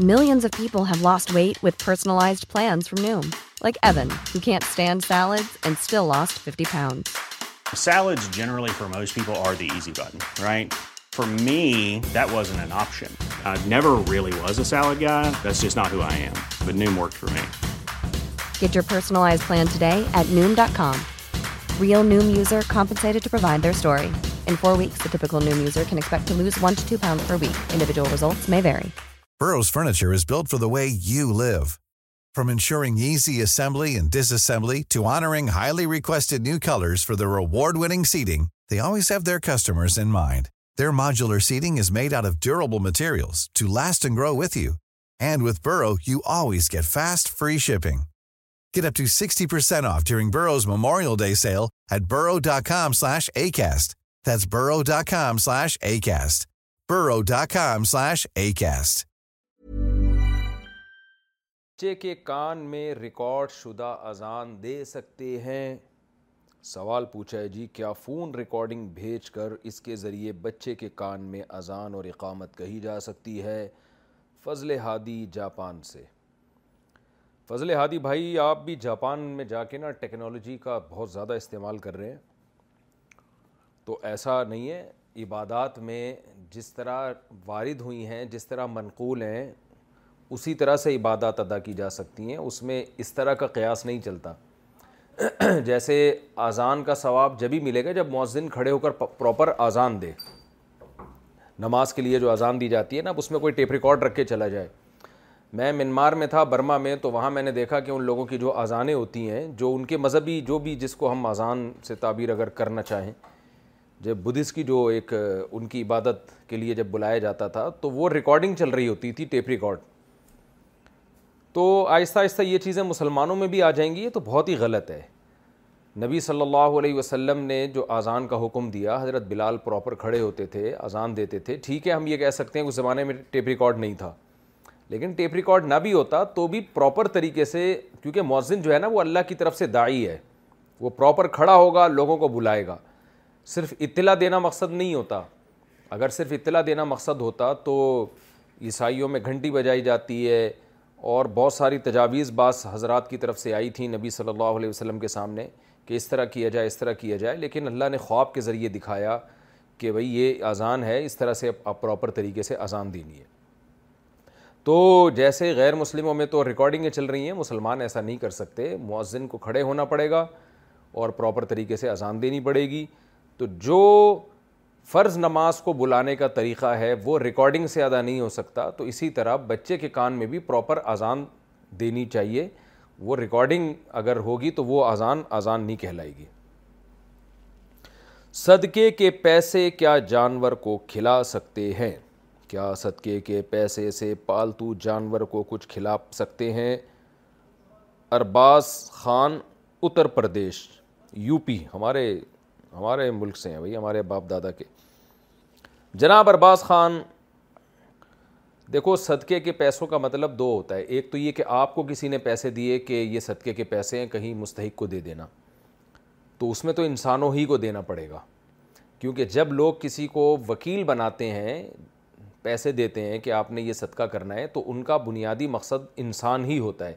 People we with personalize name like نیوزرڈ furniture way you live from ensuring growth you and what get fast free shipping بچے کے کان میں record شدہ اذان دے سکتے ہیں سوال پوچھا ہے جی کیا فون ریکارڈنگ بھیج کر اس کے ذریعے بچے کے کان میں اذان اور اقامت کہی جا سکتی ہے فضل ہادی جاپان سے فضل ہادی بھائی آپ بھی جاپان میں جا کے نا ٹیکنالوجی کا بہت زیادہ استعمال کر رہے ہیں تو ایسا نہیں ہے عبادات میں جس طرح وارد ہوئی ہیں جس طرح منقول ہیں اسی طرح سے عبادات ادا کی جا سکتی ہیں اس میں اس طرح کا قیاس نہیں چلتا جیسے اذان کا ثواب جبھی ملے گا جب مؤذن کھڑے ہو کر پراپر اذان دے نماز کے لیے جو اذان دی جاتی ہے نا اب اس میں کوئی ٹیپ ریکارڈ رکھ کے چلا جائے میں منمار میں تھا برما میں تو وہاں میں نے دیکھا کہ ان لوگوں کی جو اذانیں ہوتی ہیں جو ان کے مذہبی جو بھی جس کو ہم اذان سے تعبیر اگر کرنا چاہیں جب بدھس کی جو ایک ان کی عبادت کے لیے جب بلایا جاتا تھا تو وہ ریکارڈنگ چل رہی ہوتی تھی ٹیپ ریکارڈ تو آہستہ آہستہ یہ چیزیں مسلمانوں میں بھی آ جائیں گی یہ تو بہت ہی غلط ہے نبی صلی اللہ علیہ وسلم نے جو اذان کا حکم دیا حضرت بلال پراپر کھڑے ہوتے تھے اذان دیتے تھے ٹھیک ہے ہم یہ کہہ سکتے ہیں اس زمانے میں ٹیپ ریکارڈ نہیں تھا لیکن ٹیپ ریکارڈ نہ بھی ہوتا تو بھی پراپر طریقے سے کیونکہ مؤذن جو ہے نا وہ اللہ کی طرف سے دائی ہے وہ پراپر کھڑا ہوگا لوگوں کو بلائے گا صرف اطلاع دینا مقصد نہیں ہوتا اگر صرف اطلاع دینا مقصد ہوتا تو عیسائیوں میں گھنٹی بجائی جاتی ہے اور بہت ساری تجاویز بعض حضرات کی طرف سے آئی تھیں نبی صلی اللہ علیہ وسلم کے سامنے کہ اس طرح کیا جائے اس طرح کیا جائے لیکن اللہ نے خواب کے ذریعے دکھایا کہ بھئی یہ اذان ہے اس طرح سے پراپر طریقے سے اذان دینی ہے تو جیسے غیر مسلموں میں تو ریکارڈنگیں چل رہی ہیں مسلمان ایسا نہیں کر سکتے مؤذن کو کھڑے ہونا پڑے گا اور پراپر طریقے سے اذان دینی پڑے گی تو جو فرض نماز کو بلانے کا طریقہ ہے وہ ریکارڈنگ سے ادا نہیں ہو سکتا تو اسی طرح بچے کے کان میں بھی پراپر اذان دینی چاہیے وہ ریکارڈنگ اگر ہوگی تو وہ اذان اذان نہیں کہلائے گی صدقے کے پیسے کیا جانور کو کھلا سکتے ہیں کیا صدقے کے پیسے سے پالتو جانور کو کچھ کھلا سکتے ہیں ارباز خان اتر پردیش یو پی ہمارے ہمارے ملک سے ہیں بھائی ہمارے باپ دادا کے جناب ارباز خان دیکھو صدقے کے پیسوں کا مطلب دو ہوتا ہے ایک تو یہ کہ آپ کو کسی نے پیسے دیے کہ یہ صدقے کے پیسے ہیں کہیں مستحق کو دے دینا تو اس میں تو انسانوں ہی کو دینا پڑے گا کیونکہ جب لوگ کسی کو وکیل بناتے ہیں پیسے دیتے ہیں کہ آپ نے یہ صدقہ کرنا ہے تو ان کا بنیادی مقصد انسان ہی ہوتا ہے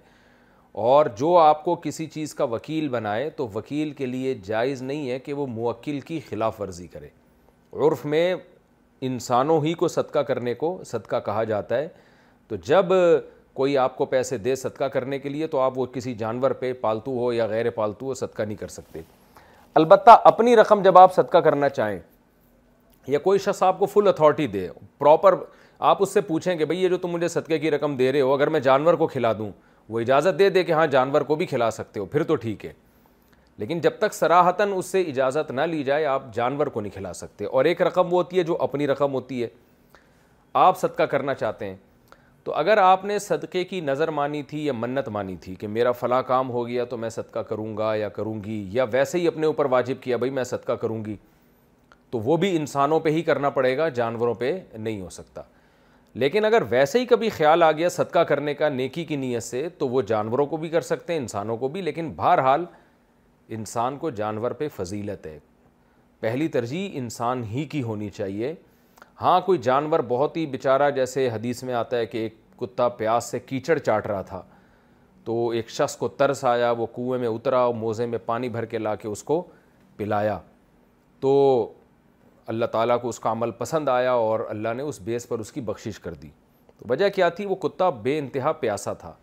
اور جو آپ کو کسی چیز کا وکیل بنائے تو وکیل کے لیے جائز نہیں ہے کہ وہ موکل کی خلاف ورزی کرے عرف میں انسانوں ہی کو صدقہ کرنے کو صدقہ کہا جاتا ہے تو جب کوئی آپ کو پیسے دے صدقہ کرنے کے لیے تو آپ وہ کسی جانور پہ پالتو ہو یا غیر پالتو ہو صدقہ نہیں کر سکتے البتہ اپنی رقم جب آپ صدقہ کرنا چاہیں یا کوئی شخص آپ کو فل اتھارٹی دے پراپر آپ اس سے پوچھیں کہ بھئی یہ جو تم مجھے صدقے کی رقم دے رہے ہو اگر میں جانور کو کھلا دوں وہ اجازت دے دے کہ ہاں جانور کو بھی کھلا سکتے ہو پھر تو ٹھیک ہے لیکن جب تک سراہتاً اس سے اجازت نہ لی جائے آپ جانور کو نہیں کھلا سکتے اور ایک رقم وہ ہوتی ہے جو اپنی رقم ہوتی ہے آپ صدقہ کرنا چاہتے ہیں تو اگر آپ نے صدقے کی نظر مانی تھی یا منت مانی تھی کہ میرا فلاں کام ہو گیا تو میں صدقہ کروں گا یا کروں گی یا ویسے ہی اپنے اوپر واجب کیا بھائی میں صدقہ کروں گی تو وہ بھی انسانوں پہ ہی کرنا پڑے گا جانوروں پہ نہیں ہو سکتا لیکن اگر ویسے ہی کبھی خیال آ گیا صدقہ کرنے کا نیکی کی نیت سے تو وہ جانوروں کو بھی کر سکتے ہیں انسانوں کو بھی لیکن بہرحال انسان کو جانور پہ فضیلت ہے پہلی ترجیح انسان ہی کی ہونی چاہیے ہاں کوئی جانور بہت ہی بیچارہ جیسے حدیث میں آتا ہے کہ ایک کتا پیاس سے کیچڑ چاٹ رہا تھا تو ایک شخص کو ترس آیا وہ کنویں میں اترا اور موزے میں پانی بھر کے لا کے اس کو پلایا تو اللہ تعالیٰ کو اس کا عمل پسند آیا اور اللہ نے اس بیس پر اس کی بخشش کر دی تو وجہ کیا تھی وہ کتا بے انتہا پیاسا تھا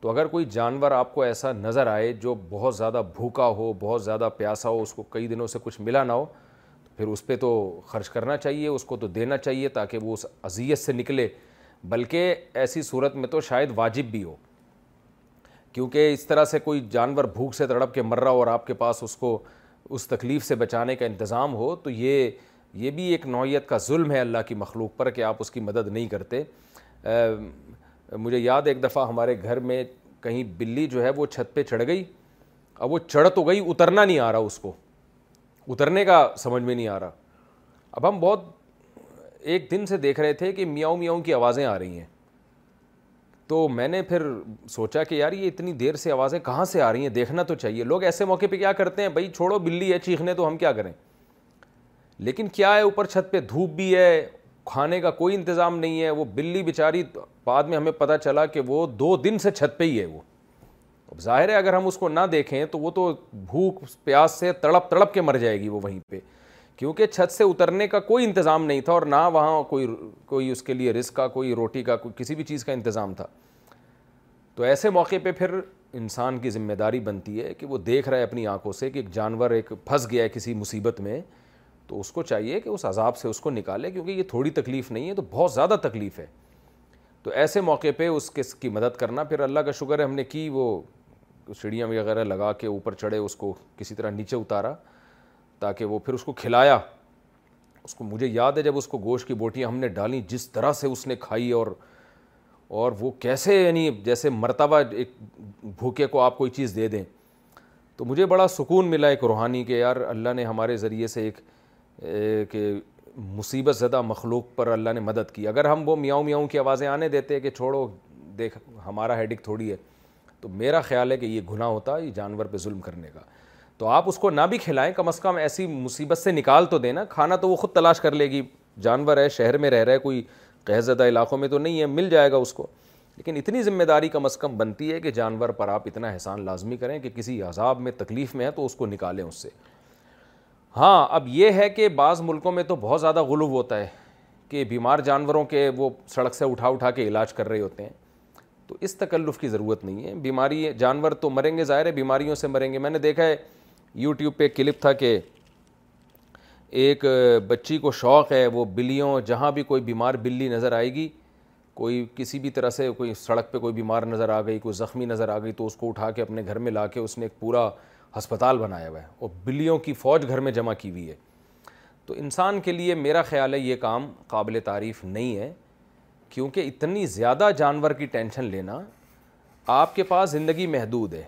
تو اگر کوئی جانور آپ کو ایسا نظر آئے جو بہت زیادہ بھوکا ہو بہت زیادہ پیاسا ہو اس کو کئی دنوں سے کچھ ملا نہ ہو پھر اس پہ تو خرچ کرنا چاہیے اس کو تو دینا چاہیے تاکہ وہ اس عذیت سے نکلے بلکہ ایسی صورت میں تو شاید واجب بھی ہو کیونکہ اس طرح سے کوئی جانور بھوک سے تڑپ کے مر رہا ہو اور آپ کے پاس اس کو اس تکلیف سے بچانے کا انتظام ہو تو یہ یہ بھی ایک نوعیت کا ظلم ہے اللہ کی مخلوق پر کہ آپ اس کی مدد نہیں کرتے مجھے یاد ایک دفعہ ہمارے گھر میں کہیں بلی جو ہے وہ چھت پہ چڑھ گئی اب وہ چڑھ تو گئی اترنا نہیں آ رہا اس کو اترنے کا سمجھ میں نہیں آ رہا اب ہم بہت ایک دن سے دیکھ رہے تھے کہ میاؤں میاؤں کی آوازیں آ رہی ہیں تو میں نے پھر سوچا کہ یار یہ اتنی دیر سے آوازیں کہاں سے آ رہی ہیں دیکھنا تو چاہیے لوگ ایسے موقع پہ کیا کرتے ہیں بھائی چھوڑو بلی ہے چیخنے تو ہم کیا کریں لیکن کیا ہے اوپر چھت پہ دھوپ بھی ہے کھانے کا کوئی انتظام نہیں ہے وہ بلی بیچاری بعد میں ہمیں پتہ چلا کہ وہ دو دن سے چھت پہ ہی ہے وہ ظاہر ہے اگر ہم اس کو نہ دیکھیں تو وہ تو بھوک پیاس سے تڑپ تڑپ کے مر جائے گی وہ وہیں پہ کیونکہ چھت سے اترنے کا کوئی انتظام نہیں تھا اور نہ وہاں کوئی کوئی اس کے لیے رسک کا کوئی روٹی کا کوئی کسی بھی چیز کا انتظام تھا تو ایسے موقع پہ پھر انسان کی ذمہ داری بنتی ہے کہ وہ دیکھ رہا ہے اپنی آنکھوں سے کہ ایک جانور ایک پھنس گیا ہے کسی مصیبت میں تو اس کو چاہیے کہ اس عذاب سے اس کو نکالے کیونکہ یہ تھوڑی تکلیف نہیں ہے تو بہت زیادہ تکلیف ہے تو ایسے موقع پہ اس کے مدد کرنا پھر اللہ کا شکر ہے ہم نے کی وہ سیڑھیاں وغیرہ لگا کے اوپر چڑھے اس کو کسی طرح نیچے اتارا تاکہ وہ پھر اس کو کھلایا اس کو مجھے یاد ہے جب اس کو گوشت کی بوٹیاں ہم نے ڈالیں جس طرح سے اس نے کھائی اور اور وہ کیسے یعنی جیسے مرتبہ ایک بھوکے کو آپ کوئی چیز دے دیں تو مجھے بڑا سکون ملا ایک روحانی کہ یار اللہ نے ہمارے ذریعے سے ایک کہ مصیبت زدہ مخلوق پر اللہ نے مدد کی اگر ہم وہ میاؤں میاؤں کی آوازیں آنے دیتے کہ چھوڑو دیکھ ہمارا ہیڈک تھوڑی ہے تو میرا خیال ہے کہ یہ گناہ ہوتا ہے یہ جانور پہ ظلم کرنے کا تو آپ اس کو نہ بھی کھلائیں کم از کم ایسی مصیبت سے نکال تو دینا کھانا تو وہ خود تلاش کر لے گی جانور ہے شہر میں رہ رہا ہے کوئی قہر زدہ علاقوں میں تو نہیں ہے مل جائے گا اس کو لیکن اتنی ذمہ داری کم از کم بنتی ہے کہ جانور پر آپ اتنا احسان لازمی کریں کہ کسی عذاب میں تکلیف میں ہے تو اس کو نکالیں اس سے ہاں اب یہ ہے کہ بعض ملکوں میں تو بہت زیادہ غلو ہوتا ہے کہ بیمار جانوروں کے وہ سڑک سے اٹھا اٹھا کے علاج کر رہے ہوتے ہیں تو اس تکلف کی ضرورت نہیں ہے بیماری جانور تو مریں گے ظاہر ہے بیماریوں سے مریں گے میں نے دیکھا ہے یوٹیوب پہ کلپ تھا کہ ایک بچی کو شوق ہے وہ بلیوں جہاں بھی کوئی بیمار بلی نظر آئے گی کوئی کسی بھی طرح سے کوئی سڑک پہ کوئی بیمار نظر آ گئی کوئی زخمی نظر آ گئی تو اس کو اٹھا کے اپنے گھر میں لا کے اس نے ایک پورا ہسپتال بنایا ہوا ہے اور بلیوں کی فوج گھر میں جمع کی ہوئی ہے تو انسان کے لیے میرا خیال ہے یہ کام قابل تعریف نہیں ہے کیونکہ اتنی زیادہ جانور کی ٹینشن لینا آپ کے پاس زندگی محدود ہے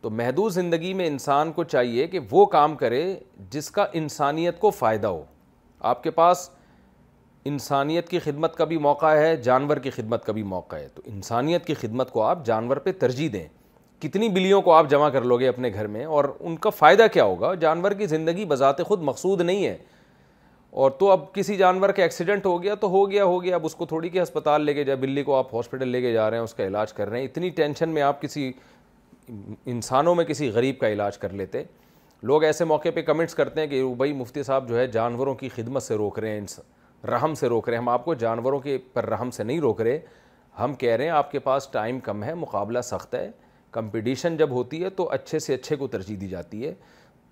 تو محدود زندگی میں انسان کو چاہیے کہ وہ کام کرے جس کا انسانیت کو فائدہ ہو آپ کے پاس انسانیت کی خدمت کا بھی موقع ہے جانور کی خدمت کا بھی موقع ہے تو انسانیت کی خدمت کو آپ جانور پہ ترجیح دیں کتنی بلیوں کو آپ جمع کر لو گے اپنے گھر میں اور ان کا فائدہ کیا ہوگا جانور کی زندگی بذات خود مقصود نہیں ہے اور تو اب کسی جانور کا ایکسیڈنٹ ہو گیا تو ہو گیا ہو گیا اب اس کو تھوڑی کہ ہسپتال لے کے جائے بلی کو آپ ہاسپٹل لے کے جا رہے ہیں اس کا علاج کر رہے ہیں اتنی ٹینشن میں آپ کسی انسانوں میں کسی غریب کا علاج کر لیتے لوگ ایسے موقع پہ کمنٹس کرتے ہیں کہ بھائی مفتی صاحب جو ہے جانوروں کی خدمت سے روک رہے ہیں رحم سے روک رہے ہیں ہم آپ کو جانوروں کے پر رحم سے نہیں روک رہے ہم کہہ رہے ہیں آپ کے پاس ٹائم کم ہے مقابلہ سخت ہے کمپٹیشن جب ہوتی ہے تو اچھے سے اچھے کو ترجیح دی جاتی ہے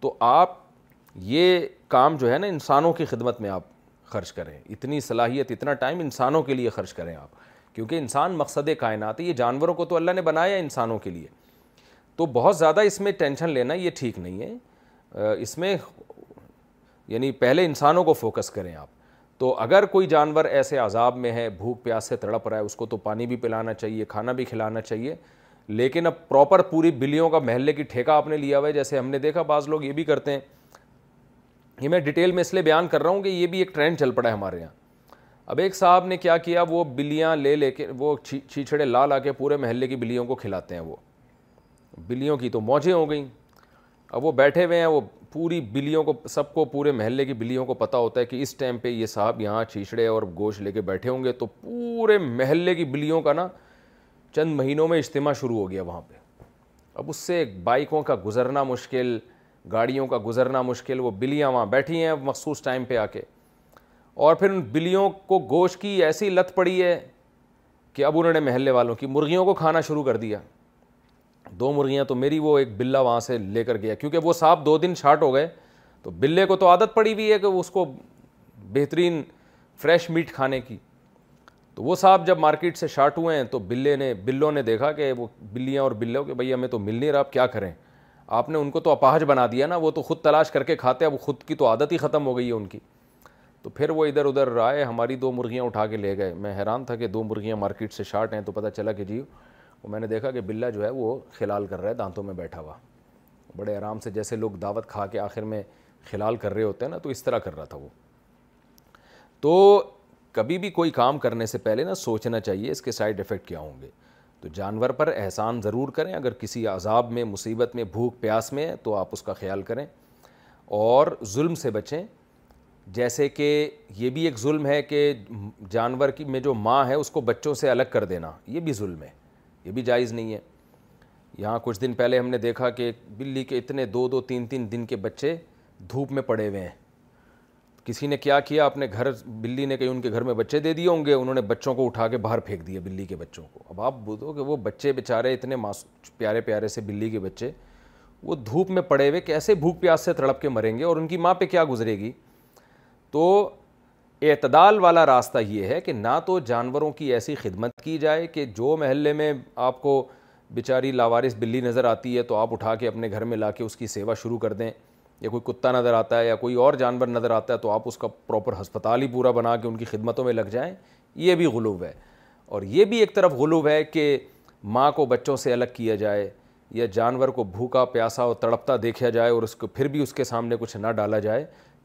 تو آپ یہ کام جو ہے نا انسانوں کی خدمت میں آپ خرچ کریں اتنی صلاحیت اتنا ٹائم انسانوں کے لیے خرچ کریں آپ کیونکہ انسان مقصد کائنات ہے یہ جانوروں کو تو اللہ نے بنایا انسانوں کے لیے تو بہت زیادہ اس میں ٹینشن لینا یہ ٹھیک نہیں ہے اس میں یعنی پہلے انسانوں کو فوکس کریں آپ تو اگر کوئی جانور ایسے عذاب میں ہے بھوک پیاس سے تڑپ رہا ہے اس کو تو پانی بھی پلانا چاہیے کھانا بھی کھلانا چاہیے لیکن اب پراپر پوری بلیوں کا محلے کی ٹھیکہ آپ نے لیا ہوا ہے جیسے ہم نے دیکھا بعض لوگ یہ بھی کرتے ہیں یہ میں ڈیٹیل میں اس لیے بیان کر رہا ہوں کہ یہ بھی ایک ٹرینڈ چل پڑا ہے ہمارے یہاں اب ایک صاحب نے کیا کیا وہ بلیاں لے لے کے وہ چیچھڑے لا لا کے پورے محلے کی بلیوں کو کھلاتے ہیں وہ بلیوں کی تو موجیں ہو گئیں اب وہ بیٹھے ہوئے ہیں وہ پوری بلیوں کو سب کو پورے محلے کی بلیوں کو پتہ ہوتا ہے کہ اس ٹائم پہ یہ صاحب یہاں چیچھڑے اور گوشت لے کے بیٹھے ہوں گے تو پورے محلے کی بلیوں کا نا چند مہینوں میں اجتماع شروع ہو گیا وہاں پہ اب اس سے بائکوں کا گزرنا مشکل گاڑیوں کا گزرنا مشکل وہ بلیاں وہاں بیٹھی ہیں مخصوص ٹائم پہ آ کے اور پھر ان بلیوں کو گوشت کی ایسی لت پڑی ہے کہ اب انہوں نے محلے والوں کی مرغیوں کو کھانا شروع کر دیا دو مرغیاں تو میری وہ ایک بلہ وہاں سے لے کر گیا کیونکہ وہ صاحب دو دن چھاٹ ہو گئے تو بلے کو تو عادت پڑی ہوئی ہے کہ اس کو بہترین فریش میٹ کھانے کی تو وہ صاحب جب مارکیٹ سے شارٹ ہوئے ہیں تو بلے نے بلوں نے دیکھا کہ وہ بلیاں اور بلوں کہ بھائی ہمیں تو مل نہیں رہا آپ کیا کریں آپ نے ان کو تو اپاہج بنا دیا نا وہ تو خود تلاش کر کے کھاتے اب خود کی تو عادت ہی ختم ہو گئی ہے ان کی تو پھر وہ ادھر ادھر آئے ہماری دو مرغیاں اٹھا کے لے گئے میں حیران تھا کہ دو مرغیاں مارکیٹ سے شارٹ ہیں تو پتہ چلا کہ جی وہ میں نے دیکھا کہ بلہ جو ہے وہ خلال کر رہا ہے دانتوں میں بیٹھا ہوا بڑے آرام سے جیسے لوگ دعوت کھا کے آخر میں خلال کر رہے ہوتے ہیں نا تو اس طرح کر رہا تھا وہ تو کبھی بھی کوئی کام کرنے سے پہلے نا سوچنا چاہیے اس کے سائڈ افیکٹ کیا ہوں گے تو جانور پر احسان ضرور کریں اگر کسی عذاب میں مصیبت میں بھوک پیاس میں تو آپ اس کا خیال کریں اور ظلم سے بچیں جیسے کہ یہ بھی ایک ظلم ہے کہ جانور کی میں جو ماں ہے اس کو بچوں سے الگ کر دینا یہ بھی ظلم ہے یہ بھی جائز نہیں ہے یہاں کچھ دن پہلے ہم نے دیکھا کہ بلی کے اتنے دو دو تین تین دن کے بچے دھوپ میں پڑے ہوئے ہیں کسی نے کیا کیا اپنے گھر بلی نے کہیں ان کے گھر میں بچے دے دیے ہوں گے انہوں نے بچوں کو اٹھا کے باہر پھینک دیا بلی کے بچوں کو اب آپ بولو کہ وہ بچے بےچارے اتنے ماس پیارے پیارے سے بلی کے بچے وہ دھوپ میں پڑے ہوئے کیسے بھوک پیاس سے تڑپ کے مریں گے اور ان کی ماں پہ کیا گزرے گی تو اعتدال والا راستہ یہ ہے کہ نہ تو جانوروں کی ایسی خدمت کی جائے کہ جو محلے میں آپ کو بیچاری لاوارث بلی نظر آتی ہے تو آپ اٹھا کے اپنے گھر میں لا کے اس کی سیوا شروع کر دیں یا کوئی کتا نظر آتا ہے یا کوئی اور جانور نظر آتا ہے تو آپ اس کا پراپر ہسپتال ہی پورا بنا کے ان کی خدمتوں میں لگ جائیں یہ بھی غلوب ہے اور یہ بھی ایک طرف غلوب ہے کہ ماں کو بچوں سے الگ کیا جائے یا جانور کو بھوکا پیاسا اور تڑپتا دیکھا جائے اور اس کو پھر بھی اس کے سامنے کچھ نہ ڈالا جائے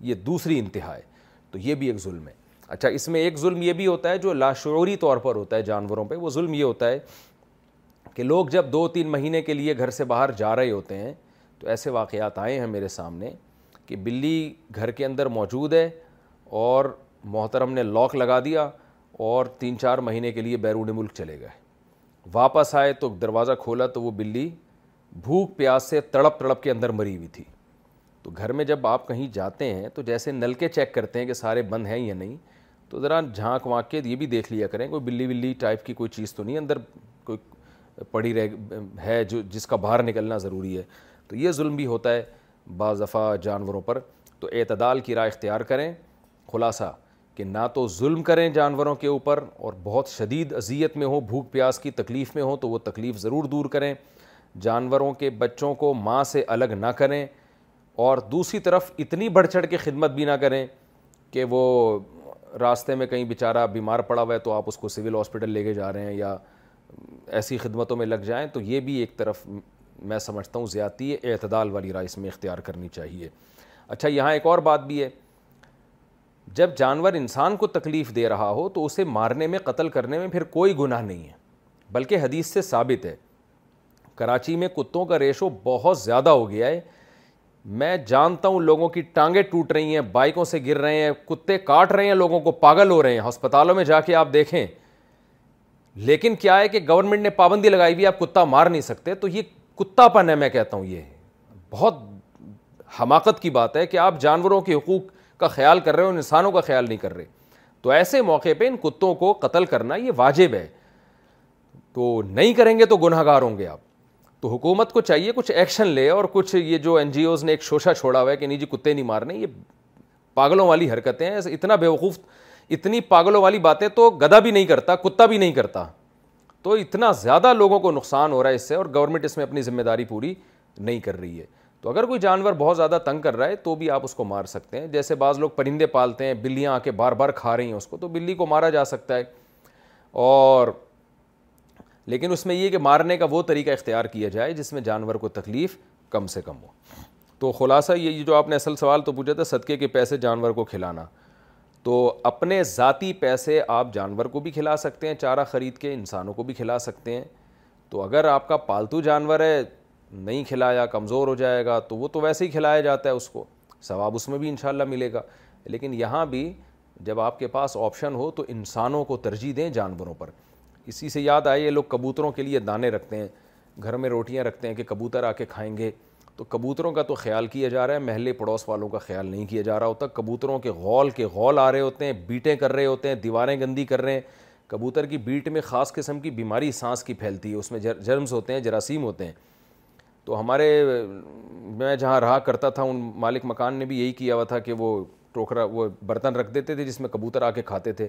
یہ دوسری انتہا ہے تو یہ بھی ایک ظلم ہے اچھا اس میں ایک ظلم یہ بھی ہوتا ہے جو لاشعوری طور پر ہوتا ہے جانوروں پہ وہ ظلم یہ ہوتا ہے کہ لوگ جب دو تین مہینے کے لیے گھر سے باہر جا رہے ہوتے ہیں تو ایسے واقعات آئے ہیں میرے سامنے کہ بلی گھر کے اندر موجود ہے اور محترم نے لاک لگا دیا اور تین چار مہینے کے لیے بیرون ملک چلے گئے واپس آئے تو دروازہ کھولا تو وہ بلی بھوک پیاس سے تڑپ تڑپ کے اندر مری ہوئی تھی تو گھر میں جب آپ کہیں جاتے ہیں تو جیسے نل کے چیک کرتے ہیں کہ سارے بند ہیں یا نہیں تو ذرا جھانک وانک کے یہ بھی دیکھ لیا کریں کوئی بلی بلی ٹائپ کی کوئی چیز تو نہیں اندر کوئی پڑی رہ ہے جو جس کا باہر نکلنا ضروری ہے تو یہ ظلم بھی ہوتا ہے بعض دفعہ جانوروں پر تو اعتدال کی رائے اختیار کریں خلاصہ کہ نہ تو ظلم کریں جانوروں کے اوپر اور بہت شدید اذیت میں ہوں بھوک پیاس کی تکلیف میں ہوں تو وہ تکلیف ضرور دور کریں جانوروں کے بچوں کو ماں سے الگ نہ کریں اور دوسری طرف اتنی بڑھ چڑھ کے خدمت بھی نہ کریں کہ وہ راستے میں کہیں بیچارہ بیمار پڑا ہوا ہے تو آپ اس کو سول ہاسپٹل لے کے جا رہے ہیں یا ایسی خدمتوں میں لگ جائیں تو یہ بھی ایک طرف میں سمجھتا ہوں زیادتی اعتدال والی رائے اس میں اختیار کرنی چاہیے اچھا یہاں ایک اور بات بھی ہے جب جانور انسان کو تکلیف دے رہا ہو تو اسے مارنے میں قتل کرنے میں پھر کوئی گناہ نہیں ہے بلکہ حدیث سے ثابت ہے کراچی میں کتوں کا ریشو بہت زیادہ ہو گیا ہے میں جانتا ہوں لوگوں کی ٹانگیں ٹوٹ رہی ہیں بائکوں سے گر رہے ہیں کتے کاٹ رہے ہیں لوگوں کو پاگل ہو رہے ہیں ہسپتالوں میں جا کے آپ دیکھیں لیکن کیا ہے کہ گورنمنٹ نے پابندی لگائی بھی آپ کتا مار نہیں سکتے تو یہ کتا پن ہے میں کہتا ہوں یہ بہت حماقت کی بات ہے کہ آپ جانوروں کے حقوق کا خیال کر رہے اور انسانوں کا خیال نہیں کر رہے تو ایسے موقع پہ ان کتوں کو قتل کرنا یہ واجب ہے تو نہیں کریں گے تو گناہ گار ہوں گے آپ تو حکومت کو چاہیے کچھ ایکشن لے اور کچھ یہ جو این جی اوز نے ایک شوشہ چھوڑا ہوا ہے کہ نہیں جی کتے نہیں مارنے یہ پاگلوں والی حرکتیں ہیں اتنا بیوقوف اتنی پاگلوں والی باتیں تو گدا بھی نہیں کرتا کتا بھی نہیں کرتا تو اتنا زیادہ لوگوں کو نقصان ہو رہا ہے اس سے اور گورنمنٹ اس میں اپنی ذمہ داری پوری نہیں کر رہی ہے تو اگر کوئی جانور بہت زیادہ تنگ کر رہا ہے تو بھی آپ اس کو مار سکتے ہیں جیسے بعض لوگ پرندے پالتے ہیں بلیاں آ کے بار بار کھا رہی ہیں اس کو تو بلی کو مارا جا سکتا ہے اور لیکن اس میں یہ کہ مارنے کا وہ طریقہ اختیار کیا جائے جس میں جانور کو تکلیف کم سے کم ہو تو خلاصہ یہ جو آپ نے اصل سوال تو پوچھا تھا صدقے کے پیسے جانور کو کھلانا تو اپنے ذاتی پیسے آپ جانور کو بھی کھلا سکتے ہیں چارہ خرید کے انسانوں کو بھی کھلا سکتے ہیں تو اگر آپ کا پالتو جانور ہے نہیں کھلایا کمزور ہو جائے گا تو وہ تو ویسے ہی کھلایا جاتا ہے اس کو ثواب اس میں بھی انشاءاللہ ملے گا لیکن یہاں بھی جب آپ کے پاس آپشن ہو تو انسانوں کو ترجیح دیں جانوروں پر اسی سے یاد آئے یہ لوگ کبوتروں کے لیے دانے رکھتے ہیں گھر میں روٹیاں رکھتے ہیں کہ کبوتر آ کے کھائیں گے تو کبوتروں کا تو خیال کیا جا رہا ہے محلے پڑوس والوں کا خیال نہیں کیا جا رہا ہوتا کبوتروں کے غول کے غول آ رہے ہوتے ہیں بیٹیں کر رہے ہوتے ہیں دیواریں گندی کر رہے ہیں کبوتر کی بیٹ میں خاص قسم کی بیماری سانس کی پھیلتی ہے اس میں جرمز ہوتے ہیں جراثیم ہوتے ہیں تو ہمارے میں جہاں رہا کرتا تھا ان مالک مکان نے بھی یہی کیا ہوا تھا کہ وہ ٹوکرا وہ برتن رکھ دیتے تھے جس میں کبوتر آ کے کھاتے تھے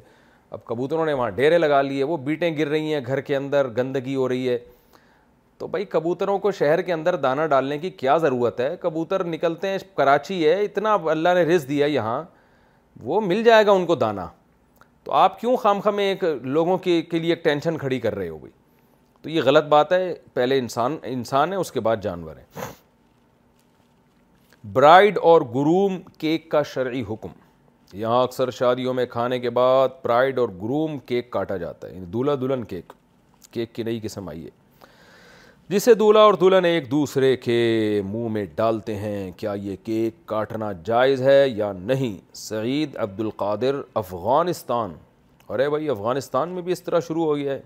اب کبوتروں نے وہاں ڈیرے لگا لیے وہ بیٹیں گر رہی ہیں گھر کے اندر گندگی ہو رہی ہے تو بھائی کبوتروں کو شہر کے اندر دانہ ڈالنے کی کیا ضرورت ہے کبوتر نکلتے ہیں کراچی ہے اتنا اللہ نے رز دیا یہاں وہ مل جائے گا ان کو دانہ تو آپ کیوں خام خام میں ایک لوگوں کے لیے ایک ٹینشن کھڑی کر رہے ہو بھائی تو یہ غلط بات ہے پہلے انسان انسان ہے اس کے بعد جانور ہیں برائڈ اور گروم کیک کا شرعی حکم یہاں اکثر شادیوں میں کھانے کے بعد برائڈ اور گروم کیک کاٹا جاتا ہے یعنی دولہ دلہن کیک کیک کی نئی قسم آئی ہے جسے دولہا اور دلہن ایک دوسرے کے منہ میں ڈالتے ہیں کیا یہ کیک کاٹنا جائز ہے یا نہیں سعید عبد القادر افغانستان ارے بھائی افغانستان میں بھی اس طرح شروع ہو گیا ہے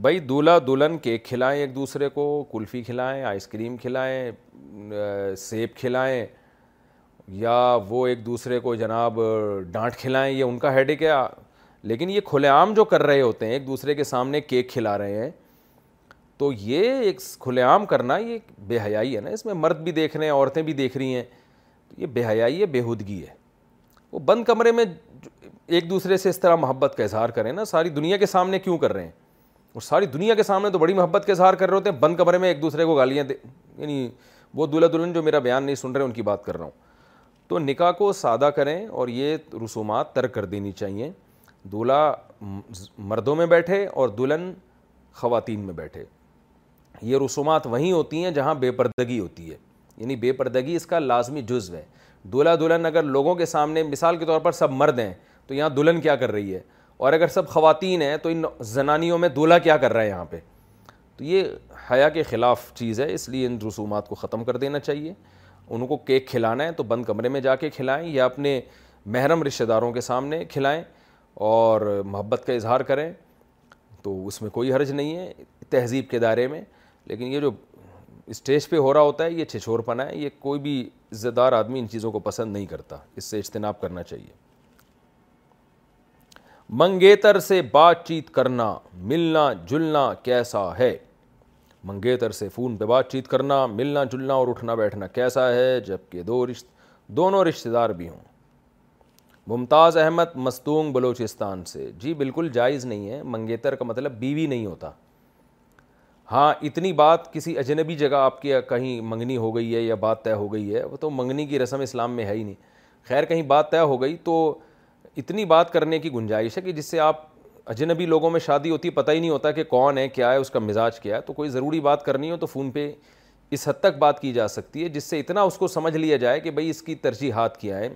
بھائی دولہا دلہن کیک کھلائیں ایک دوسرے کو کلفی کھلائیں آئس کریم کھلائیں سیب کھلائیں یا وہ ایک دوسرے کو جناب ڈانٹ کھلائیں یہ ان کا ہیڈ ہے لیکن یہ کھلے عام جو کر رہے ہوتے ہیں ایک دوسرے کے سامنے کیک کھلا رہے ہیں تو یہ ایک کھلے عام کرنا یہ بے حیائی ہے نا اس میں مرد بھی دیکھ رہے ہیں عورتیں بھی دیکھ رہی ہیں تو یہ بے حیائی ہے بےحودگی ہے وہ بند کمرے میں ایک دوسرے سے اس طرح محبت کا اظہار کریں نا ساری دنیا کے سامنے کیوں کر رہے ہیں اور ساری دنیا کے سامنے تو بڑی محبت کا اظہار کر رہے ہوتے ہیں بند کمرے میں ایک دوسرے کو گالیاں دے یعنی وہ دلہا دلہن جو میرا بیان نہیں سن رہے ان کی بات کر رہا ہوں تو نکاح کو سادہ کریں اور یہ رسومات ترک کر دینی چاہیے دولہا مردوں میں بیٹھے اور دلہن خواتین میں بیٹھے یہ رسومات وہیں ہوتی ہیں جہاں بے پردگی ہوتی ہے یعنی بے پردگی اس کا لازمی جزو ہے دولہا دلہن اگر لوگوں کے سامنے مثال کے طور پر سب مرد ہیں تو یہاں دلہن کیا کر رہی ہے اور اگر سب خواتین ہیں تو ان زنانیوں میں دولہا کیا کر رہا ہے یہاں پہ تو یہ حیا کے خلاف چیز ہے اس لیے ان رسومات کو ختم کر دینا چاہیے ان کو کیک کھلانا ہے تو بند کمرے میں جا کے کھلائیں یا اپنے محرم رشتہ داروں کے سامنے کھلائیں اور محبت کا اظہار کریں تو اس میں کوئی حرج نہیں ہے تہذیب کے دائرے میں لیکن یہ جو اسٹیج پہ ہو رہا ہوتا ہے یہ چھچور پنا ہے یہ کوئی بھی عزت دار آدمی ان چیزوں کو پسند نہیں کرتا اس سے اجتناب کرنا چاہیے منگیتر سے بات چیت کرنا ملنا جلنا کیسا ہے منگیتر سے فون پہ بات چیت کرنا ملنا جلنا اور اٹھنا بیٹھنا کیسا ہے جبکہ دو رشت دونوں رشتہ دار بھی ہوں ممتاز احمد مستونگ بلوچستان سے جی بالکل جائز نہیں ہے منگیتر کا مطلب بیوی نہیں ہوتا ہاں اتنی بات کسی اجنبی جگہ آپ کی کہیں منگنی ہو گئی ہے یا بات طے ہو گئی ہے وہ تو منگنی کی رسم اسلام میں ہے ہی نہیں خیر کہیں بات طے ہو گئی تو اتنی بات کرنے کی گنجائش ہے کہ جس سے آپ اجنبی لوگوں میں شادی ہوتی ہے پتہ ہی نہیں ہوتا کہ کون ہے کیا ہے اس کا مزاج کیا ہے تو کوئی ضروری بات کرنی ہو تو فون پہ اس حد تک بات کی جا سکتی ہے جس سے اتنا اس کو سمجھ لیا جائے کہ بھائی اس کی ترجیحات کیا ہے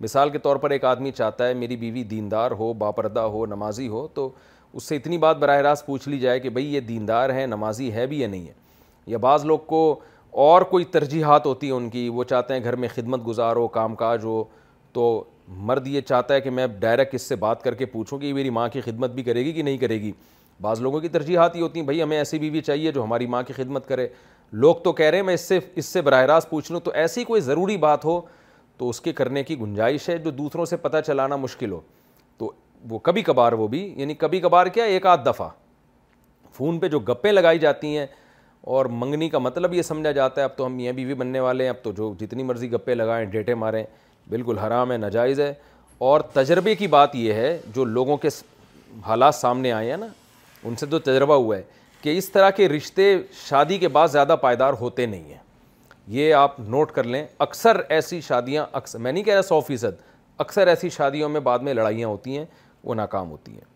مثال کے طور پر ایک آدمی چاہتا ہے میری بیوی دیندار ہو باپردہ ہو نمازی ہو تو اس سے اتنی بات براہ راست پوچھ لی جائے کہ بھئی یہ دیندار ہے نمازی ہے بھی یا نہیں ہے یا بعض لوگ کو اور کوئی ترجیحات ہوتی ہیں ان کی وہ چاہتے ہیں گھر میں خدمت گزار ہو کام کاج ہو تو مرد یہ چاہتا ہے کہ میں ڈائریکٹ اس سے بات کر کے پوچھوں کہ یہ میری ماں کی خدمت بھی کرے گی کہ نہیں کرے گی بعض لوگوں کی ترجیحات یہ ہوتی ہیں بھائی ہمیں ایسی بیوی چاہیے جو ہماری ماں کی خدمت کرے لوگ تو کہہ رہے ہیں میں اس سے اس سے براہ راست پوچھ لوں تو ایسی کوئی ضروری بات ہو تو اس کے کرنے کی گنجائش ہے جو دوسروں سے پتہ چلانا مشکل ہو وہ کبھی کبھار وہ بھی یعنی کبھی کبھار کیا ایک آدھ دفعہ فون پہ جو گپیں لگائی جاتی ہیں اور منگنی کا مطلب یہ سمجھا جاتا ہے اب تو ہم یہ بھی بننے والے ہیں اب تو جو جتنی مرضی گپے لگائیں ڈیٹے ماریں بالکل حرام ہے ناجائز ہے اور تجربے کی بات یہ ہے جو لوگوں کے حالات سامنے آئے ہیں نا ان سے تو تجربہ ہوا ہے کہ اس طرح کے رشتے شادی کے بعد زیادہ پائیدار ہوتے نہیں ہیں یہ آپ نوٹ کر لیں اکثر ایسی شادیاں اکثر میں نہیں کہہ رہا سو فیصد اکثر ایسی شادیوں میں بعد میں لڑائیاں ہوتی ہیں وہ ناکام ہوتی ہیں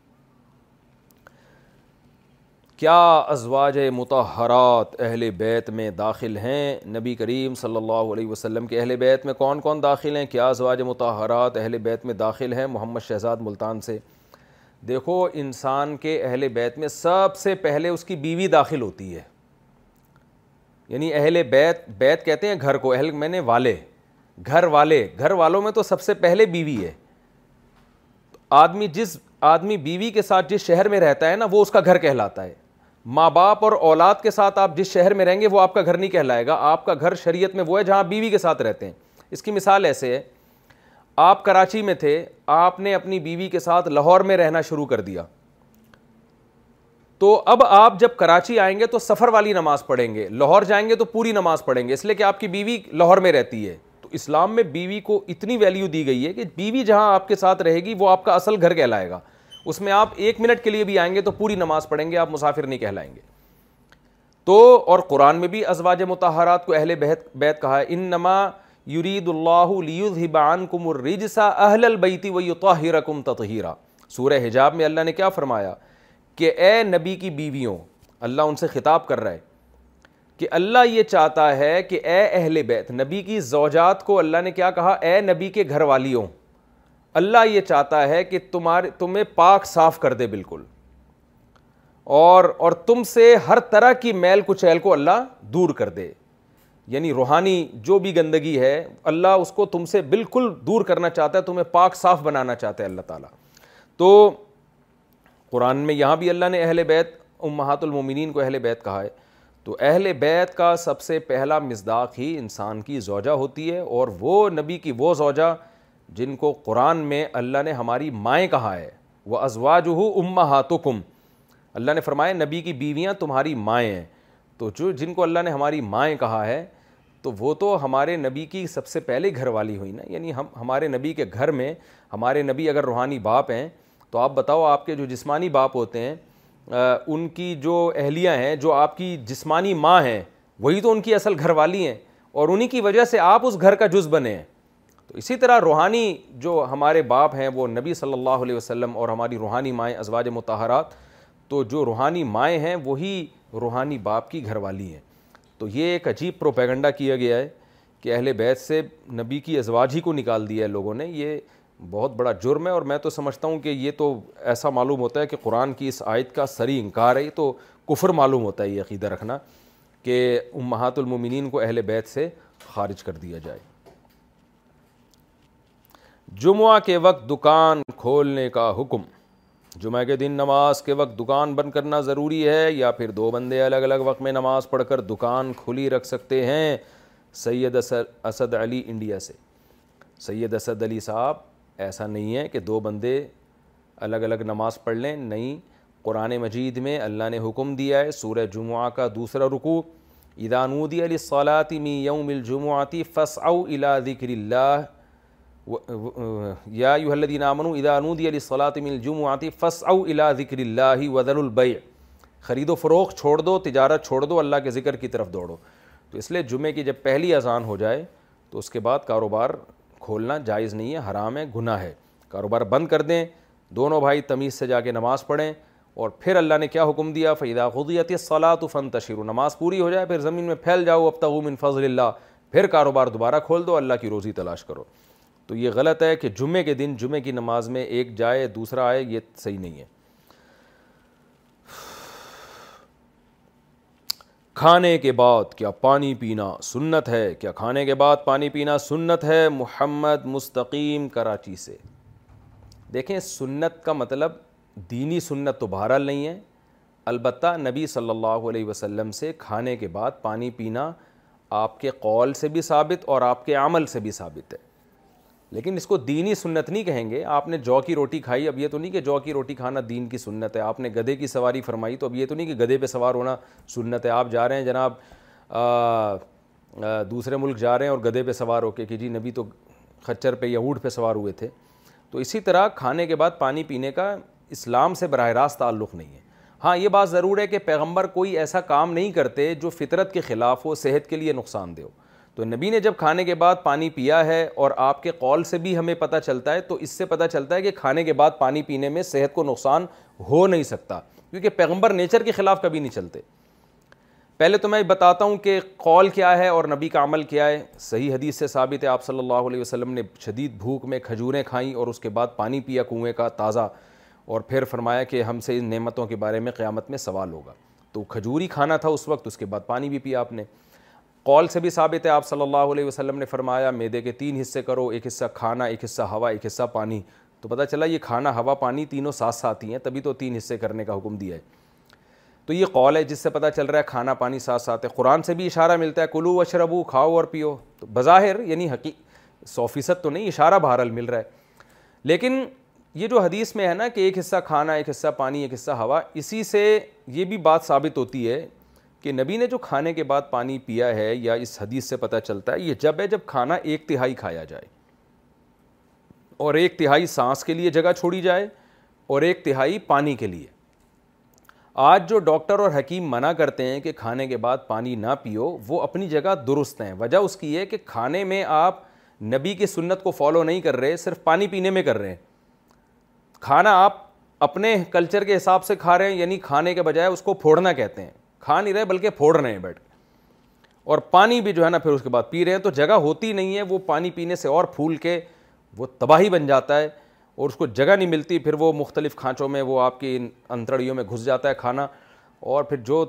کیا ازواج متحرات اہل بیت میں داخل ہیں نبی کریم صلی اللہ علیہ وسلم کے اہل بیت میں کون کون داخل ہیں کیا ازواج متحرات اہل بیت میں داخل ہیں محمد شہزاد ملتان سے دیکھو انسان کے اہل بیت میں سب سے پہلے اس کی بیوی داخل ہوتی ہے یعنی اہل بیت بیت کہتے ہیں گھر کو اہل میں نے والے گھر والے گھر والوں میں تو سب سے پہلے بیوی ہے آدمی جس آدمی بیوی کے ساتھ جس شہر میں رہتا ہے نا وہ اس کا گھر کہلاتا ہے ماں باپ اور اولاد کے ساتھ آپ جس شہر میں رہیں گے وہ آپ کا گھر نہیں کہلائے گا آپ کا گھر شریعت میں وہ ہے جہاں بیوی کے ساتھ رہتے ہیں اس کی مثال ایسے ہے آپ کراچی میں تھے آپ نے اپنی بیوی کے ساتھ لاہور میں رہنا شروع کر دیا تو اب آپ جب کراچی آئیں گے تو سفر والی نماز پڑھیں گے لاہور جائیں گے تو پوری نماز پڑھیں گے اس لیے کہ آپ کی بیوی لاہور میں رہتی ہے اسلام میں بیوی کو اتنی ویلیو دی گئی ہے کہ بیوی جہاں آپ کے ساتھ رہے گی وہ آپ کا اصل گھر کہلائے گا اس میں آپ ایک منٹ کے لیے بھی آئیں گے تو پوری نماز پڑھیں گے آپ مسافر نہیں کہلائیں گے تو اور قرآن میں بھی ازواج متحرات کو اہل بیت بیت کہا ہے ان نما یرید اللہ اہل وہ تطہیرہ سورہ حجاب میں اللہ نے کیا فرمایا کہ اے نبی کی بیویوں اللہ ان سے خطاب کر رہا ہے کہ اللہ یہ چاہتا ہے کہ اے اہل بیت نبی کی زوجات کو اللہ نے کیا کہا اے نبی کے گھر والیوں اللہ یہ چاہتا ہے کہ تمہارے تمہیں پاک صاف کر دے بالکل اور اور تم سے ہر طرح کی میل کچیل کو اللہ دور کر دے یعنی روحانی جو بھی گندگی ہے اللہ اس کو تم سے بالکل دور کرنا چاہتا ہے تمہیں پاک صاف بنانا چاہتا ہے اللہ تعالیٰ تو قرآن میں یہاں بھی اللہ نے اہل بیت امہات المومنین کو اہل بیت کہا ہے تو اہل بیت کا سب سے پہلا مزداق ہی انسان کی زوجہ ہوتی ہے اور وہ نبی کی وہ زوجہ جن کو قرآن میں اللہ نے ہماری مائیں کہا ہے وہ ازوا جو ہو اما ہاتھ کم اللہ نے فرمایا نبی کی بیویاں تمہاری مائیں ہیں تو جو جن کو اللہ نے ہماری مائیں کہا ہے تو وہ تو ہمارے نبی کی سب سے پہلے گھر والی ہوئی نا یعنی ہم ہمارے نبی کے گھر میں ہمارے نبی اگر روحانی باپ ہیں تو آپ بتاؤ آپ کے جو جسمانی باپ ہوتے ہیں ان کی جو اہلیہ ہیں جو آپ کی جسمانی ماں ہیں وہی تو ان کی اصل گھر والی ہیں اور انہی کی وجہ سے آپ اس گھر کا جز بنے ہیں تو اسی طرح روحانی جو ہمارے باپ ہیں وہ نبی صلی اللہ علیہ وسلم اور ہماری روحانی مائیں ازواج متحرات تو جو روحانی مائیں ہیں وہی روحانی باپ کی گھر والی ہیں تو یہ ایک عجیب پروپیگنڈا کیا گیا ہے کہ اہل بیت سے نبی کی ازواج ہی کو نکال دیا ہے لوگوں نے یہ بہت بڑا جرم ہے اور میں تو سمجھتا ہوں کہ یہ تو ایسا معلوم ہوتا ہے کہ قرآن کی اس آیت کا سری انکار ہے تو کفر معلوم ہوتا ہے یہ عقیدہ رکھنا کہ امہات المومنین کو اہل بیت سے خارج کر دیا جائے جمعہ کے وقت دکان کھولنے کا حکم جمعہ کے دن نماز کے وقت دکان بند کرنا ضروری ہے یا پھر دو بندے الگ الگ وقت میں نماز پڑھ کر دکان کھلی رکھ سکتے ہیں سید اسد علی انڈیا سے سید اسد علی صاحب ایسا نہیں ہے کہ دو بندے الگ الگ نماز پڑھ لیں نہیں قرآن مجید میں اللہ نے حکم دیا ہے سورہ جمعہ کا دوسرا رکوع ادانودی علی صلاطی می یوم الجمعاتی جمع فس او الا ذکر اللہ یادی نامن ادا نودی علی سولات مل جمع آتی فس او ذکر اللہ وزر البیع خرید و فروغ چھوڑ دو تجارت چھوڑ دو اللہ کے ذکر کی طرف دوڑو تو اس لیے جمعے کی جب پہلی اذان ہو جائے تو اس کے بعد کاروبار کھولنا جائز نہیں ہے حرام ہے گناہ ہے کاروبار بند کر دیں دونوں بھائی تمیز سے جا کے نماز پڑھیں اور پھر اللہ نے کیا حکم دیا فیدا خدیت صلاح تو فن تشیر و نماز پوری ہو جائے پھر زمین میں پھیل جاؤ اب تغم فضل اللہ پھر کاروبار دوبارہ کھول دو اللہ کی روزی تلاش کرو تو یہ غلط ہے کہ جمعے کے دن جمعے کی نماز میں ایک جائے دوسرا آئے یہ صحیح نہیں ہے کھانے کے بعد کیا پانی پینا سنت ہے کیا کھانے کے بعد پانی پینا سنت ہے محمد مستقیم کراچی سے دیکھیں سنت کا مطلب دینی سنت تو بہرحال نہیں ہے البتہ نبی صلی اللہ علیہ وسلم سے کھانے کے بعد پانی پینا آپ کے قول سے بھی ثابت اور آپ کے عمل سے بھی ثابت ہے لیکن اس کو دینی سنت نہیں کہیں گے آپ نے جو کی روٹی کھائی اب یہ تو نہیں کہ جو کی روٹی کھانا دین کی سنت ہے آپ نے گدھے کی سواری فرمائی تو اب یہ تو نہیں کہ گدھے پہ سوار ہونا سنت ہے آپ جا رہے ہیں جناب دوسرے ملک جا رہے ہیں اور گدھے پہ سوار ہو کے کہ جی نبی تو خچر پہ یا اونٹ پہ سوار ہوئے تھے تو اسی طرح کھانے کے بعد پانی پینے کا اسلام سے براہ راست تعلق نہیں ہے ہاں یہ بات ضرور ہے کہ پیغمبر کوئی ایسا کام نہیں کرتے جو فطرت کے خلاف ہو صحت کے لیے نقصان دہ ہو تو نبی نے جب کھانے کے بعد پانی پیا ہے اور آپ کے قول سے بھی ہمیں پتہ چلتا ہے تو اس سے پتہ چلتا ہے کہ کھانے کے بعد پانی پینے میں صحت کو نقصان ہو نہیں سکتا کیونکہ پیغمبر نیچر کے خلاف کبھی نہیں چلتے پہلے تو میں بتاتا ہوں کہ قول کیا ہے اور نبی کا عمل کیا ہے صحیح حدیث سے ثابت ہے آپ صلی اللہ علیہ وسلم نے شدید بھوک میں کھجوریں کھائیں اور اس کے بعد پانی پیا کنویں کا تازہ اور پھر فرمایا کہ ہم سے ان نعمتوں کے بارے میں قیامت میں سوال ہوگا تو کھجوری کھانا تھا اس وقت اس کے بعد پانی بھی پیا آپ نے قول سے بھی ثابت ہے آپ صلی اللہ علیہ وسلم نے فرمایا میدے کے تین حصے کرو ایک حصہ کھانا ایک حصہ ہوا ایک حصہ پانی تو پتہ چلا یہ کھانا ہوا پانی تینوں ساتھ ساتھ ہی ہیں تبھی تو تین حصے کرنے کا حکم دیا ہے تو یہ قول ہے جس سے پتہ چل رہا ہے کھانا پانی ساتھ ساتھ ہے قرآن سے بھی اشارہ ملتا ہے کلو و شربو کھاؤ اور پیو تو بظاہر یعنی حقیق سو فیصد تو نہیں اشارہ بہرحال مل رہا ہے لیکن یہ جو حدیث میں ہے نا کہ ایک حصہ کھانا ایک حصہ پانی ایک حصہ ہوا اسی سے یہ بھی بات ثابت ہوتی ہے کہ نبی نے جو کھانے کے بعد پانی پیا ہے یا اس حدیث سے پتہ چلتا ہے یہ جب ہے جب کھانا ایک تہائی کھایا جائے اور ایک تہائی سانس کے لیے جگہ چھوڑی جائے اور ایک تہائی پانی کے لیے آج جو ڈاکٹر اور حکیم منع کرتے ہیں کہ کھانے کے بعد پانی نہ پیو وہ اپنی جگہ درست ہیں وجہ اس کی ہے کہ کھانے میں آپ نبی کی سنت کو فالو نہیں کر رہے صرف پانی پینے میں کر رہے ہیں کھانا آپ اپنے کلچر کے حساب سے کھا رہے ہیں یعنی کھانے کے بجائے اس کو پھوڑنا کہتے ہیں کھا نہیں رہے بلکہ پھوڑ رہے ہیں بیٹھ کے اور پانی بھی جو ہے نا پھر اس کے بعد پی رہے ہیں تو جگہ ہوتی نہیں ہے وہ پانی پینے سے اور پھول کے وہ تباہی بن جاتا ہے اور اس کو جگہ نہیں ملتی پھر وہ مختلف کھانچوں میں وہ آپ کی انتڑیوں میں گھس جاتا ہے کھانا اور پھر جو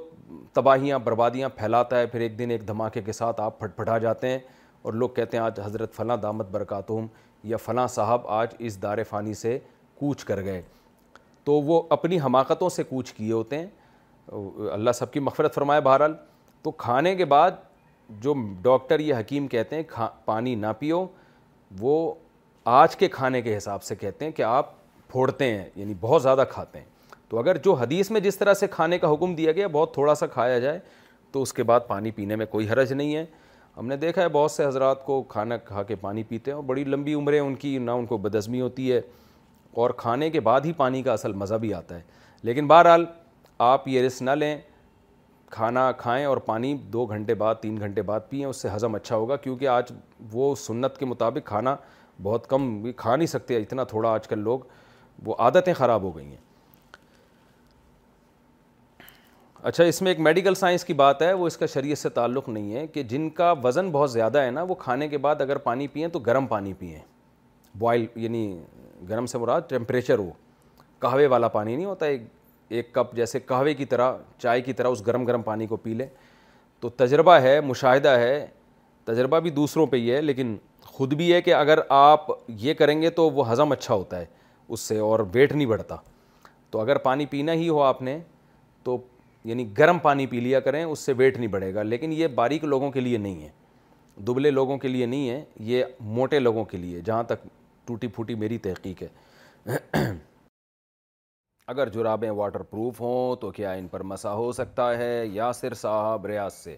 تباہیاں بربادیاں پھیلاتا ہے پھر ایک دن ایک دھماکے کے ساتھ آپ پھٹ پھٹا جاتے ہیں اور لوگ کہتے ہیں آج حضرت فلاں دامت برکاتہم یا فلاں صاحب آج اس دار فانی سے کوچ کر گئے تو وہ اپنی حماقتوں سے کوچ کیے ہوتے ہیں اللہ سب کی مغفرت فرمائے بہرحال تو کھانے کے بعد جو ڈاکٹر یا حکیم کہتے ہیں کھا پانی نہ پیو وہ آج کے کھانے کے حساب سے کہتے ہیں کہ آپ پھوڑتے ہیں یعنی بہت زیادہ کھاتے ہیں تو اگر جو حدیث میں جس طرح سے کھانے کا حکم دیا گیا بہت تھوڑا سا کھایا جائے تو اس کے بعد پانی پینے میں کوئی حرج نہیں ہے ہم نے دیکھا ہے بہت سے حضرات کو کھانا کھا کے پانی پیتے ہیں اور بڑی لمبی عمریں ان کی نہ ان کو بدظمی ہوتی ہے اور کھانے کے بعد ہی پانی کا اصل مزہ بھی آتا ہے لیکن بہرحال آپ یہ رس نہ لیں کھانا کھائیں اور پانی دو گھنٹے بعد تین گھنٹے بعد پئیں اس سے ہضم اچھا ہوگا کیونکہ آج وہ سنت کے مطابق کھانا بہت کم کھا نہیں سکتے اتنا تھوڑا آج کل لوگ وہ عادتیں خراب ہو گئی ہیں اچھا اس میں ایک میڈیکل سائنس کی بات ہے وہ اس کا شریعت سے تعلق نہیں ہے کہ جن کا وزن بہت زیادہ ہے نا وہ کھانے کے بعد اگر پانی پئیں تو گرم پانی پئیں بوائل یعنی گرم سے مراد ٹیمپریچر ہو کہوے والا پانی نہیں ہوتا ایک ایک کپ جیسے قہوے کی طرح چائے کی طرح اس گرم گرم پانی کو پی لیں تو تجربہ ہے مشاہدہ ہے تجربہ بھی دوسروں پہ یہ ہے لیکن خود بھی ہے کہ اگر آپ یہ کریں گے تو وہ ہضم اچھا ہوتا ہے اس سے اور ویٹ نہیں بڑھتا تو اگر پانی پینا ہی ہو آپ نے تو یعنی گرم پانی پی لیا کریں اس سے ویٹ نہیں بڑھے گا لیکن یہ باریک لوگوں کے لیے نہیں ہے دبلے لوگوں کے لیے نہیں ہے یہ موٹے لوگوں کے لیے جہاں تک ٹوٹی پھوٹی میری تحقیق ہے اگر جرابیں واٹر پروف ہوں تو کیا ان پر مسا ہو سکتا ہے یاسر صاحب ریاض سے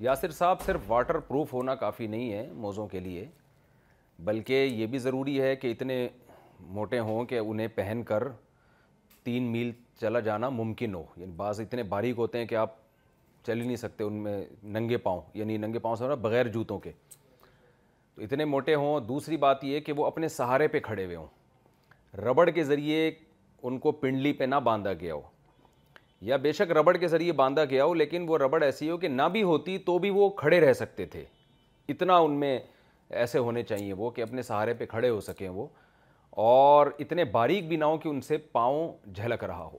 یاسر صاحب صرف واٹر پروف ہونا کافی نہیں ہے موزوں کے لیے بلکہ یہ بھی ضروری ہے کہ اتنے موٹے ہوں کہ انہیں پہن کر تین میل چلا جانا ممکن ہو یعنی بعض اتنے باریک ہوتے ہیں کہ آپ چل ہی نہیں سکتے ان میں ننگے پاؤں یعنی ننگے پاؤں سے بغیر جوتوں کے تو اتنے موٹے ہوں دوسری بات یہ کہ وہ اپنے سہارے پہ کھڑے ہوئے ہوں ربڑ کے ذریعے ان کو پنڈلی پہ نہ باندھا گیا ہو یا بے شک ربڑ کے ذریعے باندھا گیا ہو لیکن وہ ربڑ ایسی ہو کہ نہ بھی ہوتی تو بھی وہ کھڑے رہ سکتے تھے اتنا ان میں ایسے ہونے چاہیے وہ کہ اپنے سہارے پہ کھڑے ہو سکیں وہ اور اتنے باریک بھی نہ ہوں کہ ان سے پاؤں جھلک رہا ہو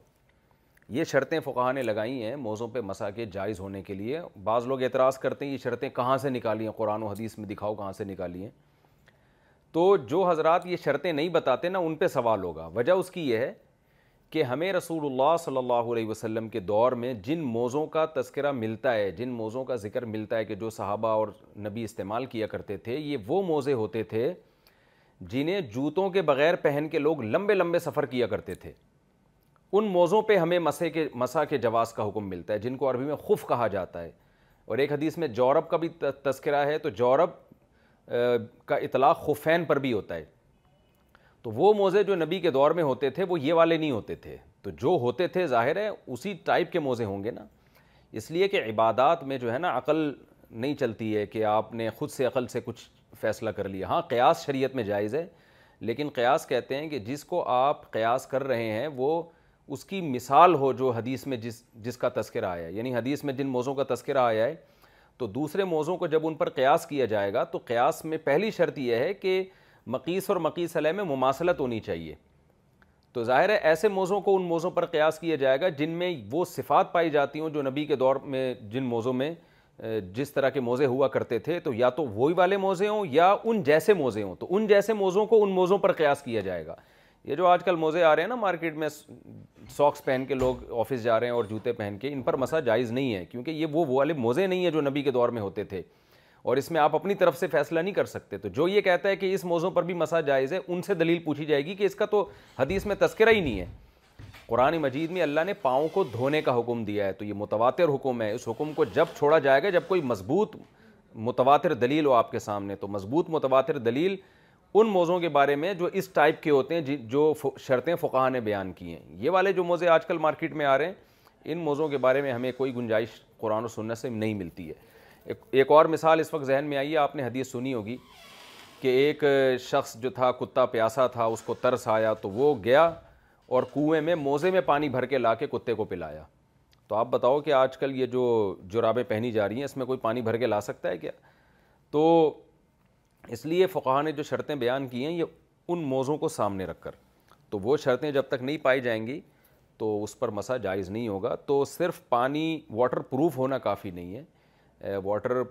یہ شرطیں فقہ نے لگائی ہیں موزوں پہ مسا کے جائز ہونے کے لیے بعض لوگ اعتراض کرتے ہیں یہ شرطیں کہاں سے نکالی ہیں قرآن و حدیث میں دکھاؤ کہاں سے نکالی ہیں تو جو حضرات یہ شرطیں نہیں بتاتے نا ان پہ سوال ہوگا وجہ اس کی یہ ہے کہ ہمیں رسول اللہ صلی اللہ علیہ وسلم کے دور میں جن موزوں کا تذکرہ ملتا ہے جن موزوں کا ذکر ملتا ہے کہ جو صحابہ اور نبی استعمال کیا کرتے تھے یہ وہ موزے ہوتے تھے جنہیں جوتوں کے بغیر پہن کے لوگ لمبے لمبے سفر کیا کرتے تھے ان موضوع پہ ہمیں مسے کے مسا کے جواز کا حکم ملتا ہے جن کو عربی میں خف کہا جاتا ہے اور ایک حدیث میں جورب کا بھی تذکرہ ہے تو جورب کا اطلاق خفین پر بھی ہوتا ہے تو وہ موزے جو نبی کے دور میں ہوتے تھے وہ یہ والے نہیں ہوتے تھے تو جو ہوتے تھے ظاہر ہے اسی ٹائپ کے موزے ہوں گے نا اس لیے کہ عبادات میں جو ہے نا عقل نہیں چلتی ہے کہ آپ نے خود سے عقل سے کچھ فیصلہ کر لیا ہاں قیاس شریعت میں جائز ہے لیکن قیاس کہتے ہیں کہ جس کو آپ قیاس کر رہے ہیں وہ اس کی مثال ہو جو حدیث میں جس جس کا تذکرہ آیا ہے یعنی حدیث میں جن موزوں کا تذکرہ آیا ہے تو دوسرے موضوع کو جب ان پر قیاس کیا جائے گا تو قیاس میں پہلی شرط یہ ہے کہ مقیس اور مقیس علیہ میں مماثلت ہونی چاہیے تو ظاہر ہے ایسے موضوع کو ان موضوع پر قیاس کیا جائے گا جن میں وہ صفات پائی جاتی ہوں جو نبی کے دور میں جن موضوع میں جس طرح کے موزے ہوا کرتے تھے تو یا تو وہی والے موزے ہوں یا ان جیسے موزے ہوں تو ان جیسے موضوع کو ان موضوع پر قیاس کیا جائے گا یہ جو آج کل موزے آ رہے ہیں نا مارکیٹ میں ساکس پہن کے لوگ آفس جا رہے ہیں اور جوتے پہن کے ان پر مسا جائز نہیں ہے کیونکہ یہ وہ وہ والے موزے نہیں ہیں جو نبی کے دور میں ہوتے تھے اور اس میں آپ اپنی طرف سے فیصلہ نہیں کر سکتے تو جو یہ کہتا ہے کہ اس موضوع پر بھی مسا جائز ہے ان سے دلیل پوچھی جائے گی کہ اس کا تو حدیث میں تذکرہ ہی نہیں ہے قرآن مجید میں اللہ نے پاؤں کو دھونے کا حکم دیا ہے تو یہ متواتر حکم ہے اس حکم کو جب چھوڑا جائے گا جب کوئی مضبوط متواتر دلیل ہو آپ کے سامنے تو مضبوط متواتر دلیل ان موضوع کے بارے میں جو اس ٹائپ کے ہوتے ہیں جی، جو شرطیں فقہ نے بیان کی ہیں یہ والے جو موزے آج کل مارکیٹ میں آ رہے ہیں ان موضوع کے بارے میں ہمیں کوئی گنجائش قرآن و سننے سے نہیں ملتی ہے ایک اور مثال اس وقت ذہن میں آئی ہے آپ نے حدیث سنی ہوگی کہ ایک شخص جو تھا کتا پیاسا تھا اس کو ترس آیا تو وہ گیا اور کنویں میں موزے میں پانی بھر کے لا کے کتے کو پلایا تو آپ بتاؤ کہ آج کل یہ جو جرابیں پہنی جا رہی ہیں اس میں کوئی پانی بھر کے لا سکتا ہے کیا تو اس لیے فقہ نے جو شرطیں بیان کی ہیں یہ ان موزوں کو سامنے رکھ کر تو وہ شرطیں جب تک نہیں پائی جائیں گی تو اس پر مسا جائز نہیں ہوگا تو صرف پانی واٹر پروف ہونا کافی نہیں ہے واٹر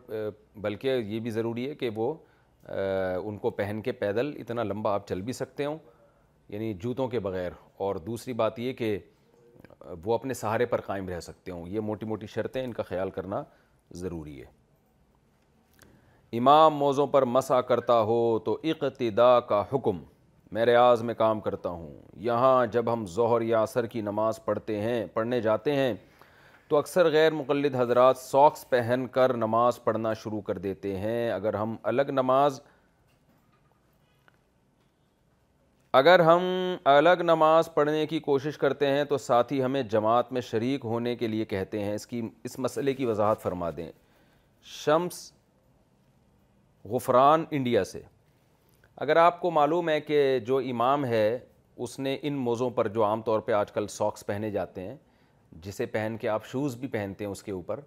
بلکہ یہ بھی ضروری ہے کہ وہ ان کو پہن کے پیدل اتنا لمبا آپ چل بھی سکتے ہوں یعنی جوتوں کے بغیر اور دوسری بات یہ کہ وہ اپنے سہارے پر قائم رہ سکتے ہوں یہ موٹی موٹی شرطیں ان کا خیال کرنا ضروری ہے امام موزوں پر مسا کرتا ہو تو اقتدا کا حکم میں ریاض میں کام کرتا ہوں یہاں جب ہم ظہر یا عصر کی نماز پڑھتے ہیں پڑھنے جاتے ہیں تو اکثر غیر مقلد حضرات ساکس پہن کر نماز پڑھنا شروع کر دیتے ہیں اگر ہم الگ نماز اگر ہم الگ نماز پڑھنے کی کوشش کرتے ہیں تو ساتھی ہمیں جماعت میں شریک ہونے کے لیے کہتے ہیں اس کی اس مسئلے کی وضاحت فرما دیں شمس غفران انڈیا سے اگر آپ کو معلوم ہے کہ جو امام ہے اس نے ان موزوں پر جو عام طور پہ آج کل ساکس پہنے جاتے ہیں جسے پہن کے آپ شوز بھی پہنتے ہیں اس کے اوپر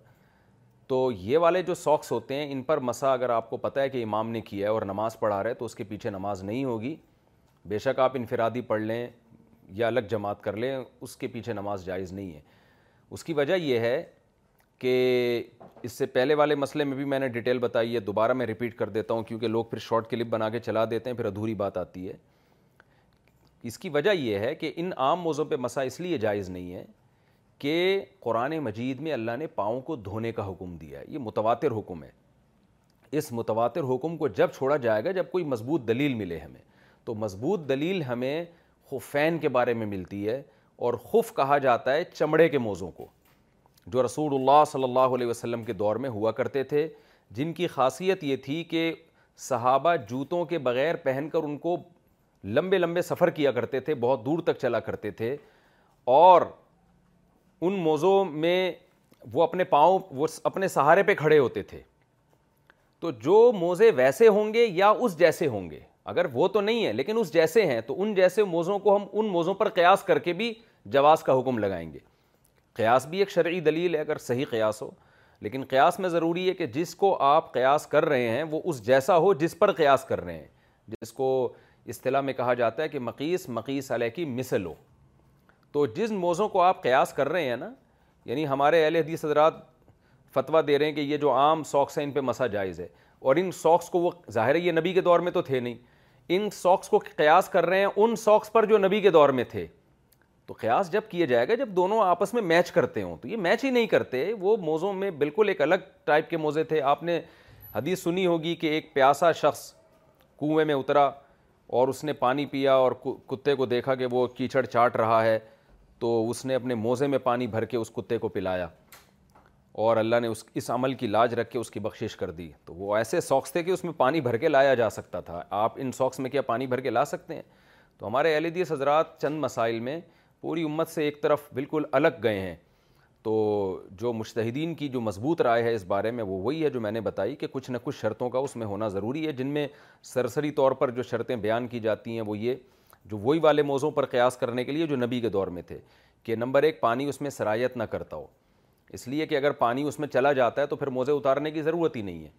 تو یہ والے جو ساکس ہوتے ہیں ان پر مسا اگر آپ کو پتہ ہے کہ امام نے کیا ہے اور نماز پڑھا رہا ہے تو اس کے پیچھے نماز نہیں ہوگی بے شک آپ انفرادی پڑھ لیں یا الگ جماعت کر لیں اس کے پیچھے نماز جائز نہیں ہے اس کی وجہ یہ ہے کہ اس سے پہلے والے مسئلے میں بھی میں نے ڈیٹیل بتائی ہے دوبارہ میں ریپیٹ کر دیتا ہوں کیونکہ لوگ پھر شارٹ کلپ بنا کے چلا دیتے ہیں پھر ادھوری بات آتی ہے اس کی وجہ یہ ہے کہ ان عام موضوع پہ مسا اس لیے جائز نہیں ہے کہ قرآن مجید میں اللہ نے پاؤں کو دھونے کا حکم دیا ہے یہ متواتر حکم ہے اس متواتر حکم کو جب چھوڑا جائے گا جب کوئی مضبوط دلیل ملے ہمیں تو مضبوط دلیل ہمیں خفین کے بارے میں ملتی ہے اور خف کہا جاتا ہے چمڑے کے موزوں کو جو رسول اللہ صلی اللہ علیہ وسلم کے دور میں ہوا کرتے تھے جن کی خاصیت یہ تھی کہ صحابہ جوتوں کے بغیر پہن کر ان کو لمبے لمبے سفر کیا کرتے تھے بہت دور تک چلا کرتے تھے اور ان موزوں میں وہ اپنے پاؤں وہ اپنے سہارے پہ کھڑے ہوتے تھے تو جو موزے ویسے ہوں گے یا اس جیسے ہوں گے اگر وہ تو نہیں ہے لیکن اس جیسے ہیں تو ان جیسے موزوں کو ہم ان موزوں پر قیاس کر کے بھی جواز کا حکم لگائیں گے قیاس بھی ایک شرعی دلیل ہے اگر صحیح قیاس ہو لیکن قیاس میں ضروری ہے کہ جس کو آپ قیاس کر رہے ہیں وہ اس جیسا ہو جس پر قیاس کر رہے ہیں جس کو اصطلاح میں کہا جاتا ہے کہ مقیس مقیس علیہ کی مثل ہو تو جس موضوع کو آپ قیاس کر رہے ہیں نا یعنی ہمارے اہل حدیث حضرات فتویٰ دے رہے ہیں کہ یہ جو عام سوکس ہیں ان پہ مسا جائز ہے اور ان ساکس کو وہ ظاہر ہے یہ نبی کے دور میں تو تھے نہیں ان سوکس کو قیاس کر رہے ہیں ان سوکس پر جو نبی کے دور میں تھے تو قیاس جب کیا جائے گا جب دونوں آپس میں میچ کرتے ہوں تو یہ میچ ہی نہیں کرتے وہ موزوں میں بالکل ایک الگ ٹائپ کے موزے تھے آپ نے حدیث سنی ہوگی کہ ایک پیاسا شخص کنویں میں اترا اور اس نے پانی پیا اور کتے کو دیکھا کہ وہ کیچڑ چاٹ رہا ہے تو اس نے اپنے موزے میں پانی بھر کے اس کتے کو پلایا اور اللہ نے اس اس عمل کی لاج رکھ کے اس کی بخشش کر دی تو وہ ایسے ساکس تھے کہ اس میں پانی بھر کے لایا جا سکتا تھا آپ ان سوکس میں کیا پانی بھر کے لا سکتے ہیں تو ہمارے اہل دیس حضرات چند مسائل میں پوری امت سے ایک طرف بالکل الگ گئے ہیں تو جو مشتحدین کی جو مضبوط رائے ہے اس بارے میں وہ وہی ہے جو میں نے بتائی کہ کچھ نہ کچھ شرطوں کا اس میں ہونا ضروری ہے جن میں سرسری طور پر جو شرطیں بیان کی جاتی ہیں وہ یہ جو وہی والے موضوع پر قیاس کرنے کے لیے جو نبی کے دور میں تھے کہ نمبر ایک پانی اس میں سرایت نہ کرتا ہو اس لیے کہ اگر پانی اس میں چلا جاتا ہے تو پھر موزے اتارنے کی ضرورت ہی نہیں ہے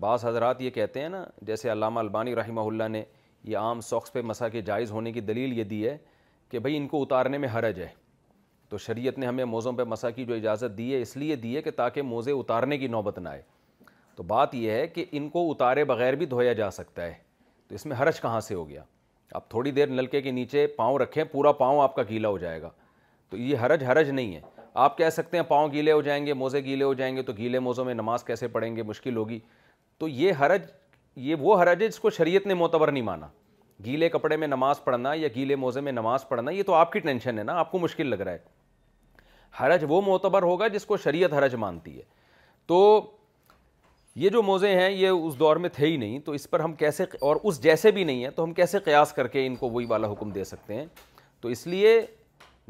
بعض حضرات یہ کہتے ہیں نا جیسے علامہ البانی رحمہ اللہ نے یہ عام سوکس پہ مسا کے جائز ہونے کی دلیل یہ دی ہے کہ بھئی ان کو اتارنے میں حرج ہے تو شریعت نے ہمیں موزوں پہ مسا کی جو اجازت دی ہے اس لیے دی ہے کہ تاکہ موزے اتارنے کی نوبت نہ آئے تو بات یہ ہے کہ ان کو اتارے بغیر بھی دھویا جا سکتا ہے تو اس میں حرج کہاں سے ہو گیا آپ تھوڑی دیر نلکے کے نیچے پاؤں رکھیں پورا پاؤں آپ کا گیلا ہو جائے گا تو یہ حرج حرج نہیں ہے آپ کہہ سکتے ہیں پاؤں گیلے ہو جائیں گے موزے گیلے ہو جائیں گے تو گیلے موزوں میں نماز کیسے پڑھیں گے مشکل ہوگی تو یہ حرج یہ وہ حرج ہے جس کو شریعت نے معتبر نہیں مانا گیلے کپڑے میں نماز پڑھنا یا گیلے موزے میں نماز پڑھنا یہ تو آپ کی ٹینشن ہے نا آپ کو مشکل لگ رہا ہے حرج وہ معتبر ہوگا جس کو شریعت حرج مانتی ہے تو یہ جو موزے ہیں یہ اس دور میں تھے ہی نہیں تو اس پر ہم کیسے اور اس جیسے بھی نہیں ہیں تو ہم کیسے قیاس کر کے ان کو وہی والا حکم دے سکتے ہیں تو اس لیے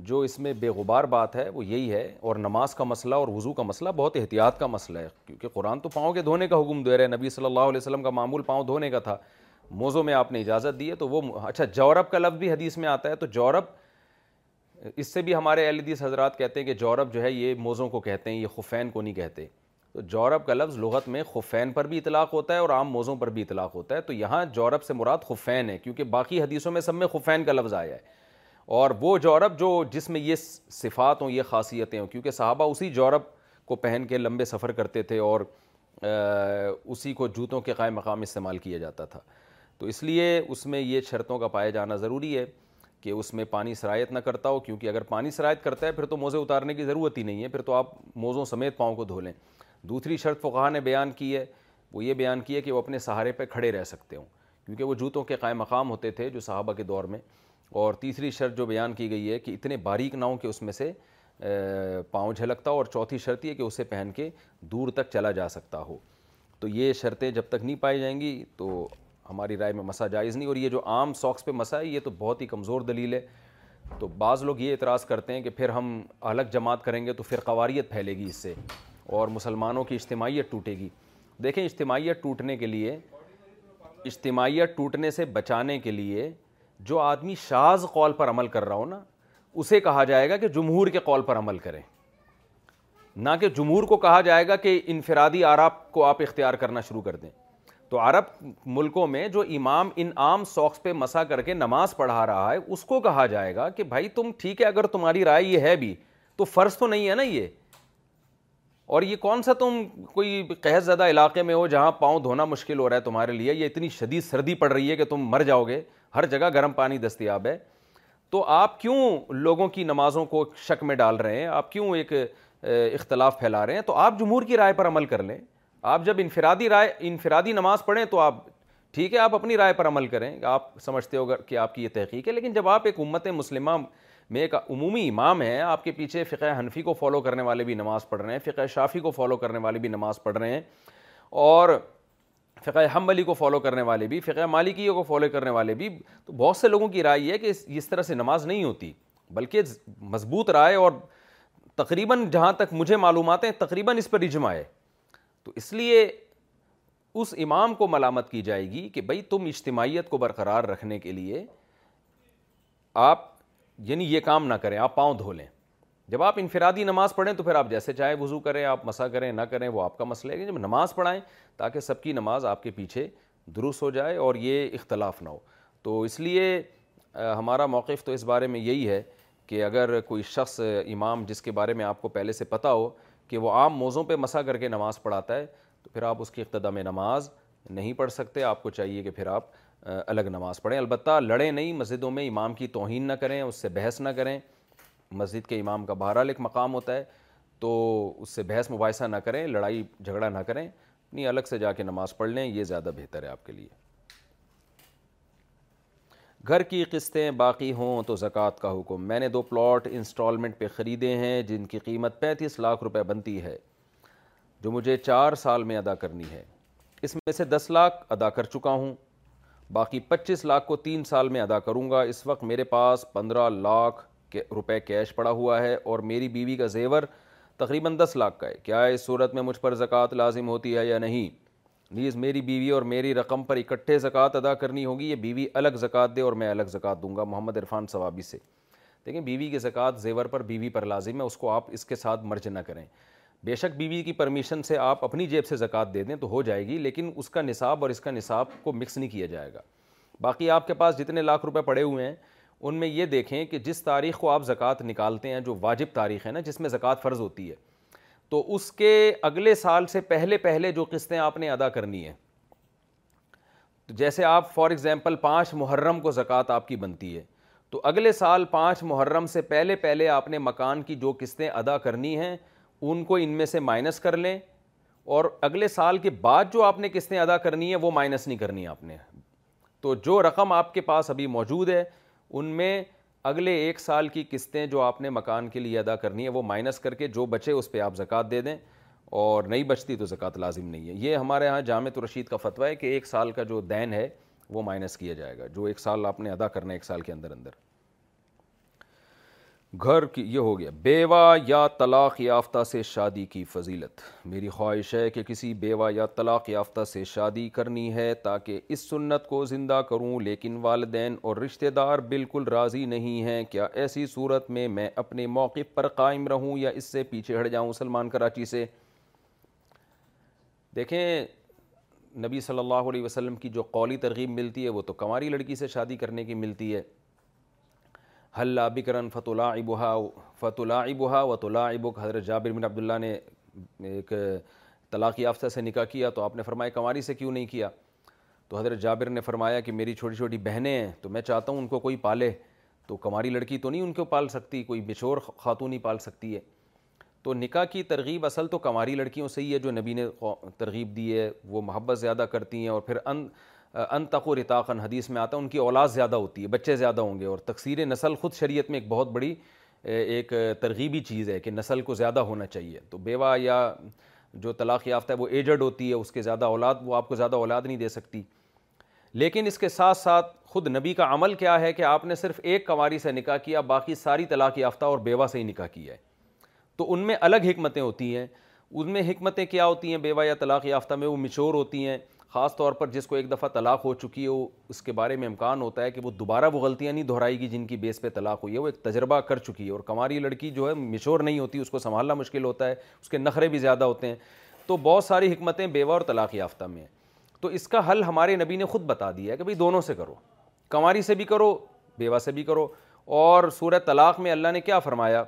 جو اس میں بے غبار بات ہے وہ یہی ہے اور نماز کا مسئلہ اور وضو کا مسئلہ بہت احتیاط کا مسئلہ ہے کیونکہ قرآن تو پاؤں کے دھونے کا حکم دے رہے ہیں نبی صلی اللہ علیہ وسلم کا معمول پاؤں دھونے کا تھا موزوں میں آپ نے اجازت دی ہے تو وہ اچھا جورب کا لفظ بھی حدیث میں آتا ہے تو جورب اس سے بھی ہمارے اہل حدیث حضرات کہتے ہیں کہ جورب جو ہے یہ موزوں کو کہتے ہیں یہ خفین کو نہیں کہتے تو جورب کا لفظ لغت میں خفین پر بھی اطلاق ہوتا ہے اور عام موزوں پر بھی اطلاق ہوتا ہے تو یہاں جورب سے مراد خفین ہے کیونکہ باقی حدیثوں میں سب میں خفین کا لفظ آیا ہے اور وہ جورب جو جس میں یہ صفات ہوں یہ خاصیتیں ہوں کیونکہ صحابہ اسی جورب کو پہن کے لمبے سفر کرتے تھے اور اسی کو جوتوں کے قائم مقام استعمال کیا جاتا تھا تو اس لیے اس میں یہ شرطوں کا پایا جانا ضروری ہے کہ اس میں پانی سرایت نہ کرتا ہو کیونکہ اگر پانی سرایت کرتا ہے پھر تو موزے اتارنے کی ضرورت ہی نہیں ہے پھر تو آپ موزوں سمیت پاؤں کو دھو لیں دوسری شرط فقہ نے بیان کی ہے وہ یہ بیان کی ہے کہ وہ اپنے سہارے پہ کھڑے رہ سکتے ہوں کیونکہ وہ جوتوں کے قائم مقام ہوتے تھے جو صحابہ کے دور میں اور تیسری شرط جو بیان کی گئی ہے کہ اتنے باریک نہ ہوں کہ اس میں سے پاؤں جھلکتا ہو اور چوتھی شرط یہ کہ اسے پہن کے دور تک چلا جا سکتا ہو تو یہ شرطیں جب تک نہیں پائی جائیں گی تو ہماری رائے میں مسا جائز نہیں اور یہ جو عام ساکس پہ مسا ہے یہ تو بہت ہی کمزور دلیل ہے تو بعض لوگ یہ اعتراض کرتے ہیں کہ پھر ہم الگ جماعت کریں گے تو پھر قواریت پھیلے گی اس سے اور مسلمانوں کی اجتماعیت ٹوٹے گی دیکھیں اجتماعیت ٹوٹنے کے لیے اجتماعیت ٹوٹنے سے بچانے کے لیے جو آدمی شاز قول پر عمل کر رہا ہو نا اسے کہا جائے گا کہ جمہور کے قول پر عمل کریں نہ کہ جمہور کو کہا جائے گا کہ انفرادی عرب کو آپ اختیار کرنا شروع کر دیں تو عرب ملکوں میں جو امام ان عام سوکس پہ مسا کر کے نماز پڑھا رہا ہے اس کو کہا جائے گا کہ بھائی تم ٹھیک ہے اگر تمہاری رائے یہ ہے بھی تو فرض تو نہیں ہے نا یہ اور یہ کون سا تم کوئی قحض زدہ علاقے میں ہو جہاں پاؤں دھونا مشکل ہو رہا ہے تمہارے لیے یہ اتنی شدید سردی پڑ رہی ہے کہ تم مر جاؤ گے ہر جگہ گرم پانی دستیاب ہے تو آپ کیوں لوگوں کی نمازوں کو شک میں ڈال رہے ہیں آپ کیوں ایک اختلاف پھیلا رہے ہیں تو آپ جمہور کی رائے پر عمل کر لیں آپ جب انفرادی رائے انفرادی نماز پڑھیں تو آپ ٹھیک ہے آپ اپنی رائے پر عمل کریں آپ سمجھتے ہو کہ آپ کی یہ تحقیق ہے لیکن جب آپ ایک امت مسلمہ میں ایک عمومی امام ہے آپ کے پیچھے فقہ حنفی کو فالو کرنے والے بھی نماز پڑھ رہے ہیں فقہ شافی کو فالو کرنے والے بھی نماز پڑھ رہے ہیں اور فقہ ہم کو فالو کرنے والے بھی فقہ مالکیوں کو فالو کرنے والے بھی تو بہت سے لوگوں کی رائے یہ ہے کہ اس طرح سے نماز نہیں ہوتی بلکہ مضبوط رائے اور تقریباً جہاں تک مجھے معلومات ہیں تقریباً اس پر رجم آئے تو اس لیے اس امام کو ملامت کی جائے گی کہ بھائی تم اجتماعیت کو برقرار رکھنے کے لیے آپ یعنی یہ کام نہ کریں آپ پاؤں دھو لیں جب آپ انفرادی نماز پڑھیں تو پھر آپ جیسے چاہے وضو کریں آپ مسا کریں نہ کریں وہ آپ کا مسئلہ ہے جب نماز پڑھائیں تاکہ سب کی نماز آپ کے پیچھے درست ہو جائے اور یہ اختلاف نہ ہو تو اس لیے ہمارا موقف تو اس بارے میں یہی ہے کہ اگر کوئی شخص امام جس کے بارے میں آپ کو پہلے سے پتہ ہو کہ وہ عام موضوع پہ مسا کر کے نماز پڑھاتا ہے تو پھر آپ اس کی اقتدام نماز نہیں پڑھ سکتے آپ کو چاہیے کہ پھر آپ الگ نماز پڑھیں البتہ لڑیں نہیں مسجدوں میں امام کی توہین نہ کریں اس سے بحث نہ کریں مسجد کے امام کا بہرحال ایک مقام ہوتا ہے تو اس سے بحث مباحثہ نہ کریں لڑائی جھگڑا نہ کریں اپنی یعنی الگ سے جا کے نماز پڑھ لیں یہ زیادہ بہتر ہے آپ کے لیے گھر کی قسطیں باقی ہوں تو زکاة کا حکم میں نے دو پلاٹ انسٹالمنٹ پہ خریدے ہیں جن کی قیمت پینتیس لاکھ روپے بنتی ہے جو مجھے چار سال میں ادا کرنی ہے اس میں سے دس لاکھ ادا کر چکا ہوں باقی پچیس لاکھ کو تین سال میں ادا کروں گا اس وقت میرے پاس پندرہ لاکھ روپے کیش پڑا ہوا ہے اور میری بیوی کا زیور تقریباً دس لاکھ کا ہے کیا اس صورت میں مجھ پر زکوٰۃ لازم ہوتی ہے یا نہیں نیز میری بیوی اور میری رقم پر اکٹھے زکوٰۃ ادا کرنی ہوگی یہ بیوی الگ زکوٰۃ دے اور میں الگ زکوٰۃ دوں گا محمد عرفان ثوابی سے دیکھیں بیوی کی زکوٰۃ زیور پر بیوی پر لازم ہے اس کو آپ اس کے ساتھ مرج نہ کریں بے شک بیوی کی پرمیشن سے آپ اپنی جیب سے زکوٰۃ دے دیں تو ہو جائے گی لیکن اس کا نصاب اور اس کا نصاب کو مکس نہیں کیا جائے گا باقی آپ کے پاس جتنے لاکھ روپے پڑے ہوئے ہیں ان میں یہ دیکھیں کہ جس تاریخ کو آپ زکوٰۃ نکالتے ہیں جو واجب تاریخ ہے نا جس میں زکوٰۃ فرض ہوتی ہے تو اس کے اگلے سال سے پہلے پہلے جو قسطیں آپ نے ادا کرنی ہیں جیسے آپ فار ایگزامپل پانچ محرم کو زکوٰۃ آپ کی بنتی ہے تو اگلے سال پانچ محرم سے پہلے پہلے آپ نے مکان کی جو قسطیں ادا کرنی ہیں ان کو ان میں سے مائنس کر لیں اور اگلے سال کے بعد جو آپ نے قسطیں ادا کرنی ہیں وہ مائنس نہیں کرنی آپ نے تو جو رقم آپ کے پاس ابھی موجود ہے ان میں اگلے ایک سال کی قسطیں جو آپ نے مکان کے لیے ادا کرنی ہے وہ مائنس کر کے جو بچے اس پہ آپ زکوٰۃ دے دیں اور نہیں بچتی تو زکوٰۃ لازم نہیں ہے یہ ہمارے یہاں رشید کا فتویٰ ہے کہ ایک سال کا جو دین ہے وہ مائنس کیا جائے گا جو ایک سال آپ نے ادا کرنا ہے ایک سال کے اندر اندر گھر کی یہ ہو گیا بیوہ یا طلاق یافتہ سے شادی کی فضیلت میری خواہش ہے کہ کسی بیوہ یا طلاق یافتہ سے شادی کرنی ہے تاکہ اس سنت کو زندہ کروں لیکن والدین اور رشتہ دار بالکل راضی نہیں ہیں کیا ایسی صورت میں میں اپنے موقف پر قائم رہوں یا اس سے پیچھے ہٹ جاؤں سلمان کراچی سے دیکھیں نبی صلی اللہ علیہ وسلم کی جو قولی ترغیب ملتی ہے وہ تو کماری لڑکی سے شادی کرنے کی ملتی ہے حل بکرن فتولا ابہا فتولا ابہا و العٰ ابک حضرت جابر بن عبداللہ نے ایک طلاقی یافتہ سے نکاح کیا تو آپ نے فرمایا کماری سے کیوں نہیں کیا تو حضرت جابر نے فرمایا کہ میری چھوٹی چھوٹی بہنیں ہیں تو میں چاہتا ہوں ان کو کوئی پالے تو کماری لڑکی تو نہیں ان کو پال سکتی کوئی بچور خاتون نہیں پال سکتی ہے تو نکاح کی ترغیب اصل تو کماری لڑکیوں سے ہی ہے جو نبی نے ترغیب دی ہے وہ محبت زیادہ کرتی ہیں اور پھر ان ان تقوی حدیث میں آتا ہے ان کی اولاد زیادہ ہوتی ہے بچے زیادہ ہوں گے اور تقسیر نسل خود شریعت میں ایک بہت بڑی ایک ترغیبی چیز ہے کہ نسل کو زیادہ ہونا چاہیے تو بیوہ یا جو طلاق یافتہ ہے وہ ایجڈ ہوتی ہے اس کے زیادہ اولاد وہ آپ کو زیادہ اولاد نہیں دے سکتی لیکن اس کے ساتھ ساتھ خود نبی کا عمل کیا ہے کہ آپ نے صرف ایک کنواری سے نکاح کیا باقی ساری طلاق یافتہ اور بیوہ سے ہی نکاح کیا ہے تو ان میں الگ حکمتیں ہوتی ہیں ان میں حکمتیں کیا ہوتی ہیں بیوہ یا طلاق یافتہ میں وہ مچور ہوتی ہیں خاص طور پر جس کو ایک دفعہ طلاق ہو چکی ہے اس کے بارے میں امکان ہوتا ہے کہ وہ دوبارہ وہ غلطیاں نہیں دہرائے گی جن کی بیس پہ طلاق ہوئی ہے وہ ایک تجربہ کر چکی ہے اور کماری لڑکی جو ہے مشور نہیں ہوتی اس کو سنبھالنا مشکل ہوتا ہے اس کے نخرے بھی زیادہ ہوتے ہیں تو بہت ساری حکمتیں بیوہ اور طلاق یافتہ میں ہیں تو اس کا حل ہمارے نبی نے خود بتا دیا ہے کہ بھئی دونوں سے کرو کماری سے بھی کرو بیوہ سے بھی کرو اور سورہ طلاق میں اللہ نے کیا فرمایا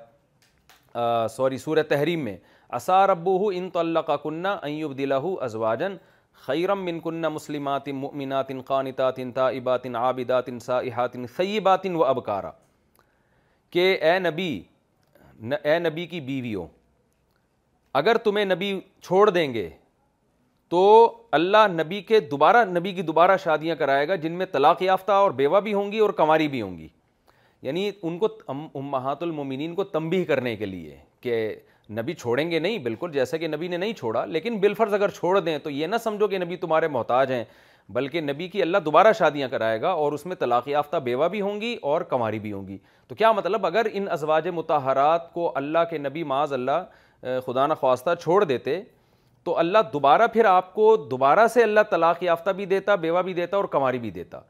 سوری سورہ تحریم میں اسار ربو ہو ان طلّہ اللہ کا کنہ ازواجن خیرم من مسلمات مؤمنات قانتات تائبات عابدات سائحات خیبات و ابکارا کہ اے نبی اے نبی کی بیویوں اگر تمہیں نبی چھوڑ دیں گے تو اللہ نبی کے دوبارہ نبی کی دوبارہ شادیاں کرائے گا جن میں طلاق یافتہ اور بیوہ بھی ہوں گی اور کنواری بھی ہوں گی یعنی ان کو امہات المومنین کو تنبیہ کرنے کے لیے کہ نبی چھوڑیں گے نہیں بالکل جیسے کہ نبی نے نہیں چھوڑا لیکن بالفرض اگر چھوڑ دیں تو یہ نہ سمجھو کہ نبی تمہارے محتاج ہیں بلکہ نبی کی اللہ دوبارہ شادیاں کرائے گا اور اس میں طلاق یافتہ بیوہ بھی ہوں گی اور کماری بھی ہوں گی تو کیا مطلب اگر ان ازواج متحرات کو اللہ کے نبی معاذ اللہ خدا نخواستہ چھوڑ دیتے تو اللہ دوبارہ پھر آپ کو دوبارہ سے اللہ طلاق یافتہ بھی دیتا بیوہ بھی دیتا اور کماری بھی دیتا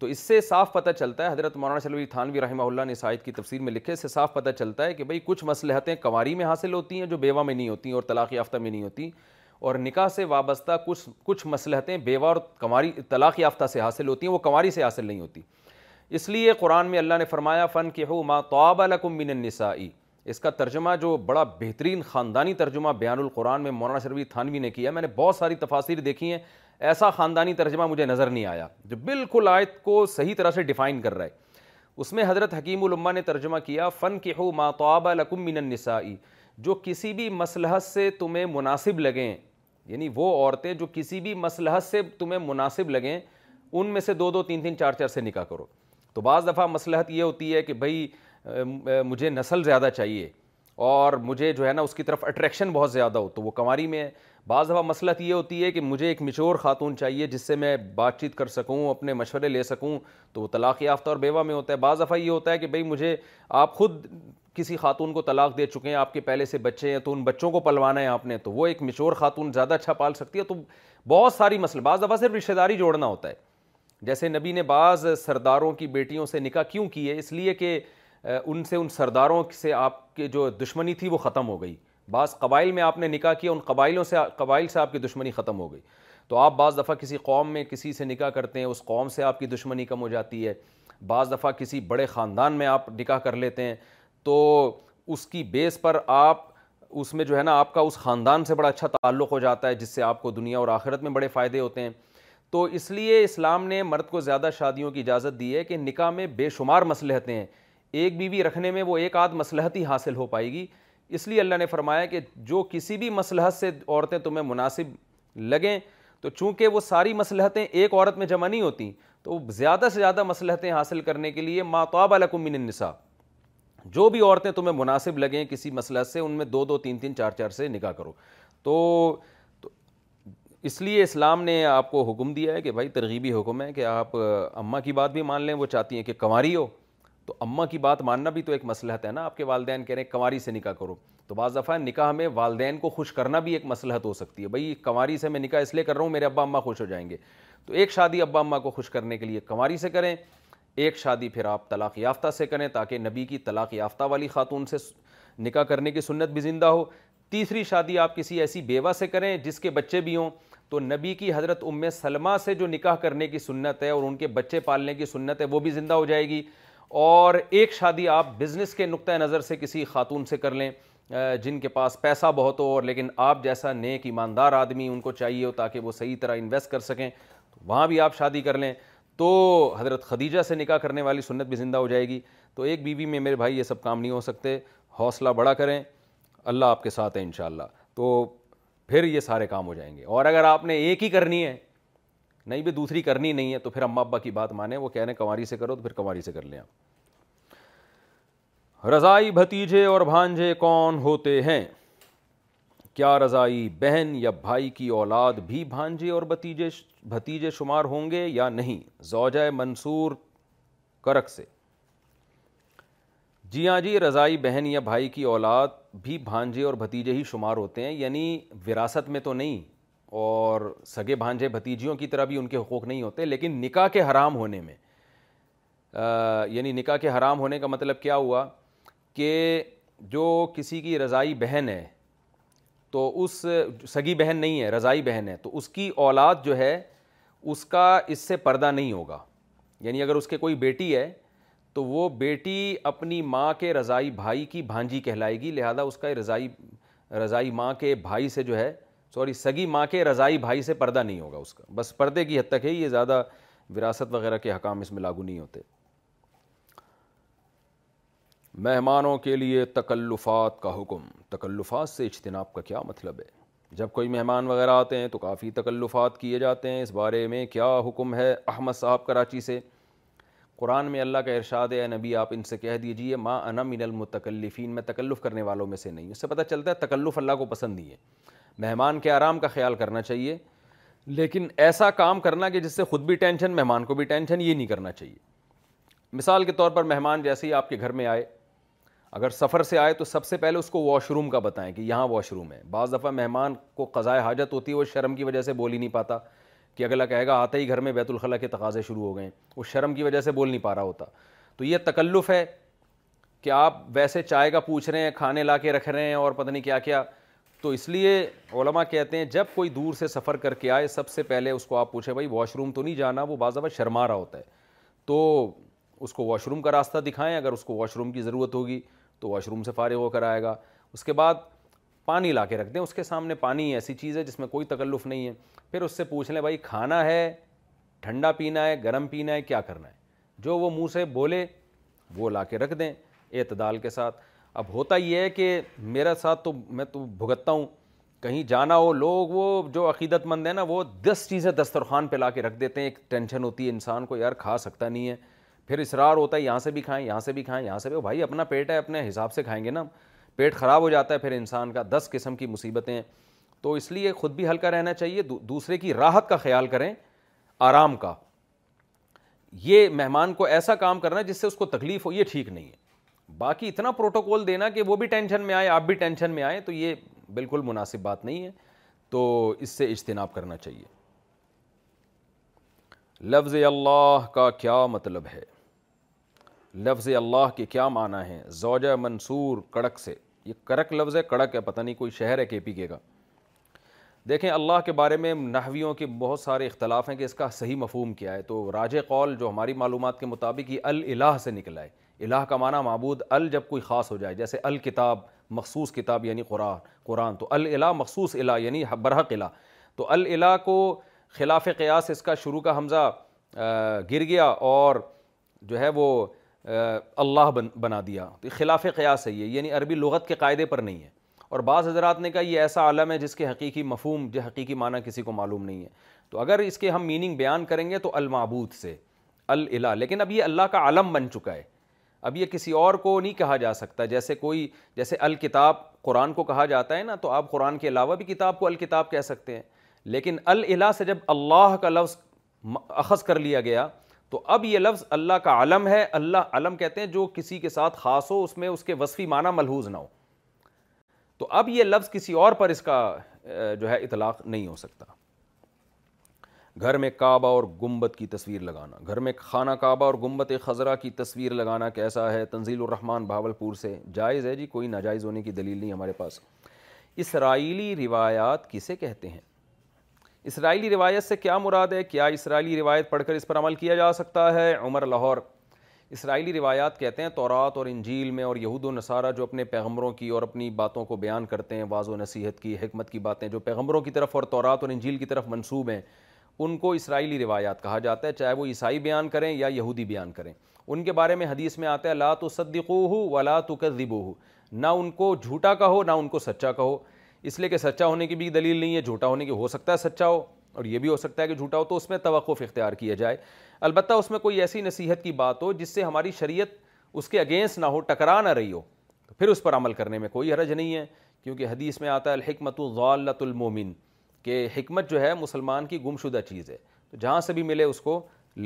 تو اس سے صاف پتہ چلتا ہے حضرت مولانا شلوی تھانوی رحمہ اللہ نے نسائد کی تفسیر میں لکھے اس سے صاف پتہ چلتا ہے کہ بھئی کچھ مصلحتیں کنواری میں حاصل ہوتی ہیں جو بیوہ میں نہیں ہوتی ہیں اور طلاق یافتہ میں نہیں ہوتی اور نکاح سے وابستہ کچھ کچھ مصلحتیں بیوہ اور کنواری طلاق یافتہ سے حاصل ہوتی ہیں وہ کنواری سے حاصل نہیں ہوتی اس لیے قرآن میں اللہ نے فرمایا فن کہ ہو ماں تو آب القمن اس کا ترجمہ جو بڑا بہترین خاندانی ترجمہ بیان القرآن میں مولانا شروی تھانوی نے کیا میں نے بہت ساری تفاصیر دیکھی ہیں ایسا خاندانی ترجمہ مجھے نظر نہیں آیا جو بالکل آیت کو صحیح طرح سے ڈیفائن کر رہا ہے اس میں حضرت حکیم الما نے ترجمہ کیا فن ہو ماتواب لکم من النسائی جو کسی بھی مصلحت سے تمہیں مناسب لگیں یعنی وہ عورتیں جو کسی بھی مصلحت سے تمہیں مناسب لگیں ان میں سے دو دو تین تین چار چار سے نکاح کرو تو بعض دفعہ مصلحت یہ ہوتی ہے کہ بھئی مجھے نسل زیادہ چاہیے اور مجھے جو ہے نا اس کی طرف اٹریکشن بہت زیادہ ہو تو وہ کنواری میں ہے بعض دفعہ مسئلہ یہ ہوتی ہے کہ مجھے ایک مچور خاتون چاہیے جس سے میں بات چیت کر سکوں اپنے مشورے لے سکوں تو وہ طلاق یافتہ اور بیوہ میں ہوتا ہے بعض دفعہ یہ ہوتا ہے کہ بھئی مجھے آپ خود کسی خاتون کو طلاق دے چکے ہیں آپ کے پہلے سے بچے ہیں تو ان بچوں کو پلوانا ہے آپ نے تو وہ ایک میچور خاتون زیادہ اچھا پال سکتی ہے تو بہت ساری مسئلے بعض دفعہ صرف رشتہ داری جوڑنا ہوتا ہے جیسے نبی نے بعض سرداروں کی بیٹیوں سے نکاح کیوں کی ہے اس لیے کہ ان سے ان سرداروں سے آپ کے جو دشمنی تھی وہ ختم ہو گئی بعض قبائل میں آپ نے نکاح کیا ان قبائلوں سے قبائل سے آپ کی دشمنی ختم ہو گئی تو آپ بعض دفعہ کسی قوم میں کسی سے نکاح کرتے ہیں اس قوم سے آپ کی دشمنی کم ہو جاتی ہے بعض دفعہ کسی بڑے خاندان میں آپ نکاح کر لیتے ہیں تو اس کی بیس پر آپ اس میں جو ہے نا آپ کا اس خاندان سے بڑا اچھا تعلق ہو جاتا ہے جس سے آپ کو دنیا اور آخرت میں بڑے فائدے ہوتے ہیں تو اس لیے اسلام نے مرد کو زیادہ شادیوں کی اجازت دی ہے کہ نکاح میں بے شمار مصلحتیں ہیں ایک بیوی رکھنے میں وہ ایک آدھ ہی حاصل ہو پائے گی اس لیے اللہ نے فرمایا کہ جو کسی بھی مصلحت سے عورتیں تمہیں مناسب لگیں تو چونکہ وہ ساری مصلحتیں ایک عورت میں جمع نہیں ہوتی تو زیادہ سے زیادہ مسلحتیں حاصل کرنے کے لیے ما من النساء جو بھی عورتیں تمہیں مناسب لگیں کسی مصلحت سے ان میں دو دو تین تین چار چار سے نکاح کرو تو اس لیے اسلام نے آپ کو حکم دیا ہے کہ بھائی ترغیبی حکم ہے کہ آپ اماں کی بات بھی مان لیں وہ چاہتی ہیں کہ کنواری ہو تو اماں کی بات ماننا بھی تو ایک مسلحت ہے نا آپ کے والدین کہہ رہے ہیں کنواری سے نکاح کرو تو بعض دفعہ نکاح میں والدین کو خوش کرنا بھی ایک مسلحت ہو سکتی ہے بھائی کنواری سے میں نکاح اس لیے کر رہا ہوں میرے ابا اماں خوش ہو جائیں گے تو ایک شادی ابا اماں کو خوش کرنے کے لیے کنواری سے کریں ایک شادی پھر آپ طلاق یافتہ سے کریں تاکہ نبی کی طلاق یافتہ والی خاتون سے نکاح کرنے کی سنت بھی زندہ ہو تیسری شادی آپ کسی ایسی بیوہ سے کریں جس کے بچے بھی ہوں تو نبی کی حضرت ام سلمہ سے جو نکاح کرنے کی سنت ہے اور ان کے بچے پالنے کی سنت ہے وہ بھی زندہ ہو جائے گی اور ایک شادی آپ بزنس کے نقطۂ نظر سے کسی خاتون سے کر لیں جن کے پاس پیسہ بہت ہو اور لیکن آپ جیسا نیک ایماندار آدمی ان کو چاہیے ہو تاکہ وہ صحیح طرح انویسٹ کر سکیں وہاں بھی آپ شادی کر لیں تو حضرت خدیجہ سے نکاح کرنے والی سنت بھی زندہ ہو جائے گی تو ایک بیوی میں میرے بھائی یہ سب کام نہیں ہو سکتے حوصلہ بڑا کریں اللہ آپ کے ساتھ ہے انشاءاللہ تو پھر یہ سارے کام ہو جائیں گے اور اگر آپ نے ایک ہی کرنی ہے نہیں بھی دوسری کرنی نہیں ہے تو پھر اماں ابا کی بات مانے وہ کہہ رہے کنواری سے کرو تو پھر کنواری سے کر لیں آپ رضائی بھتیجے اور بھانجے کون ہوتے ہیں کیا رضائی بہن یا بھائی کی اولاد بھی بھانجے اور بھتیجے بھتیجے شمار ہوں گے یا نہیں زوجہ منصور کرک سے جی ہاں جی رضائی بہن یا بھائی کی اولاد بھی بھانجے اور بھتیجے ہی شمار ہوتے ہیں یعنی وراثت میں تو نہیں اور سگے بھانجے بھتیجیوں کی طرح بھی ان کے حقوق نہیں ہوتے لیکن نکاح کے حرام ہونے میں یعنی نکاح کے حرام ہونے کا مطلب کیا ہوا کہ جو کسی کی رضائی بہن ہے تو اس سگی بہن نہیں ہے رضائی بہن ہے تو اس کی اولاد جو ہے اس کا اس سے پردہ نہیں ہوگا یعنی اگر اس کے کوئی بیٹی ہے تو وہ بیٹی اپنی ماں کے رضائی بھائی کی بھانجی کہلائے گی لہذا اس کا رضائی رضائی ماں کے بھائی سے جو ہے سوری سگی ماں کے رضائی بھائی سے پردہ نہیں ہوگا اس کا بس پردے کی حد تک ہے یہ زیادہ وراثت وغیرہ کے حکام اس میں لاگو نہیں ہوتے مہمانوں کے لیے تکلفات کا حکم تکلفات سے اجتناب کا کیا مطلب ہے جب کوئی مہمان وغیرہ آتے ہیں تو کافی تکلفات کیے جاتے ہیں اس بارے میں کیا حکم ہے احمد صاحب کراچی سے قرآن میں اللہ کا ارشاد ہے نبی آپ ان سے کہہ دیجئے ماں انا من المتکلفین میں تکلف کرنے والوں میں سے نہیں اس سے پتہ چلتا ہے تکلف اللہ کو پسند نہیں ہے مہمان کے آرام کا خیال کرنا چاہیے لیکن ایسا کام کرنا کہ جس سے خود بھی ٹینشن مہمان کو بھی ٹینشن یہ نہیں کرنا چاہیے مثال کے طور پر مہمان جیسے ہی آپ کے گھر میں آئے اگر سفر سے آئے تو سب سے پہلے اس کو واش روم کا بتائیں کہ یہاں واش روم ہے بعض دفعہ مہمان کو قضاء حاجت ہوتی ہے وہ شرم کی وجہ سے بول ہی نہیں پاتا کہ اگلا کہے گا آتا ہی گھر میں بیت الخلاء کے تقاضے شروع ہو گئے ہیں وہ شرم کی وجہ سے بول نہیں پا رہا ہوتا تو یہ تکلف ہے کہ آپ ویسے چائے کا پوچھ رہے ہیں کھانے لا کے رکھ رہے ہیں اور پتہ نہیں کیا کیا تو اس لیے علماء کہتے ہیں جب کوئی دور سے سفر کر کے آئے سب سے پہلے اس کو آپ پوچھیں بھائی واش روم تو نہیں جانا وہ بعض اوقات شرما رہا ہوتا ہے تو اس کو واش روم کا راستہ دکھائیں اگر اس کو واش روم کی ضرورت ہوگی تو واش روم سے فارغ ہو کر آئے گا اس کے بعد پانی لا کے رکھ دیں اس کے سامنے پانی ایسی چیز ہے جس میں کوئی تکلف نہیں ہے پھر اس سے پوچھ لیں بھائی کھانا ہے ٹھنڈا پینا ہے گرم پینا ہے کیا کرنا ہے جو وہ منہ سے بولے وہ لا کے رکھ دیں اعتدال کے ساتھ اب ہوتا یہ ہے کہ میرا ساتھ تو میں تو بھگتتا ہوں کہیں جانا ہو لوگ وہ جو عقیدت مند ہیں نا وہ دس چیزیں دسترخوان پہ لا کے رکھ دیتے ہیں ایک ٹینشن ہوتی ہے انسان کو یار کھا سکتا نہیں ہے پھر اصرار ہوتا ہے یہاں سے بھی کھائیں یہاں سے بھی کھائیں یہاں سے بھی بھائی اپنا پیٹ ہے اپنے حساب سے کھائیں گے نا پیٹ خراب ہو جاتا ہے پھر انسان کا دس قسم کی مصیبتیں تو اس لیے خود بھی ہلکا رہنا چاہیے دوسرے کی راحت کا خیال کریں آرام کا یہ مہمان کو ایسا کام کرنا ہے جس سے اس کو تکلیف ہو یہ ٹھیک نہیں ہے باقی اتنا پروٹوکول دینا کہ وہ بھی ٹینشن میں آئے آپ بھی ٹینشن میں آئے تو یہ بالکل مناسب بات نہیں ہے تو اس سے اجتناب کرنا چاہیے لفظ اللہ کا کیا مطلب ہے لفظ اللہ کے کیا معنی ہے زوجہ منصور کڑک سے یہ کڑک لفظ ہے کڑک ہے پتہ نہیں کوئی شہر ہے کے پی کے کا دیکھیں اللہ کے بارے میں نحویوں کے بہت سارے اختلاف ہیں کہ اس کا صحیح مفہوم کیا ہے تو راج قول جو ہماری معلومات کے مطابق ہی الالہ سے نکلا ہے الہ کا معنی معبود ال جب کوئی خاص ہو جائے جیسے الکتاب مخصوص کتاب یعنی قرآن قرآن تو الہ مخصوص الہ یعنی برحق الہ تو الہ کو خلاف قیاس اس کا شروع کا حمزہ گر گیا اور جو ہے وہ اللہ بنا دیا تو خلاف قیاس ہے یہ یعنی عربی لغت کے قاعدے پر نہیں ہے اور بعض حضرات نے کہا یہ ایسا عالم ہے جس کے حقیقی مفہوم جو حقیقی معنی کسی کو معلوم نہیں ہے تو اگر اس کے ہم میننگ بیان کریں گے تو المعبود سے الہ لیکن اب یہ اللہ کا عالم بن چکا ہے اب یہ کسی اور کو نہیں کہا جا سکتا جیسے کوئی جیسے الکتاب قرآن کو کہا جاتا ہے نا تو آپ قرآن کے علاوہ بھی کتاب کو الکتاب کہہ سکتے ہیں لیکن الہ سے جب اللہ کا لفظ اخذ کر لیا گیا تو اب یہ لفظ اللہ کا علم ہے اللہ علم کہتے ہیں جو کسی کے ساتھ خاص ہو اس میں اس کے وصفی معنی ملحوظ نہ ہو تو اب یہ لفظ کسی اور پر اس کا جو ہے اطلاق نہیں ہو سکتا گھر میں کعبہ اور گمبت کی تصویر لگانا گھر میں خانہ کعبہ اور گمبت خزرہ کی تصویر لگانا کیسا ہے تنزیل الرحمن بھاول پور سے جائز ہے جی کوئی ناجائز ہونے کی دلیل نہیں ہمارے پاس اسرائیلی روایات کسے کہتے ہیں اسرائیلی روایت سے کیا مراد ہے کیا اسرائیلی روایت پڑھ کر اس پر عمل کیا جا سکتا ہے عمر لاہور اسرائیلی روایات کہتے ہیں تورات اور انجیل میں اور یہود و نصارہ جو اپنے پیغمبروں کی اور اپنی باتوں کو بیان کرتے ہیں واضح نصیحت کی حکمت کی باتیں جو پیغمبروں کی طرف اور تورات اور انجیل کی طرف منصوب ہیں ان کو اسرائیلی روایات کہا جاتا ہے چاہے وہ عیسائی بیان کریں یا یہودی بیان کریں ان کے بارے میں حدیث میں آتا ہے لا تو صدقو ہو و ہو نہ ان کو جھوٹا کہو نہ ان کو سچا کہو اس لیے کہ سچا ہونے کی بھی دلیل نہیں ہے جھوٹا ہونے کی ہو سکتا ہے سچا ہو اور یہ بھی ہو سکتا ہے کہ جھوٹا ہو تو اس میں توقف اختیار کیا جائے البتہ اس میں کوئی ایسی نصیحت کی بات ہو جس سے ہماری شریعت اس کے اگینسٹ نہ ہو ٹکرا نہ رہی ہو تو پھر اس پر عمل کرنے میں کوئی حرج نہیں ہے کیونکہ حدیث میں آتا ہے الحکمت الغ المومن کہ حکمت جو ہے مسلمان کی گمشدہ چیز ہے تو جہاں سے بھی ملے اس کو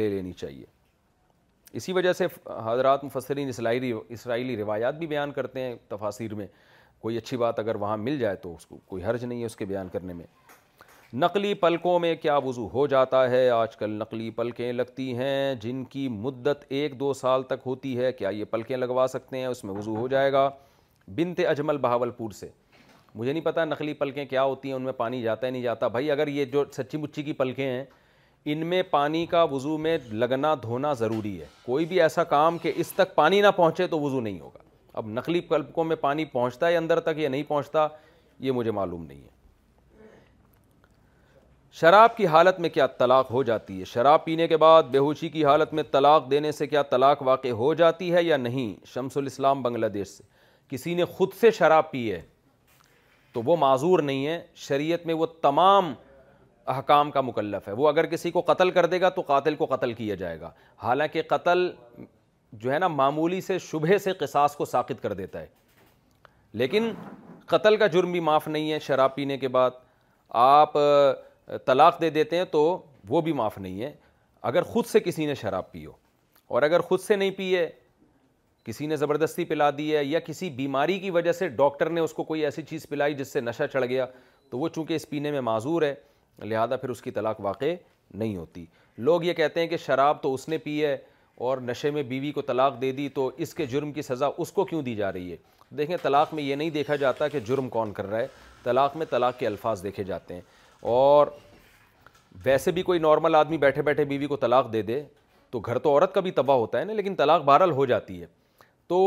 لے لینی چاہیے اسی وجہ سے حضرات مفسرین اسرائیلی اسرائیلی روایات بھی بیان کرتے ہیں تفاصیر میں کوئی اچھی بات اگر وہاں مل جائے تو اس کو کوئی حرج نہیں ہے اس کے بیان کرنے میں نقلی پلکوں میں کیا وضو ہو جاتا ہے آج کل نقلی پلکیں لگتی ہیں جن کی مدت ایک دو سال تک ہوتی ہے کیا یہ پلکیں لگوا سکتے ہیں اس میں وضو ہو جائے گا بنت اجمل بہاول پور سے مجھے نہیں پتا نقلی پلکیں کیا ہوتی ہیں ان میں پانی جاتا ہے نہیں جاتا بھائی اگر یہ جو سچی مچی کی پلکیں ہیں ان میں پانی کا وضو میں لگنا دھونا ضروری ہے کوئی بھی ایسا کام کہ اس تک پانی نہ پہنچے تو وضو نہیں ہوگا اب نقلی پلکوں میں پانی پہنچتا ہے اندر تک یا نہیں پہنچتا یہ مجھے معلوم نہیں ہے شراب کی حالت میں کیا طلاق ہو جاتی ہے شراب پینے کے بعد بیہوشی کی حالت میں طلاق دینے سے کیا طلاق واقع ہو جاتی ہے یا نہیں شمس الاسلام بنگلہ دیش سے کسی نے خود سے شراب پی ہے تو وہ معذور نہیں ہے شریعت میں وہ تمام احکام کا مکلف ہے وہ اگر کسی کو قتل کر دے گا تو قاتل کو قتل کیا جائے گا حالانکہ قتل جو ہے نا معمولی سے شبہ سے قصاص کو ساقط کر دیتا ہے لیکن قتل کا جرم بھی معاف نہیں ہے شراب پینے کے بعد آپ طلاق دے دیتے ہیں تو وہ بھی معاف نہیں ہے اگر خود سے کسی نے شراب پیو اور اگر خود سے نہیں پیے کسی نے زبردستی پلا دی ہے یا کسی بیماری کی وجہ سے ڈاکٹر نے اس کو کوئی ایسی چیز پلائی جس سے نشہ چڑھ گیا تو وہ چونکہ اس پینے میں معذور ہے لہذا پھر اس کی طلاق واقع نہیں ہوتی لوگ یہ کہتے ہیں کہ شراب تو اس نے پی ہے اور نشے میں بیوی کو طلاق دے دی تو اس کے جرم کی سزا اس کو کیوں دی جا رہی ہے دیکھیں طلاق میں یہ نہیں دیکھا جاتا کہ جرم کون کر رہا ہے طلاق میں طلاق کے الفاظ دیکھے جاتے ہیں اور ویسے بھی کوئی نارمل آدمی بیٹھے بیٹھے بیوی کو طلاق دے دے تو گھر تو عورت کا بھی تباہ ہوتا ہے نا لیکن طلاق بہرحال ہو جاتی ہے تو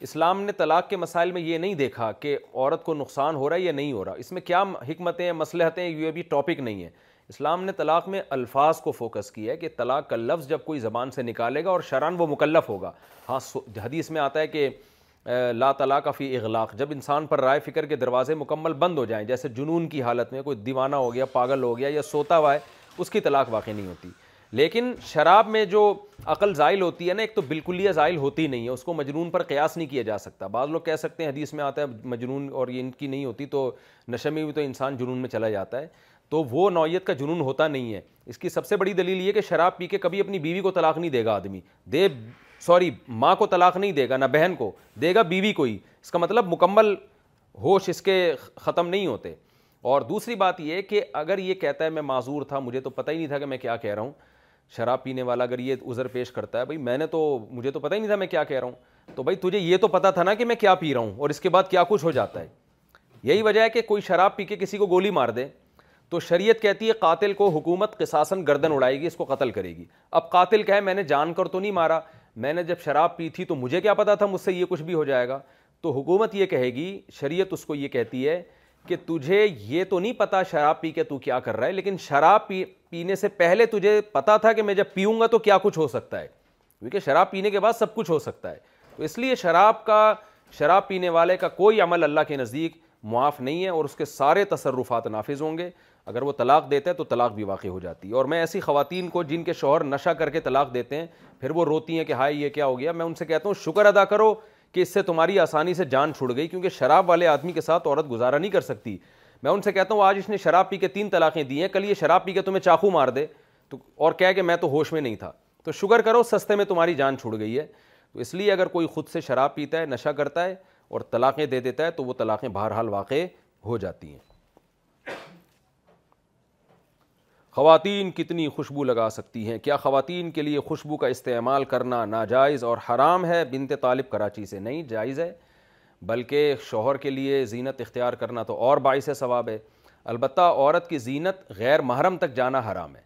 اسلام نے طلاق کے مسائل میں یہ نہیں دیکھا کہ عورت کو نقصان ہو رہا ہے یا نہیں ہو رہا اس میں کیا حکمتیں مسلحتیں یہ بھی ٹاپک نہیں ہیں اسلام نے طلاق میں الفاظ کو فوکس کی ہے کہ طلاق کا لفظ جب کوئی زبان سے نکالے گا اور شرعن وہ مکلف ہوگا ہاں حدیث میں آتا ہے کہ لا طلاق فی اغلاق جب انسان پر رائے فکر کے دروازے مکمل بند ہو جائیں جیسے جنون کی حالت میں کوئی دیوانہ ہو گیا پاگل ہو گیا یا سوتا ہوا ہے اس کی طلاق واقع نہیں ہوتی لیکن شراب میں جو عقل زائل ہوتی ہے نا ایک تو بالکل یہ زائل ہوتی نہیں ہے اس کو مجنون پر قیاس نہیں کیا جا سکتا بعض لوگ کہہ سکتے ہیں حدیث میں آتا ہے مجنون اور یہ ان کی نہیں ہوتی تو نشے میں بھی تو انسان جنون میں چلا جاتا ہے تو وہ نوعیت کا جنون ہوتا نہیں ہے اس کی سب سے بڑی دلیل یہ کہ شراب پی کے کبھی اپنی بیوی کو طلاق نہیں دے گا آدمی دے سوری ماں کو طلاق نہیں دے گا نہ بہن کو دے گا بیوی کو ہی اس کا مطلب مکمل ہوش اس کے ختم نہیں ہوتے اور دوسری بات یہ کہ اگر یہ کہتا ہے میں معذور تھا مجھے تو پتہ ہی نہیں تھا کہ میں کیا کہہ رہا ہوں شراب پینے والا اگر یہ عذر پیش کرتا ہے بھائی میں نے تو مجھے تو پتہ ہی نہیں تھا میں کیا کہہ رہا ہوں تو بھائی تجھے یہ تو پتہ تھا نا کہ میں کیا پی رہا ہوں اور اس کے بعد کیا کچھ ہو جاتا ہے یہی وجہ ہے کہ کوئی شراب پی کے کسی کو گولی مار دے تو شریعت کہتی ہے قاتل کو حکومت قصاصن گردن اڑائے گی اس کو قتل کرے گی اب قاتل کہے میں نے جان کر تو نہیں مارا میں نے جب شراب پی تھی تو مجھے کیا پتا تھا مجھ سے یہ کچھ بھی ہو جائے گا تو حکومت یہ کہے گی شریعت اس کو یہ کہتی ہے کہ تجھے یہ تو نہیں پتا شراب پی کے تو کیا کر رہا ہے لیکن شراب پی پینے سے پہلے تجھے پتا تھا کہ میں جب پیوں گا تو کیا کچھ ہو سکتا ہے کیونکہ شراب پینے کے بعد سب کچھ ہو سکتا ہے تو اس لیے شراب کا شراب پینے والے کا کوئی عمل اللہ کے نزدیک معاف نہیں ہے اور اس کے سارے تصرفات نافذ ہوں گے اگر وہ طلاق دیتے ہیں تو طلاق بھی واقع ہو جاتی ہے اور میں ایسی خواتین کو جن کے شوہر نشہ کر کے طلاق دیتے ہیں پھر وہ روتی ہیں کہ ہائے یہ کیا ہو گیا میں ان سے کہتا ہوں شکر ادا کرو کہ اس سے تمہاری آسانی سے جان چھوڑ گئی کیونکہ شراب والے آدمی کے ساتھ عورت گزارا نہیں کر سکتی میں ان سے کہتا ہوں آج اس نے شراب پی کے تین طلاقیں دی ہیں کل یہ شراب پی کے تمہیں چاقو مار دے تو اور کہہ کہ میں تو ہوش میں نہیں تھا تو شگر کرو سستے میں تمہاری جان چھوڑ گئی ہے تو اس لیے اگر کوئی خود سے شراب پیتا ہے نشہ کرتا ہے اور طلاقیں دے دیتا ہے تو وہ طلاقیں بہرحال واقع ہو جاتی ہیں خواتین کتنی خوشبو لگا سکتی ہیں کیا خواتین کے لیے خوشبو کا استعمال کرنا ناجائز اور حرام ہے بنت طالب کراچی سے نہیں جائز ہے بلکہ شوہر کے لیے زینت اختیار کرنا تو اور باعث ثواب ہے البتہ عورت کی زینت غیر محرم تک جانا حرام ہے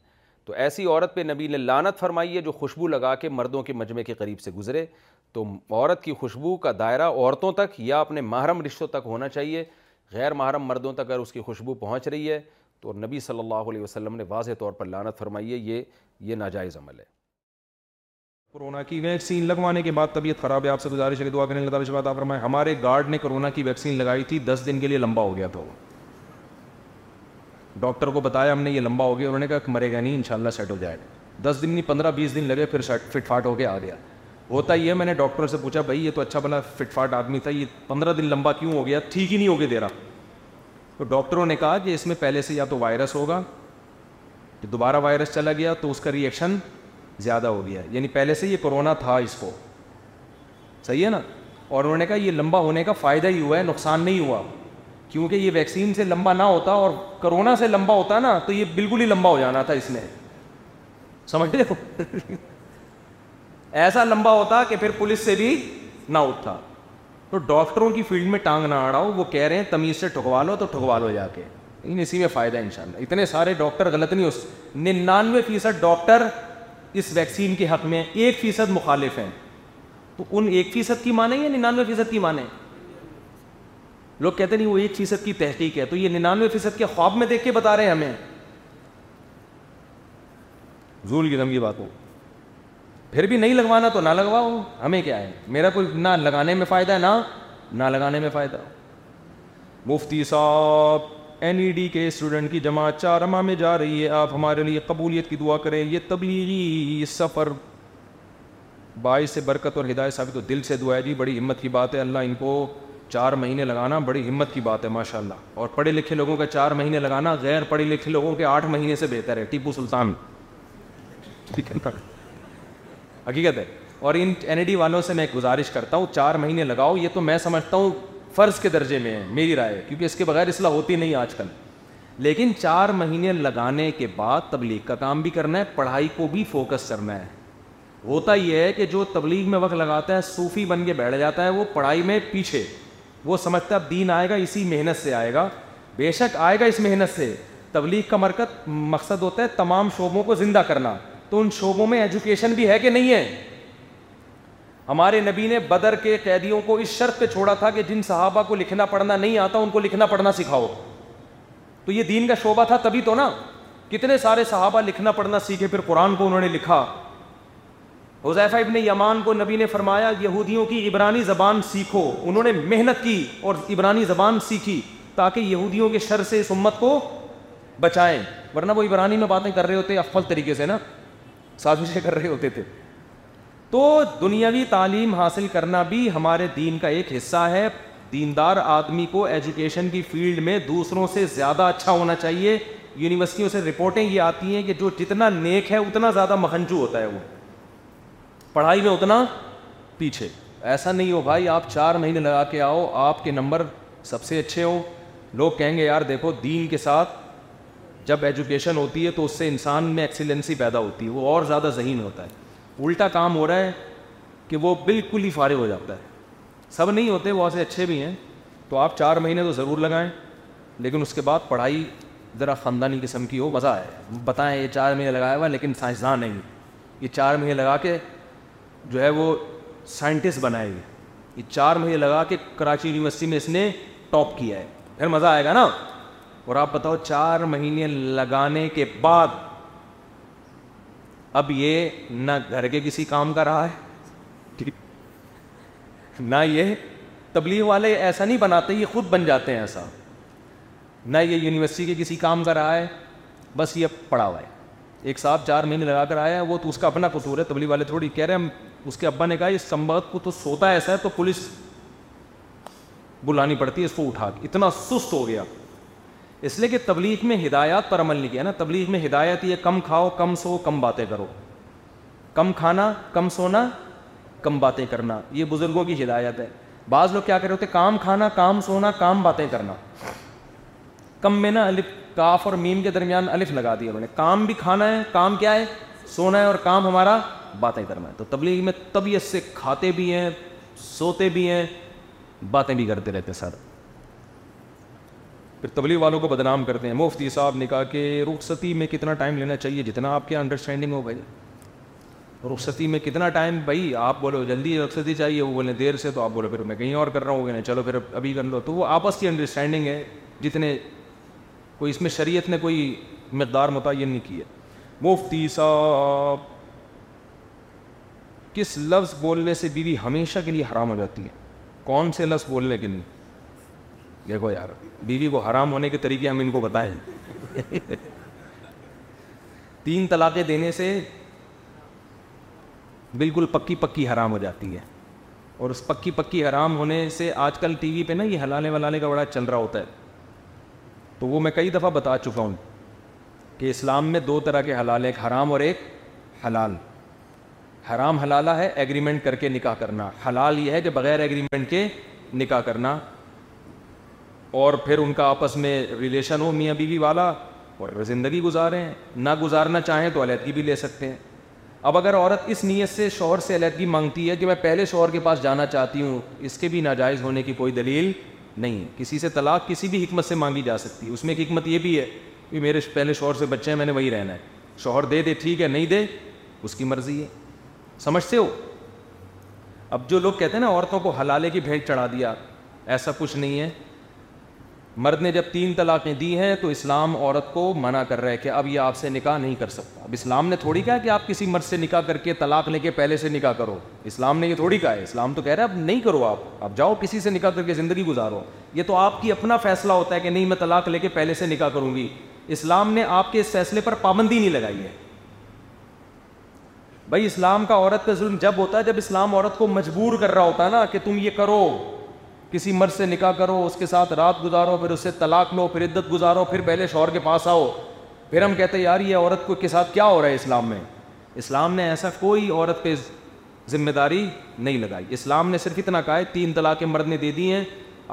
تو ایسی عورت پہ نبی نے لانت فرمائی ہے جو خوشبو لگا کے مردوں کے مجمع کے قریب سے گزرے تو عورت کی خوشبو کا دائرہ عورتوں تک یا اپنے محرم رشتوں تک ہونا چاہیے غیر محرم مردوں تک اگر اس کی خوشبو پہنچ رہی ہے تو نبی صلی اللہ علیہ وسلم نے واضح طور پر لانت ہے یہ یہ ناجائز عمل ہے کورونا کی ویکسین لگوانے کے بعد طبیعت خراب ہے آپ سے گزارش دعا کریں اللہ تعالیٰ فرمائے ہمارے گارڈ نے کرونا کی ویکسین لگائی تھی دس دن کے لیے لمبا ہو گیا تھا وہ ڈاکٹر کو بتایا ہم نے یہ لمبا ہو گیا انہوں نے کہا مرے گا نہیں ان شاء اللہ سیٹ ہو جائے گا دس دن نہیں پندرہ بیس دن لگے پھر فٹ فاٹ ہو کے آ گیا ہوتا ہی ہے میں نے ڈاکٹر سے پوچھا بھائی یہ تو اچھا بلا فٹ فاٹ آدمی تھا یہ پندرہ دن لمبا کیوں ہو گیا ٹھیک ہی نہیں ہو دے رہا تو ڈاکٹروں نے کہا کہ اس میں پہلے سے یا تو وائرس ہوگا کہ دوبارہ وائرس چلا گیا تو اس کا ریئیکشن زیادہ ہو گیا یعنی پہلے سے یہ کرونا تھا اس کو صحیح ہے نا اور انہوں نے کہا یہ لمبا ہونے کا فائدہ ہی ہوا ہے نقصان نہیں ہوا کیونکہ یہ ویکسین سے لمبا نہ ہوتا اور کرونا سے لمبا ہوتا نا تو یہ بالکل ہی لمبا ہو جانا تھا اس میں لے ایسا لمبا ہوتا کہ پھر پولیس سے بھی نہ اٹھتا تو ڈاکٹروں کی فیلڈ میں ٹانگ نہ اڑاؤ وہ کہہ رہے ہیں تمیز سے ٹھکوا لو تو ٹھکوا لو جا کے لیکن اسی میں فائدہ ان شاء اللہ اتنے سارے ڈاکٹر غلط نہیں ننانوے فیصد ڈاکٹر اس ویکسین کے حق میں ایک فیصد مخالف ہیں تو ان ایک فیصد کی مانیں یا ننانوے فیصد کی مانیں لوگ کہتے نہیں وہ ایک فیصد کی تحقیق ہے تو یہ ننانوے فیصد کے خواب میں دیکھ کے بتا رہے ہیں ہمیں زول کی بات ہو پھر بھی نہیں لگوانا تو نہ لگواؤ ہمیں کیا ہے میرا کوئی نہ لگانے میں فائدہ ہے نہ نہ لگانے میں فائدہ ہو مفتی صاحب این ای ڈی کے اسٹوڈنٹ کی جماعت چار ماہ میں جا رہی ہے آپ ہمارے لیے قبولیت کی دعا کریں یہ تبلیغی سفر باعث سے برکت اور ہدایت صاحب تو دل سے دعا ہے جی بڑی ہمت کی بات ہے اللہ ان کو چار مہینے لگانا بڑی ہمت کی بات ہے ماشاء اللہ اور پڑھے لکھے لوگوں کا چار مہینے لگانا غیر پڑھے لکھے لوگوں کے آٹھ مہینے سے بہتر ہے ٹیپو سلطان ٹھیک ہے حقیقت ہے اور ان این ای ڈی والوں سے میں گزارش کرتا ہوں چار مہینے لگاؤ یہ تو میں سمجھتا ہوں فرض کے درجے میں ہے میری رائے کیونکہ اس کے بغیر اصلاح ہوتی نہیں آج کل لیکن چار مہینے لگانے کے بعد تبلیغ کا کام بھی کرنا ہے پڑھائی کو بھی فوکس کرنا ہے ہوتا یہ ہے کہ جو تبلیغ میں وقت لگاتا ہے صوفی بن کے بیٹھ جاتا ہے وہ پڑھائی میں پیچھے وہ سمجھتا ہے دین آئے گا اسی محنت سے آئے گا بے شک آئے گا اس محنت سے تبلیغ کا مرکز مقصد ہوتا ہے تمام شعبوں کو زندہ کرنا تو ان شعبوں میں ایجوکیشن بھی ہے کہ نہیں ہے ہمارے نبی نے بدر کے قیدیوں کو اس شرط پہ چھوڑا تھا کہ جن صحابہ کو لکھنا پڑھنا نہیں آتا ان کو لکھنا پڑھنا سکھاؤ تو یہ دین کا شعبہ تھا تبھی تو نا کتنے سارے صحابہ لکھنا پڑھنا سیکھے پھر قرآن کو انہوں نے لکھا ابن یمان کو نبی نے فرمایا یہودیوں کی عبرانی زبان سیکھو انہوں نے محنت کی اور عبرانی زبان سیکھی تاکہ یہودیوں کے شر سے اس امت کو بچائیں ورنہ وہ عبرانی میں باتیں کر رہے ہوتے افل طریقے سے نا سازشیں کر رہے ہوتے تھے تو دنیاوی تعلیم حاصل کرنا بھی ہمارے دین کا ایک حصہ ہے دیندار آدمی کو ایجوکیشن کی فیلڈ میں دوسروں سے زیادہ اچھا ہونا چاہیے یونیورسٹیوں سے رپورٹیں یہ آتی ہیں کہ جو جتنا نیک ہے اتنا زیادہ مکھنج ہوتا ہے وہ پڑھائی میں اتنا پیچھے ایسا نہیں ہو بھائی آپ چار مہینے لگا کے آؤ آپ کے نمبر سب سے اچھے ہو لوگ کہیں گے یار دیکھو دین کے ساتھ جب ایجوکیشن ہوتی ہے تو اس سے انسان میں ایکسیلنسی پیدا ہوتی ہے وہ اور زیادہ ذہین ہوتا ہے الٹا کام ہو رہا ہے کہ وہ بالکل ہی فارغ ہو جاتا ہے سب نہیں ہوتے وہ ایسے اچھے بھی ہیں تو آپ چار مہینے تو ضرور لگائیں لیکن اس کے بعد پڑھائی ذرا خاندانی قسم کی ہو مزہ آئے بتائیں یہ چار مہینے لگایا ہوا لیکن سائنسداں نہیں یہ چار مہینے لگا کے جو ہے وہ سائنٹسٹ بنائے گی یہ چار مہینے لگا کے کراچی یونیورسٹی میں اس نے ٹاپ کیا ہے پھر مزہ آئے گا نا اور آپ بتاؤ چار مہینے لگانے کے بعد اب یہ نہ گھر کے کسی کام کا رہا ہے نہ یہ تبلیغ والے ایسا نہیں بناتے یہ خود بن جاتے ہیں ایسا نہ یہ یونیورسٹی کے کسی کام کا رہا ہے بس یہ پڑا ہوا ہے ایک صاحب چار مہینے لگا کر آیا ہے وہ تو اس کا اپنا ہے تبلیغ والے تھوڑی کہہ رہے ہیں اس کے ابا نے کہا اس سمبت کو تو سوتا ایسا ہے تو پولیس بلانی پڑتی ہے اس کو اٹھا کے اتنا سست ہو گیا اس لیے کہ تبلیغ میں ہدایات پر عمل نہیں کیا نا تبلیغ میں ہدایت یہ کم کھاؤ کم سو کم باتیں کرو کم کھانا کم سونا کم باتیں کرنا یہ بزرگوں کی ہدایت ہے بعض لوگ کیا کر رہے ہوتے کام کھانا کام سونا کام باتیں کرنا کم میں نا الف کاف اور میم کے درمیان الف لگا دیا انہوں نے کام بھی کھانا ہے کام کیا ہے سونا ہے اور کام ہمارا باتیں کرنا ہے تو تبلیغ میں طبیعت سے کھاتے بھی ہیں سوتے بھی ہیں باتیں بھی کرتے رہتے سر پھر تبلیغ والوں کو بدنام کرتے ہیں مفتی صاحب نے کہا کہ رخصتی میں کتنا ٹائم لینا چاہیے جتنا آپ کے انڈرسٹینڈنگ ہو بھائی رخصتی میں کتنا ٹائم بھائی آپ بولو جلدی رخصتی چاہیے وہ بولیں دیر سے تو آپ بولو پھر میں کہیں اور کر رہا ہوں کہ چلو پھر ابھی کر لو تو وہ آپس کی انڈرسٹینڈنگ ہے جتنے کوئی اس میں شریعت نے کوئی مقدار متعین نہیں کی ہے مفتی صاحب کس لفظ بولنے سے بیوی ہمیشہ کے لیے حرام ہو جاتی ہے کون سے لفظ بولنے کے لیے دیکھو یار بیوی کو حرام ہونے کے طریقے ہم ان کو بتائیں تین طلاقیں دینے سے بالکل پکی پکی حرام ہو جاتی ہے اور اس پکی پکی حرام ہونے سے آج کل ٹی وی پہ نا یہ حلالے ولانے کا بڑا چل رہا ہوتا ہے تو وہ میں کئی دفعہ بتا چکا ہوں کہ اسلام میں دو طرح کے حلال ایک حرام اور ایک حلال حرام حلالہ ہے ایگریمنٹ کر کے نکاح کرنا حلال یہ ہے کہ بغیر ایگریمنٹ کے نکاح کرنا اور پھر ان کا آپس میں ریلیشن ہو میاں بیوی والا اور زندگی گزاریں نہ گزارنا چاہیں تو علیحدگی بھی لے سکتے ہیں اب اگر عورت اس نیت سے شوہر سے علیحدگی مانگتی ہے کہ میں پہلے شوہر کے پاس جانا چاہتی ہوں اس کے بھی ناجائز ہونے کی کوئی دلیل نہیں ہے کسی سے طلاق کسی بھی حکمت سے مانگی جا سکتی ہے اس میں ایک حکمت یہ بھی ہے کہ میرے پہلے شوہر سے بچے ہیں میں نے وہی رہنا ہے شوہر دے دے ٹھیک ہے نہیں دے اس کی مرضی ہے سمجھتے ہو اب جو لوگ کہتے ہیں نا عورتوں کو حلالے کی بھینٹ چڑھا دیا ایسا کچھ نہیں ہے مرد نے جب تین طلاقیں دی ہیں تو اسلام عورت کو منع کر رہا ہے کہ اب یہ آپ سے نکاح نہیں کر سکتا اب اسلام نے تھوڑی کہا کہ آپ کسی مرد سے نکاح کر کے طلاق لے کے پہلے سے نکاح کرو اسلام نے یہ تھوڑی کہا ہے اسلام تو کہہ رہا ہے اب نہیں کرو آپ اب جاؤ کسی سے نکاح کر کے زندگی گزارو یہ تو آپ کی اپنا فیصلہ ہوتا ہے کہ نہیں میں طلاق لے کے پہلے سے نکاح کروں گی اسلام نے آپ کے اس فیصلے پر پابندی نہیں لگائی ہے بھائی اسلام کا عورت کا ظلم جب ہوتا ہے جب اسلام عورت کو مجبور کر رہا ہوتا ہے نا کہ تم یہ کرو کسی مرض سے نکاح کرو اس کے ساتھ رات گزارو پھر اس سے طلاق لو پھر عدت گزارو پھر پہلے شوہر کے پاس آؤ پھر ہم کہتے یار یہ عورت کو کے ساتھ کیا ہو رہا ہے اسلام میں اسلام نے ایسا کوئی عورت پہ ذمہ داری نہیں لگائی اسلام نے صرف اتنا کہا ہے تین طلاق مرد نے دے دی ہیں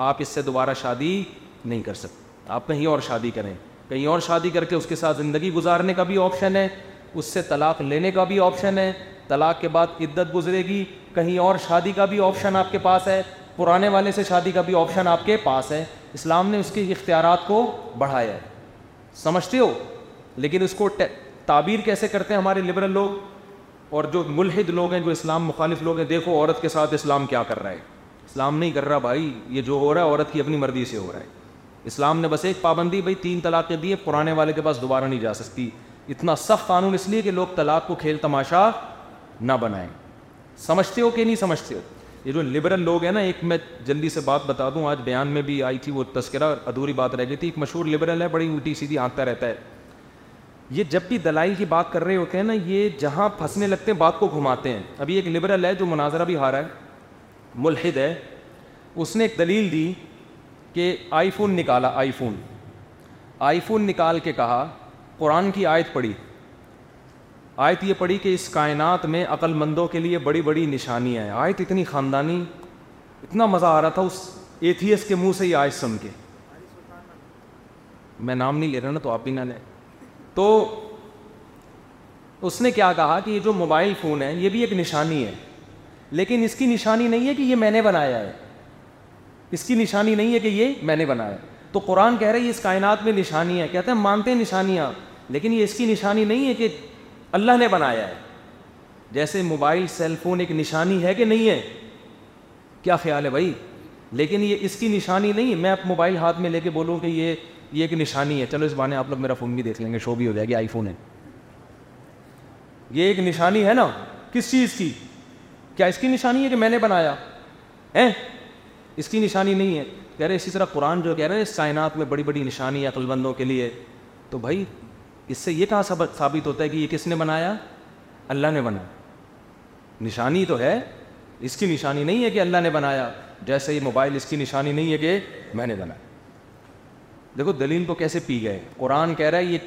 آپ اس سے دوبارہ شادی نہیں کر سکتے آپ کہیں اور شادی کریں کہیں اور شادی کر کے اس کے ساتھ زندگی گزارنے کا بھی آپشن ہے اس سے طلاق لینے کا بھی آپشن ہے طلاق کے بعد عدت گزرے گی کہیں اور شادی کا بھی آپشن آپ کے پاس ہے پرانے والے سے شادی کا بھی آپشن آپ کے پاس ہے اسلام نے اس کے اختیارات کو بڑھایا ہے سمجھتے ہو لیکن اس کو تعبیر کیسے کرتے ہیں ہمارے لبرل لوگ اور جو ملحد لوگ ہیں جو اسلام مخالف لوگ ہیں دیکھو عورت کے ساتھ اسلام کیا کر رہا ہے اسلام نہیں کر رہا بھائی یہ جو ہو رہا ہے عورت کی اپنی مرضی سے ہو رہا ہے اسلام نے بس ایک پابندی بھائی تین طلاقیں دیے پرانے والے کے پاس دوبارہ نہیں جا سکتی اتنا سخت قانون اس لیے کہ لوگ طلاق کو کھیل تماشا نہ بنائیں سمجھتے ہو کہ نہیں سمجھتے ہو یہ جو لبرل لوگ ہیں نا ایک میں جلدی سے بات بتا دوں آج بیان میں بھی آئی تھی وہ تذکرہ ادھوری بات رہ گئی تھی ایک مشہور لبرل ہے بڑی اونٹی سیدھی آنکھتا رہتا ہے یہ جب بھی دلائی کی بات کر رہے ہوتے ہیں نا یہ جہاں پھنسنے لگتے ہیں بات کو گھماتے ہیں ابھی ایک لبرل ہے جو مناظرہ بھی ہارا ہے ملحد ہے اس نے ایک دلیل دی کہ آئی فون نکالا آئی فون آئی فون نکال کے کہا قرآن کی آیت پڑھی آیت یہ پڑھی کہ اس کائنات میں عقل مندوں کے لیے بڑی بڑی نشانیاں ہیں آیت اتنی خاندانی اتنا مزہ آ رہا تھا اس ایتھیس کے منہ سے ہی آیت سن کے میں نام نہیں لے رہا نا تو آپ بھی نہ لیں تو اس نے کیا کہا کہ یہ جو موبائل فون ہے یہ بھی ایک نشانی ہے لیکن اس کی نشانی نہیں ہے کہ یہ میں نے بنایا ہے اس کی نشانی نہیں ہے کہ یہ میں نے بنایا تو قرآن کہہ رہے اس کائنات میں نشانی ہے کہتے ہیں مانتے ہیں نشانیاں لیکن یہ اس کی نشانی نہیں ہے کہ اللہ نے بنایا ہے جیسے موبائل سیل فون ایک نشانی ہے کہ نہیں ہے کیا خیال ہے بھائی لیکن یہ اس کی نشانی نہیں میں موبائل ہاتھ میں لے کے بولوں کہ یہ یہ ایک نشانی ہے چلو اس بانے آپ لوگ میرا فون بھی دیکھ لیں گے شو بھی ہو جائے گی آئی فون ہے یہ ایک نشانی ہے نا کس چیز کی کیا اس کی نشانی ہے کہ میں نے بنایا اس کی نشانی نہیں ہے کہہ رہے اسی طرح قرآن جو کہہ رہے ہیں کائنات میں بڑی بڑی نشانی ہے عقل بندوں کے لیے تو بھائی اس سے یہ کہاں سبق ثابت ہوتا ہے کہ یہ کس نے بنایا اللہ نے بنا نشانی تو ہے اس کی نشانی نہیں ہے کہ اللہ نے بنایا جیسے یہ موبائل اس کی نشانی نہیں ہے کہ میں نے بنایا دیکھو دلیل کو کیسے پی گئے قرآن کہہ رہا ہے یہ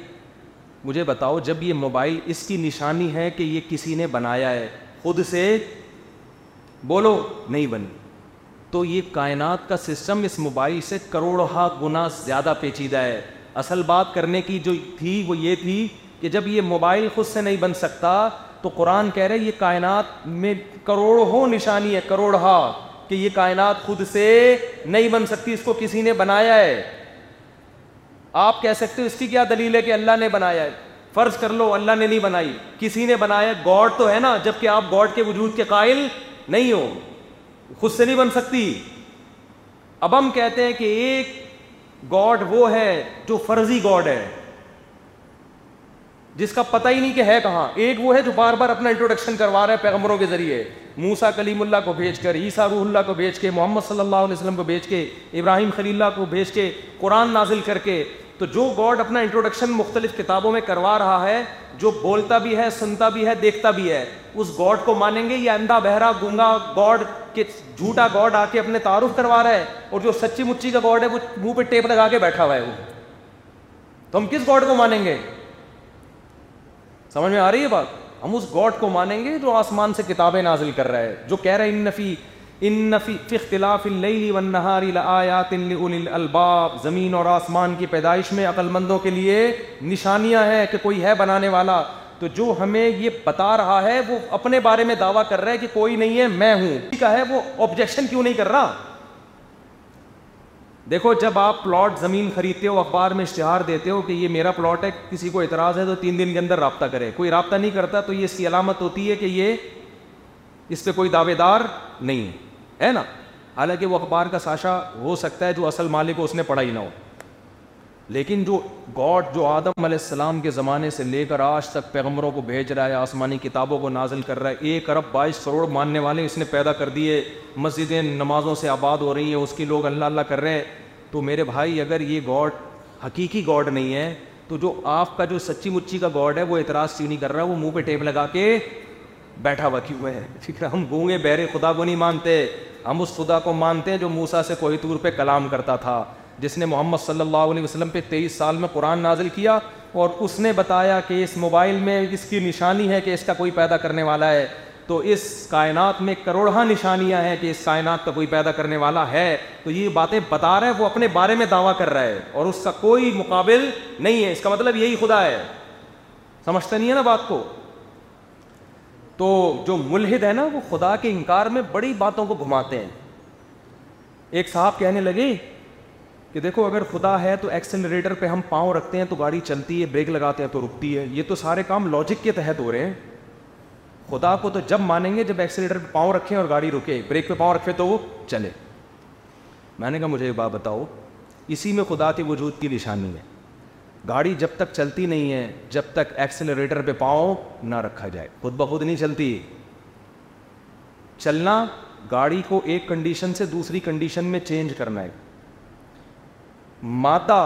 مجھے بتاؤ جب یہ موبائل اس کی نشانی ہے کہ یہ کسی نے بنایا ہے خود سے بولو نہیں بنی تو یہ کائنات کا سسٹم اس موبائل سے کروڑہ گنا زیادہ پیچیدہ ہے اصل بات کرنے کی جو تھی وہ یہ تھی کہ جب یہ موبائل خود سے نہیں بن سکتا تو قرآن کہہ رہے یہ کائنات میں کروڑ ہو نشانی ہے کروڑ ہا کہ یہ کائنات خود سے نہیں بن سکتی اس کو کسی نے بنایا ہے آپ کہہ سکتے ہو اس کی کیا دلیل ہے کہ اللہ نے بنایا ہے فرض کر لو اللہ نے نہیں بنائی کسی نے بنایا گاڈ تو ہے نا جب کہ آپ گاڈ کے وجود کے قائل نہیں ہو خود سے نہیں بن سکتی اب ہم کہتے ہیں کہ ایک گاڈ وہ ہے جو فرضی گاڈ ہے جس کا پتہ ہی نہیں کہ ہے کہاں ایک وہ ہے جو بار بار اپنا انٹروڈکشن کروا رہا ہے پیغمبروں کے ذریعے موسا کلیم اللہ کو بھیج کر عیسا روح اللہ کو بھیج کے محمد صلی اللہ علیہ وسلم کو بھیج کے ابراہیم خلی اللہ کو بھیج کے قرآن نازل کر کے تو جو گاڈ اپنا انٹروڈکشن مختلف کتابوں میں کروا رہا ہے جو بولتا بھی ہے سنتا بھی ہے دیکھتا بھی ہے اس گاڈ کو مانیں گے اندھا بہرا گنگا گاڈ گاڈ کے کے جھوٹا آ اپنے تعارف کروا رہا ہے اور جو سچی مچی کا گاڈ ہے وہ منہ پہ ٹیپ لگا کے بیٹھا ہوا ہے وہ تو ہم کس گاڈ کو مانیں گے سمجھ میں آ رہی ہے بات ہم اس گاڈ کو مانیں گے جو آسمان سے کتابیں نازل کر رہا ہے جو کہہ رہے ہیں ان فی اختلاف اللیل لآیات الالباب زمین اور آسمان کی پیدائش میں عقل مندوں کے لیے نشانیاں ہیں کہ کوئی ہے بنانے والا تو جو ہمیں یہ بتا رہا ہے وہ اپنے بارے میں دعویٰ کر رہا ہے کہ کوئی نہیں ہے میں ہوں ہے وہ آبجیکشن کیوں نہیں کر رہا دیکھو جب آپ پلاٹ زمین خریدتے ہو اخبار میں اشتہار دیتے ہو کہ یہ میرا پلاٹ ہے کسی کو اعتراض ہے تو تین دن کے اندر رابطہ کرے کوئی رابطہ نہیں کرتا تو یہ اس کی علامت ہوتی ہے کہ یہ اس پہ کوئی دعوے دار نہیں ہے ہے نا حالانکہ وہ اخبار کا ساشا ہو سکتا ہے جو اصل مالک ہو اس نے پڑھا ہی نہ ہو لیکن جو گاڈ جو آدم علیہ السلام کے زمانے سے لے کر آج تک پیغمبروں کو بھیج رہا ہے آسمانی کتابوں کو نازل کر رہا ہے ایک ارب بائیس کروڑ ماننے والے اس نے پیدا کر دیے مسجدیں نمازوں سے آباد ہو رہی ہیں اس کی لوگ اللہ اللہ کر رہے ہیں تو میرے بھائی اگر یہ گاڈ حقیقی گاڈ نہیں ہے تو جو آپ کا جو سچی مچی کا گاڈ ہے وہ اعتراض کیوں نہیں کر رہا وہ منہ پہ ٹیپ لگا کے بیٹھا ہوا کیوں ہے ٹھیک ہے ہم گونگے بہرے خدا کو نہیں مانتے ہم اس خدا کو مانتے ہیں جو موسا سے کوئی کلام کرتا تھا جس نے محمد صلی اللہ علیہ وسلم پہ تیئیس سال میں قرآن نازل کیا اور اس نے بتایا کہ کہ اس اس اس موبائل میں کی نشانی ہے کا کوئی پیدا کرنے والا ہے تو اس کائنات میں کروڑہ نشانیاں ہیں کہ اس کائنات کا کوئی پیدا کرنے والا ہے تو یہ باتیں بتا رہے وہ اپنے بارے میں دعویٰ کر رہا ہے اور اس کا کوئی مقابل نہیں ہے اس کا مطلب یہی خدا ہے سمجھتے نہیں ہے نا بات کو تو جو ملحد ہے نا وہ خدا کے انکار میں بڑی باتوں کو گھماتے ہیں ایک صاحب کہنے لگے کہ دیکھو اگر خدا ہے تو ایکسلریٹر پہ ہم پاؤں رکھتے ہیں تو گاڑی چلتی ہے بریک لگاتے ہیں تو رکتی ہے یہ تو سارے کام لاجک کے تحت ہو رہے ہیں خدا کو تو جب مانیں گے جب ایکسیلیٹر پہ پاؤں رکھیں اور گاڑی رکے بریک پہ پاؤں رکھے تو وہ چلے میں نے کہا مجھے یہ بات بتاؤ اسی میں خدا کے وجود کی نشانی ہے گاڑی جب تک چلتی نہیں ہے جب تک ایکسلریٹر پہ پاؤں نہ رکھا جائے خود بخود نہیں چلتی چلنا گاڑی کو ایک کنڈیشن سے دوسری کنڈیشن میں چینج کرنا ہے ماتا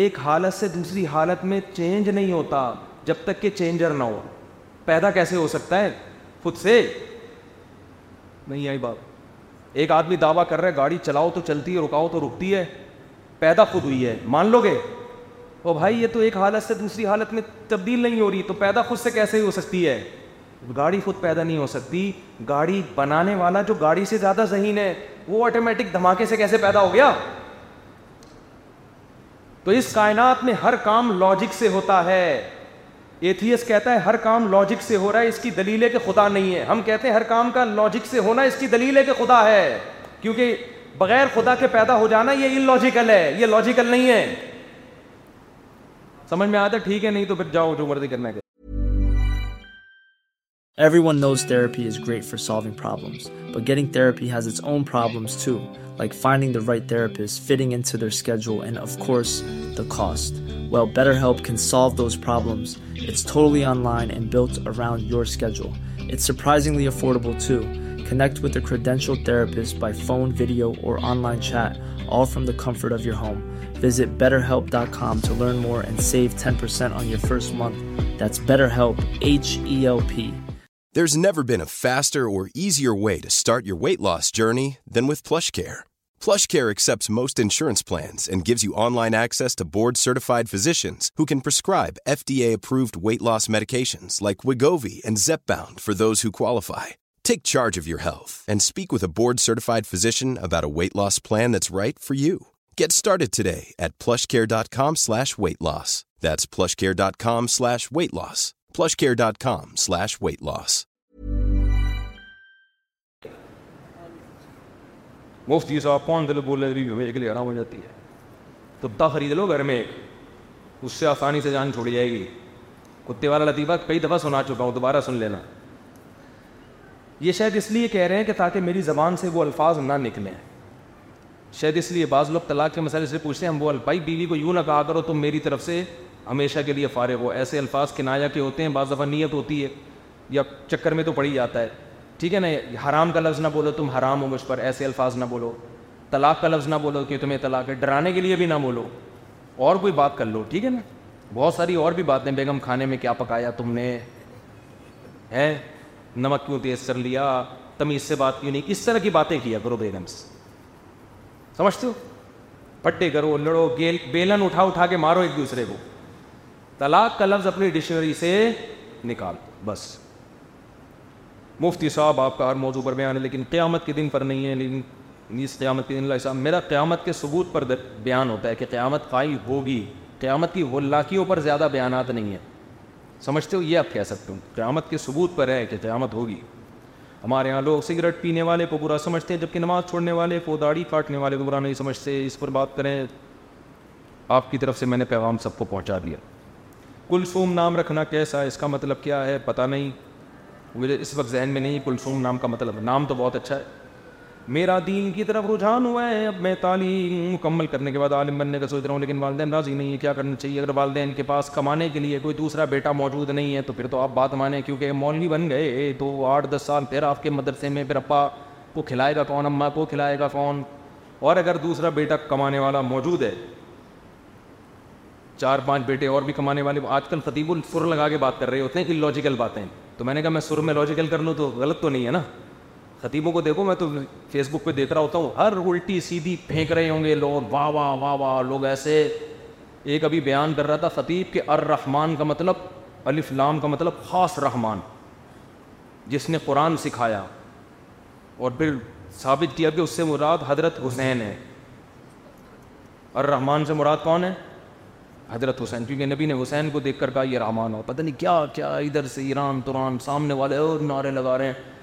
ایک حالت سے دوسری حالت میں چینج نہیں ہوتا جب تک کہ چینجر نہ ہو پیدا کیسے ہو سکتا ہے خود سے نہیں آئی باپ ایک آدمی دعویٰ کر رہے گاڑی چلاؤ تو چلتی ہے رکاؤ تو رکتی ہے پیدا خود ہوئی ہے مان لو گے او بھائی یہ تو ایک حالت سے دوسری حالت میں تبدیل نہیں ہو رہی تو پیدا خود سے کیسے ہی ہو سکتی ہے گاڑی خود پیدا نہیں ہو سکتی گاڑی بنانے والا جو گاڑی سے زیادہ ذہین ہے وہ آٹومیٹک دھماکے سے کیسے پیدا ہو گیا تو اس کائنات میں ہر کام لاجک سے ہوتا ہے ایتھیس کہتا ہے ہر کام لاجک سے ہو رہا ہے اس کی دلیل ہے کہ خدا نہیں ہے ہم کہتے ہیں ہر کام کا لاجک سے ہونا اس کی دلیل ہے کہ خدا ہے کیونکہ بغیر خدا کے پیدا ہو جانا یہ ان لاجیکل ہے یہ لاجیکل نہیں ہے سمجھ میں آتا ہے ہے ٹھیک نہیں تو پھر جاؤ جو مرضی every one knows therapy is great for solving problems سالوگز getting therapy has its own problems to like finding the right therapies in therapists and of course the cost well better help can solve those problems it's totally online and build around your it's surprisingly affordable to connect with the ودینشیل therapist by phone video or online شا all from the comfort of your home Visit BetterHelp.com to learn more and save 10% on your first month. That's BetterHelp, H-E-L-P. There's never been a faster or easier way to start your weight loss journey than with PlushCare. PlushCare accepts most insurance plans and gives you online access to board-certified physicians who can prescribe FDA-approved weight loss medications like Wegovy and Zepbound for those who qualify. Take charge of your health and speak with a board-certified physician about a weight loss plan that's right for you. اس سے آسانی سے جان چھوڑی جائے گی کتے والا لطیفہ کئی دفعہ سنا چکا ہوں دوبارہ سن لینا یہ شاید اس لیے کہہ رہے ہیں کہ تاکہ میری زبان سے وہ الفاظ نہ نکلیں شاید اس لیے بعض لوگ طلاق کے مسئلے سے پوچھتے ہیں ہم وہ بھائی بیوی کو یوں نہ کہا کرو تم میری طرف سے ہمیشہ کے لیے فارغ ہو ایسے الفاظ کے نایا کے ہوتے ہیں بعض دفعہ نیت ہوتی ہے یا چکر میں تو پڑ ہی جاتا ہے ٹھیک ہے نا حرام کا لفظ نہ بولو تم حرام ہو مجھ پر ایسے الفاظ نہ بولو طلاق کا لفظ نہ بولو کہ تمہیں طلاق ہے ڈرانے کے لیے بھی نہ بولو اور کوئی بات کر لو ٹھیک ہے نا بہت ساری اور بھی باتیں بیگم کھانے میں کیا پکایا تم نے ہے نمک کیوں تیز کر لیا تمیز سے بات کیوں نہیں اس طرح کی باتیں کیا کرو بیگم سے سمجھتے ہو پٹے کرو لڑو گیل بیلن اٹھا اٹھا کے مارو ایک دوسرے کو طلاق کا لفظ اپنی ڈکشنری سے نکال بس مفتی صاحب آپ کا ہر موضوع پر بیان ہے لیکن قیامت کے دن پر نہیں ہے لیکن نیز قیامت کے دن اللہ صاحب میرا قیامت کے ثبوت پر بیان ہوتا ہے کہ قیامت قائم ہوگی قیامت کی لاکیوں پر زیادہ بیانات نہیں ہیں سمجھتے ہو یہ آپ کہہ سکتے ہو قیامت کے ثبوت پر ہے کہ قیامت ہوگی ہمارے ہاں لوگ سگریٹ پینے والے کو برا سمجھتے ہیں جبکہ نماز چھوڑنے والے کو داڑھی کاٹنے والے کو برا نہیں سمجھتے اس پر بات کریں آپ کی طرف سے میں نے پیغام سب کو پہنچا دیا کلثوم نام رکھنا کیسا ہے اس کا مطلب کیا ہے پتہ نہیں مجھے اس وقت ذہن میں نہیں کلثوم نام کا مطلب نام تو بہت اچھا ہے میرا دین کی طرف رجحان ہوا ہے اب میں تعلیم مکمل کرنے کے بعد عالم بننے کا سوچ رہا ہوں لیکن والدین راضی نہیں ہے کیا کرنا چاہیے اگر والدین کے پاس کمانے کے لیے کوئی دوسرا بیٹا موجود نہیں ہے تو پھر تو آپ بات مانیں کیونکہ مولوی بن گئے تو آٹھ دس سال پھر آپ کے مدرسے میں پھر اپا کو کھلائے گا کون اماں کو کھلائے گا کون اور اگر دوسرا بیٹا کمانے والا موجود ہے چار پانچ بیٹے اور بھی کمانے والے آج کل خطیب السر لگا کے بات کر رہے ہوتے ہیں کہ لاجیکل باتیں تو میں نے کہا میں سر میں لاجیکل کر لوں تو غلط تو نہیں ہے نا خطیبوں کو دیکھو میں تو فیس بک پہ دیکھ رہا ہوتا ہوں ہر الٹی سیدھی پھینک رہے ہوں گے لوگ واہ واہ واہ واہ لوگ ایسے ایک ابھی بیان کر رہا تھا خطیب کے الرحمن کا مطلب الف لام کا مطلب خاص رحمان جس نے قرآن سکھایا اور پھر ثابت کیا کہ اس سے مراد حضرت حسین ہے رحمان سے مراد کون ہے حضرت حسین کیونکہ نبی نے حسین کو دیکھ کر کہا یہ رحمان ہو پتہ نہیں کیا کیا ادھر سے ایران تران سامنے والے اور نعرے لگا رہے ہیں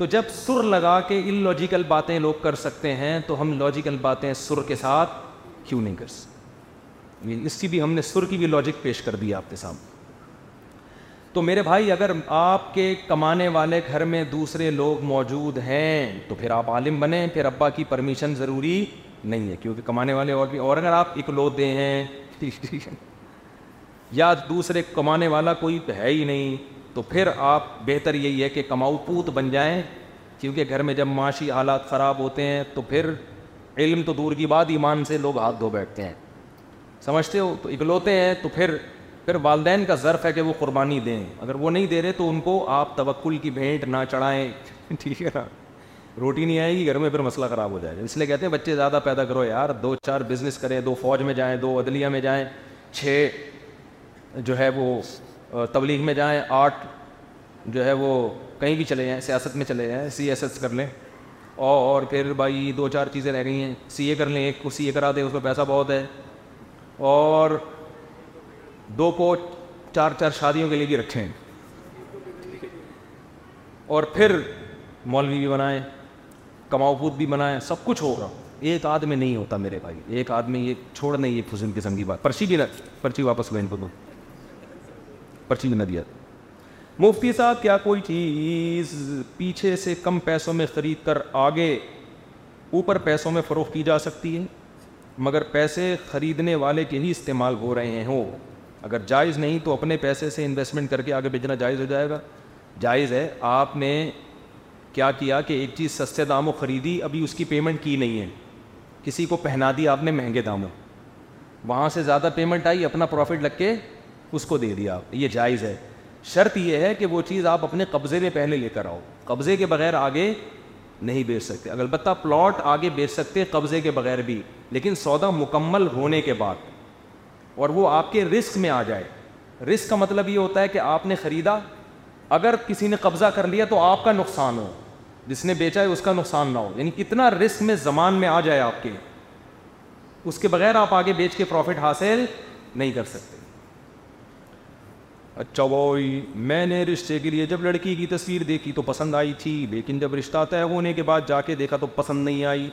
تو جب سر لگا کے ان لوجیکل باتیں لوگ کر سکتے ہیں تو ہم لاجیکل باتیں سر کے ساتھ کیوں نہیں کر سکتے یعنی اس کی بھی ہم نے سر کی بھی لاجک پیش کر دی آپ کے سامنے تو میرے بھائی اگر آپ کے کمانے والے گھر میں دوسرے لوگ موجود ہیں تو پھر آپ عالم بنیں پھر ابا کی پرمیشن ضروری نہیں ہے کیونکہ کمانے والے اور بھی اور اگر آپ اکلو ہیں یا دوسرے کمانے والا کوئی ہے ہی نہیں تو پھر آپ بہتر یہی ہے کہ کماؤ پوت بن جائیں کیونکہ گھر میں جب معاشی حالات خراب ہوتے ہیں تو پھر علم تو دور کی بات ایمان سے لوگ ہاتھ دھو بیٹھتے ہیں سمجھتے ہو تو اکلوتے ہیں تو پھر پھر والدین کا ظرف ہے کہ وہ قربانی دیں اگر وہ نہیں دے رہے تو ان کو آپ توکل کی بھینٹ نہ چڑھائیں ٹھیک ہے نا روٹی نہیں آئے گی گھر میں پھر مسئلہ خراب ہو جائے گا اس لیے کہتے ہیں بچے زیادہ پیدا کرو یار دو چار بزنس کریں دو فوج میں جائیں دو عدلیہ میں جائیں چھ جو ہے وہ تبلیغ میں جائیں آرٹ جو ہے وہ کہیں بھی چلے جائیں سیاست میں چلے جائیں سی ایس ایس کر لیں اور پھر بھائی دو چار چیزیں رہ گئی ہیں سی اے کر لیں ایک کو سی اے کرا دیں اس میں پیسہ بہت ہے اور دو کو چار چار شادیوں کے لیے بھی رکھیں اور پھر مولوی بھی بنائیں کماؤ پود بھی بنائیں سب کچھ ہو رہا ایک آدمی نہیں ہوتا میرے بھائی ایک آدمی یہ چھوڑ نہیں یہ فضل قسم کی بات پرچی بھی پرچی واپس لیں دو پرچی دیا مفتی صاحب کیا کوئی چیز پیچھے سے کم پیسوں میں خرید کر آگے اوپر پیسوں میں فروخت کی جا سکتی ہے مگر پیسے خریدنے والے کے ہی استعمال ہو رہے ہیں ہو اگر جائز نہیں تو اپنے پیسے سے انویسٹمنٹ کر کے آگے بھیجنا جائز ہو جائے گا جائز ہے آپ نے کیا کیا کہ ایک چیز سستے داموں خریدی ابھی اس کی پیمنٹ کی نہیں ہے کسی کو پہنا دی آپ نے مہنگے داموں وہاں سے زیادہ پیمنٹ آئی اپنا پروفٹ لگ کے اس کو دے دیا یہ جائز ہے شرط یہ ہے کہ وہ چیز آپ اپنے قبضے میں پہلے لے کر آؤ قبضے کے بغیر آگے نہیں بیچ سکتے البتہ پلاٹ آگے بیچ سکتے قبضے کے بغیر بھی لیکن سودا مکمل ہونے کے بعد اور وہ آپ کے رسک میں آ جائے رسک کا مطلب یہ ہوتا ہے کہ آپ نے خریدا اگر کسی نے قبضہ کر لیا تو آپ کا نقصان ہو جس نے بیچا ہے اس کا نقصان نہ ہو یعنی کتنا رسک میں زمان میں آ جائے آپ کے اس کے بغیر آپ آگے بیچ کے پروفٹ حاصل نہیں کر سکتے اچھا بھائی میں نے رشتے کے لیے جب لڑکی کی تصویر دیکھی تو پسند آئی تھی لیکن جب رشتہ طے ہونے کے بعد جا کے دیکھا تو پسند نہیں آئی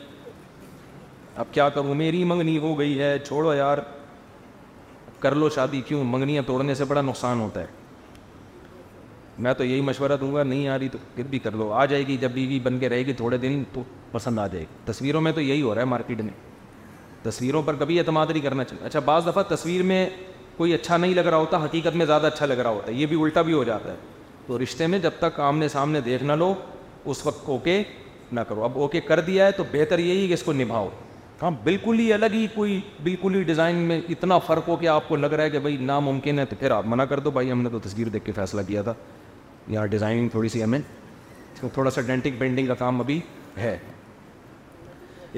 اب کیا کروں میری منگنی ہو گئی ہے چھوڑو یار کر لو شادی کیوں منگنیاں توڑنے سے بڑا نقصان ہوتا ہے میں تو یہی مشورہ دوں گا نہیں آ رہی تو پھر بھی کر لو آ جائے گی جب بیوی بن کے رہے گی تھوڑے دن تو پسند آ جائے گی تصویروں میں تو یہی ہو رہا ہے مارکیٹ میں تصویروں پر کبھی اعتماد نہیں کرنا چاہیے اچھا بعض دفعہ تصویر میں کوئی اچھا نہیں لگ رہا ہوتا حقیقت میں زیادہ اچھا لگ رہا ہوتا ہے یہ بھی الٹا بھی ہو جاتا ہے تو رشتے میں جب تک آمنے سامنے دیکھ نہ لو اس وقت اوکے نہ کرو اب اوکے کر دیا ہے تو بہتر یہی کہ اس کو نبھاؤ ہاں بالکل ہی الگ ہی کوئی بالکل ہی ڈیزائن میں اتنا فرق ہو کہ آپ کو لگ رہا ہے کہ بھائی ناممکن ہے تو پھر آپ منع کر دو بھائی ہم نے تو تصویر دیکھ کے فیصلہ کیا تھا یہاں ڈیزائننگ تھوڑی سی ہمیں تھوڑا سا ڈینٹنگ پینٹنگ کا کام ابھی ہے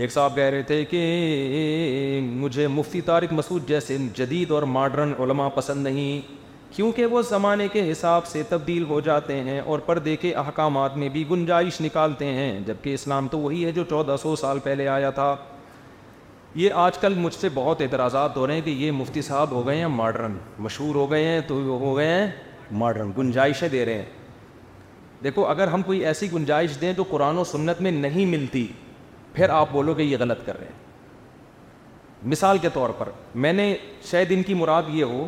ایک صاحب کہہ رہے تھے کہ مجھے مفتی طارق مسعود جیسے جدید اور ماڈرن علماء پسند نہیں کیونکہ وہ زمانے کے حساب سے تبدیل ہو جاتے ہیں اور پردے کے احکامات میں بھی گنجائش نکالتے ہیں جبکہ اسلام تو وہی ہے جو چودہ سو سال پہلے آیا تھا یہ آج کل مجھ سے بہت اعتراضات ہو رہے ہیں کہ یہ مفتی صاحب ہو گئے ہیں ماڈرن مشہور ہو گئے ہیں تو وہ ہو گئے ہیں ماڈرن گنجائشیں دے رہے ہیں دیکھو اگر ہم کوئی ایسی گنجائش دیں جو قرآن و سنت میں نہیں ملتی پھر آپ بولو کہ یہ غلط کر رہے ہیں مثال کے طور پر میں نے شاید ان کی مراد یہ ہو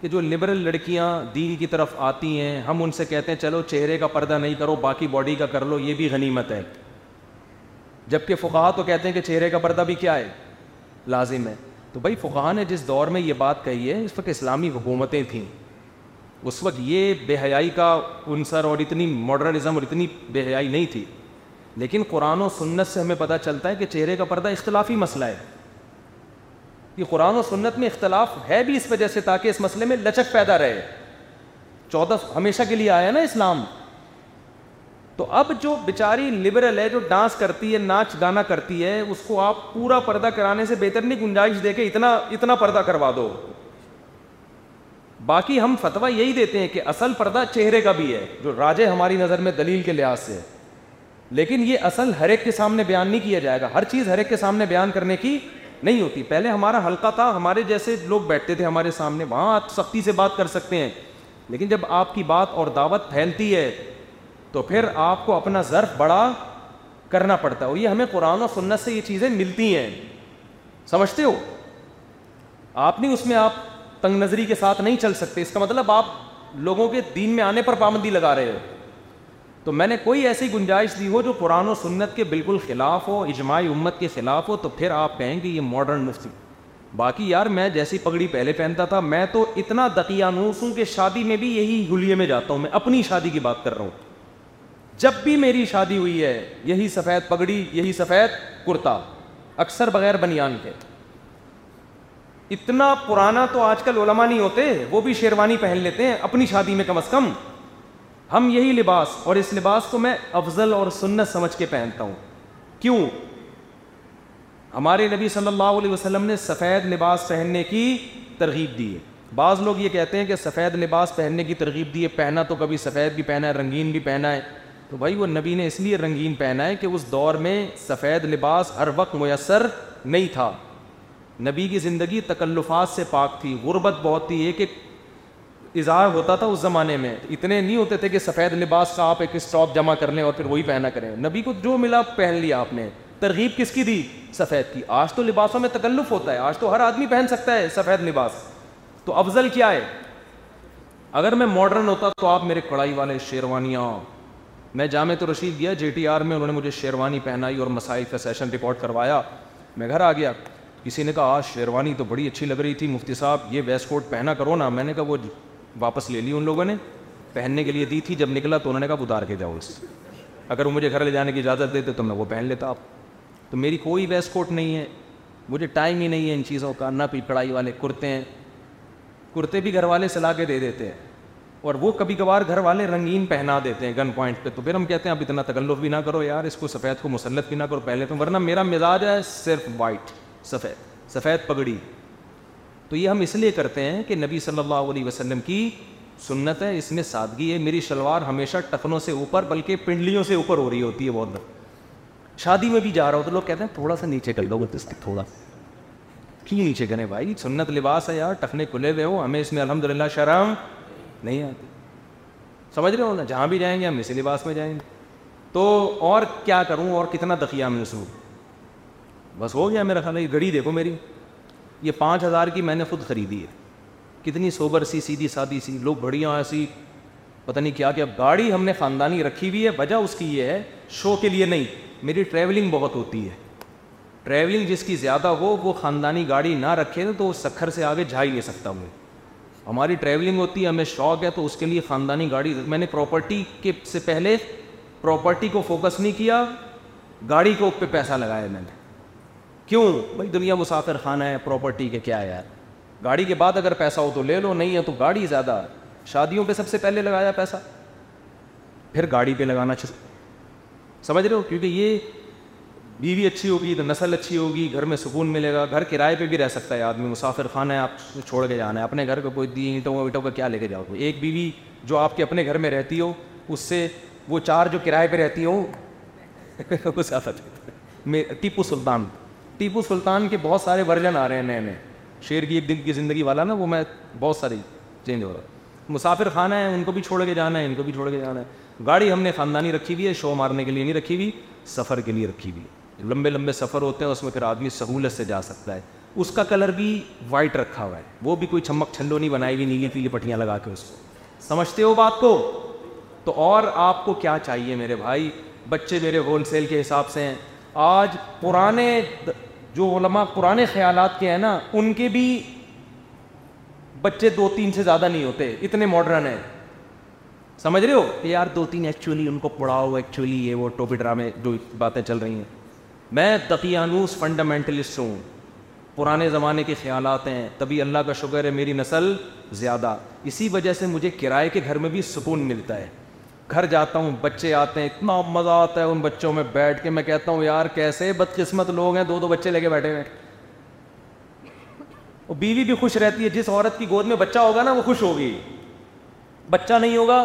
کہ جو لبرل لڑکیاں دین کی طرف آتی ہیں ہم ان سے کہتے ہیں چلو چہرے کا پردہ نہیں کرو باقی باڈی کا کر لو یہ بھی غنیمت ہے جب کہ تو کہتے ہیں کہ چہرے کا پردہ بھی کیا ہے لازم ہے تو بھائی فقاہ نے جس دور میں یہ بات کہی ہے اس وقت اسلامی حکومتیں تھیں اس وقت یہ بے حیائی کا عنصر اور اتنی ماڈرنزم اور اتنی بے حیائی نہیں تھی لیکن قرآن و سنت سے ہمیں پتا چلتا ہے کہ چہرے کا پردہ اختلافی مسئلہ ہے یہ قرآن و سنت میں اختلاف ہے بھی اس وجہ سے تاکہ اس مسئلے میں لچک پیدا رہے چودہ ہمیشہ کے لیے آیا نا اسلام تو اب جو بیچاری لبرل ہے جو ڈانس کرتی ہے ناچ گانا کرتی ہے اس کو آپ پورا پردہ کرانے سے بہتر نہیں گنجائش دے کے اتنا اتنا پردہ کروا دو باقی ہم فتویٰ یہی دیتے ہیں کہ اصل پردہ چہرے کا بھی ہے جو راجے ہماری نظر میں دلیل کے لحاظ سے لیکن یہ اصل ہر ایک کے سامنے بیان نہیں کیا جائے گا ہر چیز ہر ایک کے سامنے بیان کرنے کی نہیں ہوتی پہلے ہمارا حلقہ تھا ہمارے جیسے لوگ بیٹھتے تھے ہمارے سامنے وہاں آپ سختی سے بات کر سکتے ہیں لیکن جب آپ کی بات اور دعوت پھیلتی ہے تو پھر آپ کو اپنا ظرف بڑا کرنا پڑتا اور یہ ہمیں قرآن و سنت سے یہ چیزیں ملتی ہیں سمجھتے ہو آپ نہیں اس میں آپ تنگ نظری کے ساتھ نہیں چل سکتے اس کا مطلب آپ لوگوں کے دین میں آنے پر پابندی لگا رہے ہو تو میں نے کوئی ایسی گنجائش دی ہو جو قرآن و سنت کے بالکل خلاف ہو اجماعی امت کے خلاف ہو تو پھر آپ کہیں گے یہ ماڈرن مفتی باقی یار میں جیسی پگڑی پہلے پہنتا تھا میں تو اتنا دقیانوس ہوں کہ شادی میں بھی یہی گلیے میں جاتا ہوں میں اپنی شادی کی بات کر رہا ہوں جب بھی میری شادی ہوئی ہے یہی سفید پگڑی یہی سفید کرتا اکثر بغیر بنیان کے اتنا پرانا تو آج کل علما نہیں ہوتے وہ بھی شیروانی پہن لیتے ہیں اپنی شادی میں کم از کم ہم یہی لباس اور اس لباس کو میں افضل اور سنت سمجھ کے پہنتا ہوں کیوں ہمارے نبی صلی اللہ علیہ وسلم نے سفید لباس پہننے کی ترغیب دی ہے بعض لوگ یہ کہتے ہیں کہ سفید لباس پہننے کی ترغیب دی ہے پہنا تو کبھی سفید بھی پہنا ہے رنگین بھی پہنا ہے تو بھائی وہ نبی نے اس لیے رنگین پہنا ہے کہ اس دور میں سفید لباس ہر وقت میسر نہیں تھا نبی کی زندگی تکلفات سے پاک تھی غربت بہت تھی ایک ایک اظہار ہوتا تھا اس زمانے میں اتنے نہیں ہوتے تھے کہ سفید لباس کا آپ ایک اسٹاک جمع کر لیں اور پھر وہی پہنا کریں نبی کو جو ملا پہن لیا آپ نے ترغیب کس کی دی سفید کی آج تو لباسوں میں تکلف ہوتا ہے آج تو ہر آدمی پہن سکتا ہے سفید لباس تو افضل کیا ہے اگر میں ماڈرن ہوتا تو آپ میرے کڑائی والے شیروانیاں میں جامع تو رشید گیا جے ٹی آر میں انہوں نے مجھے شیروانی پہنائی اور مسائل کا سیشن رپورٹ کروایا میں گھر آ گیا کسی نے کہا آج شیروانی تو بڑی اچھی لگ رہی تھی مفتی صاحب یہ ویسٹ کوٹ پہنا کرو نا میں نے کہا وہ واپس لے لی ان لوگوں نے پہننے کے لیے دی تھی جب نکلا تو انہوں نے کہا اتار کے جاؤ اس اگر وہ مجھے گھر لے جانے کی اجازت دیتے تو میں وہ پہن لیتا آپ تو میری کوئی ویسٹ کوٹ نہیں ہے مجھے ٹائم ہی نہیں ہے ان چیزوں کا نہ پی کڑھائی والے کرتے ہیں کرتے بھی گھر والے سلا کے دے دیتے ہیں اور وہ کبھی کبھار گھر والے رنگین پہنا دیتے ہیں گن پوائنٹ پہ تو پھر ہم کہتے ہیں اب اتنا تکلف بھی نہ کرو یار اس کو سفید کو مسلط بھی نہ کرو پہلے تو ورنہ میرا مزاج ہے صرف وائٹ سفید سفید پگڑی تو یہ ہم اس لیے کرتے ہیں کہ نبی صلی اللہ علیہ وسلم کی سنت ہے اس میں سادگی ہے میری شلوار ہمیشہ ٹکنوں سے اوپر بلکہ پنڈلیوں سے اوپر ہو رہی ہوتی ہے بہت شادی میں بھی جا رہا ہو تو لوگ کہتے ہیں تھوڑا سا نیچے کر دو گل تھوڑا کیوں نیچے کریں بھائی سنت لباس ہے یار ٹکنے کھلے ہوئے ہو ہمیں اس میں الحمد للہ شرم نہیں آتی سمجھ رہے ہو نا جہاں بھی جائیں گے ہم اسی لباس میں جائیں گے تو اور کیا کروں اور کتنا دقیہ میں سو بس ہو گیا میرا خیال ہے گڑی دیکھو میری یہ پانچ ہزار کی میں نے خود خریدی ہے کتنی سوبر سی سیدھی سادی سی لوگ بڑھیا ایسی پتہ نہیں کیا کہ اب گاڑی ہم نے خاندانی رکھی ہوئی ہے وجہ اس کی یہ ہے شو کے لیے نہیں میری ٹریولنگ بہت ہوتی ہے ٹریولنگ جس کی زیادہ ہو وہ خاندانی گاڑی نہ رکھے تو وہ سکھر سے آگے جا ہی نہیں سکتا ہوں ہماری ٹریولنگ ہوتی ہے ہمیں شوق ہے تو اس کے لیے خاندانی گاڑی میں نے پراپرٹی کے سے پہلے پراپرٹی کو فوکس نہیں کیا گاڑی کو پہ پیسہ لگایا میں نے کیوں بھائی دنیا مسافر خانہ ہے پراپرٹی کے کیا ہے یار گاڑی کے بعد اگر پیسہ ہو تو لے لو نہیں ہے تو گاڑی زیادہ شادیوں پہ سب سے پہلے لگایا پیسہ پھر گاڑی پہ لگانا چھو سمجھ رہے ہو کیونکہ یہ بیوی اچھی ہوگی تو نسل اچھی ہوگی گھر میں سکون ملے گا گھر کرائے پہ بھی رہ سکتا ہے آدمی مسافر خانہ ہے آپ چھوڑ کے جانا ہے اپنے گھر کو کوئی اینٹوں اینٹوں کا کیا لے کے جاؤ ایک بیوی جو آپ کے اپنے گھر میں رہتی ہو اس سے وہ چار جو کرائے پہ رہتی ہو سچ میں ٹیپو سلطان ٹیپو سلطان کے بہت سارے ورژن آ رہے ہیں نئے نئے شیر کی ایک دن کی زندگی والا نا وہ میں بہت ساری چینج ہو رہا مسافر خانہ ہے ان کو بھی چھوڑ کے جانا ہے ان کو بھی چھوڑ کے جانا ہے گاڑی ہم نے خاندانی رکھی ہوئی ہے شو مارنے کے لیے نہیں رکھی ہوئی سفر کے لیے رکھی ہوئی لمبے لمبے سفر ہوتے ہیں اس میں پھر آدمی سہولت سے جا سکتا ہے اس کا کلر بھی وائٹ رکھا ہوا ہے وہ بھی کوئی چھمک چھنڈو نہیں بنائی ہوئی نیلی پیلی پٹیاں لگا کے اس کو سمجھتے ہو بات کو تو اور آپ کو کیا چاہیے میرے بھائی بچے میرے ہول سیل کے حساب سے ہیں آج پرانے جو علماء پرانے خیالات کے ہیں نا ان کے بھی بچے دو تین سے زیادہ نہیں ہوتے اتنے ماڈرن ہیں سمجھ رہے ہو کہ یار دو تین ایکچولی ان کو پڑھاؤ ایکچولی یہ وہ ٹوپی ڈرامے جو باتیں چل رہی ہیں میں تقیانوس فنڈامنٹلسٹ ہوں پرانے زمانے کے خیالات ہیں تبھی اللہ کا شکر ہے میری نسل زیادہ اسی وجہ سے مجھے کرائے کے گھر میں بھی سکون ملتا ہے گھر جاتا ہوں بچے آتے ہیں اتنا مزہ آتا ہے ان بچوں میں بیٹھ کے میں کہتا ہوں یار کیسے بدقسمت لوگ ہیں دو دو بچے لے کے بیٹھے ہوئے اور بیوی بھی خوش رہتی ہے جس عورت کی گود میں بچہ ہوگا نا وہ خوش ہوگی بچہ نہیں ہوگا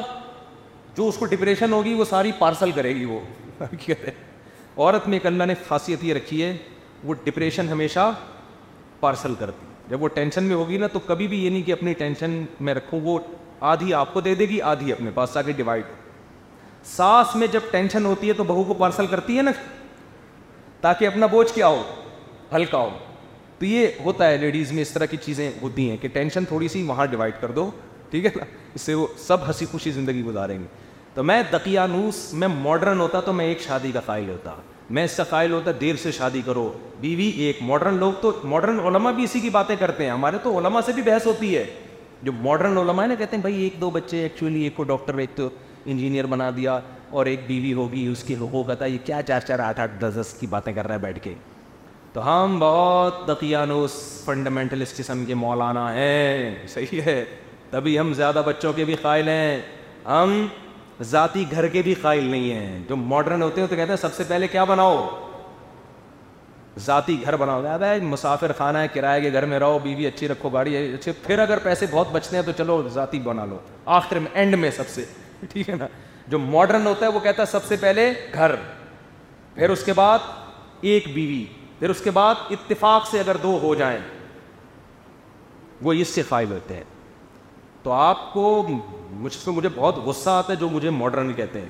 جو اس کو ڈپریشن ہوگی وہ ساری پارسل کرے گی وہ عورت میں ایک اللہ نے خاصیت یہ رکھی ہے وہ ڈپریشن ہمیشہ پارسل کرتی ہے جب وہ ٹینشن میں ہوگی نا تو کبھی بھی یہ نہیں کہ اپنی ٹینشن میں رکھوں وہ آدھی آپ کو دے دے گی آدھی اپنے پاس آ کے ڈیوائڈ ہو ساس میں جب ٹینشن ہوتی ہے تو بہو کو پارسل کرتی ہے نا تاکہ اپنا بوجھ کیا ہو ہلکا ہو تو یہ ہوتا ہے لیڈیز میں اس طرح کی چیزیں ہوتی ہیں کہ ٹینشن تھوڑی سی وہاں ڈیوائڈ کر دو ٹھیک ہے نا اس سے وہ سب ہنسی خوشی زندگی گزاریں گے تو میں دقیانوس میں ماڈرن ہوتا تو میں ایک شادی کا قائل ہوتا میں اس کا قائل ہوتا دیر سے شادی کرو بیوی ایک ماڈرن لوگ تو ماڈرن علما بھی اسی کی باتیں کرتے ہیں ہمارے تو علما سے بھی بحث ہوتی ہے جو ماڈرن علما ہے نا کہتے ہیں بھائی ایک دو بچے ایکچولی ایک کو ڈاکٹر ایک تو انجینئر بنا دیا اور ایک بیوی ہوگی اس کے حقوق ہے یہ کیا چار چار آٹھ آٹھ دس دس کی باتیں کر رہا ہے بیٹھ کے تو ہم بہت دقیانوس فنڈامنٹلسٹ قسم کے مولانا ہیں صحیح ہے تبھی ہم زیادہ بچوں کے بھی قائل ہیں ہم ذاتی گھر کے بھی قائل نہیں ہیں جو ماڈرن ہوتے ہیں تو کہتے ہیں سب سے پہلے کیا بناؤ ذاتی گھر بناؤ مسافر خانہ ہے کرائے کے گھر میں رہو بیوی اچھی رکھو گاڑی اچھی پھر اگر پیسے بہت بچتے ہیں تو چلو ذاتی بنا لو آخر میں اینڈ میں سب سے ٹھیک ہے نا جو ماڈرن ہوتا ہے وہ کہتا ہے سب سے پہلے گھر پھر اس کے بعد ایک بیوی پھر اس کے بعد اتفاق سے اگر دو ہو جائیں وہ اس سے فائل ہوتے ہیں تو آپ کو مجھ سے مجھے بہت غصہ آتا ہے جو مجھے ماڈرن کہتے ہیں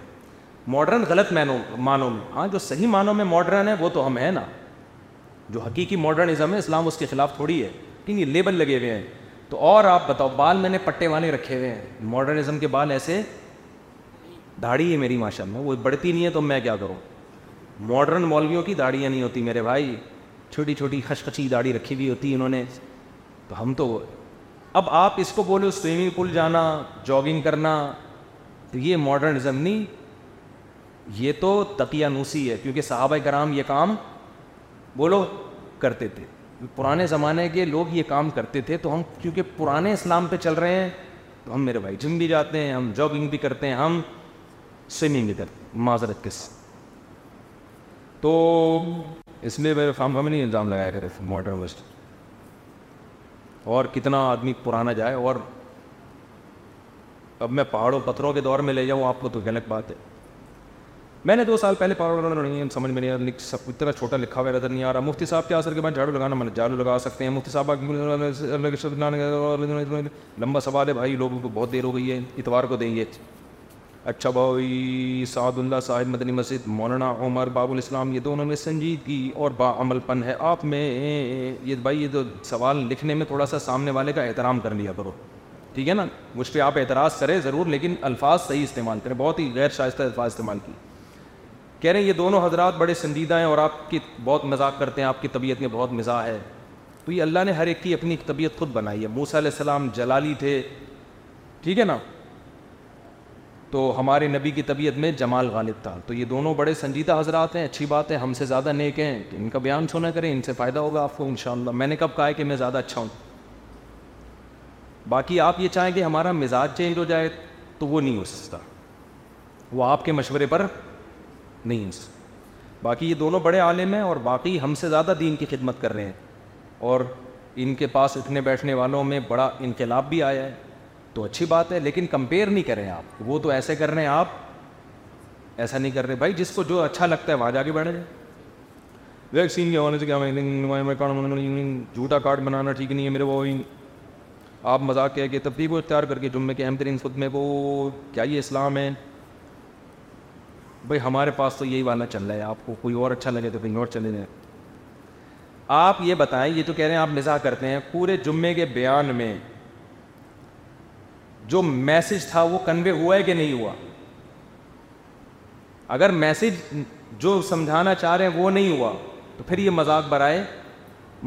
ماڈرن غلط مینوں معنوں میں ہاں جو صحیح معنوں میں ماڈرن ہے وہ تو ہم ہیں نا جو حقیقی ماڈرنزم ہے اسلام اس کے خلاف تھوڑی ہے ٹھیک ہے لیبل لگے ہوئے ہیں تو اور آپ بتاؤ بال میں نے پٹے والے رکھے ہوئے ہیں ماڈرنزم کے بال ایسے داڑھی ہے میری ماشاء میں وہ بڑھتی نہیں ہے تو میں کیا کروں ماڈرن مولویوں کی داڑھیاں نہیں ہوتی میرے بھائی چھوٹی چھوٹی خشخشی داڑھی رکھی ہوئی ہوتی ہے تو ہم تو اب آپ اس کو بولو سوئمنگ پول جانا جاگنگ کرنا تو یہ ماڈرنزم نہیں یہ تو تقیہ نوسی ہے کیونکہ صحابہ کرام یہ کام بولو کرتے تھے پرانے زمانے کے لوگ یہ کام کرتے تھے تو ہم کیونکہ پرانے اسلام پہ چل رہے ہیں تو ہم میرے بھائی جم بھی جاتے ہیں ہم جاگنگ بھی کرتے ہیں ہم معذرت تو اس لیے میرے فارم الزام لگایا کرے ماڈرن ویسٹ اور کتنا آدمی پرانا جائے اور اب میں پہاڑوں پتھروں کے دور میں لے جاؤں آپ کو تو غلط بات ہے میں نے دو سال پہلے پہاڑوں سمجھ میں نہیں سب اتنا چھوٹا لکھا ہوا نظر نہیں آ رہا مفتی صاحب کے اثر جھاڑو لگانا جھاڑو لگا سکتے ہیں مفتی صاحب لمبا سوال ہے بھائی لوگوں کو بہت دیر ہو گئی ہے اتوار کو دیں گے اچھا بھائی سعد اللہ صاحب مدنی مسجد مولانا عمر باب الاسلام یہ دونوں میں سنجیدگی اور با عمل پن ہے آپ میں یہ بھائی یہ تو سوال لکھنے میں تھوڑا سا سامنے والے کا احترام کر لیا کرو ٹھیک ہے نا مجھ پہ آپ اعتراض کریں ضرور لیکن الفاظ صحیح استعمال کریں بہت ہی غیر شائستہ الفاظ استعمال کی کہہ رہے ہیں یہ دونوں حضرات بڑے سنجیدہ ہیں اور آپ کی بہت مذاق کرتے ہیں آپ کی طبیعت میں بہت مزاح ہے تو یہ اللہ نے ہر ایک کی اپنی طبیعت خود بنائی ہے موسیٰ علیہ السلام جلالی تھے ٹھیک ہے نا تو ہمارے نبی کی طبیعت میں جمال غالب تھا تو یہ دونوں بڑے سنجیدہ حضرات ہیں اچھی بات ہے ہم سے زیادہ نیک ہیں ان کا بیان سنا کریں ان سے فائدہ ہوگا آپ کو انشاءاللہ میں نے کب کہا ہے کہ میں زیادہ اچھا ہوں باقی آپ یہ چاہیں کہ ہمارا مزاج چینج ہو جائے تو وہ نہیں ہو سکتا وہ آپ کے مشورے پر نہیں ہو باقی یہ دونوں بڑے عالم ہیں اور باقی ہم سے زیادہ دین کی خدمت کر رہے ہیں اور ان کے پاس اٹھنے بیٹھنے والوں میں بڑا انقلاب بھی آیا ہے تو اچھی بات ہے لیکن کمپیئر نہیں کریں آپ وہ تو ایسے کر رہے ہیں آپ ایسا نہیں کر رہے بھائی جس کو جو اچھا لگتا ہے وہاں جا کے بیٹھ ویکسین کے حوالے سے کیا جھوٹا کارڈ بنانا ٹھیک نہیں ہے میرے وہ آپ مذاق کہہ کے تبدیل کو اختیار کر کے جمعے کے اہم خود میں وہ کیا یہ اسلام ہے بھائی ہمارے پاس تو یہی والا چل رہا ہے آپ کو کوئی اور اچھا لگے تو کہیں اور چلے جائیں آپ یہ بتائیں یہ تو کہہ رہے ہیں آپ مزاح کرتے ہیں پورے جمعے کے بیان میں جو میسج تھا وہ کنوے ہوا ہے کہ نہیں ہوا اگر میسج جو سمجھانا چاہ رہے ہیں وہ نہیں ہوا تو پھر یہ مذاق برائے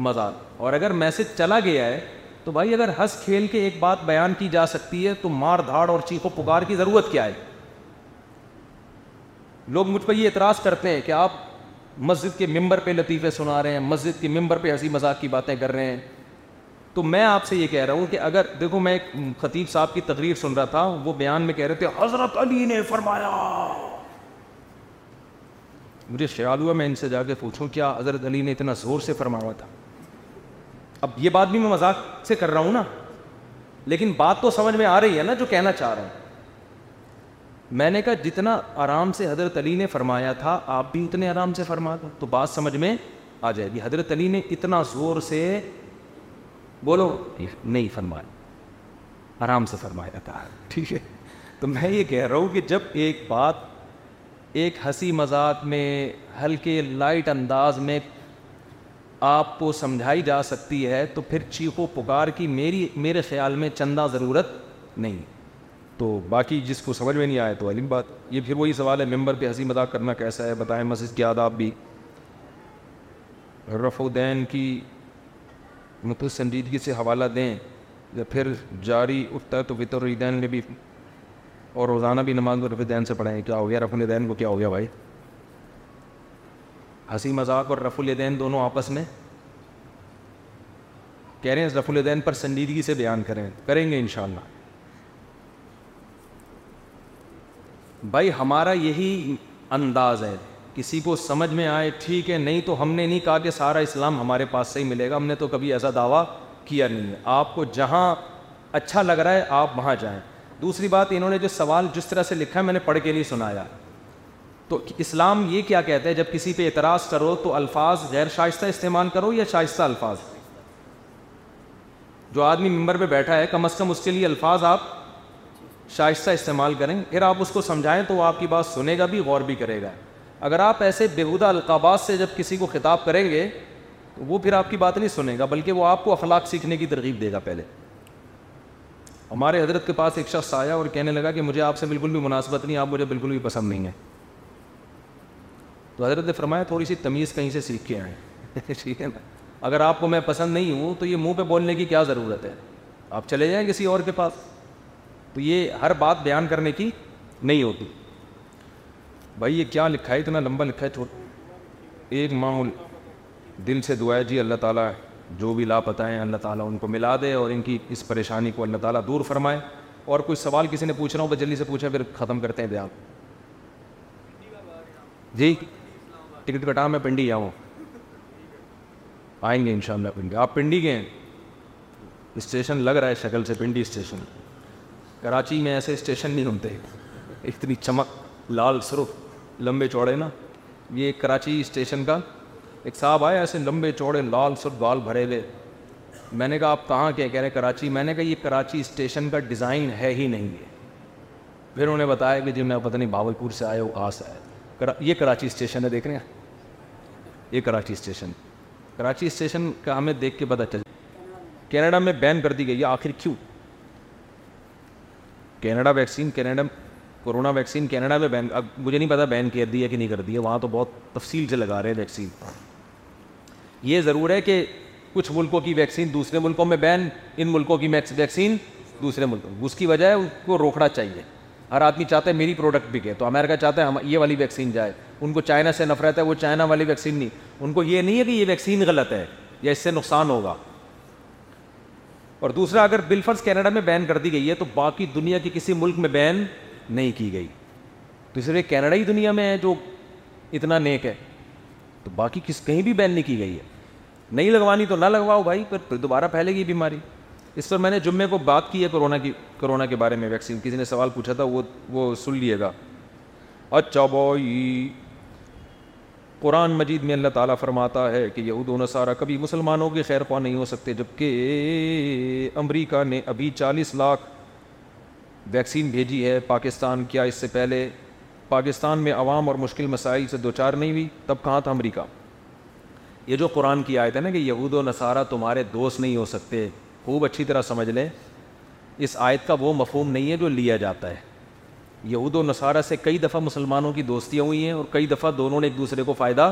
مذاق اور اگر میسج چلا گیا ہے تو بھائی اگر ہنس کھیل کے ایک بات بیان کی جا سکتی ہے تو مار دھاڑ اور چیخو پکار کی ضرورت کیا ہے لوگ مجھ پر یہ اعتراض کرتے ہیں کہ آپ مسجد کے ممبر پہ لطیفے سنا رہے ہیں مسجد کے ممبر پہ ہنسی مذاق کی باتیں کر رہے ہیں تو میں آپ سے یہ کہہ رہا ہوں کہ اگر دیکھو میں ایک خطیب صاحب کی تقریر سن رہا تھا وہ بیان میں کہہ رہے تھے حضرت علی نے فرمایا مجھے خیال ہوا میں ان سے جا کے پوچھوں کیا حضرت علی نے اتنا زور سے فرمایا میں مذاق سے کر رہا ہوں نا لیکن بات تو سمجھ میں آ رہی ہے نا جو کہنا چاہ رہے ہیں میں نے کہا جتنا آرام سے حضرت علی نے فرمایا تھا آپ بھی اتنے آرام سے فرما دو تو بات سمجھ میں آ جائے گی حضرت علی نے اتنا زور سے بولو نہیں فرمائے آرام سے فرمایا تھا ٹھیک ہے تو میں یہ کہہ رہا ہوں کہ جب ایک بات ایک ہنسی مزاق میں ہلکے لائٹ انداز میں آپ کو سمجھائی جا سکتی ہے تو پھر چیخو پکار کی میری میرے خیال میں چندہ ضرورت نہیں تو باقی جس کو سمجھ میں نہیں آیا تو علم بات یہ پھر وہی سوال ہے ممبر پہ ہنسی مذاق کرنا کیسا ہے بتائیں مسجد کی آداب بھی رف الدین کی مطلب سنجیدگی سے حوالہ دیں یا پھر جاری اٹھتا ہے تو فطر الدین نے بھی اور روزانہ بھی نماز رف الدین سے پڑھائیں کیا ہو گیا رف الدین کو کیا ہو گیا بھائی ہنسی مذاق اور رف الدین دونوں آپس میں کہہ رہے ہیں رف الدین پر سنجیدگی سے بیان کریں کریں گے انشاءاللہ بھائی ہمارا یہی انداز ہے کسی کو سمجھ میں آئے ٹھیک ہے نہیں تو ہم نے نہیں کہا کہ سارا اسلام ہمارے پاس سے ہی ملے گا ہم نے تو کبھی ایسا دعویٰ کیا نہیں ہے آپ کو جہاں اچھا لگ رہا ہے آپ وہاں جائیں دوسری بات انہوں نے جو سوال جس طرح سے لکھا ہے میں نے پڑھ کے نہیں سنایا تو اسلام یہ کیا کہتا ہے جب کسی پہ اعتراض کرو تو الفاظ غیر شائستہ استعمال کرو یا شائستہ الفاظ جو آدمی ممبر پہ بیٹھا ہے کم از کم اس کے لیے الفاظ آپ شائستہ استعمال کریں پھر آپ اس کو سمجھائیں تو وہ آپ کی بات سنے گا بھی غور بھی کرے گا اگر آپ ایسے بیہودہ القابات سے جب کسی کو خطاب کریں گے تو وہ پھر آپ کی بات نہیں سنے گا بلکہ وہ آپ کو اخلاق سیکھنے کی ترغیب دے گا پہلے ہمارے حضرت کے پاس ایک شخص آیا اور کہنے لگا کہ مجھے آپ سے بالکل بھی مناسبت نہیں آپ مجھے بالکل بھی پسند نہیں ہیں تو حضرت نے فرمایا تھوڑی سی تمیز کہیں سے سیکھ کے آئیں ٹھیک ہے نا اگر آپ کو میں پسند نہیں ہوں تو یہ منہ پہ بولنے کی کیا ضرورت ہے آپ چلے جائیں کسی اور کے پاس تو یہ ہر بات بیان کرنے کی نہیں ہوتی بھائی یہ کیا لکھا ہے اتنا لمبا لکھا ہے چھوٹ ایک ماحول دل سے دعا ہے جی اللہ تعالیٰ جو بھی لاپتہ ہیں اللہ تعالیٰ ان کو ملا دے اور ان کی اس پریشانی کو اللہ تعالیٰ دور فرمائے اور کوئی سوال کسی نے پوچھ رہا ہوں تو جلدی سے پوچھیں پھر ختم کرتے ہیں دے جی ٹکٹ کٹا میں پنڈی آؤں آئیں گے ان شاء اللہ پنڈی آپ پنڈی گئے ہیں اسٹیشن لگ رہا ہے شکل سے پنڈی اسٹیشن کراچی میں ایسے اسٹیشن نہیں ہوتے اتنی چمک لال سرخ لمبے چوڑے نا یہ کراچی اسٹیشن کا ایک صاحب آیا ایسے لمبے چوڑے لال سر بال بھرے ہوئے میں نے کہا آپ کہاں کیا کہہ رہے کراچی میں نے کہا یہ کراچی اسٹیشن کا ڈیزائن ہے ہی نہیں ہے پھر انہوں نے بتایا کہ جی میں پتہ نہیں بھاول پور سے آئے وہ آس آئے یہ کراچی اسٹیشن ہے دیکھ رہے ہیں یہ کراچی اسٹیشن کراچی اسٹیشن کا ہمیں دیکھ کے پتہ چل کینیڈا میں بین کر دی گئی یہ آخر کیوں Canada vaccine Canada corona vaccine Canada میں بین اب مجھے نہیں پتا بین کر دی ہے کہ نہیں کر دی ہے وہاں تو بہت تفصیل سے لگا رہے ہیں ویکسین یہ ضرور ہے کہ کچھ ملکوں کی ویکسین دوسرے ملکوں میں بین ان ملکوں کی ویکسین دوسرے ملکوں اس کی وجہ ہے ان کو روکنا چاہیے ہر آدمی چاہتا ہے میری پروڈکٹ بکے تو امریکہ چاہتا ہے ہم یہ والی ویکسین جائے ان کو چائنا سے نفرت ہے وہ چائنا والی ویکسین نہیں ان کو یہ نہیں ہے کہ یہ ویکسین غلط ہے یا اس سے نقصان ہوگا اور دوسرا اگر بلفرز کینیڈا میں بین کر دی گئی ہے تو باقی دنیا کے کسی ملک میں بین نہیں کی گئی تو اس لیے کینیڈا ہی دنیا میں ہے جو اتنا نیک ہے تو باقی کس کہیں بھی بین نہیں کی گئی ہے نہیں لگوانی تو نہ لگواؤ بھائی پر دوبارہ پھیلے گی بیماری اس پر میں نے جمعے کو بات کی ہے کرونا کی کرونا کے بارے میں ویکسین کسی نے سوال پوچھا تھا وہ وہ سن لیے گا اچھا بھائی قرآن مجید میں اللہ تعالیٰ فرماتا ہے کہ یہ و نصارہ کبھی مسلمانوں کے خیر خواہ نہیں ہو سکتے جبکہ امریکہ نے ابھی چالیس لاکھ ویکسین بھیجی ہے پاکستان کیا اس سے پہلے پاکستان میں عوام اور مشکل مسائل سے دوچار نہیں ہوئی تب کہاں تھا امریکہ یہ جو قرآن کی آیت ہے نا کہ یہود و نصارہ تمہارے دوست نہیں ہو سکتے خوب اچھی طرح سمجھ لیں اس آیت کا وہ مفہوم نہیں ہے جو لیا جاتا ہے یہود و نصارہ سے کئی دفعہ مسلمانوں کی دوستیاں ہوئی ہیں اور کئی دفعہ دونوں نے ایک دوسرے کو فائدہ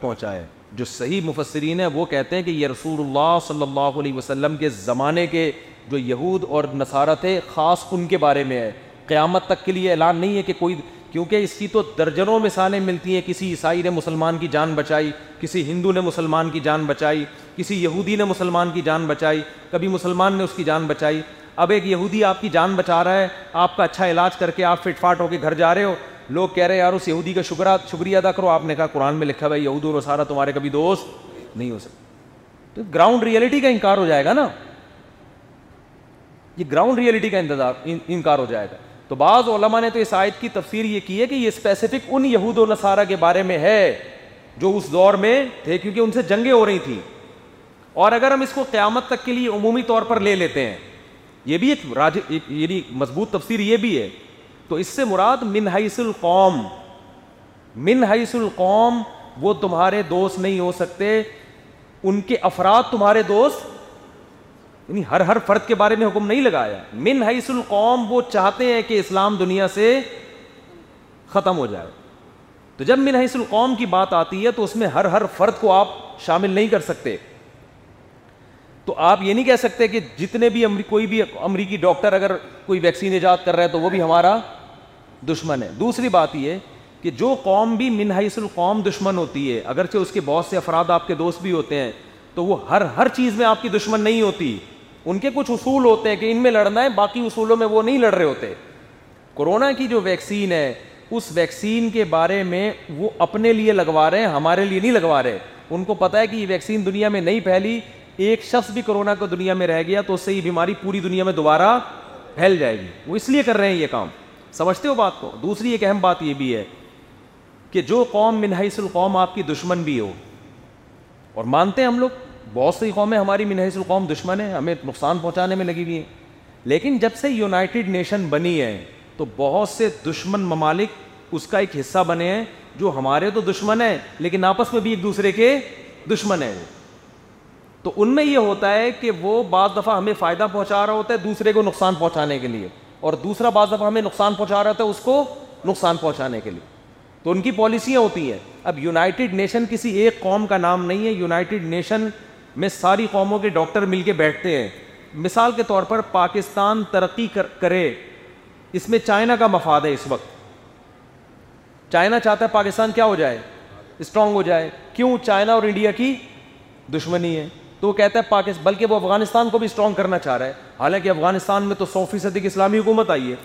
پہنچا ہے جو صحیح مفسرین ہیں وہ کہتے ہیں کہ یہ رسول اللہ صلی اللہ علیہ وسلم کے زمانے کے جو یہود اور تھے خاص ان کے بارے میں ہے قیامت تک کے لیے اعلان نہیں ہے کہ کوئی کیونکہ اس کی تو درجنوں مثالیں ملتی ہیں کسی عیسائی نے مسلمان کی جان بچائی کسی ہندو نے مسلمان کی جان بچائی کسی یہودی نے مسلمان کی جان بچائی کبھی مسلمان نے اس کی جان بچائی اب ایک یہودی آپ کی جان بچا رہا ہے آپ کا اچھا علاج کر کے آپ فٹ فاٹ ہو کے گھر جا رہے ہو لوگ کہہ رہے ہیں یار اس یہودی کا شکرہ شکریہ ادا کرو آپ نے کہا قرآن میں لکھا بھائی یہود اور سارا تمہارے کبھی دوست نہیں ہو سکتے تو گراؤنڈ ریئلٹی کا انکار ہو جائے گا نا یہ گراؤنڈ ریئلٹی کا انتظار انکار ہو جائے گا تو بعض علماء نے تو اس آیت کی تفسیر یہ کی ہے کہ یہ اسپیسیفک ان یہود و نصارہ کے بارے میں ہے جو اس دور میں تھے کیونکہ ان سے جنگیں ہو رہی تھیں اور اگر ہم اس کو قیامت تک کے لیے عمومی طور پر لے لیتے ہیں یہ بھی ایک راج یہ یعنی مضبوط تفسیر یہ بھی ہے تو اس سے مراد من حیث القوم من حیث القوم وہ تمہارے دوست نہیں ہو سکتے ان کے افراد تمہارے دوست یعنی ہر ہر فرد کے بارے میں حکم نہیں لگایا من حیث القوم وہ چاہتے ہیں کہ اسلام دنیا سے ختم ہو جائے تو جب من حیث القوم کی بات آتی ہے تو اس میں ہر ہر فرد کو آپ شامل نہیں کر سکتے تو آپ یہ نہیں کہہ سکتے کہ جتنے بھی کوئی بھی امریکی ڈاکٹر اگر کوئی ویکسین ایجاد کر رہا ہے تو وہ بھی ہمارا دشمن ہے دوسری بات یہ کہ جو قوم بھی من حیث القوم دشمن ہوتی ہے اگرچہ اس کے بہت سے افراد آپ کے دوست بھی ہوتے ہیں تو وہ ہر ہر چیز میں آپ کی دشمن نہیں ہوتی ان کے کچھ اصول ہوتے ہیں کہ ان میں لڑنا ہے باقی اصولوں میں وہ نہیں لڑ رہے ہوتے کورونا کی جو ویکسین ہے اس ویکسین کے بارے میں وہ اپنے لیے لگوا رہے ہیں ہمارے لیے نہیں لگوا رہے ان کو پتا ہے کہ یہ ویکسین دنیا میں نہیں پھیلی ایک شخص بھی کورونا کا دنیا میں رہ گیا تو اس سے یہ بیماری پوری دنیا میں دوبارہ پھیل جائے گی وہ اس لیے کر رہے ہیں یہ کام سمجھتے ہو بات کو دوسری ایک اہم بات یہ بھی ہے کہ جو قوم منحص القوم آپ کی دشمن بھی ہو اور مانتے ہیں ہم لوگ بہت سی قومیں ہماری منحص القوم دشمن ہیں ہمیں نقصان پہنچانے میں لگی ہوئی ہیں لیکن جب سے یونائٹیڈ نیشن بنی ہے تو بہت سے دشمن ممالک اس کا ایک حصہ بنے ہیں جو ہمارے تو دشمن ہیں لیکن آپس میں بھی ایک دوسرے کے دشمن ہیں وہ تو ان میں یہ ہوتا ہے کہ وہ بعض دفعہ ہمیں فائدہ پہنچا رہا ہوتا ہے دوسرے کو نقصان پہنچانے کے لیے اور دوسرا بعض دفعہ ہمیں نقصان پہنچا رہا ہوتا ہے اس کو نقصان پہنچانے کے لیے تو ان کی پالیسیاں ہوتی ہیں اب یونائٹیڈ نیشن کسی ایک قوم کا نام نہیں ہے یونائٹیڈ نیشن میں ساری قوموں کے ڈاکٹر مل کے بیٹھتے ہیں مثال کے طور پر پاکستان ترقی کرے اس میں چائنا کا مفاد ہے اس وقت چائنا چاہتا ہے پاکستان کیا ہو جائے اسٹرانگ ہو جائے کیوں چائنا اور انڈیا کی دشمنی ہے تو وہ کہتا ہے پاکستان بلکہ وہ افغانستان کو بھی اسٹرانگ کرنا چاہ رہا ہے حالانکہ افغانستان میں تو سو فیصد کی اسلامی حکومت آئی ہے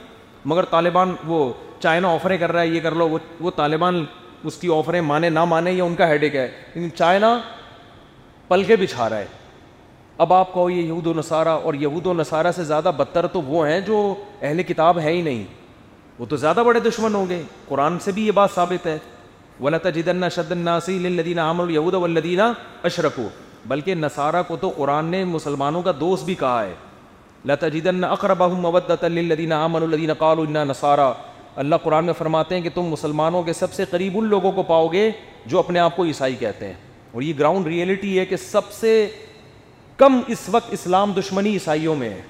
مگر طالبان وہ چائنا آفریں کر رہا ہے یہ کر لو وہ طالبان اس کی آفریں مانے نہ مانے یا ان کا ہیڈ ایک ہے لیکن چائنا پل کے بچھا ہے اب آپ کہو یہ یہود و نصارہ اور یہود و نصارہ سے زیادہ بدتر تو وہ ہیں جو اہل کتاب ہیں ہی نہیں وہ تو زیادہ بڑے دشمن ہوں گے قرآن سے بھی یہ بات ثابت ہے جدن شد الناسی لدینہ عام لدینہ اشرک اشرکو بلکہ نصارہ کو تو قرآن نے مسلمانوں کا دوست بھی کہا ہے لتا جدن اقرب مبت لدینہ عام الدینہ قعل النا نصارہ اللہ قرآن میں فرماتے ہیں کہ تم مسلمانوں کے سب سے قریب ان لوگوں کو پاؤ گے جو اپنے آپ کو عیسائی کہتے ہیں اور یہ گراؤنڈ ریئلٹی ہے کہ سب سے کم اس وقت اسلام دشمنی عیسائیوں میں ہے